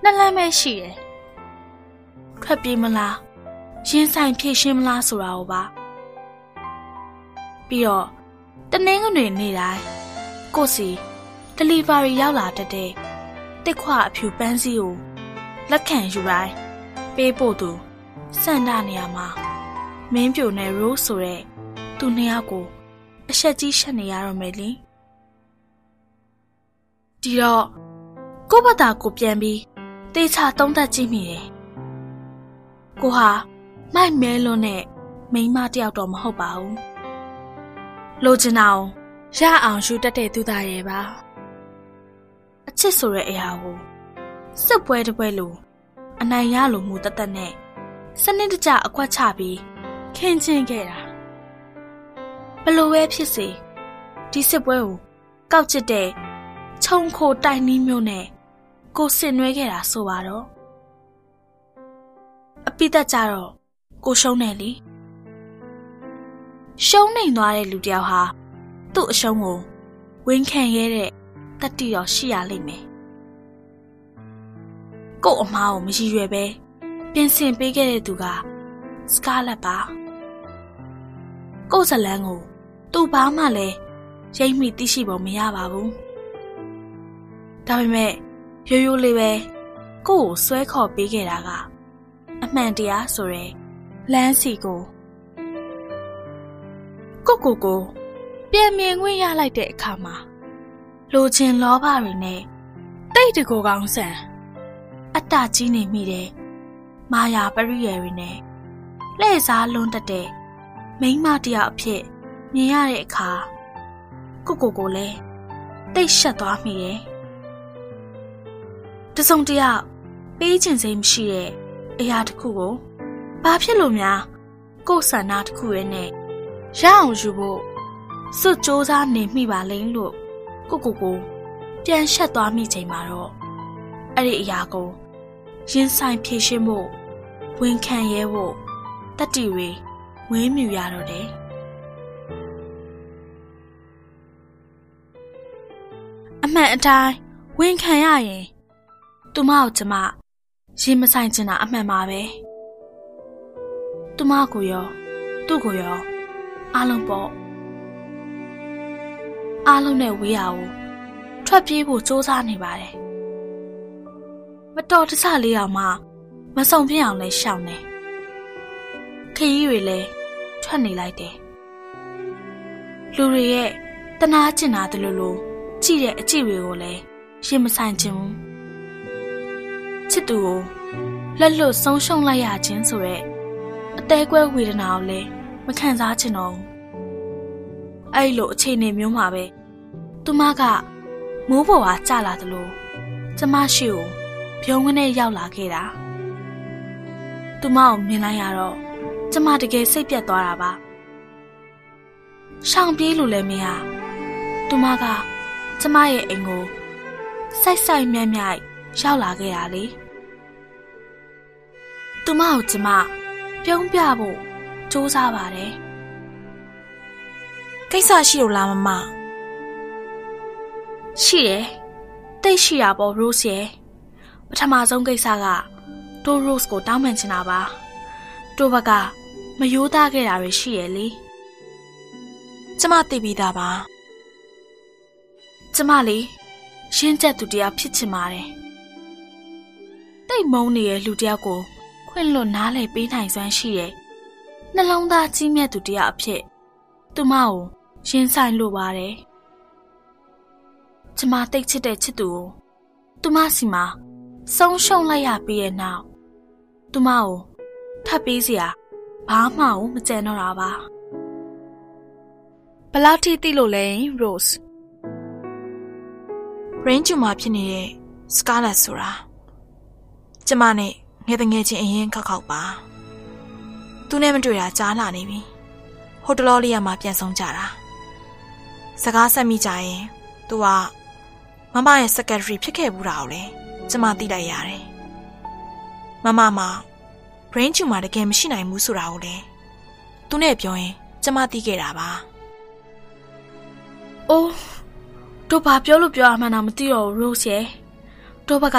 နှလမ်းပဲရှိတယ်ထွက်ပြေးမလားရင်ဆိုင်ဖြည့်ရှင်းမလားဆိုတာကိုပါပြီးတော့တနင်္ဂနွေနေ့တိုင်းကိုစီ delivery ရောက်လာတတ် တဲ့တစ်ခွအဖြူပန်းစည်းကိုလက်ခံယူတိုင်းပေးဖို့သူစန္ဒနေရာမှာမင်းပြိုနဲ့ Rose ဆိုတဲ့သူနှစ်ယောက်ကိုအဆက်ကြီးရှက်နေရတော့မယ်လေဒီတော့ကိုဘတာကိုပြန်ပြီးတေချာသုံးသက်ကြည့်မိတယ်ကိုဟာမိုက်မဲလွန်းနဲ့မိန်းမတယောက်တော့မဟုတ်ပါဘူးလိုချင်အောင်ရအောင်ယူတတ်တဲ့သူသားရဲ့ပါ အချစ်ဆိုတဲ့အရာကိုစစ်ပွဲတစ်ပွဲလိုအနိုင်ရလိုမှုတသက်နဲ့စနစ်တကျအကွက်ချပြီးခင်းချင်းခဲ့တာဘလို့ပဲဖြစ်စေဒီစစ်ပွဲကိုကောက်ချစ်တဲ့ခြုံခိုတိုင်နီးမျိုးနဲ့ကိုဆင်နွှဲခဲ့တာဆိုပါတော့အပိသက်ကြတော့ကိုရှုံးတယ်လေရှုံးနိုင်သွားတဲ့လူတယောက်ဟာသူ့အရှုံးကိုဝန်ခံရတဲ့ တတိတော်ရှိရလိမ့်မယ်ကို့အမားကိုမရည်ရွယ်ပဲပြင်ဆင်ပေးခဲ့တဲ့သူကစကားလက်ပါကို့ဇလန်းကိုသူ့ဘာမှလည်းရိပ်မိသိရှိပုံမရပါဘူးဒါပေမဲ့ရိုးရိုးလေးပဲကို့ကိုဆွဲခေါ်ပေးခဲ့တာကအအမှန်တရားဆိုရဲလမ်းစီကိုကိုကိုကိုပြန်မြင်ခွင့်ရလိုက်တဲ့အခါမှာ လိုချင်လောဘတွေနဲ့တိတ်တကူကောင်းဆန်အတ္တကြီးနေမိတဲ့မာယာပရိယေတွေနဲ့လှည့်စားလွန်းတတ်တဲ့မိန်းမတယောက်အဖြစ်မြင်ရတဲ့အခါကိုကိုကိုလည်းတိတ်ရှက်သွားမိတယ်တစုံတယောက်ပေးခြင်းစိတ်မရှိတဲ့အရာတစ်ခုကိုဘာဖြစ်လို့များကိုယ်ဆန္ဒတစ်ခုရဲ့နဲ့ရအောင်ယူဖို့စွတ်စ조사နေမိပါလိမ့်လို့ ကိုကိုကိုပြန်ရှက်သွားမိချိန်မှာတော့အဲ့ဒီအရာကိုရင်ဆိုင်ဖြေရှင်းဖို့ဝန်ခံရဲဖို့တတိတွေဝင်းမြူရတော့တယ်အမှန်အတိုင်းဝန်ခံရရင်သူမကိုကျမရင်မဆိုင်ချင်တာအမှန်ပါပဲသူမကိုရောသူ့ကိုရောအားလုံးပေါ့ အားလုံးနဲ့ဝေးရအောင်ထွက်ပြေးဖို့စူးစမ်းနေပါတယ်မတော်တဆလေးအောင်မှမစုံပြင်းအောင်လဲရှောင်နေခရီးတွေလည်းထွက်နေလိုက်တယ်လူတွေရဲ့တနာကျင်တာတလူလိုကြည့်တဲ့အကြည့်တွေကိုလည်းရင်မဆိုင်ခြင်းဘူးချစ်သူကိုလက်လွတ်ဆုံးရှုံးလိုက်ရခြင်းဆိုတဲ့အသေးကွဲဝေဒနာကိုလည်းမခံစားချင်တော့ဘူး အဲ့လိုအခြေအနေမျိုးမှာပဲသူမကမိုးပေါ်ကကျလာသလိုကျမရှိကိုဖြုံးကနေရောက်လာခဲ့တာသူမကိုမြင်လိုက်ရတော့ကျမတကယ်စိတ်ပြတ်သွားတာပါရှောင်ပြေးလို့လည်းမရသူမကကျမရဲ့အိမ်ကိုစိုက်စိုက်မြတ်မြတ်ရောက်လာခဲ့တာလေသူမကိုကျမပြုံးပြဖို့စူးစမ်းပါတယ် ကိစ္စရှိလို့လားမမရှိတယ်တိတ်ရှိတာပေါ့ Rose ရဲ့ပထမဆုံးကိစ္စကတိုး Rose ကိုတောင်းပန်ချင်တာပါတိုးဘကမယိုးသားခဲ့တာတွေရှိရဲ့လေကျမသိပြီးသားပါကျမလေရှင်းချက်သူတရားဖြစ်ချင်ပါတယ်တိတ်မုန်းနေတဲ့လူတယောက်ကိုခွင့်လွတ်နားလည်ပေးနိုင်စွမ်းရှိရဲ့နှလုံးသားကြီးမြတ်သူတရားအဖြစ် သူမကိုရင်ဆိုင်လိုပါတယ်ကျမတိတ်ချစ်တဲ့ချစ်သူကိုသူမစီမှာဆုံးရှုံးလိုက်ရပြီးရဲ့နောက်သူမကိုထပ်ပေးစရာဘာမှမကြံတော့တာပါဘလောက်ထိသိလို့လဲ Rose brain tumor ဖြစ်နေတဲ့ Scarlett ဆိုတာကျမနဲ့ငယ်တငယ်ချင်းအရင်ခောက်ခောက်ပါသူနဲ့မတွေ့တာကြားလာနေပြီ ဟိုတလောလေးရမှာပြန်ဆောင်ကြတာစကားဆက်မိကြရင်သူကမမရဲ့ secretary ဖြစ်ခဲ့ဘူးတာကိုလည်းကျမသိလိုက်ရတယ်မမမှာ brain tumor တကယ်မရှိနိုင်ဘူးဆိုတာကိုလည်းသူနဲ့ပြောရင်ကျမသိခဲ့တာပါအိုးတို့ဘာပြောလို့ပြောရမှန်းတော့မသိတော့ဘူး Rose ရဲ့တို့ဘက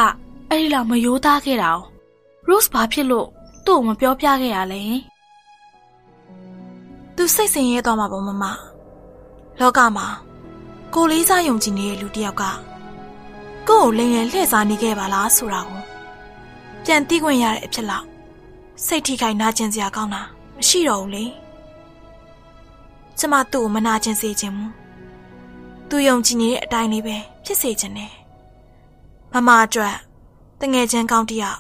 အဲ့ဒီလောက်မယိုးသားခဲ့တာ။ Rose ဘာဖြစ်လို့သူ့ကိုမပြောပြခဲ့ရလဲ။ तू စိတ်ဆင်းရဲသွားမှာပေါ့မမ။လောကမှာကိုလေးစားယုံကြည်နေတဲ့လူတစ်ယောက်ကကိုယ့်ကိုလိမ်လည်လှည့်စားနေခဲ့ပါလားဆိုတာကိုပြန်သိခွင့်ရတဲ့အဖြစ်လောက်စိတ်ထိခိုက်နာကျင်စရာကောင်းတာမရှိတော့ဘူးလေ။ကျမသူ့ကိုမနာကျင်စေချင်ဘူး။သူယုံကြည်နေတဲ့အတိုင်းလေးပဲဖြစ်စေချင်တယ်။မမအတွက်တငယ်ချင်းကောင်းတယောက်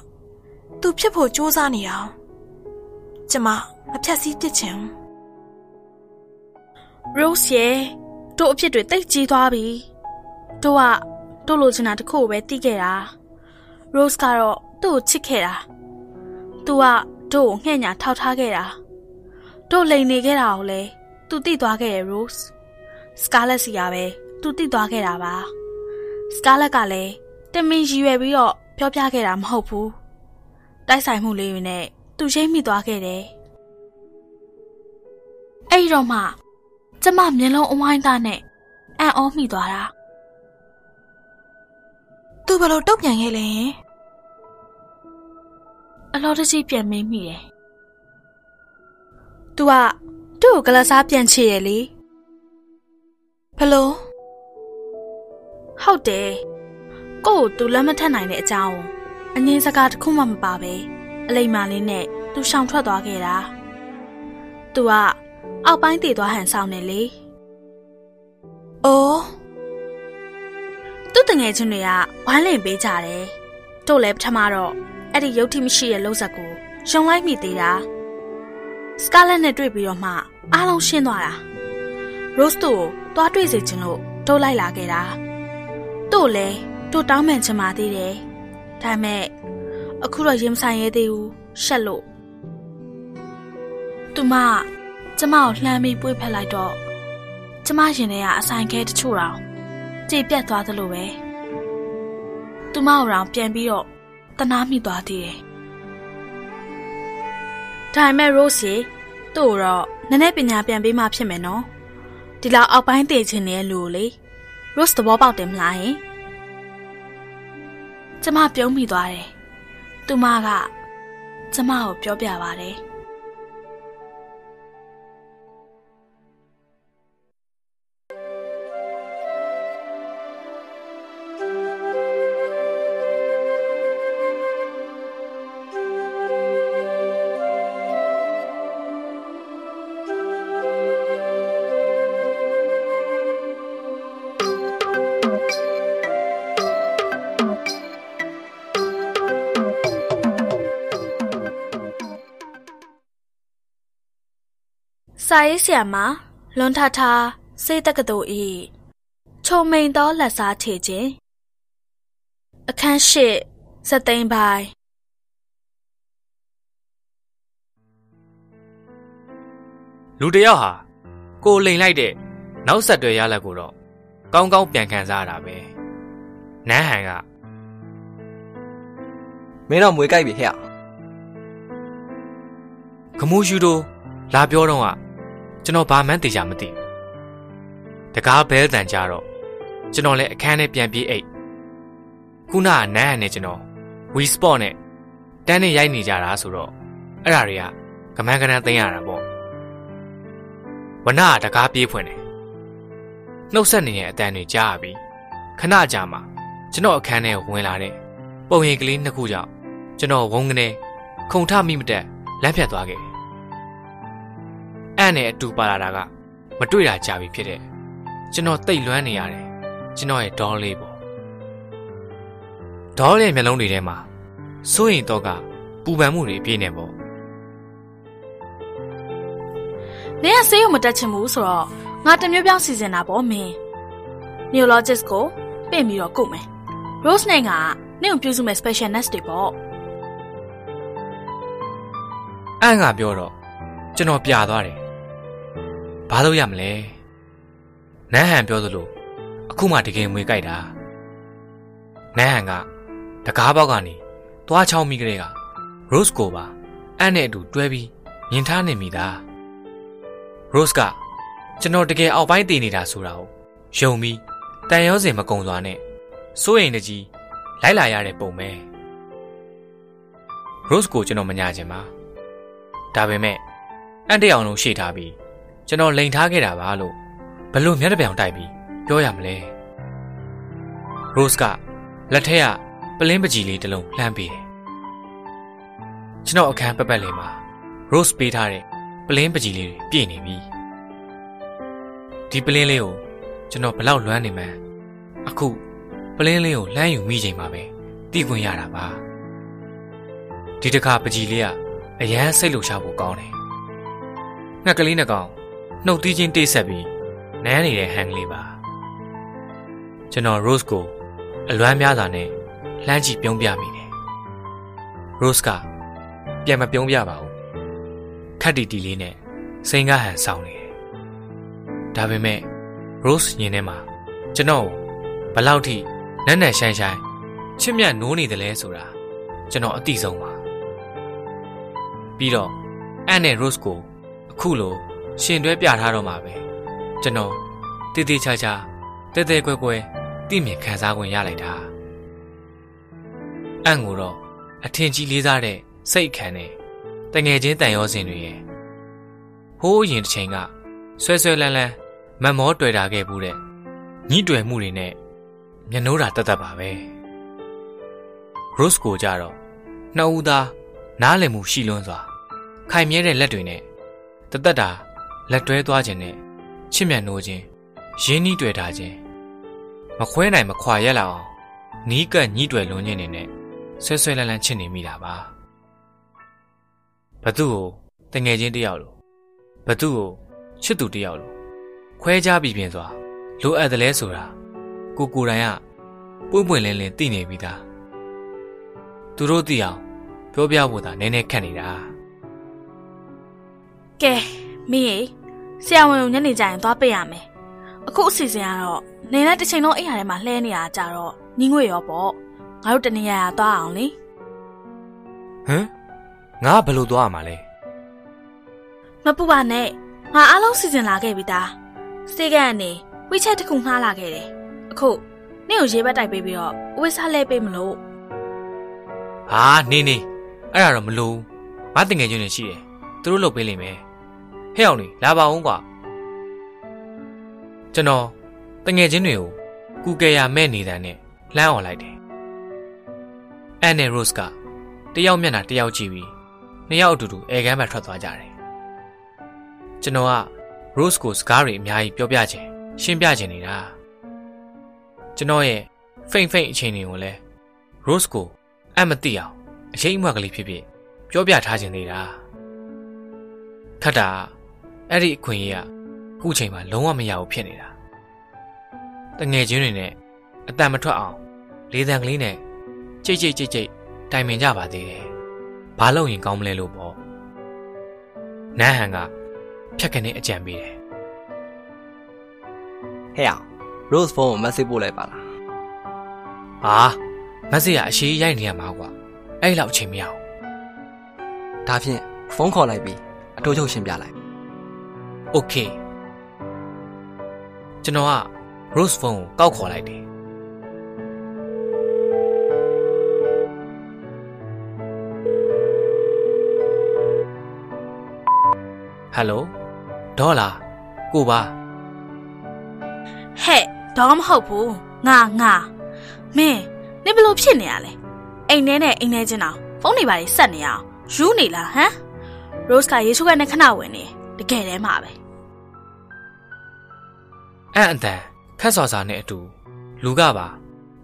သူဖြစ်ဖို့ကြိုးစားနေတာ။ကျမမဖြတ်စည်းပစ်ချင် Rose ရဲ့တို့အဖြစ်တွေတိတ်ကြီးသွားပြီတို့ကတို့လိုချင်တာတခုပဲတိခဲ့တာ Rose ကတော့သူ့ကိုချစ်ခဲ့တာသူကတို့ကိုငှက်ညာထောက်ထားခဲ့တာတို့လိန်နေခဲ့တာကိုလေသူတိသွားခဲ့တယ် Rose Scarlet စီကပဲသူတိသွားခဲ့တာပါ Scarlet ကလည်းတမင်ရည်ရွယ်ပြီးတော့ပြောပြခဲ့တာမဟုတ်ဘူးတိုက်ဆိုင်မှုလေးတွေနဲ့သူရှိမိသွားခဲ့တယ်အဲ့ဒီတော့မှ ကျမမျက်လုံးအဝိုင်းသားနဲ့အံ့ဩမိသွားတာသူဘလို့တုတ်ပြန်ခဲ့လဲရင်အလောတကြီးပြန်မင်းမိတယ်သူကသူ့ကိုကလစားပြန်ချစ်ရလေဘလို့ဟုတ်တယ်ကို့ကိုသူလက်မထက်နိုင်တဲ့အကြောင်းအငင်းစကားတစ်ခုမှမပါပဲအလိမ္မာလေးနဲ့သူရှောင်ထွက်သွားခဲ့တာသူက အောက်ပိုင်းတည်သွားဟန်ဆောင်နေလေ။အိုးသူ့တငယ်ချင်းတွေကဝိုင်းလင်ပေးကြတယ်တို့လည်းပထမတော့အဲ့ဒီရုပ်ထိမရှိရဲ့လုံးဆက်ကိုရှုံလိုက်မိသေးတာစကာလက်နဲ့တွေ့ပြီးတော့မှအားလုံးရှင်းသွားတာရိုးစ်တို့ကိုသွားတွေ့စေချင်လို့တို့လိုက်လာခဲ့တာတို့လည်းတို့တောင်းပန်ချင်ပါသေးတယ်ဒါပေမဲ့အခုတော့ရင်မဆိုင်ရဲသေးဘူးရှက်လို့သူမ ကျမကိုလှမ်းပြီးပွေ့ဖက်လိုက်တော့ကျမရင်ထဲကအဆိုင်ခဲတချို့တော့ကြေပြတ်သွားသလိုပဲသူမကိုတော့ပြန်ပြီးတော့တနာမိသွားသေးတယ်ဒါပေမဲ့ Rose ရေသူ့ကိုတော့နည်းနည်းပညာပြန်ပေးမှဖြစ်မယ်နော်ဒီလောက်အောက်ပိုင်းတည်ခြင်းနဲ့လူကိုလေ Rose သဘောပေါက်တယ်မလားဟင်ကျမပြုံးမိသွားတယ်သူမကကျမကိုပြောပြပါတယ် စာရေးဆရာမလွန်ထထစေတက္ကသိုလ်ဤခြုံမိန်သောလက်စားခြေခြင်းအခန်းရှိစက်သိန်းပိုင်းလူတစ်ယောက်ဟာကိုလိန်လိုက်တဲ့နောက်ဆက်တွဲရလက်ကိုတော့ကောင်းကောင်းပြန်ခံစားရတာပဲနန်းဟန်ကမင်းတော့မွေကြိုက်ပြီဟဲ့ခမူးယူတို့လာပြောတော့က ကျွန်တော်ဘာမှန်းသိချာမသိဘူးတကားဘဲတန်ကြတော့ကျွန်တော်လည်းအခန်းထဲပြန်ပြေးအိတ်ခုနကနန်းဟန်နဲ့ကျွန်တော်ဝီစပေါ့နဲ့တန်းနဲ့ရိုက်နေကြတာဆိုတော့အဲ့ဒါတွေကကမန်းကနန်းသိမ်းရတာပေါ့ဝနကတကားပြေးဖွင့်တယ်နှုတ်ဆက်နေတဲ့အတန်တွေကြားရပြီးခဏကြာမှကျွန်တော်အခန်းထဲဝင်လာတဲ့ပုံရိပ်ကလေးနှစ်ခုကြောင့်ကျွန်တော်ဝုန်းကနေခုန်ထမိမတက်လမ်းဖြတ်သွားခဲ့တယ်။ အံ့နဲ့အတူပါလာတာကမတွေ့တာကြာပြီဖြစ်တဲ့ကျွန်တော်တိတ်လွမ်းနေရတယ်။ကျွန်တော်ရဲ့ဒေါလေးပေါ့။ဒေါရဲ့မျက်လုံးတွေထဲမှာစိုးရင်တော့ကပူပန်မှုတွေပြည့်နေပေါ့နင်ကဆေးရုံမတက်ချင်ဘူးဆိုတော့ငါတစ်မျိုးပြောင်းစီစဉ်တာပေါ့မင်း neurologist ကိုပြင်ပြီးတော့ကုတ်မယ် rose နဲ့ကနင့်ကိုပြုစုမဲ့ special nurse တွေပေါ့။အံ့ကပြောတော့ကျွန်တော်ပြာသွားတယ်။ ဘာလို့ရမလဲ။နန်းဟန်ပြောသလိုအခုမှတကယ်မွေကြိုက်တာ။နန်းဟန်ကတကားပေါက်ကနေသွားချောင်းမိကလေးက Rose ကိုပါအံ့နဲ့အတူတွဲပြီးမြင်ထားနေမိတာ။ Rose ကကျွန်တော်တကယ်အောက်ပိုင်းတည်နေတာဆိုတာကိုယုံပြီးတန်ရောစင်မကုံစွာနဲ့စိုးရိမ်တကြီးလိုက်လာရတဲ့ပုံပဲ Rose ကိုကျွန်တော်မညာချင်ပါဒါပေမဲ့အန်တရောင်လုံးရှေ့ထားပြီး ကျွန်တော်လိန်ထားခဲ့တာပါလို့ဘလို့မျက်နှာပြောင်တိုက်ပြီးပြောရမလဲ Rose ကလက်ထက်ကပလင်းပကြီးလေးတစ်လုံးလှမ်းပေးတယ်ကျွန်တော်အခန်းပက်ပက်လေးမှာ Rose ပေးထားတဲ့ပလင်းပကြီးလေးတွေပြည့်နေပြီဒီပလင်းလေးကိုကျွန်တော်ဘလောက်လွမ်းနေမှန်းအခုပလင်းလေးကိုလှမ်းယူမိချိန်မှာပဲတီးခွင့်ရတာပါဒီတစ်ခါပကြီးလေးကအရန်စိတ်လှရှားဖို့ကောင်းတယ်ငှက်ကလေးနှစ်ကောင် နှုတ်သီးချင်းတိတ်ဆက်ပြီးနမ်းနေတဲ့ဟန်ကလေးပါကျွန်တော် Rose ကိုအလွမ်းများစွာနဲ့လှမ်းကြည့်ပြုံးပြမိတယ် Rose ကပြန်မပြုံးပြပါဘူးခက်တီတီလေးနဲ့စိန်ကားဟန်ဆောင်နေတယ်ဒါပေမဲ့ Rose ညင်ထဲမှာကျွန်တော်ဘလောက်ထိနက်နက်ရှိုင်းရှိုင်းချစ်မြတ်နိုးနေတယ်လဲဆိုတာကျွန်တော်အတိဆုံးပါပြီးတော့အန်နဲ့ Rose ကိုအခုလို ရှင်တွဲပြထားတော့မှာပဲကျွန်တော်တည်တည်ချာချာတဲတဲကွဲကွဲသိမြင်ခံစား권ရလိုက်တာအန်ကိုတော့အထင်ကြီးလေးစားတဲ့စိတ်ခံနဲ့တငယ်ချင်းတန်ရောစင်တွေရဲ့ဟိုးအရင်တစ်ချိန်ကဆွဲဆွဲလန်းလန်းမတ်မောတွေ့တာခဲ့ဘူးတဲ့ညှိတွေ့မှုတွေနဲ့မျက်နှိုးတာတတ်တတ်ပါပဲ Rose ကိုကြတော့နှစ်ဦးသားနားလည်မှုရှိလွန်းစွာခိုင်မြဲတဲ့လက်တွေနဲ့တသက်တာ လက်တွဲသွားခြင်းနဲ့ချစ်မြတ်နိုးခြင်းရင်းနှီးတွေ့ထားခြင်းမခွဲနိုင်မခွာရက်လောက်အောင်နီးကပ်ညှိတွယ်လွန်ခြင်းနေနဲ့ဆွဲဆွဲလန်းလန်းချစ်နေမိတာပါဘသူ့ကိုတငယ်ချင်းတယောက်လိုဘသူ့ကိုချစ်သူတယောက်လိုခွဲခြားပြီးပြင်စွာလိုအပ်တယ်လဲဆိုတာကိုကိုယ်တိုင်ကပွင့်ပွင့်လင်းလင်းသိနေပြီသားသူတို့သိအောင်ပြောပြဖို့သာနည်းနည်းခက်နေတာကဲ မင်းရေဆရာဝန်ကိုညနေကျရင်သွားပေးရမယ်အခုအစီအစဉ်ကတော့နေနဲ့တစ်ချိန်လုံးအိမ်ရထဲမှာလှဲနေတာကြတော့ညီငွေရောပေါ့ငါတို့တနေရရသွားအောင်လေဟမ်ငါဘယ်လိုသွားရမှာလဲမပူပါနဲ့ငါအားလုံးစီစဉ်လာခဲ့ပြီသားစေကန်ကနေဝိချက်တစ်ခုငှားလာခဲ့တယ်အခုနေ့ကိုရေးဘက်တိုက်ပေးပြီးတော့ဝိစားလဲပေးမလို့ဟာနေနေအဲ့ဒါတော့မလို့ငါတငယ်ချင်းတွေရှိတယ်သူတို့လုပ်ပေးလိမ့်မယ် ဟဲ့အောင်လေလာပါအောင်ကွာကျွန်တော်တငယ်ချင်းတွေကိုကူကယ်ရမဲ့နေတဲ့နဲ့လှမ်းអော်လိုက်တယ်အန်နဲ့ရို့စ်ကတယောက်မျက်နှာတယောက်ကြည့်ပြီးနှစ်ယောက်အတူတူအဲကမ်းမှာထွက်သွားကြတယ်ကျွန်တော်ကရို့စ်ကိုစကားတွေအများကြီးပြောပြချင်ရှင်းပြချင်နေတာကျွန်တော်ရဲ့ဖိမ့်ဖိမ့်အချိန်တွေကိုလည်းရို့စ်ကိုအမသိအောင်အရေးအမွက်ကလေးဖြစ်ဖြစ်ပြောပြထားခြင်းနေတာခတ်တာ အဲ့ဒီအခွင့်အရေးကခုချိန်မှာလုံးဝမရဘူးဖြစ်နေတာတငယ်ချင်းတွေနဲ့အတန်မထွက်အောင်လေးတန်ကလေးနဲ့ကြိတ်ကြိတ်ကြိတ်ကြိတ်တိုင်ပင်ကြပါသေးတယ်ဘာလို့ရင်ကောင်းမလဲလို့ပေါ့နန်းဟန်ကဖြတ်ကနေအကြံပေးတယ်ဟဲ့အောင် Rose ဖုန်းကို message ပို့လိုက်ပါလားဟာမက်ဆေ့ရအရှိရိုက်နေရမှာကွာအဲ့လောက်အချိန်မရအောင်ဒါဖြင့်ဖုန်းခေါ်လိုက်ပြီးအတိုးချုပ်ရှင်းပြလိုက် Okay ကျွန်တော်က Rose ဖုန်းကိုကောက်ခေါ်လိုက်တယ်ဟယ်လိုဒေါ်လာကိုပါဟဲ့တော့မဟုတ်ဘူးငါငါမင်းနေဘလို့ဖြစ်နေရလဲအိမ်ထဲနဲ့အိမ်ထဲချင်းတော့ဖုန်းတွေပါလေဆက်နေရအောင်ယူနေလားဟမ် Rose ကရေချိုးကနေခဏဝင်နေ တကယ်တည်းမှာပဲအဲ့အတန်ခက်စော်စာနဲ့အတူလူကပါ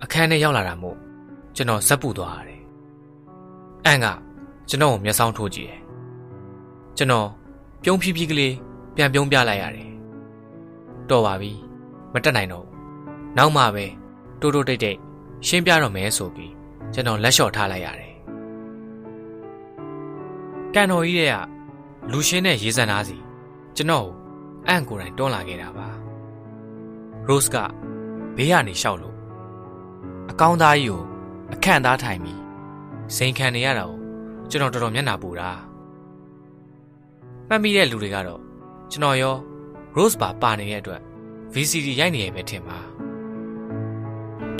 အခန်းထဲရောက်လာတာမို့ကျွန်တော်ဇက်ပူသွားရတယ်။အန်ကကျွန်တော်ကိုမျက်စောင်းထိုးကြည့်တယ်။ကျွန်တော်ပြုံးဖြည်းဖြည်းကလေးပြန်ပြုံးပြလိုက်ရတယ်။တော်ပါပြီမတက်နိုင်တော့ဘူး။နောက်မှပဲတိုးတိုးတိတ်တိတ်ရှင်းပြတော့မယ်ဆိုပြီးကျွန်တော်လက်လျှော့ထားလိုက်ရတယ်။ကန်တော်ကြီးတဲ့ကလူရှင်းတဲ့ရေစံသားစီ ကျွန်တော်ကိုအန်ကိုယ်တိုင်တွန်းလာခဲ့တာပါ။ Rose ကဘေးကနေရှောက်လို့အကောင်းသားကြီးကိုအခန့်သားထိုင်ပြီးစိန်ခံနေရတာကိုကျွန်တော်တော်တော်မျက်နှာပူတာမှတ်မိတဲ့လူတွေကတော့ကျွန်တော်ရော Rose ပါပါနေတဲ့အတွက် VCD ရိုက်နေရပဲထင်ပါ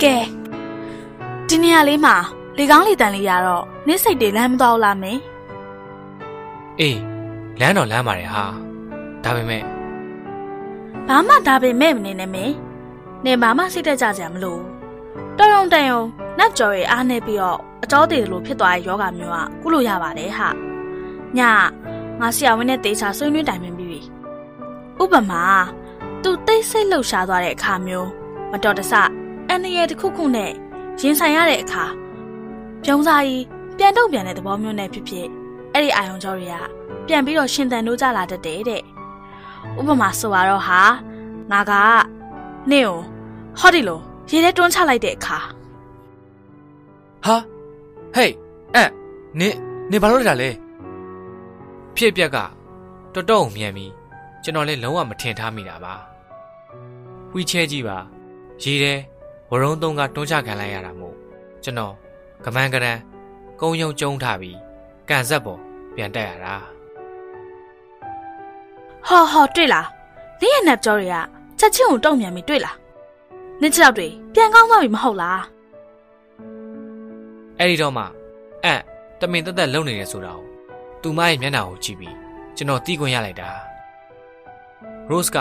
ကဲဒီနေရာလေးမှာလေကောင်းလေတန်လေးရတော့နေစိတ်တွေလမ်းမသွားဘူးလားမင်းအေးလမ်းတော်လမ်းပါတယ်ဟာ ဒါပေမဲ့ဘာမှဒါပေမဲ့မနေနဲ့မင်းနေဘာမှစိတ်တက်ကြကြမလို့တော်ရုံတန်ရုံနတ်ကြော်ရဲ့အားနေပြီးတော့အကြောသေးတယ်လို့ဖြစ်သွားတဲ့ယောဂမျိုးကကုလို့ရပါတယ်ဟာညငါဆရာဝန်နဲ့တေချာဆွေးနွေးတိုင်ပင်ပြီးပြီဥပမာသူတိတ်ဆိတ်လှုပ်ရှားသွားတဲ့အခါမျိုးမတော်တဆအန်ရရဲ့တစ်ခုခုနဲ့ရင်ဆိုင်ရတဲ့အခါပြုံးစားကြီးပြန်တော့ပြန်တဲ့သဘောမျိုးနဲ့ဖြစ်ဖြစ်အဲ့ဒီအာယုံကြောတွေကပြန်ပြီးတော့ရှင်သန်လို့ကြလာတတ်တယ်တဲ့ ဥပမာဆိုရတော့ဟာငါကနင့်ကိုဟောဒီလိုရေထဲတွန်းချလိုက်တဲ့အခါဟာဟေးအဲ့နင်နင်ဘာလို့လဲတာလဲဖြစ်ပြက်ကတော်တော်မြန်ပြီးကျွန်တော်လည်းလုံးဝမထင်ထားမိတာပါဝီချဲကြီးပါရေထဲဝရုံသုံးကတွန်းချခံလိုက်ရတာမို့ကျွန်တော်ကမန်းကရန်ကုန်းယုံကျုံထားပြီးကန်ဆက်ပေါ်ပြန်တက်ရတာ ဟောဟောတွေ့လားနင့်ရဲ့နပ်ကြောတွေကချက်ချင်းကိုတုံ့ပြန်ပြီးတွေ့လားနင့်ခြေထောက်တွေပြန်ကောင်းသွားပြီမဟုတ်လားအဲ့ဒီတော့မှအန့်တမင်တက်တက်လုံနေတယ်ဆိုတာကိုသူမရဲ့မျက်နှာကိုကြည့်ပြီးကျွန်တော်တီးခွင့်ရလိုက်တာရို့စ်က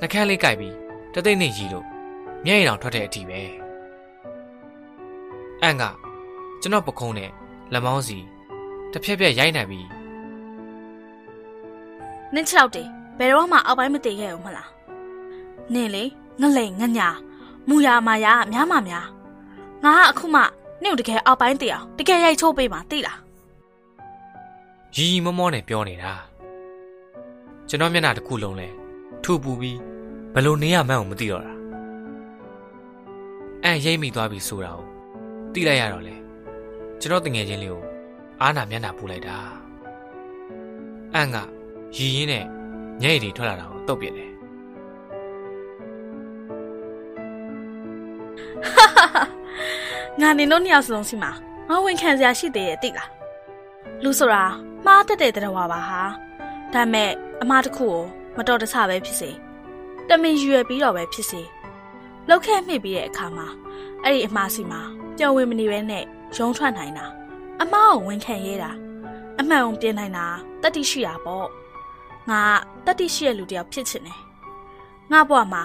နှကန်းလေးကြိုက်ပြီးတသိမ့်နေရီလို့မျက်ရည်တောင်ထွက်တဲ့အထိပဲအန့်ကကျွန်တော်ပခုံးနဲ့လက်မောင်းစီတစ်ဖြက်ဖြက်ရိုက်နိုင်ပြီ နင်းချောက်တယ်ဘယ်တော့မှအောက်ပိုင်းမတည်ခဲ့ဘူးမလားနင်းလေငလိန်ငညာမူရမာယာများမှများငါကအခုမှနင့်ကိုတကယ်အောက်ပိုင်းတည်အောင်တကယ်ရိုက်ချိုးပေးမှာသိလားရီရီမောမောနဲ့ပြောနေတာကျွန်တော်မျက်နှာတစ်ခုလုံးလဲထူပူပြီးဘလို့နေရမှန်းကိုမသိတော့တာအန်ရိမ့်မိသွားပြီဆိုတာကိုသိလိုက်ရတော့လေကျွန်တော်တငယ်ချင်းလေးကိုအားနာမျက်နှာပူလိုက်တာအန်က ရီရင်းနဲ့ညိတ်တွေထွက်လာတာကိုတုတ်ပြစ်တယ်ငါနင်တို့နှစ်ယောက်စလုံးစီမှာငါဝင်ခံစရာရှိသေးရဲ့သိလားလူဆိုတာမှားတတ်တဲ့တရားဝါပါဟာဒါမဲ့အမားတစ်ခုကိုမတော်တဆပဲဖြစ်စေတမင်ရွယ်ပြီးတော့ပဲဖြစ်စေလောက်ခဲ့မိပြီးတဲ့အခါမှာအဲ့ဒီအမားစီမှာပျော်ဝင်မနေပဲနဲ့ရုံထွက်နိုင်တာအမားကိုဝင်ခံရဲတာအမှန်ကိုပြင်နိုင်တာတတိရှိတာပေါ့ ငါတတိရှိတဲ့လူတစ်ယောက်ဖြစ်ချင်တယ်ငါဘဝမှာ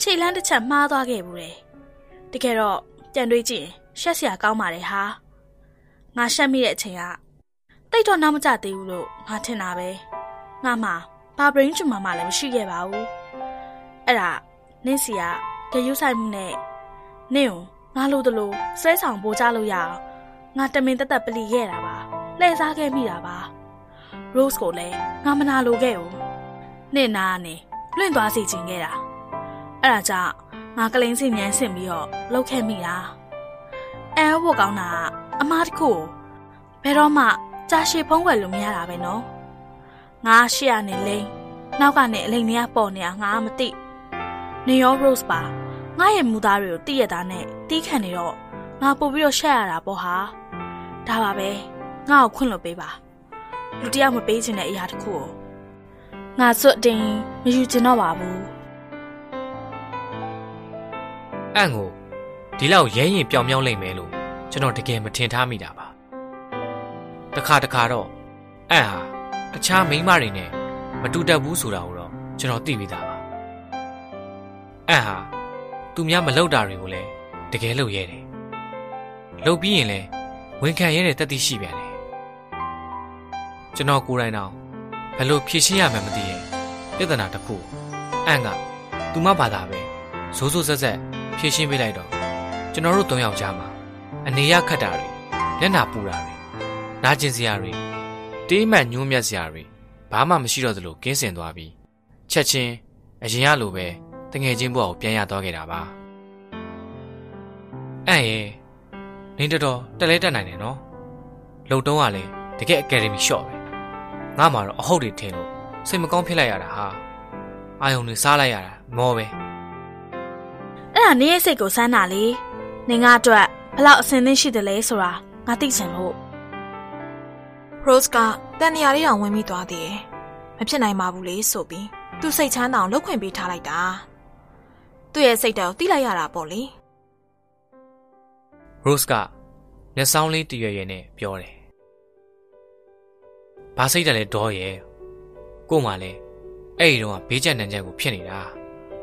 ခြေလန်းတစ်ချက်မှားသွားခဲ့ဘူးတယ်တကယ်တော့ကြံတွေးကြည့်ရင်ရှက်စရာကောင်းပါတယ်ဟာငါရှက်မိတဲ့အချိန်ကတိတ်တော့နောက်မကျသေးဘူးလို့ငါထင်တာပဲငါမှဘာ brain tumor မှလည်းမရှိခဲ့ပါဘူးအဲ့ဒါနင့်စီကဂရုစိုက်မှုနဲ့နင့်ကိုငါလိုတလို့စဲဆောင်ပို့ကြလို့ရအောင်ငါတမင်တက်တက်ပလီခဲ့တာပါလှည့်စားခဲ့မိတာပါ Rose ကိုလည်းငါမနာလိုခဲ့ဘူးနင့်နာကနေလွင့်သွားစေချင်ခဲ့တာအဲ့ဒါကြောင့်ငါကလင်းစီမြန်းဆင်ပြီးတော့လှုပ်ခဲ့မိတာအဲဖို့ကောင်းတာကအမားတစ်ခုကိုဘယ်တော့မှကြာရှည်ဖုံးကွယ်လို့မရတာပဲနော်ငါရှေ့ကနေလိမ့်နောက်ကနေအလိမ်တွေကပေါ်နေတာငါမသိနေရော Rose ပါငါရဲ့မူသားတွေကိုတိရတာနဲ့တီးခံနေတော့ငါပို့ပြီးတော့ရှက်ရတာပေါ့ဟာဒါပါပဲငါ့ကိုခွင့်လွှတ်ပေးပါ လူတယောက်မပေးချင်တဲ့အရာတစ်ခုကိုငါစွတ်တင်မယူချင်တော့ပါဘူးအန့်ကိုဒီလောက်ရဲရင်ပြောင်ပြောင်းလိမ့်မယ်လို့ကျွန်တော်တကယ်မထင်ထားမိတာပါတခါတခါတော့အန့်ဟာအခြားမိန်းမတွေနဲ့မတူတတ်ဘူးဆိုတာကိုတော့ကျွန်တော်သိပြီးသားပါအန့်ဟာသူများမလုပ်တာတွေကိုလည်းတကယ်လုပ်ရဲတယ်လုပ်ပြီးရင်လည်းဝန်ခံရဲတဲ့တတိရှိပြန်တယ် ကျွန်တော်ကိုယ်တိုင်တော့ဘယ်လိုဖြေရှင်းရမှန်းမသိရဲ့ပြဿနာတစ်ခုအန့်ကသူမဘာသာပဲဇိုးဇိုးဆက်ဆက်ဖြည့်ရှင်းပေးလိုက်တော့ကျွန်တော်တို့၃ယောက်ကြားမှာအနေရခတ်တာတွေလက်နာပူတာတွေနာကျင်စရာတွေတေးမှန်ညှိုးမြတ်စရာတွေဘာမှမရှိတော့သလိုကင်းစင်သွားပြီးချက်ချင်းအရင်ကလိုပဲတငယ်ချင်းဘဝကိုပြန်ရသွားခဲ့တာပါအဲ့ရဲ့နေတော်တော်တက်လဲတက်နိုင်တယ်နော်လုံတုံးကလည်းတကယ်အကယ်ဒမီရှော့ပဲ ငါမှတော့အဟုတ်တွေထင်လို့စိတ်မကောင်းဖြစ်လိုက်ရတာဟာအာယုံတွေစားလိုက်ရတာမောပဲအဲ့ဒါနင်းရဲ့စိတ်ကိုစမ်းတာလေနင်ကအတွက်ဘယ်လောက်အဆင်သင့်ရှိတယ်လဲဆိုတာငါသိချင်လို့ Rose ကတန်နေရာလေးတောင်ဝင်မိသွားသေးတယ်။မဖြစ်နိုင်ပါဘူးလေဆိုပြီးသူစိတ်ချမ်းသာအောင်လှုပ်ခွင့်ပေးထားလိုက်တာ။သူ့ရဲ့စိတ်ဓာတ်ကိုတိလိုက်ရတာပေါ့လေ Rose ကမျက်စောင်းလေးတရွယ်ရွယ်နဲ့ပြောတယ်။ ဘာစိတ်တလဲဒေါ်ရဲ့ကို့မှလည်းအဲ့ဒီတော့ဘေးကျက်နံကျက်ကိုဖြစ်နေတာ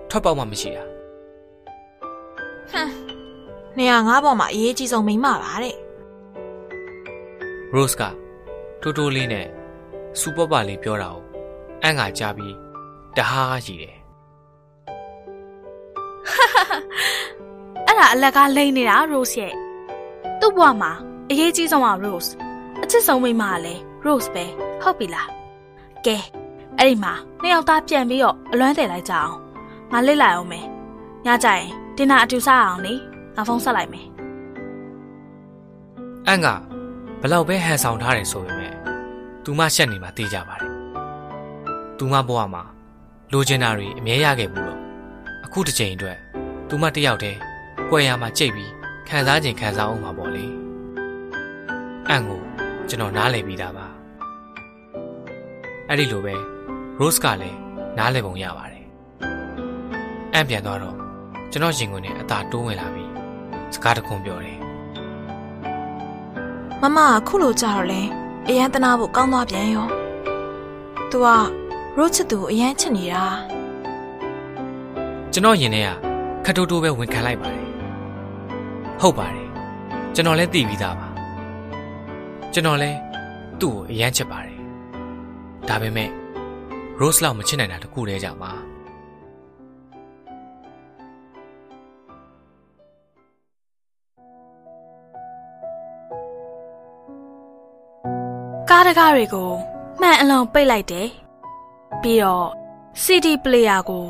ထွက်ပေါက်မှမရှိတာ။ဟမ်။နေရာငါးပေါ်မှာအရေးကြီးဆုံးမိန်းမပါတဲ့ Rose ကတိုးတိုးလေးနဲ့စူပေါ်ပါလေးပြောတာကိုအန့်ကကြားပြီးတဟားကြီးတယ်အဲ့ဒါအလကားလိမ့်နေတာ Rose ရဲ့သူ့ဘဝမှာအရေးကြီးဆုံးက Rose အချစ်ဆုံးမိန်းမကလည်း Rose ပဲဟုတ်ပြီလားကဲအဲ့ဒီမှာနှစ်ယောက်သားပြန်ပြီးတော့အလွမ်းတယ်လိုက်ကြအောင်ငါလစ်လိုက်အောင်မယ်ညကြရင်တင်တာအတူစားအောင်လေငါဖုန်းဆက်လိုက်မယ်အန့်ကဘလောက်ပဲဟန်ဆောင်ထားတယ်ဆိုပေမဲ့သူမရှက်နေမှသိကြပါတယ်သူမဘဝမှာလိုချင်တာတွေအမြဲရခဲ့ဘူးတော့အခုတစ်ချိန်အတွက်သူမတစ်ယောက်တည်းကြွယ်ရမှာကြိတ်ပြီးခံစားခြင်းခံစားအောင်မှာပေါ့လေအန့်ကိုကျွန်တော်နားလည်ပြီးသားပါ အဲ့ဒီလိုပဲ Rose ကလည်းနားလည်ပုံရပါတယ်အန့်ပြန်သွားတော့ကျွန်တော်ရင်ခွင်နဲ့အသာတိုးဝင်လာပြီးစကားတခွန်းပြောတယ်။မမကခုလိုကြတော့လဲအရန်တနာဖို့ကောင်းသွားပြန်ရော။ तू က Rose ချစ်သူကိုအရန်ချစ်နေတာကျွန်တော်ယင်ထဲကခတ်တိုးတိုးပဲဝင်ခံလိုက်ပါတယ်ဟုတ်ပါတယ်ကျွန်တော်လည်းသိပြီးသားပါကျွန်တော်လည်းသူ့ကိုအယမ်းချစ်ပါတယ် ဒါပေမဲ့ Rose လောက်မချစ်နိုင်တာတခုတည်းကြောင့်ပါကားတကားတွေကိုမှန်အလုံးပိတ်လိုက်တယ်။ပြီးတော့ CD player ကို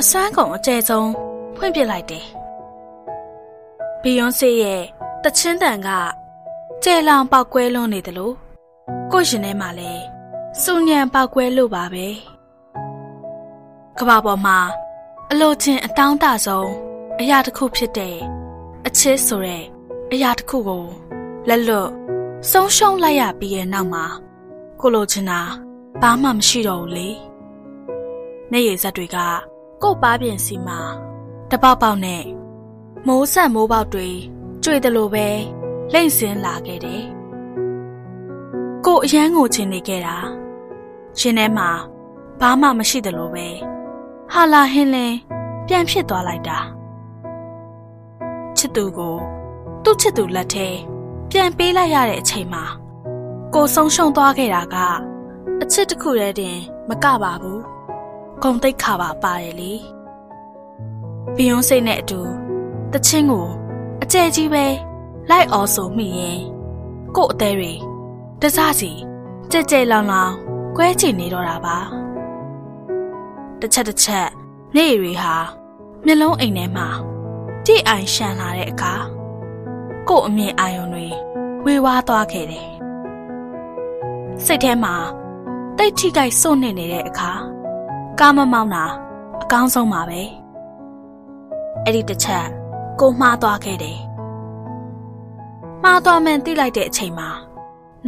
အစွမ်းကုန်အကျယ်ဆုံးဖွင့်ပစ်လိုက်တယ်။ဘီယွန်ဆေးရဲ့တချင်းတန်ကကျဲလောင်ပောက်ကွဲလွန်းနေတယ်လို့ကိုယ့်ရှင်ထဲမှာလည်း စူညံပောက်ကွဲလို့ပါပဲ။ကမ္ဘာပေါ်မှာအလိုချင်းအတောင်းတဆုံးအရာတစ်ခုဖြစ်တဲ့အချစ်ဆိုတဲ့အရာတစ်ခုကိုလက်လွတ်ဆုံးရှုံးလိုက်ရပြီးရဲ့နောက်မှာကိုလိုချင်တာဘာမှမရှိတော့ဘူးလေ။နေရည်ဇက်တွေကကို့ပါပြင်စီမှာတပေါက်ပေါက်နဲ့မိုးဆက်မိုးပေါက်တွေကြွေတယ်လို့ပဲလိမ့်စင်းလာခဲ့တယ်။ကို့အရန်ကိုချင်နေခဲ့တာ ရှင်ထဲမှာဘာမှမရှိတယ်လို့ပဲဟာလာဟင်းလင်းပြန်ဖြစ်သွားလိုက်တာချစ်သူကိုသူ့ချစ်သူလက်ထဲပြန်ပေးလိုက်ရတဲ့အချိန်မှာကိုဆုံးရှုံးသွားခဲ့တာကအချစ်တစ်ခုတည်းတင်မကပါဘူးဂုံတိတ်ခါပါပါတယ်လေဘီယွန်စိတ်နဲ့အတူတချင်းကိုအကျဲကြီးပဲလိုက်အော်ဆိုမိရင်ကို့အသေးတွေတစစီကြဲကြဲလောင်လောင် ကွဲချင်နေတော့တာပါတစ်ချက်တစ်ချက်နေရီဟာမျက်လုံးအိမ်ထဲမှာကြည့်အိုင်ရှန်လာတဲ့အခါကို့အမြင်အာရုံတွေဝေဝါးသွားခဲ့တယ်စိတ်ထဲမှာတိတ်ထိကြိုက်စွန့်နေနေတဲ့အခါကားမမောင်းတာအကောင်းဆုံးပါပဲအဲ့ဒီတစ်ချက်ကိုမှားသွားခဲ့တယ်မှားသွားမှန်းသိလိုက်တဲ့အချိန်မှာ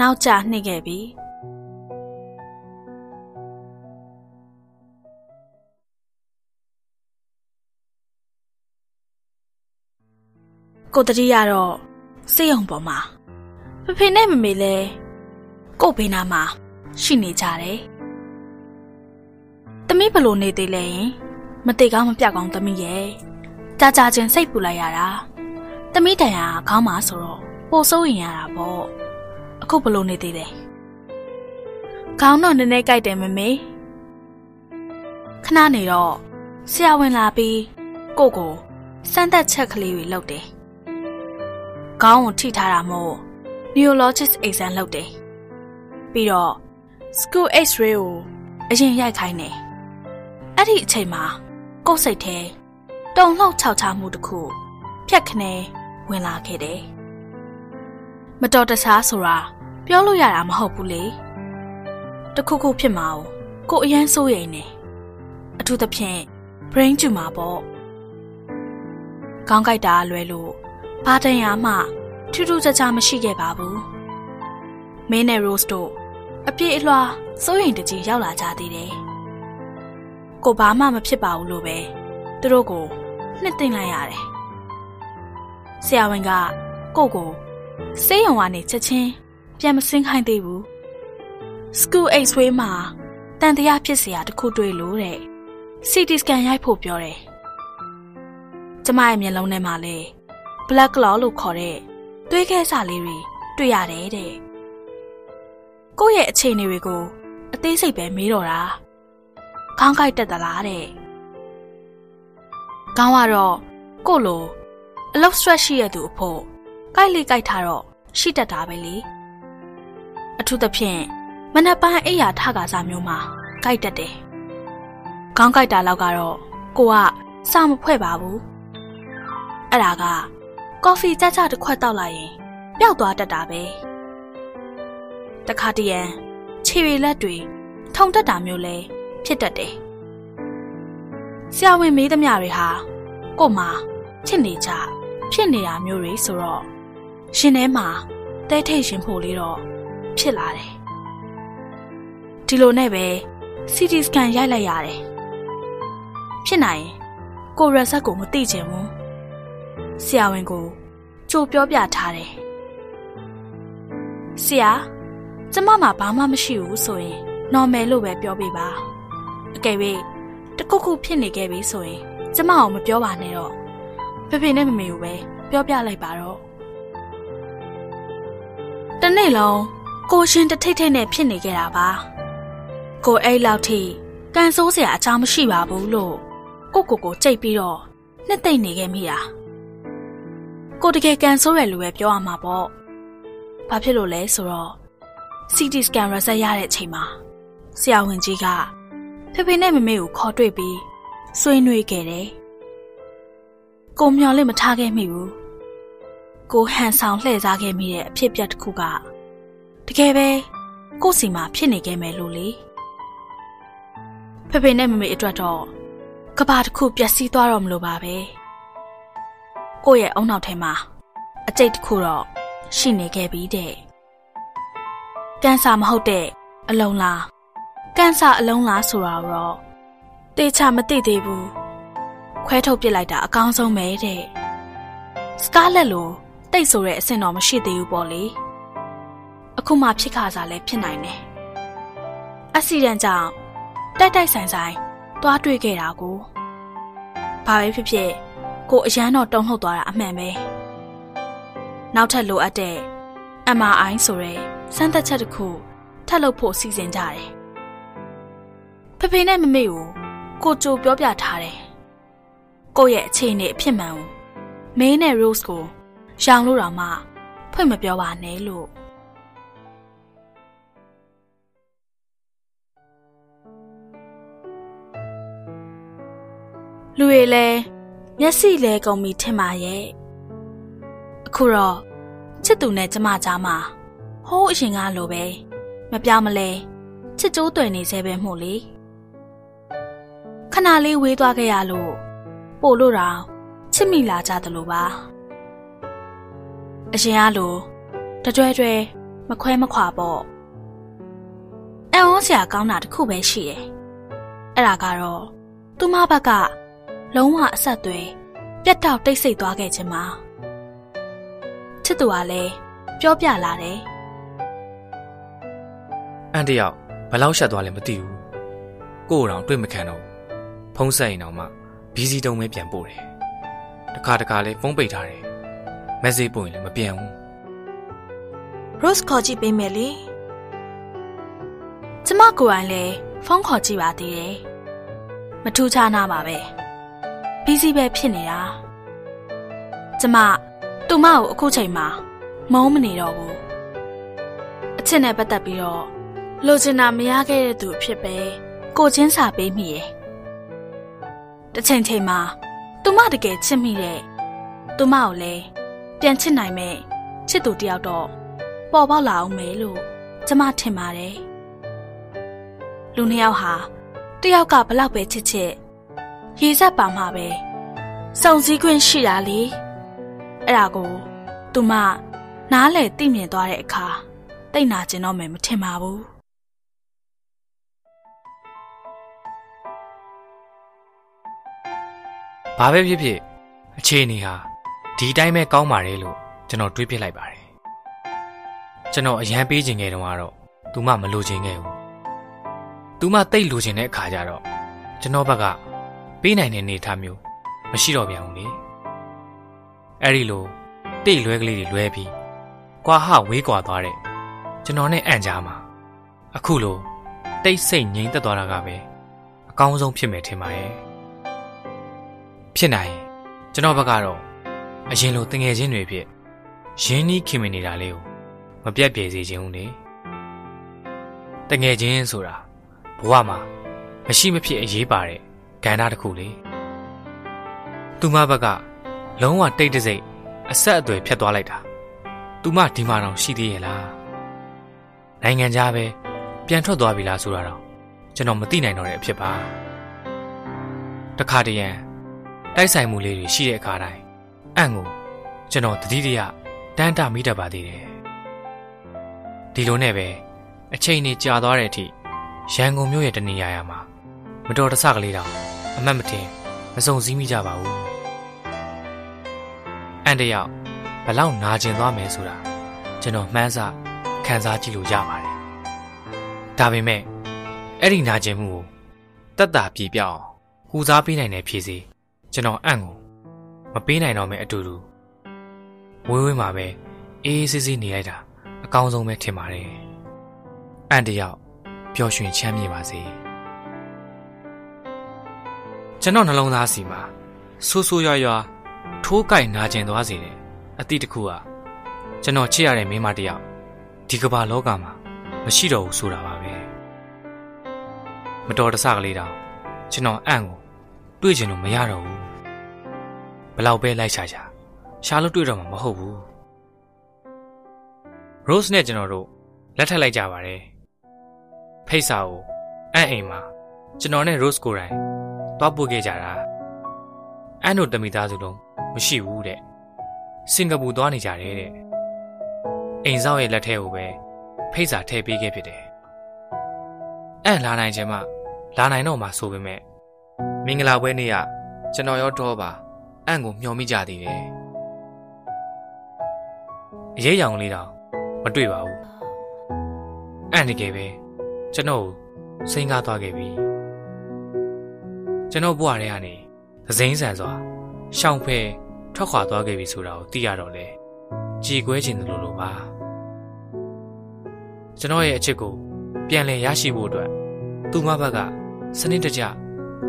နောက်ကျနှိမ့်ခဲ့ပြီ ကိုတတိရတော့စေးရုံပေါ်မှာဖဖေနဲ့မမေလဲကို့ဘေးနားမှာရှိနေကြတယ်။သမီးဘလို့နေသေးလဲရင်မတိကောင်းမပြကောင်းသမီးရဲ့ကြာကြာချင်းစိတ်ပူလိုက်ရတာ။သမီးတန်ရာခေါင်းမှာဆိုတော့ပိုစိုးရင်ရတာပေါ့။အခုဘလို့နေသေးလဲ။ခေါင်းတော့နည်းနည်းကြိုက်တယ်မမေ။ခဏနေတော့ဆရာဝန်လာပြီးကိုကိုစမ်းသက်ချက်ကလေးတွေလုပ်တယ်။ ခေါင်းကိုထိထားတာမို့ neurologist exam လုပ်တယ်။ပြီးတော့ school x-ray ကိုအရင်ရိုက်ခိုင်းတယ်။အဲ့ဒီအချိန်မှာကိုယ်စိတ်ထဲတုံလှောက်ခြောက်ခြားမှုတစ်ခုဖြတ်ခနဲဝင်လာခဲ့တယ်။မတော်တဆဆိုတာပြောလို့ရတာမဟုတ်ဘူးလေ။တခုခုဖြစ်မှာကိုအရန်စိုးရိမ်နေ။အထူးသဖြင့် brain tumor ပေါ့။ကောင်းကြိုက်တာလွယ်လို့ ဘာတန်ရာမှထူးထူးခြားခြားမရှိခဲ့ပါဘူး။မင်းနဲ့ Rose တို့အပြည့်အလွှာစိုးရိမ်တကြီးရောက်လာကြသေးတယ်။ကိုဘာမှမဖြစ်ပါဘူးလို့ပဲသူတို့ကိုနှစ်သိမ့်လိုက်ရတယ်။ဆရာဝန်ကကိုကိုစေးရုံကနေချက်ချင်းပြန်မစင်းခိုင်းသေးဘူး။ School X-ray မှာတန်တရားဖြစ်စရာတခုတွေ့လို့တဲ့ CT scan ရိုက်ဖို့ပြောတယ်။ကျမရဲ့မျက်လုံးထဲမှာလည်း black claw လို့ခေါ်တဲ့သွေးခဲစာလေးတွေတွေ့ရတယ်တဲ့။ကိုယ့်ရဲ့အခြေအနေတွေကိုအသေးစိတ်ပဲမေးတော့တာ။ခေါင်းကိုက်တက်သလားတဲ့။ခေါင်းကတော့ကို့လိုအလောက် stress ရှိရသူအဖို့ကိုက်လေးကိုက်ထားတော့ရှိတတ်တာပဲလေ။အထူးသဖြင့်မနက်ပိုင်းအိယာထကားစားမျိုးမှာကိုက်တတ်တယ်။ခေါင်းကိုက်တာလောက်ကတော့ကိုကစာမဖွဲ့ပါဘူး။အဲ့ဒါက ကော်ဖီကြကြတစ်ခွက်တောက်လိုက်ရင်ပျောက်သွားတတ်တာပဲတခါတရံခြေရည်လက်တွေထုံတက်တာမျိုးလဲဖြစ်တတ်တယ်ဆရာဝန်မေးသမျှတွေဟာကို့မှာချစ်နေကြဖြစ်နေတာမျိုးတွေဆိုတော့ရှင်ထဲမှာတဲထိတ်ရှင်ဖို့လေးတော့ဖြစ်လာတယ်ဒီလိုနဲ့ပဲ CT scan ရိုက်လိုက်ရတယ်ဖြစ်နိုင်ရင်ကိုရက်ဆက်ကိုမသိချင်ဘူး ဆရာဝန်ကိုကြိုပြောပြထားတယ်။ဆရာကျမမှာဘာမှမရှိဘူးဆိုရင် normal လို့ပဲပြောပြပါ။အကယ်၍တခုခုဖြစ်နေခဲ့ပြီဆိုရင်ကျမအောင်မပြောပါနဲ့တော့။ဖေဖေနဲ့မမေကိုပဲပြောပြလိုက်ပါတော့။တနေ့လုံးကိုရှင်တထိတ်ထိတ်နဲ့ဖြစ်နေခဲ့တာပါကိုအဲ့လောက်ထိကန်ဆိုးစရာအကြောင်းမရှိပါဘူးလို့ကိုကိုကိုကြိတ်ပြီးတော့နှစ်သိမ့်နေခဲ့မိတာ ကိုတကယ်ကန်ဆိုးရလို့ပဲပြောရမှာပေါ့ဘာဖြစ်လို့လဲဆိုတော့ CT scan result ရတဲ့အချိန်မှာဆရာဝန်ကြီးကဖေဖေနဲ့မမေကိုခေါ်တွေ့ပြီးဆွေးနွေးခဲ့တယ်ကိုမျော်လင့်မထားခဲ့မိဘူးကိုဟန်ဆောင်လှည့်စားခဲ့မိတဲ့အဖြစ်အပျက်တစ်ခုကတကယ်ပဲကို့စီမှာဖြစ်နေခဲ့မယ်လို့လေဖေဖေနဲ့မမေအတွက်တော့ကဘာတစ်ခုပျက်စီးသွားတော့မလို့ပါပဲ ကိုယ့်ရဲ့အုံနောက်ထဲမှာအကျိတ်တစ်ခုတော့ရှိနေခဲ့ပြီးတဲ့ကန်ဆာမဟုတ်တဲ့အလုံးလားကန်ဆာအလုံးလားဆိုတာတော့တေချာမသိသေးဘူးခွဲထုတ်ပစ်လိုက်တာအကောင်းဆုံးပဲတဲ့စကားလက်လိုတိတ်ဆိုတဲ့အဆင့်တော့မရှိသေးဘူးပေါ့လေအခုမှဖြစ်ခါစားလဲဖြစ်နိုင်တယ်အက်ဆီဒန့်ကြောင့်တိုက်တိုက်ဆိုင်ဆိုင်တွားတွေ့ခဲ့တာကိုဘာပဲဖြစ်ဖြစ် ကိုအရန်တော့တုံ့လှုပ်သွားတာအမှန်ပဲနောက်ထပ်လိုအပ်တဲ့ MRI ဆိုရဲစမ်းသပ်ချက်တစ်ခုထပ်လုပ်ဖို့စီစဉ်ကြတယ်ဖဖေနဲ့မမေကိုကိုကြိုပြောပြထားတယ်ကိုရဲ့အခြေအနေအဖြစ်မှန်ကိုမင်းနဲ့ Rose ကိုရောင်လို့တော့မှဖွင့်မပြောပါနဲ့လို့လူတွေလည်း မျက်စိလဲကုန်ပြီထင်ပါရဲ့အခုတော့ချစ်သူနဲ့ကျမကြားမှာဟိုးအရင်ကလိုပဲမပြောင်းမလဲချစ်ကြိုးတွေ့နေစေပဲမို့လေခဏလေးဝေးသွားခဲ့ရလို့ပို့လို့တော့ချစ်မိလာကြသလိုပါအရင်ကလိုတကြွဲကြွဲမခွဲမခွာပေါ့အံ့ဩစရာကောင်းတာတစ်ခုပဲရှိတယ်အဲ့ဒါကတော့သူမဘက်က လုံးဝအဆက်အသွယ်ပြတ်တောက်တိတ်ဆိတ်သွားခဲ့ခြင်းပါချစ်သူကလည်းပြောပြလာတယ်အန်တယောက်ဘယ်လောက်ရှက်သွားလဲမသိဘူးကို့အောင်တွေ့မခံတော့ဖုံးဆက်ရင်တော့မှဘီစီတုံးပဲပြန်ပို့တယ်တခါတခါလဲဖုန်းပိတ်ထားတယ်မက်ဆေ့ပို့ရင်လည်းမပြန်ဘူး Rose ခေါ်ကြည့်ပေးမယ်လေကျမကိုယ်တိုင်လည်းဖုန်းခေါ်ကြည့်ပါသေးတယ်မထူးခြားနာပါပဲ ဘီစီပဲဖြစ်နေတာကျမသူမကိုအခုချိန်မှာမုန်းမနေတော့ဘူးအချစ်နဲ့ပတ်သက်ပြီးတော့လိုချင်တာမရခဲ့တဲ့သူအဖြစ်ပဲကိုချင်းစာပေးမိရဲ့တစ်ချိန်ချိန်မှာသူမတကယ်ချစ်မိတဲ့သူမကိုလည်းပြန်ချစ်နိုင်မဲ့ချစ်သူတယောက်တော့ပေါ်ပေါက်လာအောင်မယ်လို့ကျမထင်ပါတယ်လူနှစ်ယောက်ဟာတယောက်ကဘလောက်ပဲချစ်ချစ် ရေစက်ပါမှာပဲစုံစည်းခွင့်ရှိတာလေအဲ့ဒါကို သူမနားလေသိမြင်သွားတဲ့အခါတိတ်နာကျင်တော့မယ်မထင်ပါဘူးဘာပဲဖြစ်ဖြစ်အခြေအနေဟာဒီတိုင်းပဲကောင်းပါတယ်လို့ကျွန်တော်တွေးပြလိုက်ပါတယ်ကျွန်တော်အရန်ပေးခြင်းငယ်တုန်းကတော့သူမမလိုချင်ခဲ့ဘူးသူမတိတ်လိုချင်တဲ့အခါကျတော့ကျွန်တော်ဘက်က ပေးနိုင်တဲ့အနေအထားမျိုးမရှိတော့ပြန်ဘူးလေအဲ့ဒီလိုတိတ်လွဲကလေးတွေလွဲပြီးကွာဟဝေးကွာသွားတဲ့ကျွန်တော်နဲ့အန်ကြားမှာအခုလိုတိတ်ဆိတ်ငြိမ်သက်သွားတာကပဲအကောင်းဆုံးဖြစ်မယ်ထင်ပါရဲ့ဖြစ်နိုင်ရင်ကျွန်တော်ဘက်ကတော့အရင်လိုတငယ်ချင်းတွေဖြစ်ရင်းနှီးခင်မနေတာလေးကိုမပြတ်ပြေစေခြင်းဦးလေတငယ်ချင်းဆိုတာဘဝမှာမရှိမဖြစ်အရေးပါတဲ့ ကဏ္ဍတစ်ခုလေသူမဘက်ကလုံးဝတိတ်တဆိတ်အဆက်အသွယ်ဖြတ်သွားလိုက်တာသူမဒီမှာတော့ရှိသေးရဲ့လားနိုင်ငံခြားပဲပြန်ထွက်သွားပြီလားဆိုတာတော့ကျွန်တော်မသိနိုင်တော့တဲ့အဖြစ်ပါတခါတရံတိုက်ဆိုင်မှုလေးတွေရှိတဲ့အခါတိုင်းအံ့ကိုကျွန်တော်တတိတရတန်းတမိတတ်ပါသေးတယ်ဒီလိုနဲ့ပဲအချိန်နေကြာသွားတဲ့အထိရန်ကုန်မြို့ရဲ့တနေရာရာမှာ မတော်တဆကလေးတောင်အမတ်မတင်မစုံစည်းမိကြပါဘူးအန်တယောက်ဘလောက်နာကျင်သွားမယ်ဆိုတာကျွန်တော်မှန်းဆခံစားကြည့်လို့ရပါတယ်ဒါပေမဲ့အဲ့ဒီနာကျင်မှုကိုတက်တာပြေပြောင်းဟူစားပေးနိုင်တဲ့ဖြေစီကျွန်တော်အံ့ကိုမပေးနိုင်တော့မဲအတူတူဝေးဝေးမှာပဲအေးအေးဆေးဆေးနေလိုက်တာအကောင်းဆုံးပဲထင်ပါတယ်အန်တယောက်ပျော်ရွှင်ချမ်းမြေပါစေ ကျွန်တော်နှလုံးသားစီမှာဆိုးဆိုးရွားရွားထိုးကြိုက်နာကျင်သွားစေတယ်အတိတ်တစ်ခုဟာကျွန်တော်ချစ်ရတဲ့မိန်းမတစ်ယောက်ဒီကမ္ဘာလောကမှာမရှိတော့ဘူးဆိုတာပါပဲမတော်တဆကလေးတောင်ကျွန်တော်အံ့ကိုတွေ့ချင်လို့မရတော့ဘူးဘလောက်ပဲလိုက်ရှာရှာရှာလို့တွေ့တော့မှာမဟုတ်ဘူး Rose နဲ့ကျွန်တော်တို့လက်ထပ်လိုက်ကြပါတယ်ဖိတ်စာကိုအံ့အိမ်မှာကျွန်တော်နဲ့ Rose ကိုယ်တိုင် တွားပို့ခဲ့ကြတာအံ့တို့တမိသားစုလုံးမရှိဘူးတဲ့စင်ကာပူသွားနေကြတယ်တဲ့အိမ်ဆောင်ရဲ့လက်ထဲကိုပဲဖိတ်စာထည့်ပေးခဲ့ဖြစ်တယ်အံ့လာနိုင်ခြင်းမှလာနိုင်တော့မှဆိုပေမဲ့မင်္ဂလာပွဲနေ့ကကျွန်တော်ရောတော့ပါအံ့ကိုမျှော်မိကြသေးတယ်အရေးရောင်လေးတောင်မတွေ့ပါဘူးအံ့တကယ်ပဲကျွန်တော်ကိုစိန်ကားသွားခဲ့ပြီ ကျွန်တော်ဘဝထဲကနေသစိမ်းဆန်စွာရှောင်ဖဲထွက်ခွာသွားခဲ့ပြီဆိုတာကိုသိရတော့လေကြည်ကွဲခြင်းလိုလိုပါကျွန်တော်ရဲ့အချစ်ကိုပြန်လည်ရရှိဖို့အတွက်သူမဘက်ကစနစ်တကျ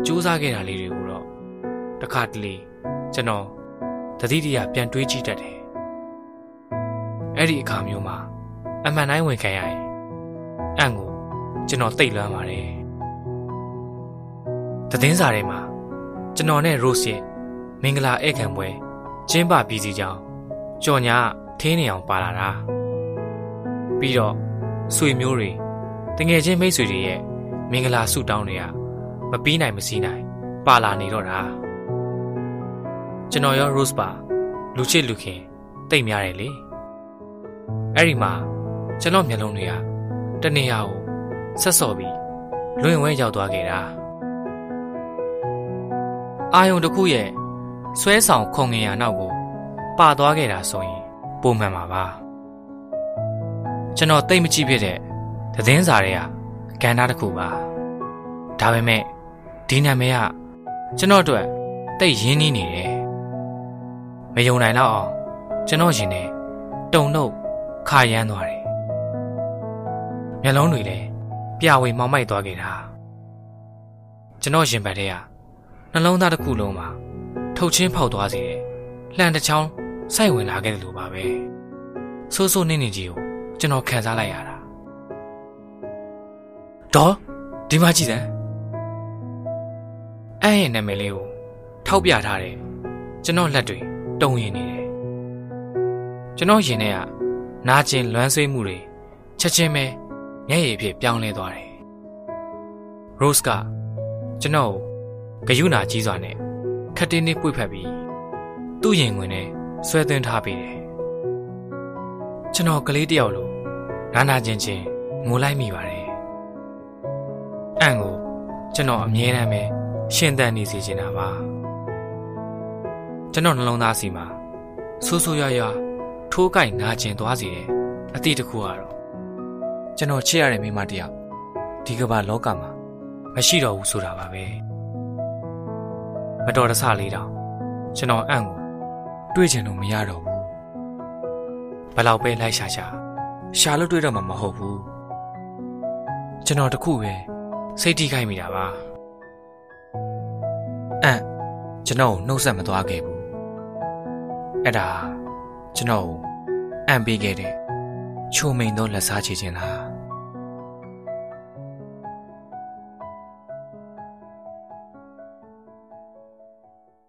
စူးစမ်းခဲ့တာလေးတွေကိုတော့တခါတလေကျွန်တော်တတိတရပြန်တွေးကြည့်တတ်တယ်အဲ့ဒီအခါမျိုးမှာအမှန်တိုင်းဝင်ခံရရင်အံ့ကိုကျွန်တော်သိတ်လွမ်းပါတယ် သတင်းစာထဲမှာကျွန်တော်နဲ့ Rose ရဲ့မင်္ဂလာဧည့်ခံပွဲကျင်းပပြီးစီကြောင်းကြော်ညာထင်းနေအောင်ပါလာတာပြီးတော့ဆွေမျိုးတွေတငယ်ချင်းမိတ်ဆွေတွေရဲ့မင်္ဂလာဆုတောင်းတွေကမပြီးနိုင်မစည်းနိုင် ပါလာနေတော့တာကျွန်တော်ရော Rose ပါလူချစ်လူခင်တိတ်များတယ်လေအဲ့ဒီမှာကျွန်တော်မျက်လုံးတွေကတနေရာကိုဆက်စော်ပြီးလွင်ဝဲရောက်သွားခဲ့တာ အာယုံတစ်ခုရဲ့ဆွဲဆောင်ခုံငင်ရနောက်ကိုပါသွားခဲ့တာဆိုရင်ပုံမှန်ပါပါကျွန်တော်တိတ်မကြည့်ဖြစ်တဲ့သတင်းစာတွေကကဏ္ဍတစ်ခုပါဒါပေမဲ့ဒီနာမည်ကကျွန်တော်အတွက်တိတ်ရင်းနှီးနေတယ်မယုံနိုင်တော့အောင်ကျွန်တော်ရှင်နေတုံတော့ခါရမ်းသွားတယ်မျက်လုံးတွေလည်းပြဝေမောင်မိုက်သွားခဲ့တာကျွန်တော်ရှင်ဘက်ထဲက နှလုံးသားတစ်ခုလုံးမှာထုတ်ချင်းဖောက်သွားစေတယ်လှန်တစ်ချောင်းစိုက်ဝင်လာခဲ့တယ်လို့ပါပဲဆိုးဆိုးနင်းနေကြီးကိုကျွန်တော်ခံစားလိုက်ရတာတော့ဒီမှာကြည့်စမ်းအဲ့ရဲ့နာမည်လေးကိုထောက်ပြထားတယ်ကျွန်တော်လက်တွေတုံရင်နေတယ်ကျွန်တော်ရင်ထဲကနာကျင်လွမ်းဆွေးမှုတွေချက်ချင်းပဲမျက်ရည်ဖြစ်ပြောင်းလဲသွားတယ်။ Rose ကကျွန်တော်ကို ဂယုနာကြီးစွာနဲ့ခတ်တင်းလေးပွေ့ဖက်ပြီးသူ့ရင်ဝင်နဲ့ဆွဲသွင်းထားပေးတယ်။ကျွန်တော်ကလေးတယောက်လိုနာနာချင်းချင်းငိုလိုက်မိပါတယ်။အံ့ကိုကျွန်တော်အမြဲတမ်းပဲရှင်သန်နေစေချင်တာပါ။ကျွန်တော်နှလုံးသားစီမှာဆိုးဆိုးရွားရွားထိုးကြိုက်နာကျင်သွားစေတယ်အတိတ်တစ်ခုကတော့ကျွန်တော်ချစ်ရတဲ့မိန်းမတယောက်ဒီကမ္ဘာလောကမှာမရှိတော့ဘူးဆိုတာပါပဲ မတော်တဆလေးတောင်ကျွန်တော်အံ့ကိုတွေးချင်လို့မရတော့ဘူးဘလောက်ပဲလိုက်ရှာရှာရှာလို့တွေးတော့မှမဟုတ်ဘူးကျွန်တော်တခုပဲစိတ်ထိခိုက်မိတာပါအံ့ကျွန်တော်နှုတ်ဆက်မသွားခဲ့ဘူးအဲ့ဒါကျွန်တော်အံ့ပေးခဲ့တဲ့ချိုမိန်သောလက်စားချေခြင်းလား